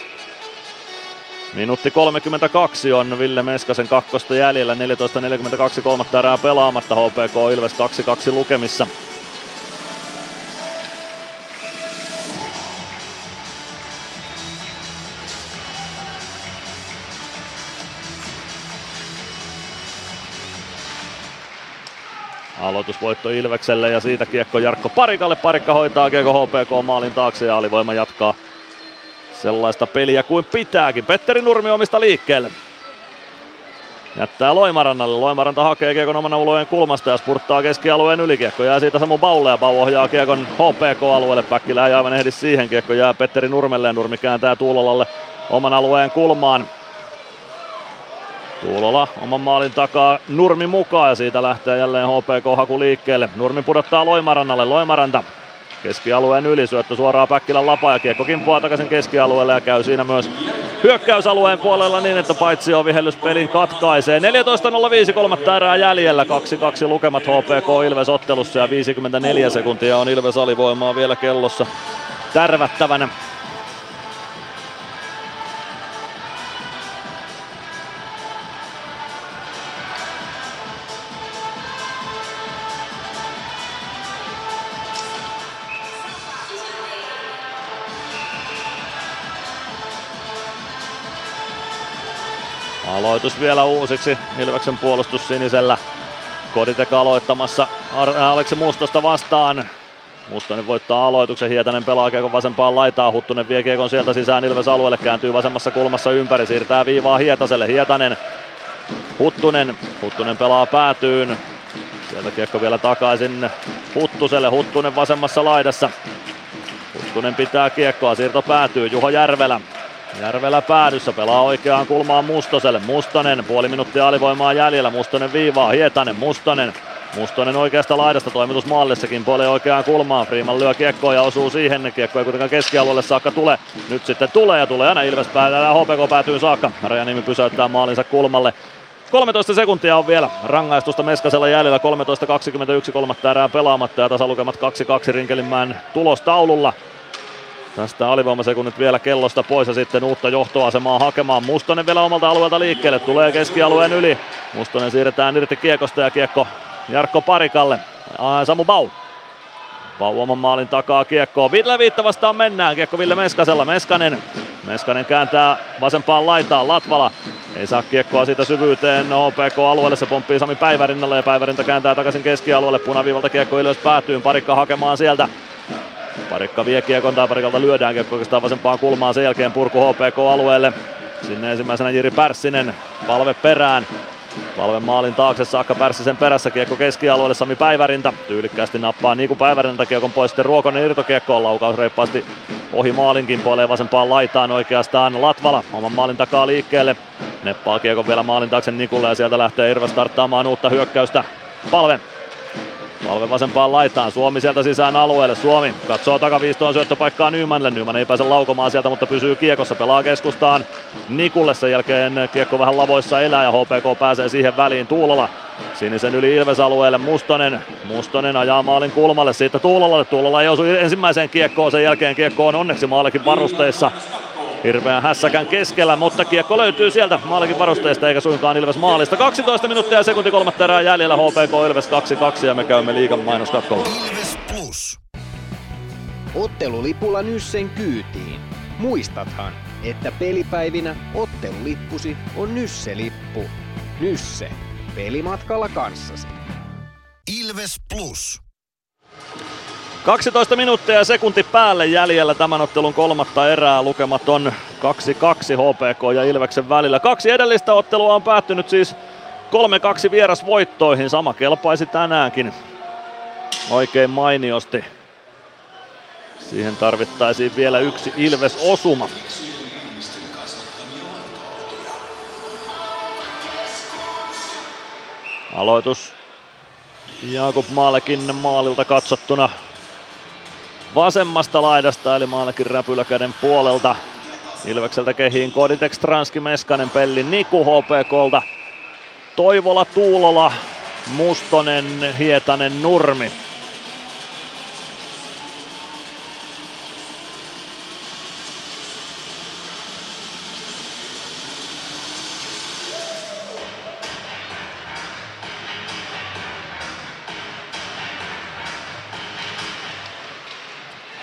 Speaker 7: Minuutti 32 on Ville Meskasen kakkosta jäljellä, 14.42 kolmatta erää pelaamatta, HPK Ilves 2-2 lukemissa. Aloitusvoitto Ilvekselle ja siitä kiekko Jarkko Parikalle. Parikka hoitaa kiekko HPK maalin taakse ja alivoima jatkaa sellaista peliä kuin pitääkin. Petteri Nurmi omista liikkeelle. Jättää Loimarannalle. Loimaranta hakee kiekon oman alueen kulmasta ja spurttaa keskialueen yli. Kiekko jää siitä Samu Baulle ja Bau ohjaa kiekon HPK-alueelle. Päkkilä ei aivan ehdi siihen. Kiekko jää Petteri Nurmelle ja Nurmi kääntää Tuulolalle oman alueen kulmaan. Tuulola oman maalin takaa Nurmi mukaan ja siitä lähtee jälleen HPK haku liikkeelle. Nurmi pudottaa Loimarannalle, Loimaranta keskialueen yli, syöttö suoraan Päkkilän lapa ja kiekko kimpoaa takaisin keskialueelle ja käy siinä myös hyökkäysalueen puolella niin, että paitsi on vihellyspelin katkaisee. 14.05 kolmatta erää jäljellä, 2-2 lukemat HPK Ilves ottelussa ja 54 sekuntia on Ilves alivoimaa vielä kellossa tärvättävänä. Aloitus vielä uusiksi. Ilveksen puolustus sinisellä. Koditek aloittamassa Aleksi Mustosta vastaan. Mustonen voittaa aloituksen, Hietanen pelaa kiekon vasempaan laitaan, Huttunen vie kiekon sieltä sisään. Ilves alueelle, kääntyy vasemmassa kulmassa ympäri, siirtää viivaa Hietaselle, Hietanen, Huttunen, Huttunen pelaa päätyyn, sieltä kiekko vielä takaisin Huttuselle, Huttunen vasemmassa laidassa, Huttunen pitää kiekkoa, siirto päätyy, Juho Järvelä, Järvelä päädyssä pelaa oikeaan kulmaan Mustoselle. Mustonen, puoli minuuttia alivoimaa jäljellä. Mustonen viivaa, Hietanen, Mustonen. Mustonen oikeasta laidasta toimitus maallissakin puoleen oikeaan kulmaan. Freeman lyö kiekkoa ja osuu siihen. Kiekko ei kuitenkaan keskialueelle saakka tule. Nyt sitten tulee ja tulee aina Ilves päätää HPK päätyy saakka. Rajanimi pysäyttää maalinsa kulmalle. 13 sekuntia on vielä rangaistusta Meskasella jäljellä. 13.21 kolmatta erää pelaamatta ja tasalukemat 2-2 Rinkelinmäen tulostaululla. Tästä alivoimasekunnit vielä kellosta pois ja sitten uutta johtoasemaa hakemaan. Mustonen vielä omalta alueelta liikkeelle, tulee keskialueen yli. Mustonen siirretään irti kiekosta ja kiekko Jarkko Parikalle. Samu Bau. Bau oman maalin takaa kiekkoa. Ville Viitta vastaan mennään. Kiekko Ville Meskasella. Meskanen. Meskanen kääntää vasempaan laitaan. Latvala ei saa kiekkoa siitä syvyyteen OPK-alueelle, se pomppii Sami Päivärinnalle ja Päivärinta kääntää takaisin keskialueelle. Punaviivalta kiekko ylös päätyy, parikka hakemaan sieltä Parikka vie kiekon parikalta lyödään kiekko oikeastaan vasempaan kulmaan sen jälkeen purku HPK-alueelle. Sinne ensimmäisenä Jiri Pärssinen, palve perään. Palve maalin taakse saakka Pärssisen perässä kiekko keskialueelle Sami Päivärintä. Tyylikkäästi nappaa niin kuin Päivärintä kiekon pois sitten Ruokonen irtokiekkoon laukaus reippaasti ohi maalinkin puoleen vasempaan laitaan oikeastaan Latvala oman maalin takaa liikkeelle. Neppaa kiekon vielä maalin taakse Nikulle ja sieltä lähtee Irva starttaamaan uutta hyökkäystä. Palve Palve vasempaan laitaan, Suomi sieltä sisään alueelle, Suomi katsoo takaviistoon syöttöpaikkaa Nymanille, Nyman ei pääse laukomaan sieltä, mutta pysyy kiekossa, pelaa keskustaan Nikulle, sen jälkeen kiekko vähän lavoissa elää ja HPK pääsee siihen väliin, Tuulola sinisen yli Ilves-alueelle, Mustonen, Mustonen ajaa maalin kulmalle, siitä Tuulolalle, Tuulola ei osu ensimmäiseen kiekkoon, sen jälkeen kiekko on onneksi maallekin varusteissa, hirveän hässäkän keskellä, mutta kiekko löytyy sieltä maalikin varusteesta eikä suinkaan Ilves maalista. 12 minuuttia ja sekunti kolmatta erää jäljellä HPK Ilves 2-2 ja me käymme liigan mainoskatkolla.
Speaker 1: Ilves Plus.
Speaker 5: Ottelulipulla Nyssen kyytiin. Muistathan, että pelipäivinä ottelulippusi on Nysse-lippu. Nysse. Pelimatkalla kanssasi.
Speaker 1: Ilves Plus.
Speaker 7: 12 minuuttia ja sekunti päälle jäljellä tämän ottelun kolmatta erää. Lukemat on 2-2 HPK ja Ilveksen välillä. Kaksi edellistä ottelua on päättynyt siis 3-2 vierasvoittoihin. Sama kelpaisi tänäänkin oikein mainiosti. Siihen tarvittaisiin vielä yksi Ilves-osuma. Aloitus Jakub Maalekin maalilta katsottuna vasemmasta laidasta, eli Maalekin räpyläkäden puolelta. Ilvekseltä kehiin Koditek, Stranski, Meskanen, Pelli, Niku HPKlta. Toivola, Tuulola, Mustonen, Hietanen, Nurmi.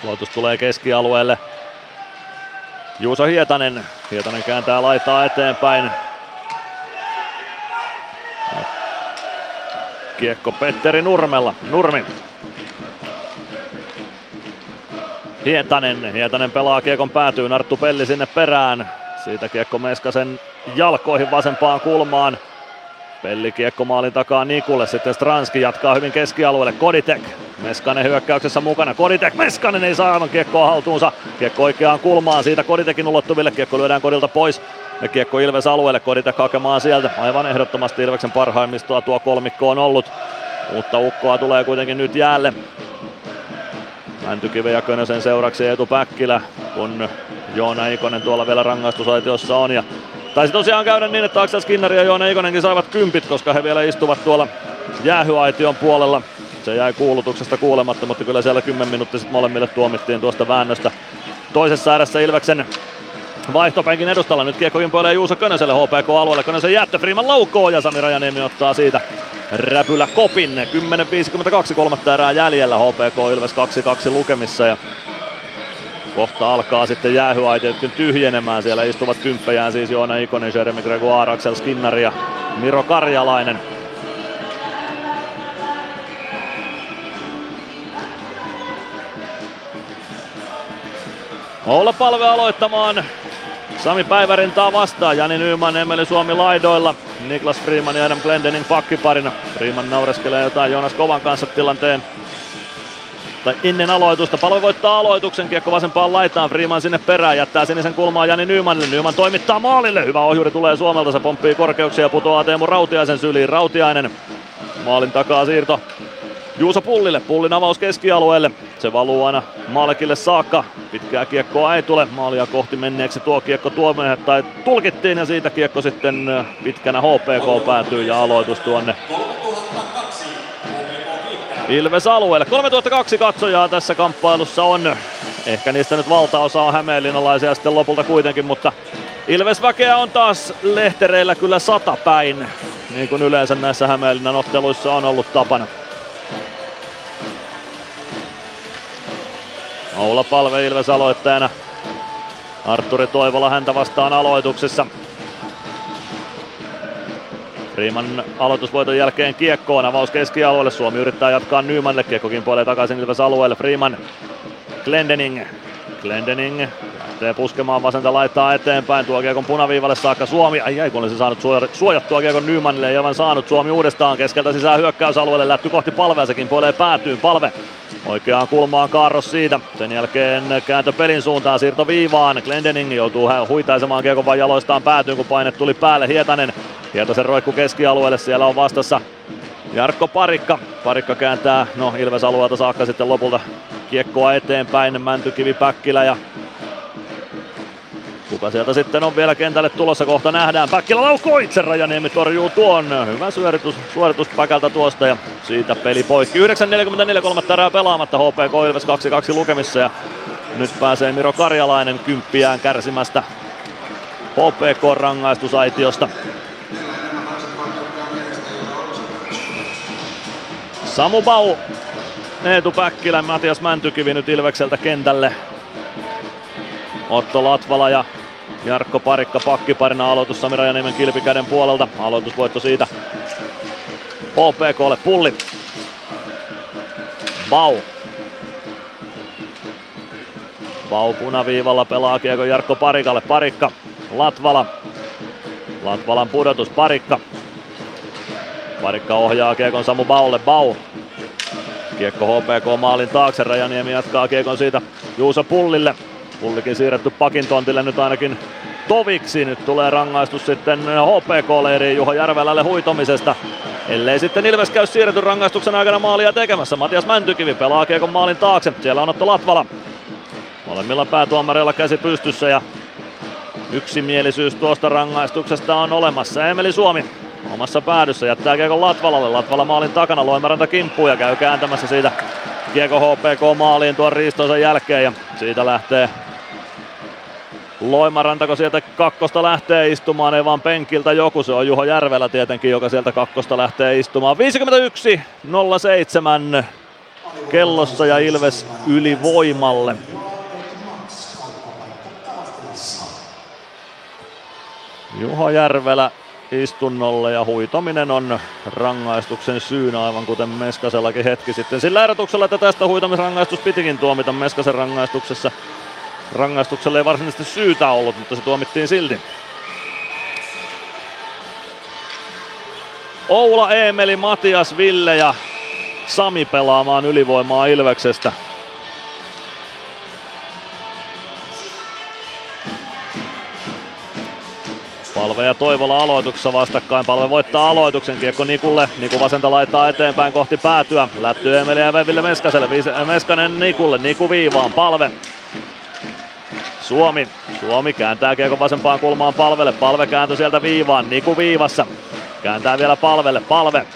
Speaker 7: Luotus tulee keskialueelle. Juuso Hietanen. Hietanen kääntää laitaa eteenpäin. Kiekko Petteri Nurmella. Nurmi. Hietanen. Hietanen pelaa kiekon päätyyn. Arttu Pelli sinne perään. Siitä kiekko Meskasen jalkoihin vasempaan kulmaan. Pelli kiekko maalin takaa Nikulle, sitten Stranski jatkaa hyvin keskialueelle, Koditek. Meskanen hyökkäyksessä mukana, Koditek, Meskanen ei saa aivan kiekkoa haltuunsa. Kiekko oikeaan kulmaan, siitä Koditekin ulottuville, kiekko lyödään Kodilta pois. Ja kiekko Ilves alueelle, Koditek hakemaan sieltä. Aivan ehdottomasti Ilveksen parhaimmistoa tuo kolmikko on ollut. Mutta ukkoa tulee kuitenkin nyt jäälle. Mäntykiven ja Könösen seuraksi Eetu Päkkilä, kun Joona Ikonen tuolla vielä rangaistusaitiossa on. Ja Taisi tosiaan käydä niin, että Aksel Skinnari ja Joona Ikonenkin saivat kympit, koska he vielä istuvat tuolla jäähyaition puolella. Se jäi kuulutuksesta kuulematta, mutta kyllä siellä 10 minuuttia sitten molemmille tuomittiin tuosta väännöstä. Toisessa ääressä Ilveksen vaihtopenkin edustalla. Nyt kiekko kimpoilee Juuso Könöselle HPK-alueelle. Könösen jättö Freeman laukoo ja Sami Rajaniemi ottaa siitä räpylä kopin. 10.52 kolmatta erää jäljellä HPK Ilves 2-2 lukemissa. Ja Kohta alkaa sitten jäähyaitiotkin tyhjenemään. Siellä istuvat kymppejään siis Joona Ikonen, Jeremy Gregoire, Axel Skinnari ja Miro Karjalainen. Olla palve aloittamaan Sami Päivärintaa vastaan. Jani Nyman, Emeli Suomi laidoilla. Niklas Freeman ja Adam Glendening pakkiparina. Freeman naureskelee jotain Jonas Kovan kanssa tilanteen tai ennen aloitusta. Palve voittaa aloituksen, kiekko vasempaan laitaan, Freeman sinne perään, jättää sinisen kulmaa Jani Nymanille. Nyman toimittaa maalille, hyvä ohjuri tulee Suomelta, se pomppii korkeuksia ja putoaa Teemu Rautiaisen syliin. Rautiainen maalin takaa siirto Juuso Pullille, Pullin avaus keskialueelle. Se valuu aina Malekille saakka. Pitkää kiekkoa ei tule. Maalia kohti menneeksi tuo kiekko tuomioon tai tulkittiin ja siitä kiekko sitten pitkänä HPK päätyy ja aloitus tuonne Ilves alueelle. 3002 katsojaa tässä kamppailussa on. Ehkä niistä nyt valtaosa on hämeenlinnalaisia sitten lopulta kuitenkin, mutta Ilves väkeä on taas lehtereillä kyllä sata päin, niin kuin yleensä näissä Hämeenlinnan otteluissa on ollut tapana. Oula Palve Ilves aloittajana. Arturi Toivola häntä vastaan aloituksessa. Freeman aloitusvoiton jälkeen kiekkoon, avaus keskialueelle, Suomi yrittää jatkaa Nymanille, kiekko kimpoilee takaisin Ilves alueelle, Freeman, Glendening, Glendening. Lähtee puskemaan vasenta laittaa eteenpäin, tuo kiekon punaviivalle saakka Suomi, ai ai kun olisi saanut suojattua kiekon Nymanille, ei aivan saanut. Suomi uudestaan keskeltä sisään hyökkäysalueelle, lätty kohti palvea, sekin puolee päätyy, palve Oikeaan kulmaan Kaarros siitä. Sen jälkeen kääntö pelin suuntaan, siirto viivaan. Glendening joutuu huitaisemaan kiekon vain jaloistaan päätyyn, kun paine tuli päälle. Hietanen, Hietasen roikku keskialueelle, siellä on vastassa Jarkko Parikka. Parikka kääntää, no Ilves alueelta saakka sitten lopulta kiekkoa eteenpäin. Mäntykivi Päkkilä ja Kuka sieltä sitten on vielä kentälle tulossa, kohta nähdään. Päkkilä laukoo itse, Rajaniemi torjuu tuon. Hyvä suoritus, suoritus Päkältä tuosta ja siitä peli poikki. 9.44 kolmatta erää pelaamatta, HPK Ilves 2-2 lukemissa ja Nyt pääsee Miro Karjalainen kymppiään kärsimästä HPK-rangaistusaitiosta. Samu Bau, Eetu Päkkilä, Matias Mäntykivi nyt Ilvekseltä kentälle. Otto Latvala ja Jarkko Parikka pakkiparina aloitus Sami Rajaniemen kilpikäden puolelta. Aloitusvoitto siitä HPKlle pulli. Bau. Bau punaviivalla pelaa kiekko Jarkko Parikalle. Parikka. Latvala. Latvalan pudotus. Parikka. Parikka ohjaa kiekon Samu Baulle. Bau. Kiekko HPK maalin taakse. Rajaniemi jatkaa kiekon siitä Juuso Pullille. Pullikin siirretty pakin tontille nyt ainakin toviksi. Nyt tulee rangaistus sitten HPK-leiriin Juho Järvelälle huitomisesta. Ellei sitten Ilves käy siirretyn rangaistuksen aikana maalia tekemässä. Matias Mäntykivi pelaa kiekon maalin taakse. Siellä on Otto Latvala. Molemmilla päätuomareilla käsi pystyssä ja yksimielisyys tuosta rangaistuksesta on olemassa. Emeli Suomi omassa päädyssä jättää kiekon Latvalalle. Latvala maalin takana, Loimaranta kimppuu ja käy kääntämässä siitä kiekko HPK maaliin tuon riistonsa jälkeen ja siitä lähtee Loimarantako sieltä kakkosta lähtee istumaan, ei vaan penkiltä joku, se on Juho Järvelä tietenkin, joka sieltä kakkosta lähtee istumaan. 51 07 kellossa ja Ilves ylivoimalle. Juho Järvelä istunnolle ja huitominen on rangaistuksen syynä aivan kuten Meskasellakin hetki sitten. Sillä erotuksella, että tästä huitomisrangaistus pitikin tuomita Meskasen rangaistuksessa. Rangaistukselle ei varsinaisesti syytä ollut, mutta se tuomittiin silti. Oula, Eemeli, Matias, Ville ja Sami pelaamaan ylivoimaa Ilveksestä. Palve ja Toivola aloituksessa vastakkain. Palve voittaa aloituksen. Kiekko Nikulle. Niku vasenta laittaa eteenpäin kohti päätyä. Lätty Emeli ja Ville Meskaselle. Meskanen Nikulle. Niku viivaan. Palve. Suomi. Suomi kääntää kiekko vasempaan kulmaan palvelle. Palve kääntö sieltä viivaan. Niku viivassa. Kääntää vielä palvelle. Palve.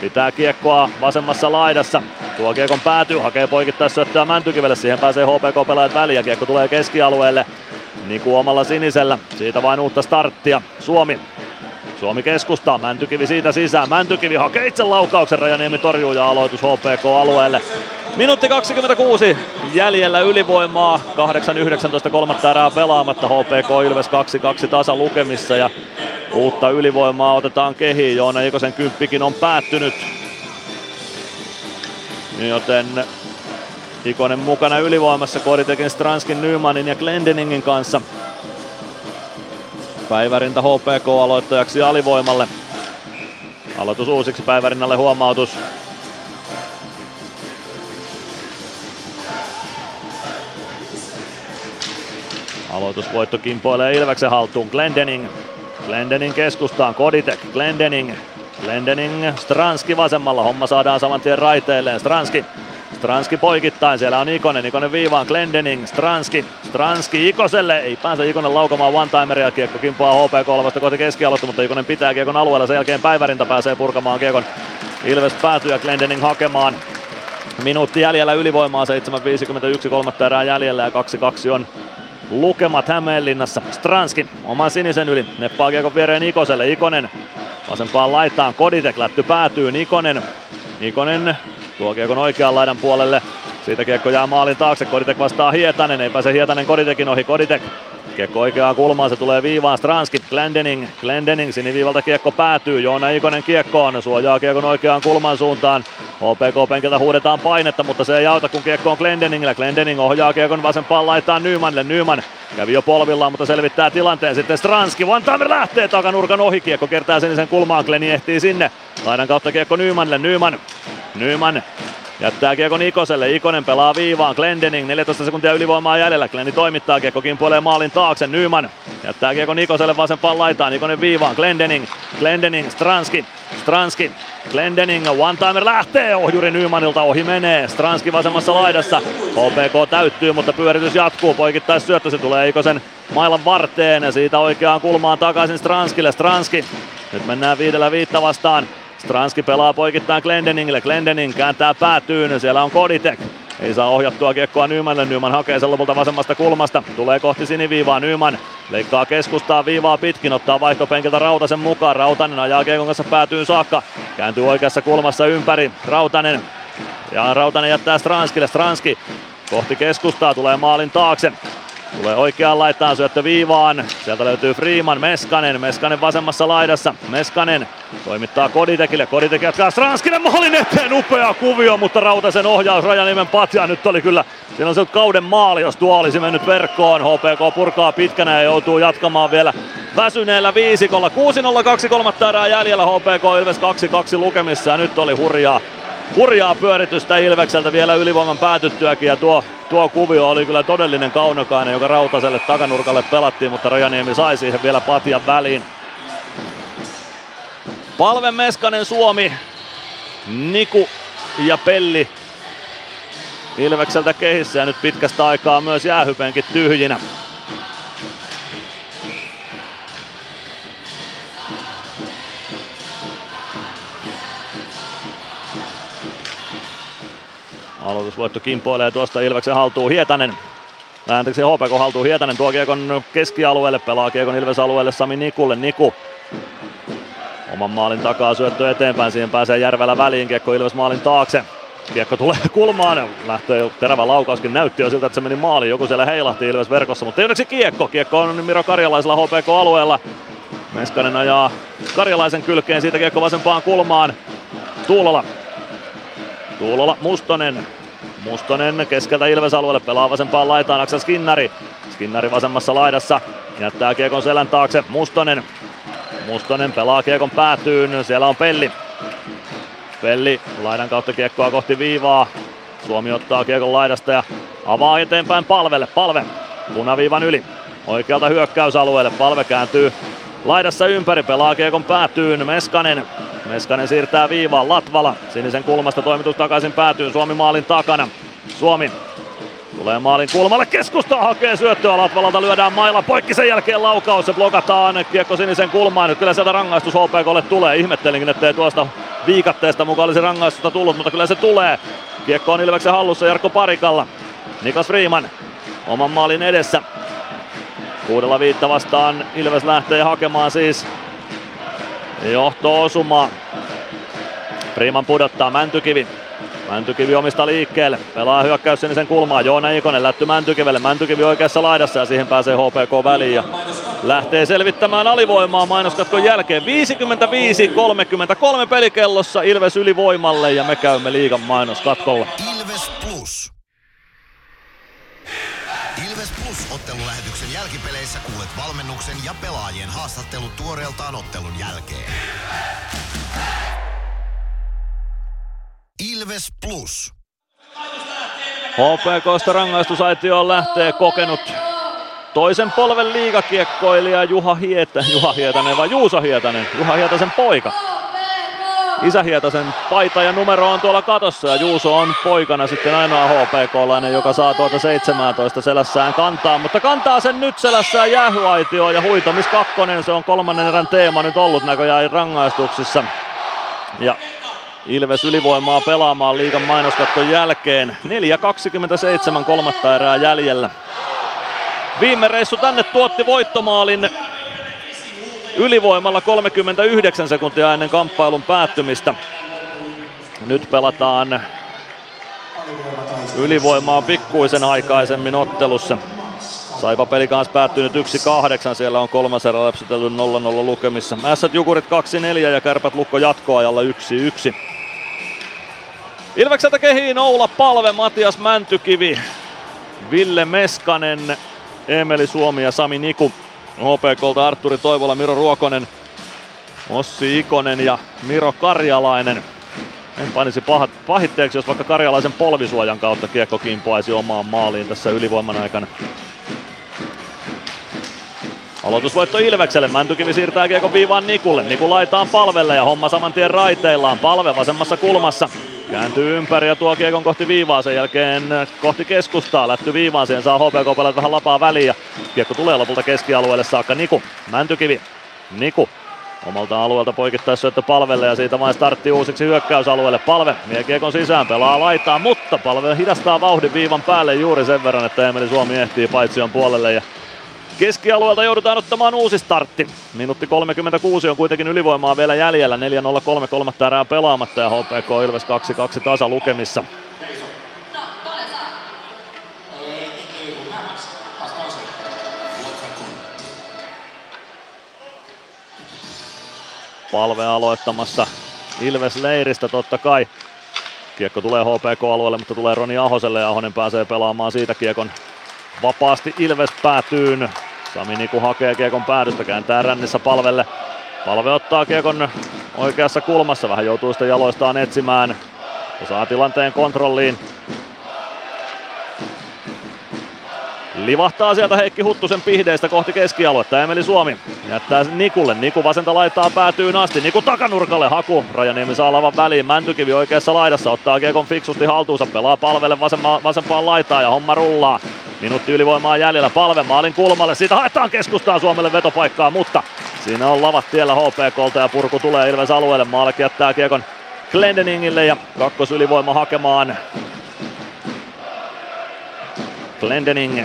Speaker 7: Pitää kiekkoa vasemmassa laidassa. Tuo kiekon päätyy, hakee poikittais syöttöä Mäntykivelle. Siihen pääsee HPK-pelaajat väliin kiekko tulee keskialueelle. Niku omalla sinisellä. Siitä vain uutta starttia. Suomi. Suomi keskustaa. Mäntykivi siitä sisään. Mäntykivi hakee itse laukauksen. Rajaniemi torjuu ja aloitus HPK-alueelle. Minuutti 26 jäljellä ylivoimaa. 8-19 kolmatta erää pelaamatta. HPK Ilves 2-2 tasa lukemissa ja uutta ylivoimaa otetaan kehiin. Joona Ikosen kymppikin on päättynyt. Joten Ikonen mukana ylivoimassa Koditekin, Stranskin, Nymanin ja Glendeningin kanssa. Päivärinta HPK aloittajaksi alivoimalle. Aloitus uusiksi Päivärinnalle huomautus. Aloitusvoitto kimpoilee Ilveksen haltuun. Glendening. Glendening keskustaan. Koditek. Glendening. Glendening. Stranski vasemmalla. Homma saadaan saman tien raiteilleen. Stranski. Stranski poikittain, siellä on Ikonen, Ikonen viivaan, Glendening, Stranski, Stranski Ikoselle, ei pääse Ikonen laukomaan one-timeria, kiekko kimpoaa HPK kohti keskialoitta, mutta Ikonen pitää kiekon alueella, sen jälkeen Päivärinta pääsee purkamaan kiekon. Ilves päätyy ja Glendening hakemaan. Minuutti jäljellä ylivoimaa, 7.51, kolmatta erää jäljellä ja 2-2 on lukemat Hämeenlinnassa. Stranski oman sinisen yli, neppaa kiekon viereen Ikoselle, Ikonen vasempaan laitaan, Koditek lätty päätyy, Nikonen, Nikonen Tuo kiekon oikean laidan puolelle. Siitä kiekko jää maalin taakse. Koditek vastaa Hietanen. Ei pääse Hietanen Koditekin ohi. Koditek. Kiekko oikeaan kulmaan, se tulee viivaan. Stranski, Glendening, Glendening, siniviivalta kiekko päätyy, Joona Ikonen kiekkoon, suojaa kiekon oikeaan kulman suuntaan, HPK-penkiltä huudetaan painetta, mutta se ei auta, kun kiekko on Glendeningillä, Glendening ohjaa kiekon vasempaan laittaa Nymanille, Nyman kävi jo polvillaan, mutta selvittää tilanteen, sitten Stranski, Timer lähtee takanurkan ohi, kiekko kertaa sinisen kulmaan, Gleni ehtii sinne, laidan kautta kiekko Nymanille, Nyman, Nyman Jättää kiekko Ikoselle, Ikonen pelaa viivaan, Glendening 14 sekuntia ylivoimaa jäljellä, Glenni toimittaa, kiekko kimpoilee maalin taakse, Nyman jättää kiekko Ikoselle vasempaan laitaan, Ikonen viivaan, Glendening, Glendening, Stranski, Stranski, Glendening, one timer lähtee, ohjuri Nymanilta ohi menee, Stranski vasemmassa laidassa, HPK täyttyy, mutta pyöritys jatkuu, poikittais syöttö, se tulee Ikosen mailan varteen siitä oikeaan kulmaan takaisin Stranskille, Stranski, nyt mennään viidellä viitta vastaan, Stranski pelaa poikittain Glendeningille. Glendening kääntää päätyyn. Siellä on Koditek. Ei saa ohjattua kiekkoa Nymanille. Nyman hakee sen lopulta vasemmasta kulmasta. Tulee kohti siniviivaa Nyman. Leikkaa keskustaa viivaa pitkin. Ottaa vaihtopenkiltä Rautasen mukaan. Rautanen ajaa kiekon kanssa päätyyn saakka. Kääntyy oikeassa kulmassa ympäri. Rautanen. Ja Rautanen jättää Stranskille. Stranski kohti keskustaa. Tulee maalin taakse. Tulee oikeaan laittaan syöttö viivaan. Sieltä löytyy Freeman, Meskanen. Meskanen vasemmassa laidassa. Meskanen toimittaa Koditekille. Koditek jatkaa Stranskinen maalin eteen. Upea kuvio, mutta Rautasen ohjaus Rajanimen patja. Nyt oli kyllä, siinä on se kauden maali, jos tuo olisi mennyt verkkoon. HPK purkaa pitkänä ja joutuu jatkamaan vielä väsyneellä viisikolla. 6-0, 2 kolmatta erää jäljellä HPK Ilves 2-2 lukemissa ja nyt oli hurjaa hurjaa pyöritystä Ilvekseltä vielä ylivoiman päätyttyäkin ja tuo, tuo kuvio oli kyllä todellinen kaunokainen, joka Rautaselle takanurkalle pelattiin, mutta Rajaniemi sai siihen vielä patjan väliin. Palve Meskanen Suomi, Niku ja Pelli Ilvekseltä kehissä ja nyt pitkästä aikaa myös jäähypenkin tyhjinä. Aloitusvoitto kimpoilee tuosta Ilveksen haltuun Hietanen. Anteeksi, HPK haltuun Hietanen tuo kiekon keskialueelle, pelaa kiekon Ilves alueelle Sami Nikulle. Niku oman maalin takaa syöttö eteenpäin, siihen pääsee Järvelä väliin, kiekko Ilves maalin taakse. Kiekko tulee kulmaan, lähtee terävä laukauskin, näytti jo siltä, että se meni maaliin. Joku siellä heilahti Ilves verkossa, mutta ei kiekko. Kiekko on Miro Karjalaisella HPK-alueella. Meskanen ajaa Karjalaisen kylkeen, siitä kiekko vasempaan kulmaan. Tuulola Tuulola Mustonen. Mustonen keskeltä Ilves alueelle pelaa vasempaan laitaan Aksel Skinnari. Skinnari vasemmassa laidassa jättää kiekon selän taakse. Mustonen. Mustonen pelaa kiekon päätyyn. Siellä on Pelli. Pelli laidan kautta kiekkoa kohti viivaa. Suomi ottaa kiekon laidasta ja avaa eteenpäin palvelle. Palve punaviivan yli. Oikealta hyökkäysalueelle. Palve kääntyy laidassa ympäri. Pelaa kiekon päätyyn. Meskanen. Meskanen siirtää viivaan, Latvala. Sinisen kulmasta toimitus takaisin päätyy Suomi maalin takana. Suomi tulee maalin kulmalle, keskusta hakee syöttöä, Latvalalta lyödään mailla poikki, sen jälkeen laukaus, se blokataan, kiekko sinisen kulmaan, nyt kyllä sieltä rangaistus HPKlle tulee, ihmettelinkin, ettei tuosta viikatteesta mukaan olisi rangaistusta tullut, mutta kyllä se tulee. Kiekko on Ilveksen hallussa Jarkko Parikalla, Niklas Freeman oman maalin edessä. Kuudella viitta vastaan Ilves lähtee hakemaan siis Johto-osuma. Freeman pudottaa Mäntykivi. Mäntykivi omista liikkeelle. Pelaa hyökkäys sinisen kulmaa. Joona Ikonen lätty Mäntykivelle. Mäntykivi oikeassa laidassa ja siihen pääsee HPK väliin. Ja lähtee selvittämään alivoimaa mainoskatkon jälkeen. 55-33 pelikellossa Ilves ylivoimalle ja me käymme liigan mainoskatkolla.
Speaker 1: Ilves Plus. Ilves Plus ottelulähetyksen jälkipeleissä kuulet valmennuksen ja pelaajien haastattelut tuoreeltaan ottelun jälkeen. Ilves Plus.
Speaker 7: HPKsta rangaistusaitioon lähtee kokenut toisen polven liigakiekkoilija Juha Hietä, Juha Hietanen vai Juuso Hietanen, Juha Hietasen poika. Isä Hietasen paita ja numero on tuolla katossa ja Juuso on poikana sitten ainoa HPK-lainen, joka saa tuota 17 selässään kantaa, mutta kantaa sen nyt selässään jäähyaitioon ja huitomis kakkonen, se on kolmannen erän teema nyt ollut näköjään rangaistuksissa. Ja Ilves ylivoimaa pelaamaan liigan mainoskatkon jälkeen. 4.27 kolmatta erää jäljellä. Viime reissu tänne tuotti voittomaalin ylivoimalla 39 sekuntia ennen kamppailun päättymistä. Nyt pelataan ylivoimaa pikkuisen aikaisemmin ottelussa. Saipa peli kanssa päättynyt 1-8, siellä on kolmas erä läpsytelty 0-0 lukemissa. Ässät Jukurit 2-4 ja Kärpät Lukko jatkoajalla 1-1. Ilvekseltä kehiin Oula Palve, Matias Mäntykivi, Ville Meskanen, Emeli Suomi ja Sami Niku. HPKlta Arturi Toivola, Miro Ruokonen, Ossi Ikonen ja Miro Karjalainen. En panisi pahat, pahitteeksi, jos vaikka Karjalaisen polvisuojan kautta kiekko kimpoaisi omaan maaliin tässä ylivoiman aikana. Aloitusvoitto Ilvekselle. Mäntykivi siirtää kiekko viivaan Nikulle. Niku laitaan palvelle ja homma saman tien raiteillaan. Palve vasemmassa kulmassa. Kääntyy ympäri ja tuo kiekon kohti viivaa. Sen jälkeen kohti keskustaa. Lätty viivaan. Siihen saa HPK pelata vähän lapaa väliin. Ja kiekko tulee lopulta keskialueelle saakka. Niku. Mäntykivi. Niku. Omalta alueelta poikittaissyöttö palvelle ja siitä vain startti uusiksi hyökkäysalueelle. Palve vie kiekon sisään, pelaa laitaa, mutta palve hidastaa vauhdin viivan päälle juuri sen verran, että Emeli Suomi ehtii paitsion puolelle ja Keskialueelta joudutaan ottamaan uusi startti. Minuutti 36 on kuitenkin ylivoimaa vielä jäljellä. 4-0-3 kolmatta erää pelaamatta ja HPK Ilves 2-2 tasa lukemissa. Palve aloittamassa Ilves leiristä totta kai. Kiekko tulee HPK-alueelle, mutta tulee Roni Ahoselle ja Ahonen pääsee pelaamaan siitä kiekon vapaasti Ilves päätyyn. Sami Niku hakee kiekon päädystä, kääntää rännissä palvelle. Palve ottaa kiekon oikeassa kulmassa, vähän joutuu sitä jaloistaan etsimään. Ja saa tilanteen kontrolliin. Livahtaa sieltä Heikki Huttusen pihdeistä kohti keskialuetta. Emeli Suomi jättää Nikulle. Niku vasenta laittaa päätyyn asti. Niku takanurkalle haku. Rajaniemi saa lavan väliin. Mäntykivi oikeassa laidassa ottaa kiekon fiksusti haltuunsa. Pelaa palvelle vasemma, vasempaan laitaan ja homma rullaa. Minuutti ylivoimaa jäljellä. Palve maalin kulmalle. Siitä haetaan keskustaa Suomelle vetopaikkaa, mutta siinä on lavat tiellä HPKlta ja purku tulee Ilves alueelle. Maalek jättää kiekon Glendeningille ja kakkosylivoima hakemaan Glendening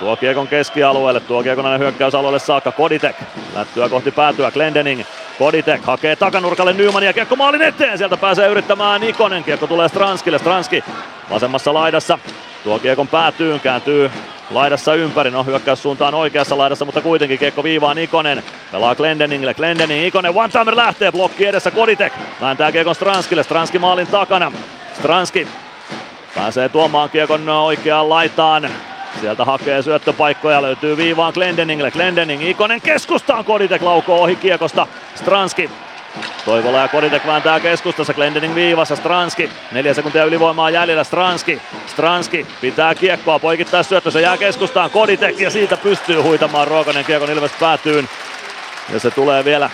Speaker 7: tuo kiekon keskialueelle, tuo kiekon aina hyökkäysalueelle saakka. Koditek lättyä kohti päätyä. Glendening. Koditek hakee takanurkalle Nyman ja kiekko maalin eteen. Sieltä pääsee yrittämään Nikonen. Kiekko tulee Stranskille. Stranski vasemmassa laidassa. Tuo kiekon päätyyn, kääntyy laidassa ympäri. No hyökkäyssuuntaan oikeassa laidassa, mutta kuitenkin kiekko viivaa Nikonen. Pelaa Glendeningille. Glendening, Ikonen, one timer lähtee. Blokki edessä Koditek. Vääntää kiekon Stranskille. Stranski maalin takana. Stranski pääsee tuomaan kiekon oikeaan laitaan. Sieltä hakee syöttöpaikkoja, löytyy viivaan Glendeningille. Glendening, Ikonen keskustaan, Koditek laukoo ohi kiekosta. Stranski Toivola ja Koditek vääntää keskustassa, Glendening viivassa, Stranski. Neljä sekuntia ylivoimaa jäljellä, Stranski. Stranski pitää kiekkoa, poikittaa syöttö, se jää keskustaan, Koditek ja siitä pystyy huitamaan Ruokonen kiekon Ilves päätyyn. Ja se tulee vielä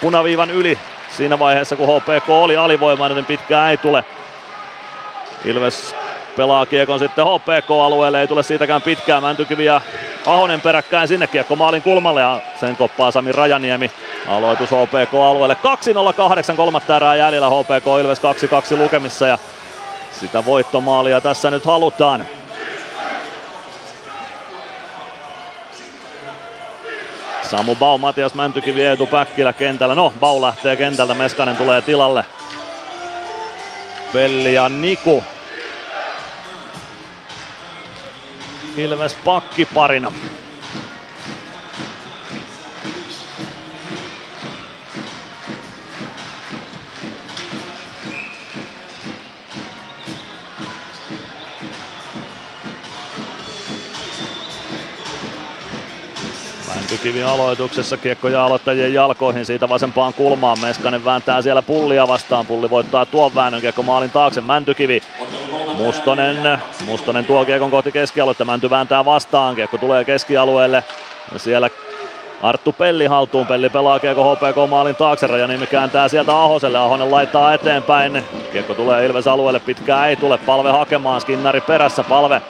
Speaker 7: punaviivan yli siinä vaiheessa, kun HPK oli alivoimainen, niin pitkään ei tule. Ilves pelaa kiekon sitten HPK-alueelle, ei tule siitäkään pitkään Mäntykivi ja Ahonen peräkkäin sinne kiekko maalin kulmalle ja sen koppaa Sami Rajaniemi. Aloitus HPK-alueelle 2-0-8 kolmatta erää jäljellä HPK Ilves 2-2 lukemissa ja sitä voittomaalia tässä nyt halutaan. Samu Bau, Matias Mäntykivi, Eetu Päkkilä kentällä. No, Bau lähtee kentältä, Meskanen tulee tilalle. Pelli ja Niku Ilves pakkiparina. Mäntykivi aloituksessa kiekko ja aloittajien jalkoihin siitä vasempaan kulmaan. Meskanen vääntää siellä pullia vastaan. Pulli voittaa tuon väännön kiekko maalin taakse. Mäntykivi Mustonen, Mustonen tuo kiekon kohti keskialuetta, Mänty vääntää vastaan, kiekko tulee keskialueelle. Siellä Arttu Pelli haltuun, Pelli pelaa kiekko HPK maalin taakse, Rajaniemi kääntää sieltä Ahoselle, Ahonen laittaa eteenpäin. Kiekko tulee Ilves alueelle, pitkään ei tule, palve hakemaan, Skinnari perässä, palve.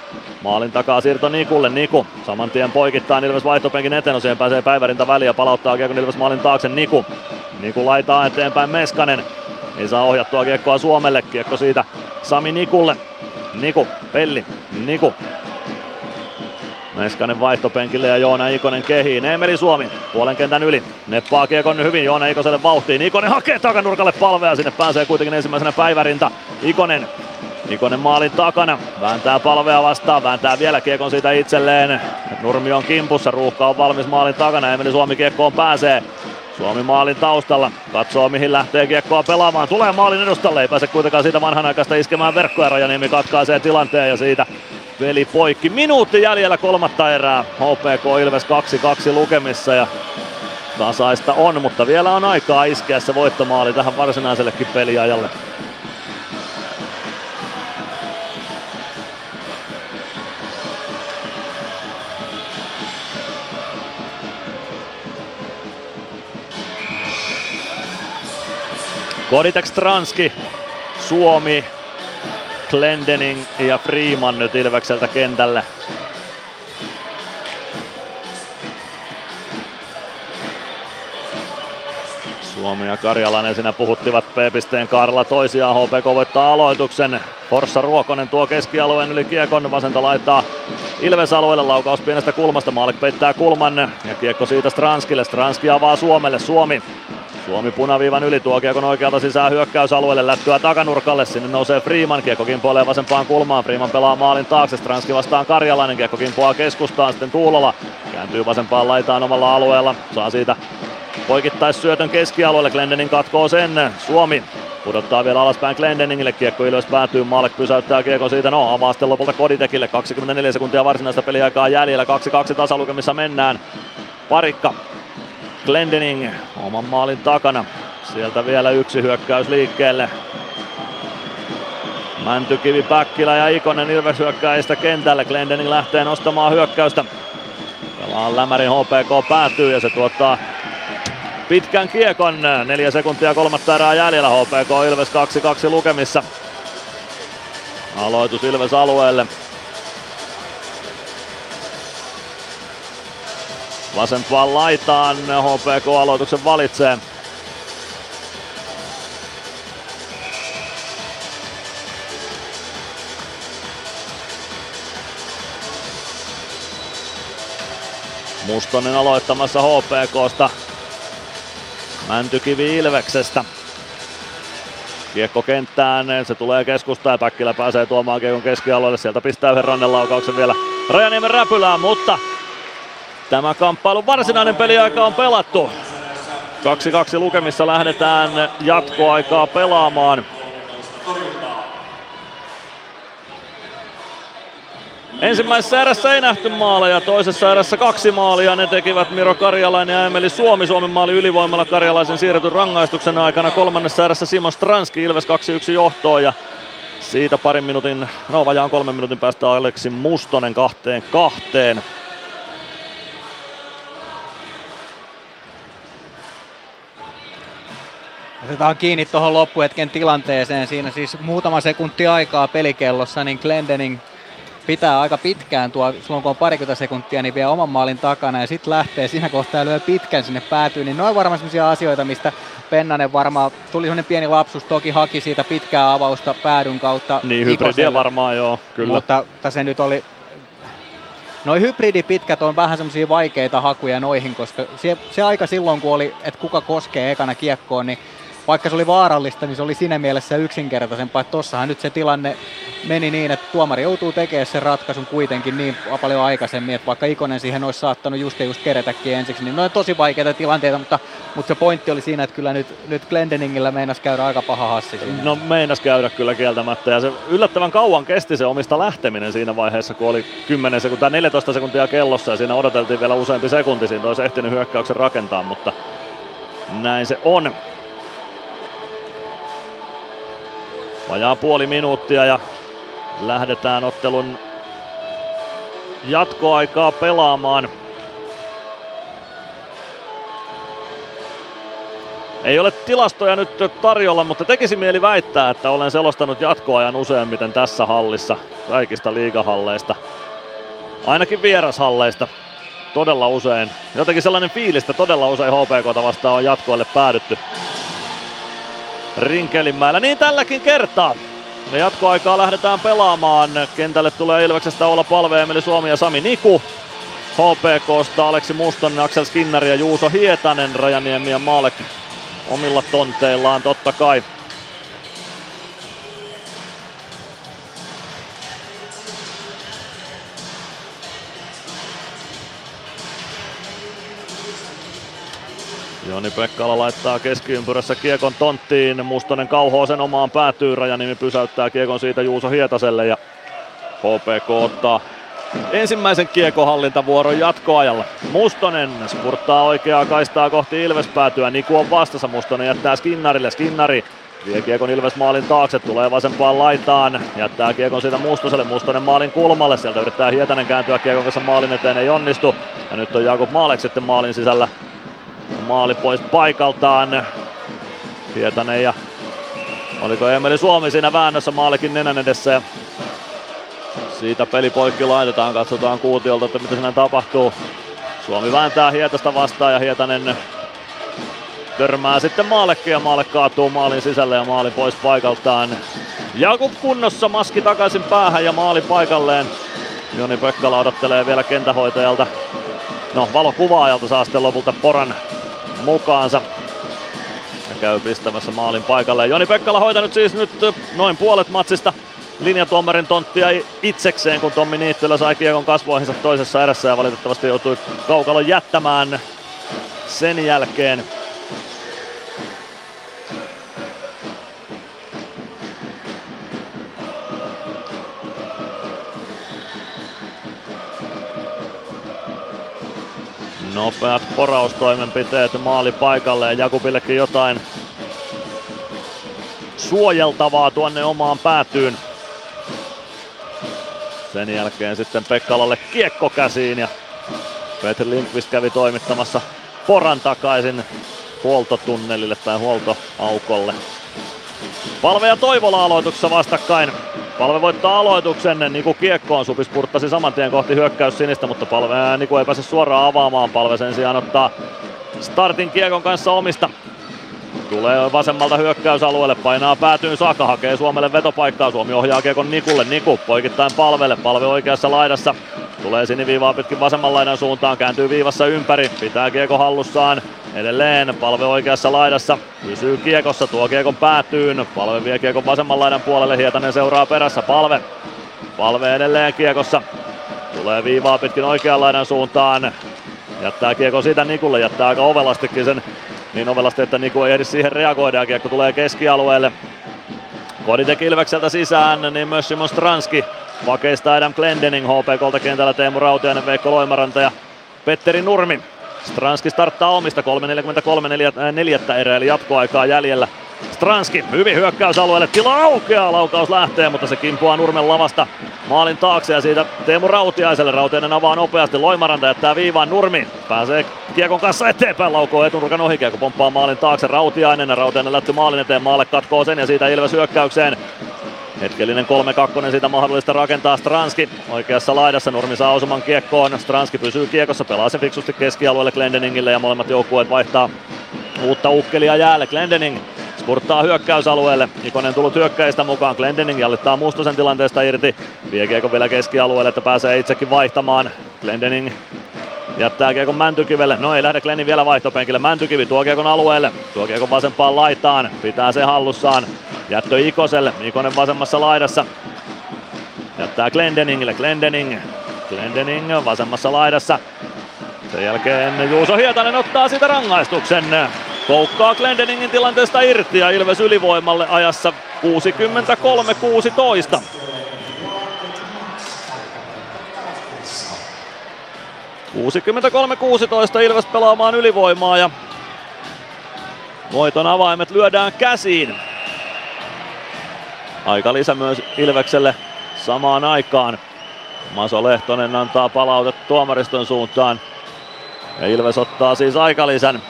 Speaker 7: Maalin takaa siirto Nikulle, Niku saman tien poikittaa Ilves vaihtopenkin eteen, no pääsee päivärintä väliin ja palauttaa kiekko Ilves maalin taakse. Niku. Niku laitaa eteenpäin Meskanen, ei saa ohjattua kiekkoa Suomelle, kiekko siitä Sami Nikulle. Niku, Pelli, Niku. Meskanen vaihtopenkille ja Joona Ikonen kehiin. Emeli Suomi puolen kentän yli. Neppaa kiekon hyvin Joona Ikoselle vauhtiin. Ikonen hakee takanurkalle palvea. Sinne pääsee kuitenkin ensimmäisenä päivärinta. Ikonen Ikonen maalin takana, vääntää palvea vastaan, vääntää vielä kiekon siitä itselleen. Nurmi on kimpussa, ruuhka on valmis maalin takana, Emeli Suomi kiekkoon pääsee. Suomi maalin taustalla, katsoo mihin lähtee kiekkoa pelaamaan, tulee maalin edustalle, ei pääse kuitenkaan siitä vanhanaikaista iskemään verkkoa, Rajaniemi katkaisee tilanteen ja siitä peli poikki. Minuutti jäljellä kolmatta erää, HPK Ilves 2-2 lukemissa ja tasaista on, mutta vielä on aikaa iskeä se voittomaali tähän varsinaisellekin peliajalle. Koditek Stranski, Suomi, Glendening ja Freeman nyt Ilvekseltä kentälle. Suomi ja Karjalainen siinä puhuttivat P-pisteen Karla toisiaan. HPK voittaa aloituksen. Forssa Ruokonen tuo keskialueen yli kiekon vasenta laittaa Ilves alueelle laukaus pienestä kulmasta. Maalik peittää kulman ja kiekko siitä Stranskille. Stranski avaa Suomelle. Suomi Suomi punaviivan yli tuo kiekon oikealta sisään hyökkäysalueelle, lättyä takanurkalle, sinne nousee Freeman, kiekko kimpoilee vasempaan kulmaan, Freeman pelaa maalin taakse, Stranski vastaan Karjalainen, kiekko kimpoaa keskustaan, sitten Tuulola kääntyy vasempaan laitaan omalla alueella, saa siitä poikittais syötön keskialueelle, Glendening katkoo sen, Suomi pudottaa vielä alaspäin Glendeningille, kiekko ylös päätyy, Maalek pysäyttää kiekko siitä, no avaa sitten lopulta Koditekille, 24 sekuntia varsinaista peliaikaa jäljellä, 2-2 tasalukemissa mennään, Parikka Glendening oman maalin takana. Sieltä vielä yksi hyökkäys liikkeelle. Mäntykivi, Päkkilä ja Ikonen Ilves hyökkäistä kentälle. Glendening lähtee nostamaan hyökkäystä. Pelaan Lämärin HPK päätyy ja se tuottaa pitkän kiekon. Neljä sekuntia kolmatta erää jäljellä. HPK Ilves 2-2 lukemissa. Aloitus Ilves alueelle. Vasempaan laitaan HPK aloituksen valitsee. Mustonen aloittamassa HPKsta. Mäntykivi Ilveksestä. Kiekko kenttään, se tulee keskustaan ja Päkkilä pääsee tuomaan kiekon keskialueelle. Sieltä pistää yhden laukauksen vielä Rajaniemen räpylään, mutta Tämä kamppailun varsinainen peliaika on pelattu. 2-2 lukemissa lähdetään jatkoaikaa pelaamaan. Ensimmäisessä erässä ei nähty maaleja, toisessa erässä kaksi maalia. Ne tekivät Miro Karjalainen ja Emeli Suomi. Suomen maali ylivoimalla Karjalaisen siirretyn rangaistuksen aikana. Kolmannessa erässä Simon Stranski Ilves 2-1 johtoon ja siitä parin minuutin, no vajaan kolmen minuutin päästä Aleksi Mustonen kahteen kahteen.
Speaker 3: Otetaan kiinni tuohon loppuhetken tilanteeseen. Siinä siis muutama sekunti aikaa pelikellossa, niin Glendening pitää aika pitkään tuo, silloin kun on parikymmentä sekuntia, niin vie oman maalin takana ja sitten lähtee siinä kohtaa lyö pitkän sinne päätyyn. Niin noin varmaan sellaisia asioita, mistä Pennanen varmaan, tuli sellainen pieni lapsus, toki haki siitä pitkää avausta päädyn kautta.
Speaker 7: Niin, hybridiä varmaan joo, kyllä.
Speaker 3: Mutta se nyt oli, Noi hybridipitkät on vähän semmoisia vaikeita hakuja noihin, koska se, se aika silloin, kun oli, että kuka koskee ekana kiekkoon, niin vaikka se oli vaarallista, niin se oli siinä mielessä yksinkertaisempaa, että tossahan nyt se tilanne meni niin, että tuomari joutuu tekemään sen ratkaisun kuitenkin niin paljon aikaisemmin, että vaikka Ikonen siihen olisi saattanut just ja just kerätäkin ensiksi, niin ne on tosi vaikeita tilanteita, mutta, mutta se pointti oli siinä, että kyllä nyt, nyt Glendeningillä meinas käydä aika paha hassi siinä.
Speaker 7: No meinas käydä kyllä kieltämättä ja se yllättävän kauan kesti se omista lähteminen siinä vaiheessa, kun oli 10 sekuntia, 14 sekuntia kellossa ja siinä odoteltiin vielä useampi sekunti, siinä olisi ehtinyt hyökkäyksen rakentaa, mutta näin se on. Vajaa puoli minuuttia ja lähdetään ottelun jatkoaikaa pelaamaan. Ei ole tilastoja nyt tarjolla, mutta tekisi mieli väittää, että olen selostanut jatkoajan useimmiten tässä hallissa kaikista liigahalleista. Ainakin vierashalleista todella usein. Jotenkin sellainen fiilistä todella usein HPKta vastaan on jatkoille päädytty. Rinkelinmäellä. Niin tälläkin kertaa. Ja jatkoaikaa lähdetään pelaamaan. Kentälle tulee Ilveksestä olla palve Emeli Suomi ja Sami Niku. HPKsta Aleksi Mustonen, Aksel Skinnari ja Juuso Hietanen, Rajaniemi ja Maalek omilla tonteillaan totta kai. Joni Pekkala laittaa keskiympyrässä kiekon tonttiin. Mustonen kauhoo sen omaan päätyyn. Rajanimi pysäyttää kiekon siitä Juuso Hietaselle ja HPK ottaa ensimmäisen kiekohallintavuoron jatkoajalla. Mustonen spurttaa oikeaa kaistaa kohti Ilves päätyä. Niku on vastassa. Mustonen jättää Skinnarille. Skinnari vie kiekon Ilves maalin taakse, tulee vasempaan laitaan, jättää kiekon siitä Mustoselle, Mustonen maalin kulmalle, sieltä yrittää Hietanen kääntyä kiekon kanssa maalin eteen, ei onnistu. Ja nyt on Jakub Maalek sitten maalin sisällä Maali pois paikaltaan. Hietanen ja oliko Emeli Suomi siinä väännössä maalikin nenän edessä. Siitä peli poikki laitetaan, katsotaan kuutiolta, että mitä siinä tapahtuu. Suomi vääntää Hietasta vastaan ja Hietanen Törmää sitten maallekin ja maalle kaatuu maalin sisälle ja maali pois paikaltaan. Jakub kunnossa, maski takaisin päähän ja maali paikalleen. Joni Pekkala odottelee vielä kentähoitajalta. No, valokuvaajalta saa sitten lopulta poran mukaansa. Ja käy pistämässä maalin paikalle. Joni Pekkala hoitanut siis nyt noin puolet matsista linjatuomarin tonttia itsekseen, kun Tommi Niittylä sai kiekon kasvoihinsa toisessa erässä ja valitettavasti joutui kaukalon jättämään sen jälkeen. Nopeat poraustoimenpiteet maali paikalle ja Jakubillekin jotain suojeltavaa tuonne omaan päätyyn. Sen jälkeen sitten Pekkalalle kiekko käsiin ja Petri Lindqvist kävi toimittamassa poran takaisin huoltotunnelille tai huoltoaukolle. Palve ja Toivola aloituksessa vastakkain. Palve voittaa aloituksen, Niku kiekkoon, Supis purttasi saman tien kohti hyökkäys sinistä, mutta Palve Niku ei pääse suoraan avaamaan. Palve sen sijaan ottaa startin kiekon kanssa omista. Tulee vasemmalta hyökkäysalueelle, painaa päätyyn saakka, hakee Suomelle vetopaikkaa. Suomi ohjaa kiekon Nikulle, Niku poikittain palvelle, palve oikeassa laidassa. Tulee siniviivaa pitkin vasemman laidan suuntaan, kääntyy viivassa ympäri, pitää kiekko hallussaan. Edelleen palve oikeassa laidassa, pysyy kiekossa, tuo kiekon päätyyn. Palve vie kiekon vasemman laidan puolelle, Hietanen seuraa perässä, palve. Palve edelleen kiekossa, tulee viivaa pitkin oikean laidan suuntaan. Jättää kiekko siitä Nikulle, jättää aika ovelastikin sen niin ovelasti, että Niku ei ehdi siihen reagoida ja kiekko tulee keskialueelle. Koditek Ilvekseltä sisään, niin myös Simon Stranski pakeista Adam Glendening HPKlta kentällä Teemu Rautiainen, Veikko Loimaranta ja Petteri Nurmi. Stranski starttaa omista 3.43 neljättä, neljättä erää eli jatkoaikaa jäljellä. Stranski hyvin hyökkäysalueelle, tila aukeaa, laukaus lähtee, mutta se kimpuaa Nurmen lavasta maalin taakse ja siitä Teemu Rautiaiselle. Rautiainen avaa nopeasti, Loimaranta jättää viivaan Nurmi. Pääsee kiekon kanssa eteenpäin, laukoo etunurkan ohi, kiekko pomppaa maalin taakse Rautiainen. ja Rautiainen lähti maalin eteen, maalle katkoo sen ja siitä Ilves hyökkäykseen. Hetkellinen 3-2 siitä mahdollista rakentaa Stranski. Oikeassa laidassa Nurmi saa osuman kiekkoon. Stranski pysyy kiekossa, pelaa sen fiksusti keskialueelle Glendeningille ja molemmat joukkueet vaihtaa uutta ukkelia jäälle. Glendening spurttaa hyökkäysalueelle. Ikonen tullut hyökkäistä mukaan. Glendening jallittaa Mustosen tilanteesta irti. Vie kiekko vielä keskialueelle, että pääsee itsekin vaihtamaan. Glendening jättää kiekon Mäntykivelle. No ei lähde Glennin vielä vaihtopenkille. Mäntykivi tuo kiekon alueelle. Tuo kiekon vasempaan laitaan. Pitää se hallussaan. Jättö Ikoselle. Ikonen vasemmassa laidassa. Jättää Glendeningille. Glendening. Glendening vasemmassa laidassa. Sen jälkeen Juuso Hietanen ottaa siitä rangaistuksen. Koukkaa Glendeningin tilanteesta irti ja Ilves ylivoimalle ajassa 63-16. ...63-16 Ilves pelaamaan ylivoimaa ja voiton avaimet lyödään käsiin. Aika lisä myös Ilvekselle samaan aikaan. Maso Lehtonen antaa palautet tuomariston suuntaan. Ja Ilves ottaa siis aikalisän.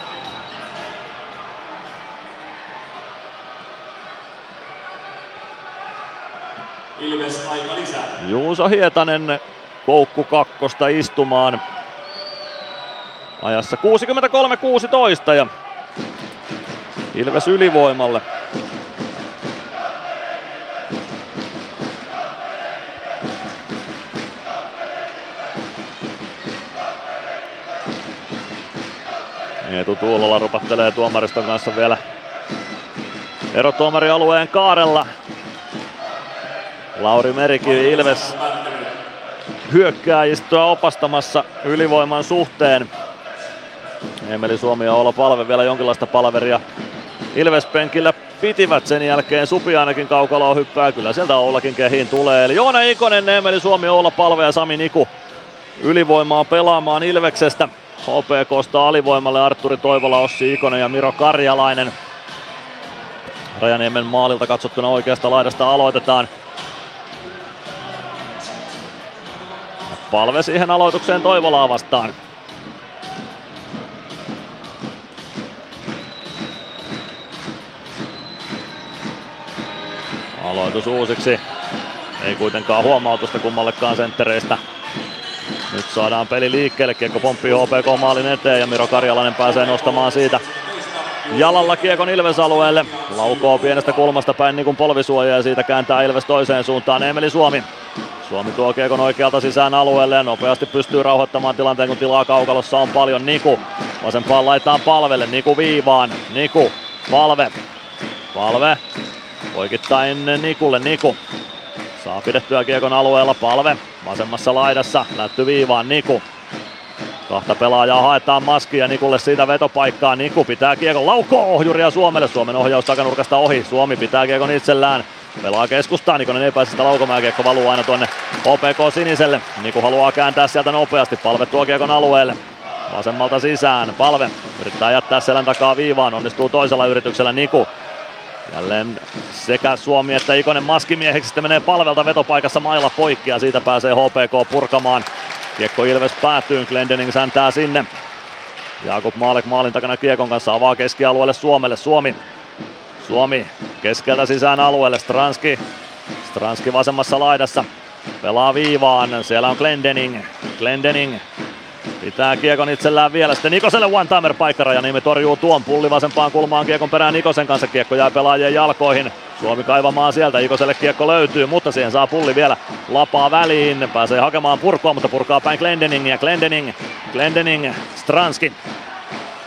Speaker 21: Ilves aika lisää.
Speaker 7: Juuso Hietanen koukku kakkosta istumaan. Ajassa 63-16 ja Ilves ylivoimalle. Eetu Tuulola rupattelee tuomariston kanssa vielä erotuomarialueen kaarella. Lauri Merikivi Ilves hyökkääjistöä opastamassa ylivoiman suhteen. Emeli Suomi ja Olo Palve vielä jonkinlaista palveria Ilves-penkillä pitivät sen jälkeen. Supi ainakin kaukaloa hyppää, kyllä sieltä Oulakin kehiin tulee. Eli Joona Ikonen, Emeli Suomi, Oula Palve ja Sami Niku ylivoimaa pelaamaan Ilveksestä. HPKsta alivoimalle Arturi Toivola, Ossi Ikonen ja Miro Karjalainen. Rajaniemen maalilta katsottuna oikeasta laidasta aloitetaan. Palve siihen aloitukseen Toivolaa vastaan. Aloitus uusiksi. Ei kuitenkaan huomautusta kummallekaan senttereistä. Nyt saadaan peli liikkeelle, kiekko pomppii HPK maalin eteen ja Miro Karjalainen pääsee nostamaan siitä jalalla kiekon Ilves alueelle. Laukoo pienestä kulmasta päin niin kuin polvisuoja ja siitä kääntää Ilves toiseen suuntaan. Emeli Suomi. Suomi tuo kiekon oikealta sisään alueelle ja nopeasti pystyy rauhoittamaan tilanteen, kun tilaa kaukalossa on paljon. Niku vasempaan laitaan palvelle. Niku viivaan. Niku. Palve. Palve. Poikittain Nikulle. Niku. Saa pidettyä kiekon alueella. Palve. Vasemmassa laidassa. Lätty viivaan. Niku. Kahta pelaajaa haetaan maskia Nikulle siitä vetopaikkaa. Niku pitää kiekon laukoo ohjuria Suomelle. Suomen ohjaus takanurkasta ohi. Suomi pitää kiekon itsellään. Pelaa keskustaa, Nikonen ei pääse sitä laukomaan, kiekko valuu aina tuonne OPK siniselle. Niku haluaa kääntää sieltä nopeasti, palve tuo kiekon alueelle. Vasemmalta sisään, palve yrittää jättää selän takaa viivaan, onnistuu toisella yrityksellä Niku. Jälleen sekä Suomi että Ikonen maskimieheksi sitten menee palvelta vetopaikassa mailla poikki ja siitä pääsee HPK purkamaan. Kiekko Ilves päätyy, Glendening säntää sinne. Jakub Maalek maalin takana kiekon kanssa avaa keskialueelle Suomelle. Suomi Suomi keskeltä sisään alueelle. Stranski. Stranski vasemmassa laidassa. Pelaa viivaan. Siellä on Glendening. Glendening Pitää kiekon itsellään vielä. Sitten Nikoselle one-timer paikkaraja. Nimi torjuu tuon pulli vasempaan kulmaan kiekon perään Nikosen kanssa. Kiekko jää pelaajien jalkoihin. Suomi kaivamaan sieltä. Ikoselle kiekko löytyy, mutta siihen saa pulli vielä lapaa väliin. Pääsee hakemaan purkua, mutta purkaa päin Glendening ja Glendening. Glendening, Stranski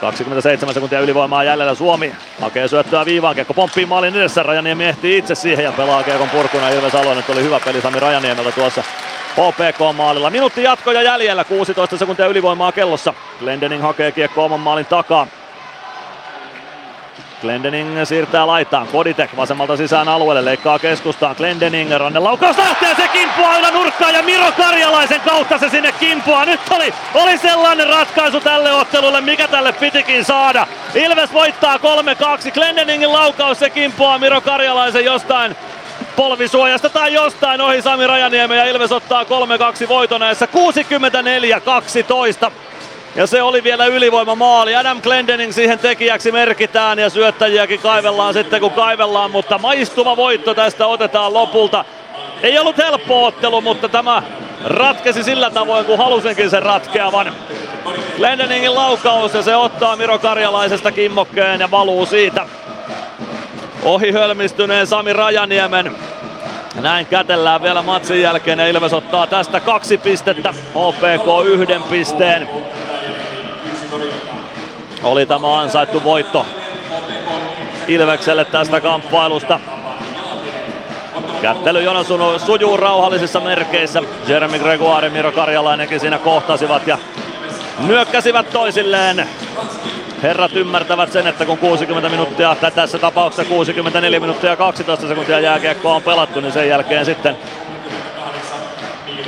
Speaker 7: 27 sekuntia ylivoimaa jäljellä Suomi hakee syöttöä viivaan, Kiekko pomppii maalin edessä, Rajaniemi ehtii itse siihen ja pelaa Kiekon purkuna Ilves Aloinen. Nyt oli hyvä peli Sami Rajaniemeltä tuossa HPK-maalilla. Minuutti jatkoja jäljellä, 16 sekuntia ylivoimaa kellossa. Glendening hakee Kiekko oman maalin takaa. Glendening siirtää laitaan. Koditek vasemmalta sisään alueelle, leikkaa keskustaan. Glendening, laukaus lähtee, se kimpuaa aina nurkkaan ja Miro Karjalaisen kautta se sinne kimpuaa. Nyt oli, oli sellainen ratkaisu tälle ottelulle, mikä tälle pitikin saada. Ilves voittaa 3-2. Glendeningin laukaus, se kimpuaa Miro Karjalaisen jostain polvisuojasta tai jostain ohi Sami Rajaniemen ja Ilves ottaa 3-2 voitoneessa 64-12. Ja se oli vielä ylivoimamaali. Adam Glendening siihen tekijäksi merkitään ja syöttäjiäkin kaivellaan sitten kun kaivellaan, mutta maistuva voitto tästä otetaan lopulta. Ei ollut helppo ottelu, mutta tämä ratkesi sillä tavoin, kun halusinkin sen ratkeavan. Glendeningin laukaus ja se ottaa Miro Karjalaisesta kimmokkeen ja valuu siitä ohi hölmistyneen Sami Rajaniemen. Näin kätellään vielä matsin jälkeen ja Ilves ottaa tästä kaksi pistettä, OPK yhden pisteen. Oli tämä ansaittu voitto Ilvekselle tästä kamppailusta. Kättely Jonas sujuu rauhallisissa merkeissä. Jeremy Gregoire ja Miro Karjalainenkin siinä kohtasivat ja nyökkäsivät toisilleen. Herrat ymmärtävät sen, että kun 60 minuuttia, tai tässä tapauksessa 64 minuuttia ja 12 sekuntia jääkiekkoa on pelattu, niin sen jälkeen sitten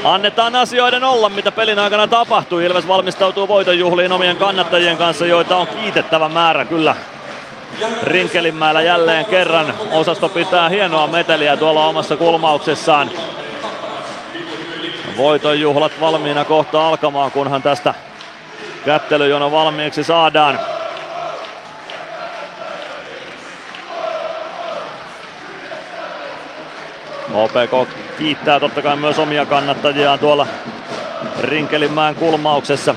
Speaker 7: Annetaan asioiden olla, mitä pelin aikana tapahtuu. Ilves valmistautuu voitonjuhliin omien kannattajien kanssa, joita on kiitettävä määrä kyllä. Rinkelinmäellä jälleen kerran. Osasto pitää hienoa meteliä tuolla omassa kulmauksessaan. Voitonjuhlat valmiina kohta alkamaan, kunhan tästä kättelyjono valmiiksi saadaan. OPK kiittää totta kai myös omia kannattajiaan tuolla Rinkelinmäen kulmauksessa.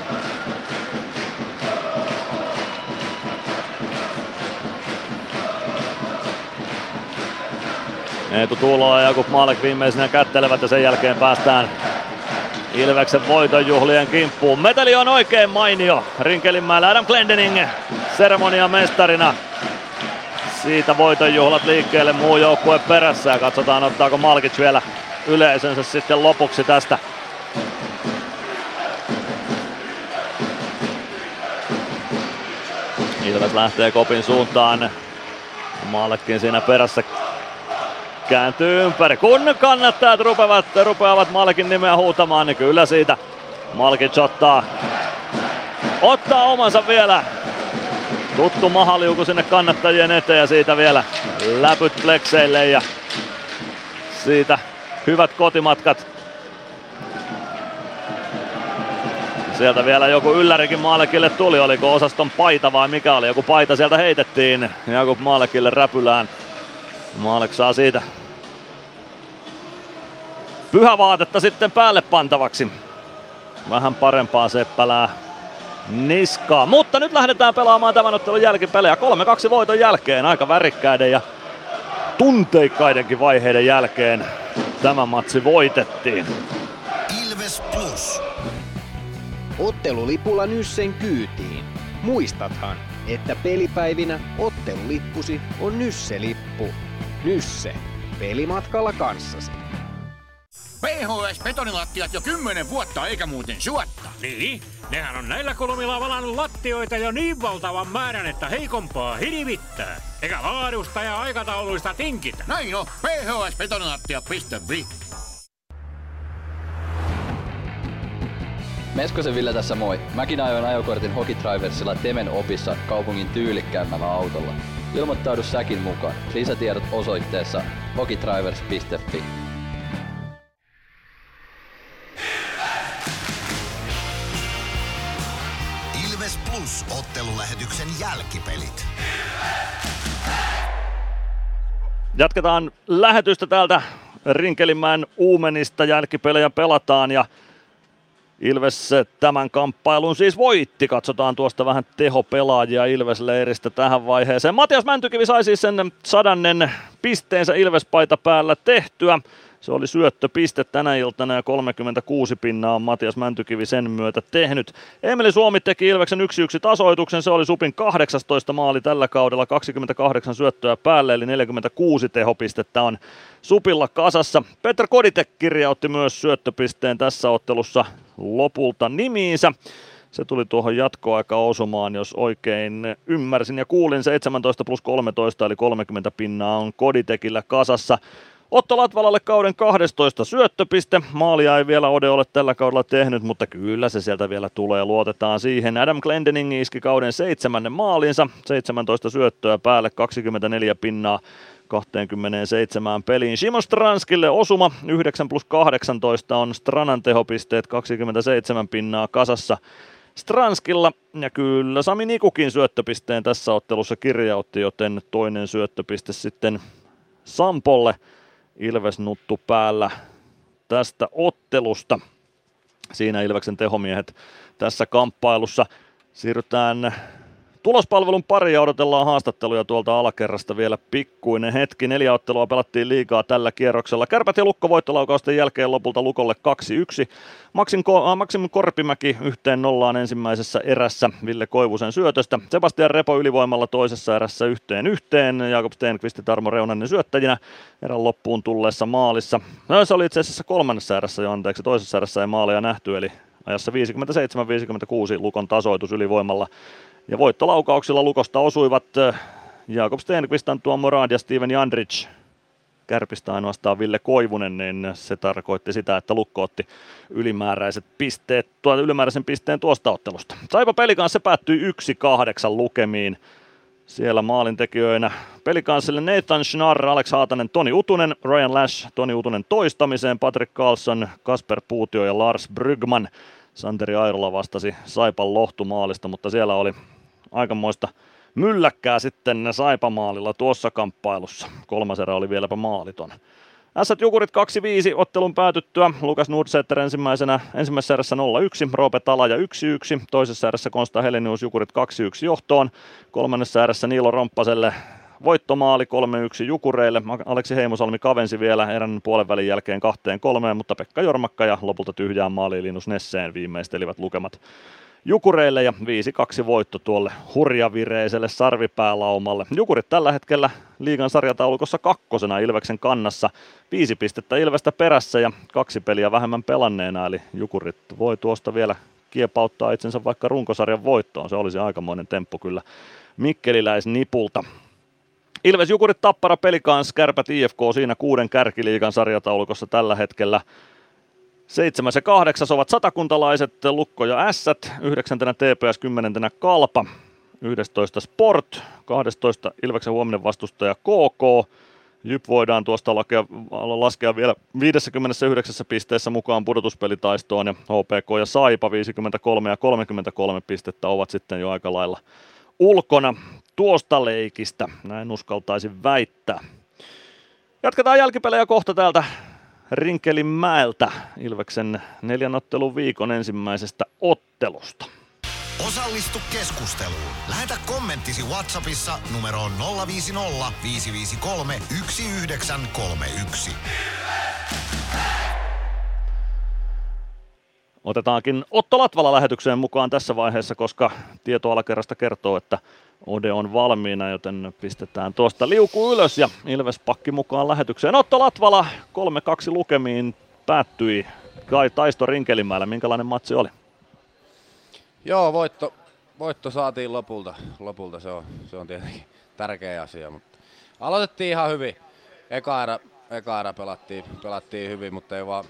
Speaker 7: Eetu Tuulola ja Jakub Maalek viimeisenä kättelevät ja sen jälkeen päästään Ilveksen voitonjuhlien kimppuun. Meteli on oikein mainio. Rinkelinmäellä Adam Glendening seremonian mestarina siitä voitonjuhlat liikkeelle muu joukkue perässä ja katsotaan ottaako Malkic vielä yleisönsä sitten lopuksi tästä. Ilves lähtee kopin suuntaan. Malkin siinä perässä kääntyy ympäri. Kun kannattajat rupeavat, rupeavat Malkin nimeä huutamaan, niin kyllä siitä Malkic ottaa, ottaa omansa vielä Tuttu mahaliuku sinne kannattajien eteen ja siitä vielä läpyt flexeille ja siitä hyvät kotimatkat. Sieltä vielä joku yllärikin Maalekille tuli, oliko osaston paita vai mikä oli, joku paita sieltä heitettiin Jakub Maalekille räpylään. Maalek saa siitä pyhävaatetta sitten päälle pantavaksi. Vähän parempaa Seppälää niskaa. Mutta nyt lähdetään pelaamaan tämän ottelun jälkipelejä 3-2 voiton jälkeen. Aika värikkäiden ja tunteikkaidenkin vaiheiden jälkeen tämä matsi voitettiin.
Speaker 1: Ilves Plus.
Speaker 5: Ottelulipulla Nyssen kyytiin. Muistathan, että pelipäivinä ottelulippusi on Nysse-lippu. Nysse. Pelimatkalla kanssasi.
Speaker 22: PHS betonilattiat jo kymmenen vuotta eikä muuten suotta.
Speaker 19: Niin, nehän on näillä kolmilla valannut lattioita jo niin valtavan määrän, että heikompaa hirvittää. Eikä laadusta ja aikatauluista tinkitä.
Speaker 22: Näin on, phsbetonilattia.fi.
Speaker 9: Meskosen Ville tässä moi. Mäkin ajoin ajokortin Hokitriversilla Temen opissa kaupungin tyylikkäämmällä autolla. Ilmoittaudu säkin mukaan. Lisätiedot osoitteessa hokitrivers.fi.
Speaker 1: Plus ottelulähetyksen jälkipelit.
Speaker 7: Jatketaan lähetystä täältä Rinkelinmäen Uumenista. Jälkipelejä pelataan ja Ilves tämän kamppailun siis voitti. Katsotaan tuosta vähän tehopelaajia Ilves-leiristä tähän vaiheeseen. Matias Mäntykivi sai siis sen sadannen pisteensä Ilves-paita päällä tehtyä. Se oli syöttöpiste tänä iltana ja 36 pinnaa on Matias Mäntykivi sen myötä tehnyt. Emeli Suomi teki Ilveksen 1-1 tasoituksen. Se oli Supin 18 maali tällä kaudella, 28 syöttöä päälle eli 46 tehopistettä on Supilla kasassa. Peter Koditek kirjautti myös syöttöpisteen tässä ottelussa lopulta nimiinsä. Se tuli tuohon jatkoaika osumaan, jos oikein ymmärsin ja kuulin. 17 plus 13 eli 30 pinnaa on Koditekillä kasassa. Otto Latvalalle kauden 12 syöttöpiste. Maalia ei vielä Ode ole tällä kaudella tehnyt, mutta kyllä se sieltä vielä tulee. Luotetaan siihen. Adam Glendening iski kauden seitsemännen maalinsa. 17 syöttöä päälle, 24 pinnaa 27 peliin. Shimo Stranskille osuma 9 plus 18 on Stranan tehopisteet 27 pinnaa kasassa. Stranskilla ja kyllä Sami Nikukin syöttöpisteen tässä ottelussa kirjautti, joten toinen syöttöpiste sitten Sampolle. Ilves nuttu päällä tästä ottelusta. Siinä Ilveksen tehomiehet tässä kamppailussa. Siirrytään tulospalvelun pari ja odotellaan haastatteluja tuolta alakerrasta vielä pikkuinen hetki. Neljä ottelua pelattiin liikaa tällä kierroksella. Kärpät ja Lukko voittolaukausten jälkeen lopulta Lukolle 2-1. Maksim, Ko- äh, Maksim Korpimäki yhteen nollaan ensimmäisessä erässä Ville Koivusen syötöstä. Sebastian Repo ylivoimalla toisessa erässä yhteen yhteen. Jakob Stenqvist ja Tarmo Reunanen syöttäjinä erän loppuun tulleessa maalissa. No, se oli itse asiassa kolmannessa erässä jo anteeksi. Toisessa erässä ei maaleja nähty eli ajassa 57-56 Lukon tasoitus ylivoimalla. Ja voittolaukauksilla Lukosta osuivat äh, Jakob Stenqvist, Antuan Morad ja Steven Jandrich. Kärpistä ainoastaan Ville Koivunen, niin se tarkoitti sitä, että Lukko otti ylimääräiset pisteet, tuo, ylimääräisen pisteen tuosta ottelusta. Saipa pelikaan se päättyi 1-8 lukemiin. Siellä maalintekijöinä pelikanssille Nathan Schnarr, Alex Haatanen, Toni Utunen, Ryan Lash, Toni Utunen toistamiseen, Patrick Carlson, Kasper Puutio ja Lars Brygman. Santeri Airola vastasi Saipan lohtumaalista, mutta siellä oli aikamoista mylläkkää sitten Saipamaalilla tuossa kamppailussa. Kolmas erä oli vieläpä maaliton. Ässät Jukurit 2-5 ottelun päätyttyä. Lukas Nordsetter ensimmäisenä, ensimmäisessä erässä 0-1, Roope Talaja 1-1, toisessa erässä Konsta Helenius Jukurit 2-1 johtoon, kolmannessa erässä Niilo Romppaselle voittomaali 3-1 Jukureille. Aleksi Heimosalmi kavensi vielä erän puolen välin jälkeen kahteen kolmeen, mutta Pekka Jormakka ja lopulta tyhjään maaliin Linus Nesseen viimeistelivät lukemat Jukureille ja 5-2 voitto tuolle hurjavireiselle sarvipäälaumalle. Jukurit tällä hetkellä liigan sarjataulukossa kakkosena Ilveksen kannassa. Viisi pistettä Ilvestä perässä ja kaksi peliä vähemmän pelanneena, eli Jukurit voi tuosta vielä kiepauttaa itsensä vaikka runkosarjan voittoon. Se olisi aikamoinen temppu kyllä Mikkeliläisnipulta. Ilves Jukurit Tappara Pelikans Kärpät IFK siinä kuuden kärkiliigan sarjataulukossa tällä hetkellä. Seitsemäs ja kahdeksas ovat satakuntalaiset, Lukko ja Ässät, yhdeksäntenä TPS, kymmenentenä Kalpa, 11 Sport, 12 Ilveksen huominen vastustaja KK, Jyp voidaan tuosta laskea, laskea vielä 59 pisteessä mukaan pudotuspelitaistoon ja HPK ja Saipa 53 ja 33 pistettä ovat sitten jo aika lailla ulkona tuosta leikistä, näin uskaltaisin väittää. Jatketaan jälkipelejä kohta täältä Rinkelinmäeltä Ilveksen neljän ottelun viikon ensimmäisestä ottelusta.
Speaker 1: Osallistu keskusteluun. Lähetä kommenttisi Whatsappissa numeroon 050 553 1931.
Speaker 7: Otetaankin Otto Latvala lähetykseen mukaan tässä vaiheessa, koska tieto alakerrasta kertoo, että Ode on valmiina, joten pistetään tuosta liuku ylös ja Ilves pakki mukaan lähetykseen. Otto Latvala 3-2 lukemiin päättyi Kai Taisto Rinkelimäellä. Minkälainen matsi oli?
Speaker 23: Joo, voitto, voitto saatiin lopulta. lopulta. Se, on, se on tietenkin tärkeä asia, mutta aloitettiin ihan hyvin. Eka erä, eka erä pelattiin, pelattiin hyvin, mutta ei vaan,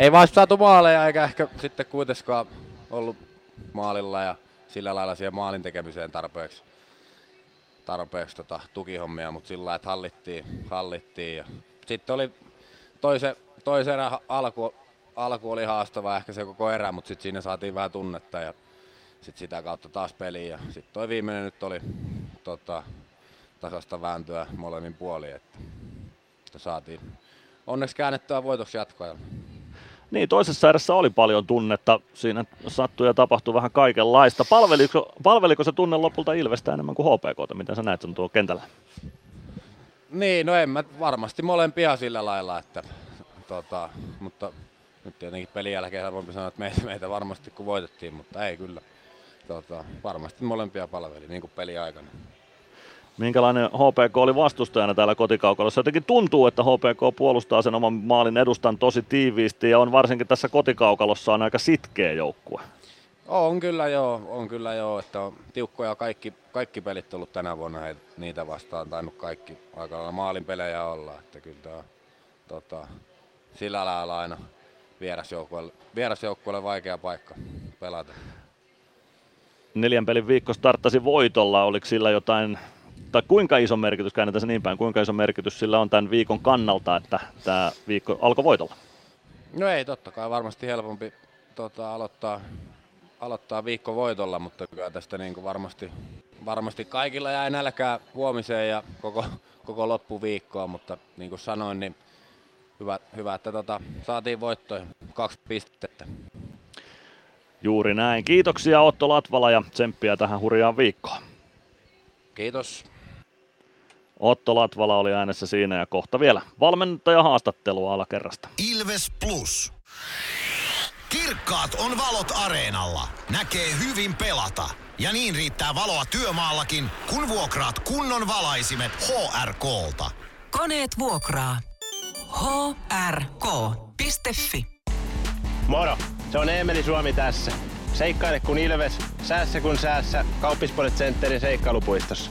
Speaker 23: ei vaan saatu maaleja eikä ehkä sitten kuitenkaan ollut maalilla ja sillä lailla siihen maalin tekemiseen tarpeeksi, tarpeeksi tota, tukihommia, mutta sillä lailla, että hallittiin, hallittiin. Ja sitten oli toisen, toisen erän alku, alku oli haastava ehkä se koko erä, mutta sitten siinä saatiin vähän tunnetta ja sitten sitä kautta taas peliin. Ja sitten toi viimeinen nyt oli tota, tasasta vääntöä molemmin puolin, että, että saatiin onneksi käännettyä voitoksi jatkoa.
Speaker 7: Niin, toisessa erässä oli paljon tunnetta. Siinä sattui ja tapahtui vähän kaikenlaista. Palveliko, palveliko se tunne lopulta Ilvestä enemmän kuin HPKta? Miten sä näet sen tuo kentällä?
Speaker 23: Niin, no en mä varmasti molempia sillä lailla, että tota, mutta nyt tietenkin pelin jälkeen voin sanoa, että meitä, meitä varmasti kun voitettiin, mutta ei kyllä. Tota, varmasti molempia palveli, niin kuin peli aikana.
Speaker 7: Minkälainen HPK oli vastustajana täällä kotikaukalossa? Jotenkin tuntuu, että HPK puolustaa sen oman maalin edustan tosi tiiviisti ja on varsinkin tässä kotikaukalossa on aika sitkeä joukkue.
Speaker 23: On kyllä joo, on kyllä joo, että on tiukkoja kaikki, kaikki pelit ollut tänä vuonna, he, niitä vastaan tainnut kaikki aika lailla maalin pelejä olla, että kyllä tämä, tota, sillä lailla aina vierasjoukkueelle, vierasjoukkueelle vaikea paikka pelata.
Speaker 7: Neljän pelin viikko starttasi voitolla, oliko sillä jotain, tai kuinka iso merkitys, käännetään se niin päin, kuinka iso merkitys sillä on tämän viikon kannalta, että tämä viikko alkoi voitolla?
Speaker 23: No ei, totta kai varmasti helpompi tota, aloittaa, aloittaa viikko voitolla, mutta kyllä tästä niin kuin varmasti, varmasti kaikilla jäi nälkää huomiseen ja koko, koko loppuviikkoa, mutta niin kuin sanoin, niin hyvä, hyvä että tota, saatiin voittoja, kaksi pistettä.
Speaker 7: Juuri näin. Kiitoksia Otto Latvala ja tsemppiä tähän hurjaan viikkoon.
Speaker 23: Kiitos.
Speaker 7: Otto Latvala oli äänessä siinä ja kohta vielä valmentaja haastattelua alakerrasta.
Speaker 1: Ilves Plus. Kirkkaat on valot areenalla. Näkee hyvin pelata. Ja niin riittää valoa työmaallakin, kun vuokraat kunnon valaisimet HRKlta.
Speaker 4: Koneet vuokraa. hrk.fi
Speaker 6: Moro! Se on Eemeli Suomi tässä. Seikkaile kun ilves, säässä kun säässä. Kauppispoilet Centerin seikkailupuistossa.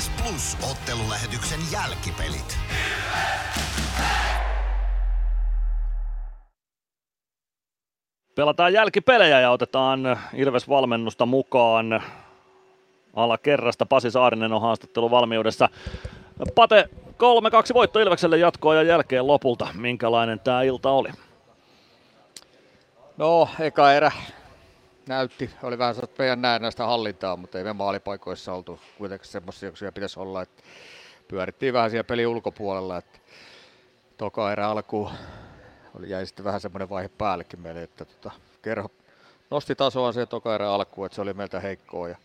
Speaker 1: Ilves Plus ottelulähetyksen jälkipelit.
Speaker 7: Pelataan jälkipelejä ja otetaan Ilves-valmennusta mukaan. Alakerrasta Pasi Saarinen on haastattelu valmiudessa. Pate 3-2 voitto Ilvekselle jatkoa ja jälkeen lopulta. Minkälainen tämä ilta oli?
Speaker 24: No, eka erä näytti, oli vähän sellaista meidän näennäistä hallintaa, mutta ei me maalipaikoissa oltu kuitenkin semmoisia, kuin pitäisi olla, että pyörittiin vähän siellä pelin ulkopuolella, että toka erä alkuun oli, jäi sitten vähän semmoinen vaihe päällekin meille, että tota, kerho nosti tasoa se toka erä alkuun, että se oli meiltä heikkoa ja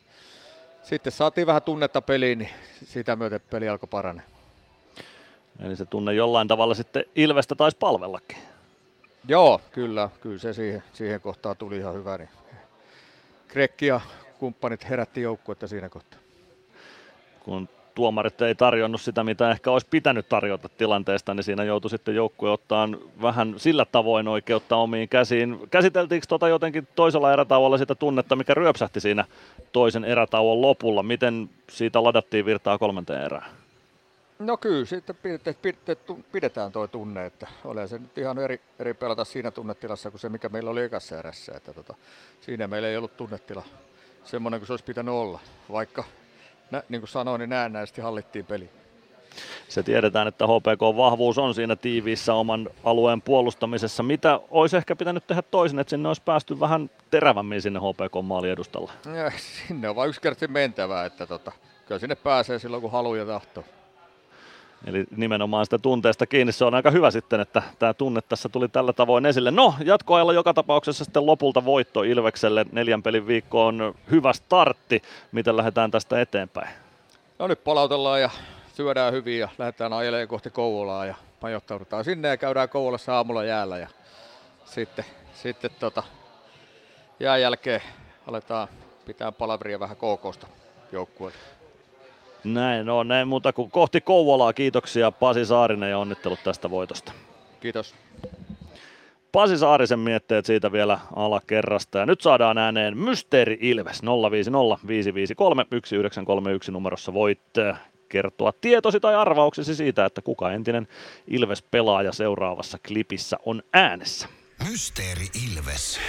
Speaker 24: sitten saatiin vähän tunnetta peliin, niin sitä myöten peli alkoi parane.
Speaker 7: Eli se tunne jollain tavalla sitten Ilvestä taisi palvellakin.
Speaker 24: Joo, kyllä, kyllä se siihen, siihen kohtaan tuli ihan hyvä. Niin Krekki ja kumppanit herätti joukkuetta siinä kohtaa.
Speaker 7: Kun tuomarit ei tarjonnut sitä, mitä ehkä olisi pitänyt tarjota tilanteesta, niin siinä joutui sitten joukkue ottaa vähän sillä tavoin oikeutta omiin käsiin. Käsiteltiinkö tota jotenkin toisella erätauolla sitä tunnetta, mikä ryöpsähti siinä toisen erätauon lopulla? Miten siitä ladattiin virtaa kolmanteen erään?
Speaker 24: No kyllä, sitten pidetään, pidetään, pidetään tuo tunne, että ole se nyt ihan eri, eri pelata siinä tunnetilassa kuin se, mikä meillä oli ekassa erässä. Että tota, siinä meillä ei ollut tunnetila semmoinen kuin se olisi pitänyt olla, vaikka nä, niin kuin sanoin, niin näennäisesti hallittiin peli.
Speaker 7: Se tiedetään, että HPK-vahvuus on siinä tiiviissä oman alueen puolustamisessa. Mitä olisi ehkä pitänyt tehdä toisin, että sinne olisi päästy vähän terävämmin sinne HPK-maali edustalla?
Speaker 24: Ja, sinne on vain yksinkertaisesti mentävää, että tota, kyllä sinne pääsee silloin kun haluaa ja tahtoo.
Speaker 7: Eli nimenomaan sitä tunteesta kiinni. Se on aika hyvä sitten, että tämä tunne tässä tuli tällä tavoin esille. No, jatkoajalla joka tapauksessa sitten lopulta voitto Ilvekselle. Neljän pelin viikko on hyvä startti. Miten lähdetään tästä eteenpäin?
Speaker 24: No nyt palautellaan ja syödään hyvin ja lähdetään ajelemaan kohti Kouvolaa ja majoittaudutaan sinne ja käydään Kouvolassa aamulla jäällä ja sitten, sitten tota, jään jälkeen aletaan pitää palavria vähän KKsta joukkueelle.
Speaker 7: Näin on, näin muuta kuin kohti Kouvolaa. Kiitoksia Pasi Saarinen ja onnittelut tästä voitosta.
Speaker 24: Kiitos.
Speaker 7: Pasi Saarisen mietteet siitä vielä alakerrasta. Ja nyt saadaan ääneen Mysteeri Ilves 050 553 1931 numerossa voit äh, kertoa tietosi tai arvauksesi siitä, että kuka entinen Ilves-pelaaja seuraavassa klipissä on äänessä.
Speaker 1: Mysteeri Ilves.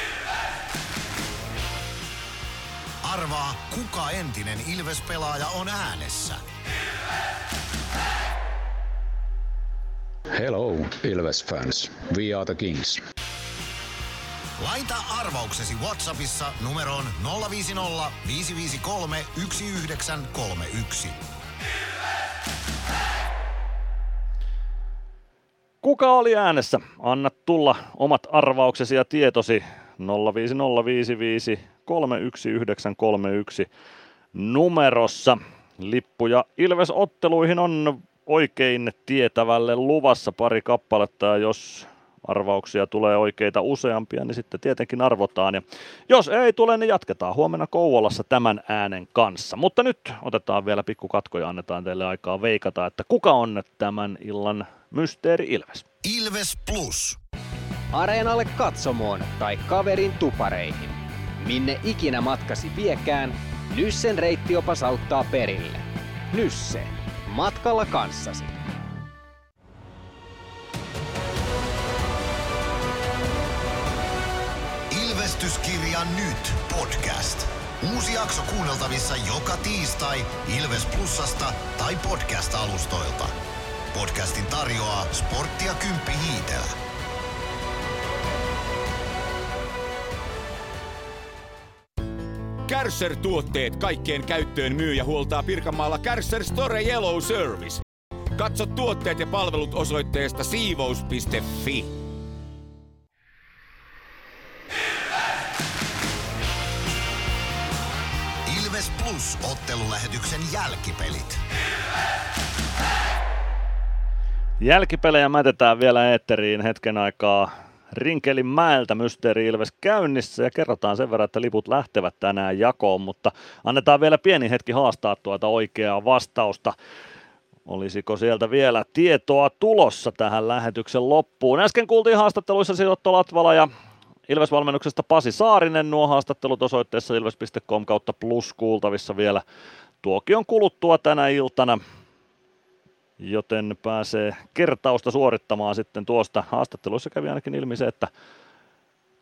Speaker 1: Arvaa, kuka entinen Ilves-pelaaja on äänessä.
Speaker 13: Hello, Ilves fans. We are the Kings.
Speaker 1: Laita arvauksesi Whatsappissa numeroon 050 553 1931.
Speaker 7: Kuka oli äänessä? Anna tulla omat arvauksesi ja tietosi 05055 numerossa. Lippuja Ilves-otteluihin on oikein tietävälle luvassa pari kappaletta ja jos arvauksia tulee oikeita useampia, niin sitten tietenkin arvotaan. Ja jos ei tule, niin jatketaan huomenna Kouvolassa tämän äänen kanssa. Mutta nyt otetaan vielä pikku katko ja annetaan teille aikaa veikata, että kuka on tämän illan mysteeri Ilves.
Speaker 1: Ilves Plus.
Speaker 5: Areenalle katsomoon tai kaverin tupareihin. Minne ikinä matkasi viekään, Nyssen reittiopas auttaa perille. Nysse. Matkalla kanssasi.
Speaker 1: Ilvestyskirja nyt podcast. Uusi jakso kuunneltavissa joka tiistai Ilves Plusasta tai podcast-alustoilta. Podcastin tarjoaa Sporttia Kymppi Hiitelä.
Speaker 10: Kärsser-tuotteet kaikkeen käyttöön myy ja huoltaa Pirkanmaalla Kärsser Store Yellow Service. Katso tuotteet ja palvelut osoitteesta siivous.fi.
Speaker 1: Ilves Plus ottelulähetyksen jälkipelit.
Speaker 7: Jälkipelejä mätetään vielä eetteriin hetken aikaa Rinkelin mäeltä Mysteeri Ilves käynnissä ja kerrotaan sen verran, että liput lähtevät tänään jakoon, mutta annetaan vielä pieni hetki haastaa tuota oikeaa vastausta. Olisiko sieltä vielä tietoa tulossa tähän lähetyksen loppuun? Äsken kuultiin haastatteluissa Siotto Latvala ja Ilves-valmennuksesta Pasi Saarinen. Nuo haastattelut osoitteessa ilves.com kautta plus kuultavissa vielä tuokion kuluttua tänä iltana joten pääsee kertausta suorittamaan sitten tuosta. Haastatteluissa kävi ainakin ilmi se, että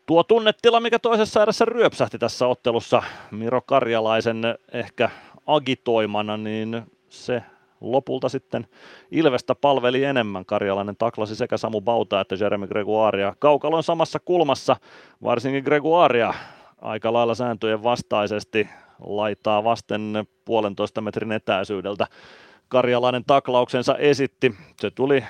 Speaker 7: tuo tunnetila, mikä toisessa erässä ryöpsähti tässä ottelussa Miro Karjalaisen ehkä agitoimana, niin se lopulta sitten Ilvestä palveli enemmän. Karjalainen taklasi sekä Samu Bauta että Jeremy Gregoiria kaukalon samassa kulmassa, varsinkin Gregoiria aika lailla sääntöjen vastaisesti laitaa vasten puolentoista metrin etäisyydeltä karjalainen taklauksensa esitti. Se tuli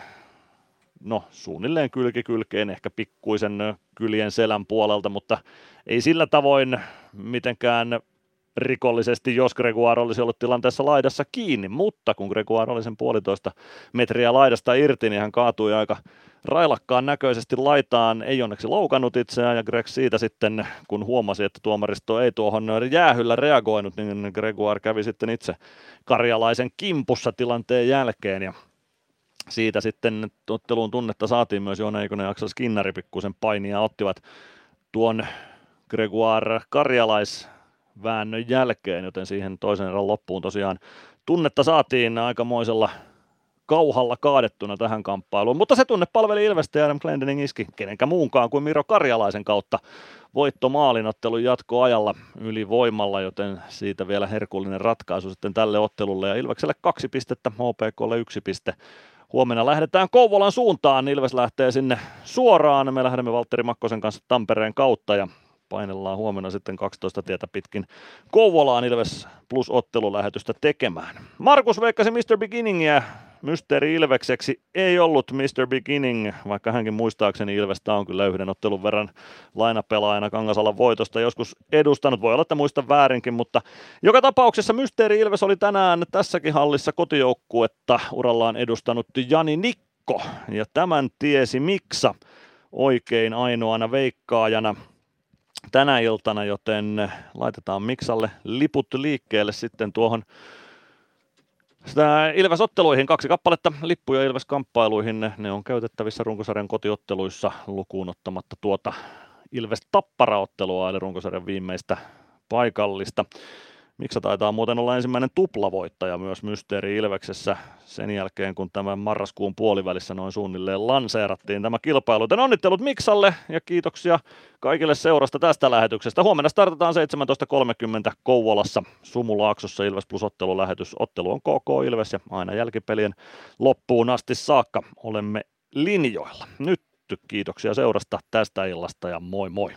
Speaker 7: no suunnilleen kylki kylkeen, ehkä pikkuisen kyljen selän puolelta, mutta ei sillä tavoin mitenkään rikollisesti, jos Gregoire olisi ollut tilanteessa laidassa kiinni, mutta kun Gregoire oli sen puolitoista metriä laidasta irti, niin hän kaatui aika railakkaan näköisesti laitaan, ei onneksi loukannut itseään ja Greg siitä sitten, kun huomasi, että tuomaristo ei tuohon jäähyllä reagoinut, niin Gregoire kävi sitten itse karjalaisen kimpussa tilanteen jälkeen ja siitä sitten otteluun tunnetta saatiin myös Joona Eikonen ja Aksel Skinnari pikkusen painia ottivat tuon Gregoire Karjalais väännön jälkeen, joten siihen toisen erän loppuun tosiaan tunnetta saatiin aikamoisella kauhalla kaadettuna tähän kamppailuun. Mutta se tunne palveli Ilvestä ja Adam Glendening iski kenenkä muunkaan kuin Miro Karjalaisen kautta voitto maalinottelun jatkoajalla ylivoimalla, joten siitä vielä herkullinen ratkaisu sitten tälle ottelulle. Ja Ilvekselle kaksi pistettä, HPKlle yksi piste. Huomenna lähdetään Kouvolan suuntaan. Ilves lähtee sinne suoraan. Me lähdemme Valtteri Makkosen kanssa Tampereen kautta ja painellaan huomenna sitten 12 tietä pitkin Kouvolaan Ilves plus ottelulähetystä tekemään. Markus veikkasi Mr. Beginningiä Mysteeri Ilvekseksi ei ollut Mr. Beginning, vaikka hänkin muistaakseni Ilvestä on kyllä yhden ottelun verran lainapelaajana Kangasalan voitosta joskus edustanut. Voi olla, että muista väärinkin, mutta joka tapauksessa Mysteeri Ilves oli tänään tässäkin hallissa kotijoukkuetta urallaan edustanut Jani Nikko. Ja tämän tiesi Miksa oikein ainoana veikkaajana tänä iltana, joten laitetaan Miksalle liput liikkeelle sitten tuohon sitä Ilves-otteluihin kaksi kappaletta lippuja Ilves-kamppailuihin. Ne on käytettävissä runkosarjan kotiotteluissa lukuun ottamatta tuota Ilves-tapparaottelua, eli runkosarjan viimeistä paikallista. Miksa taitaa muuten olla ensimmäinen tuplavoittaja myös Mysteeri Ilveksessä sen jälkeen, kun tämän marraskuun puolivälissä noin suunnilleen lanseerattiin tämä kilpailu. Joten onnittelut Miksalle ja kiitoksia kaikille seurasta tästä lähetyksestä. Huomenna startataan 17.30 Kouvolassa Sumulaaksossa Ilves Plus ottelulähetys. Ottelu on KK Ilves ja aina jälkipelien loppuun asti saakka olemme linjoilla. Nyt kiitoksia seurasta tästä illasta ja moi moi.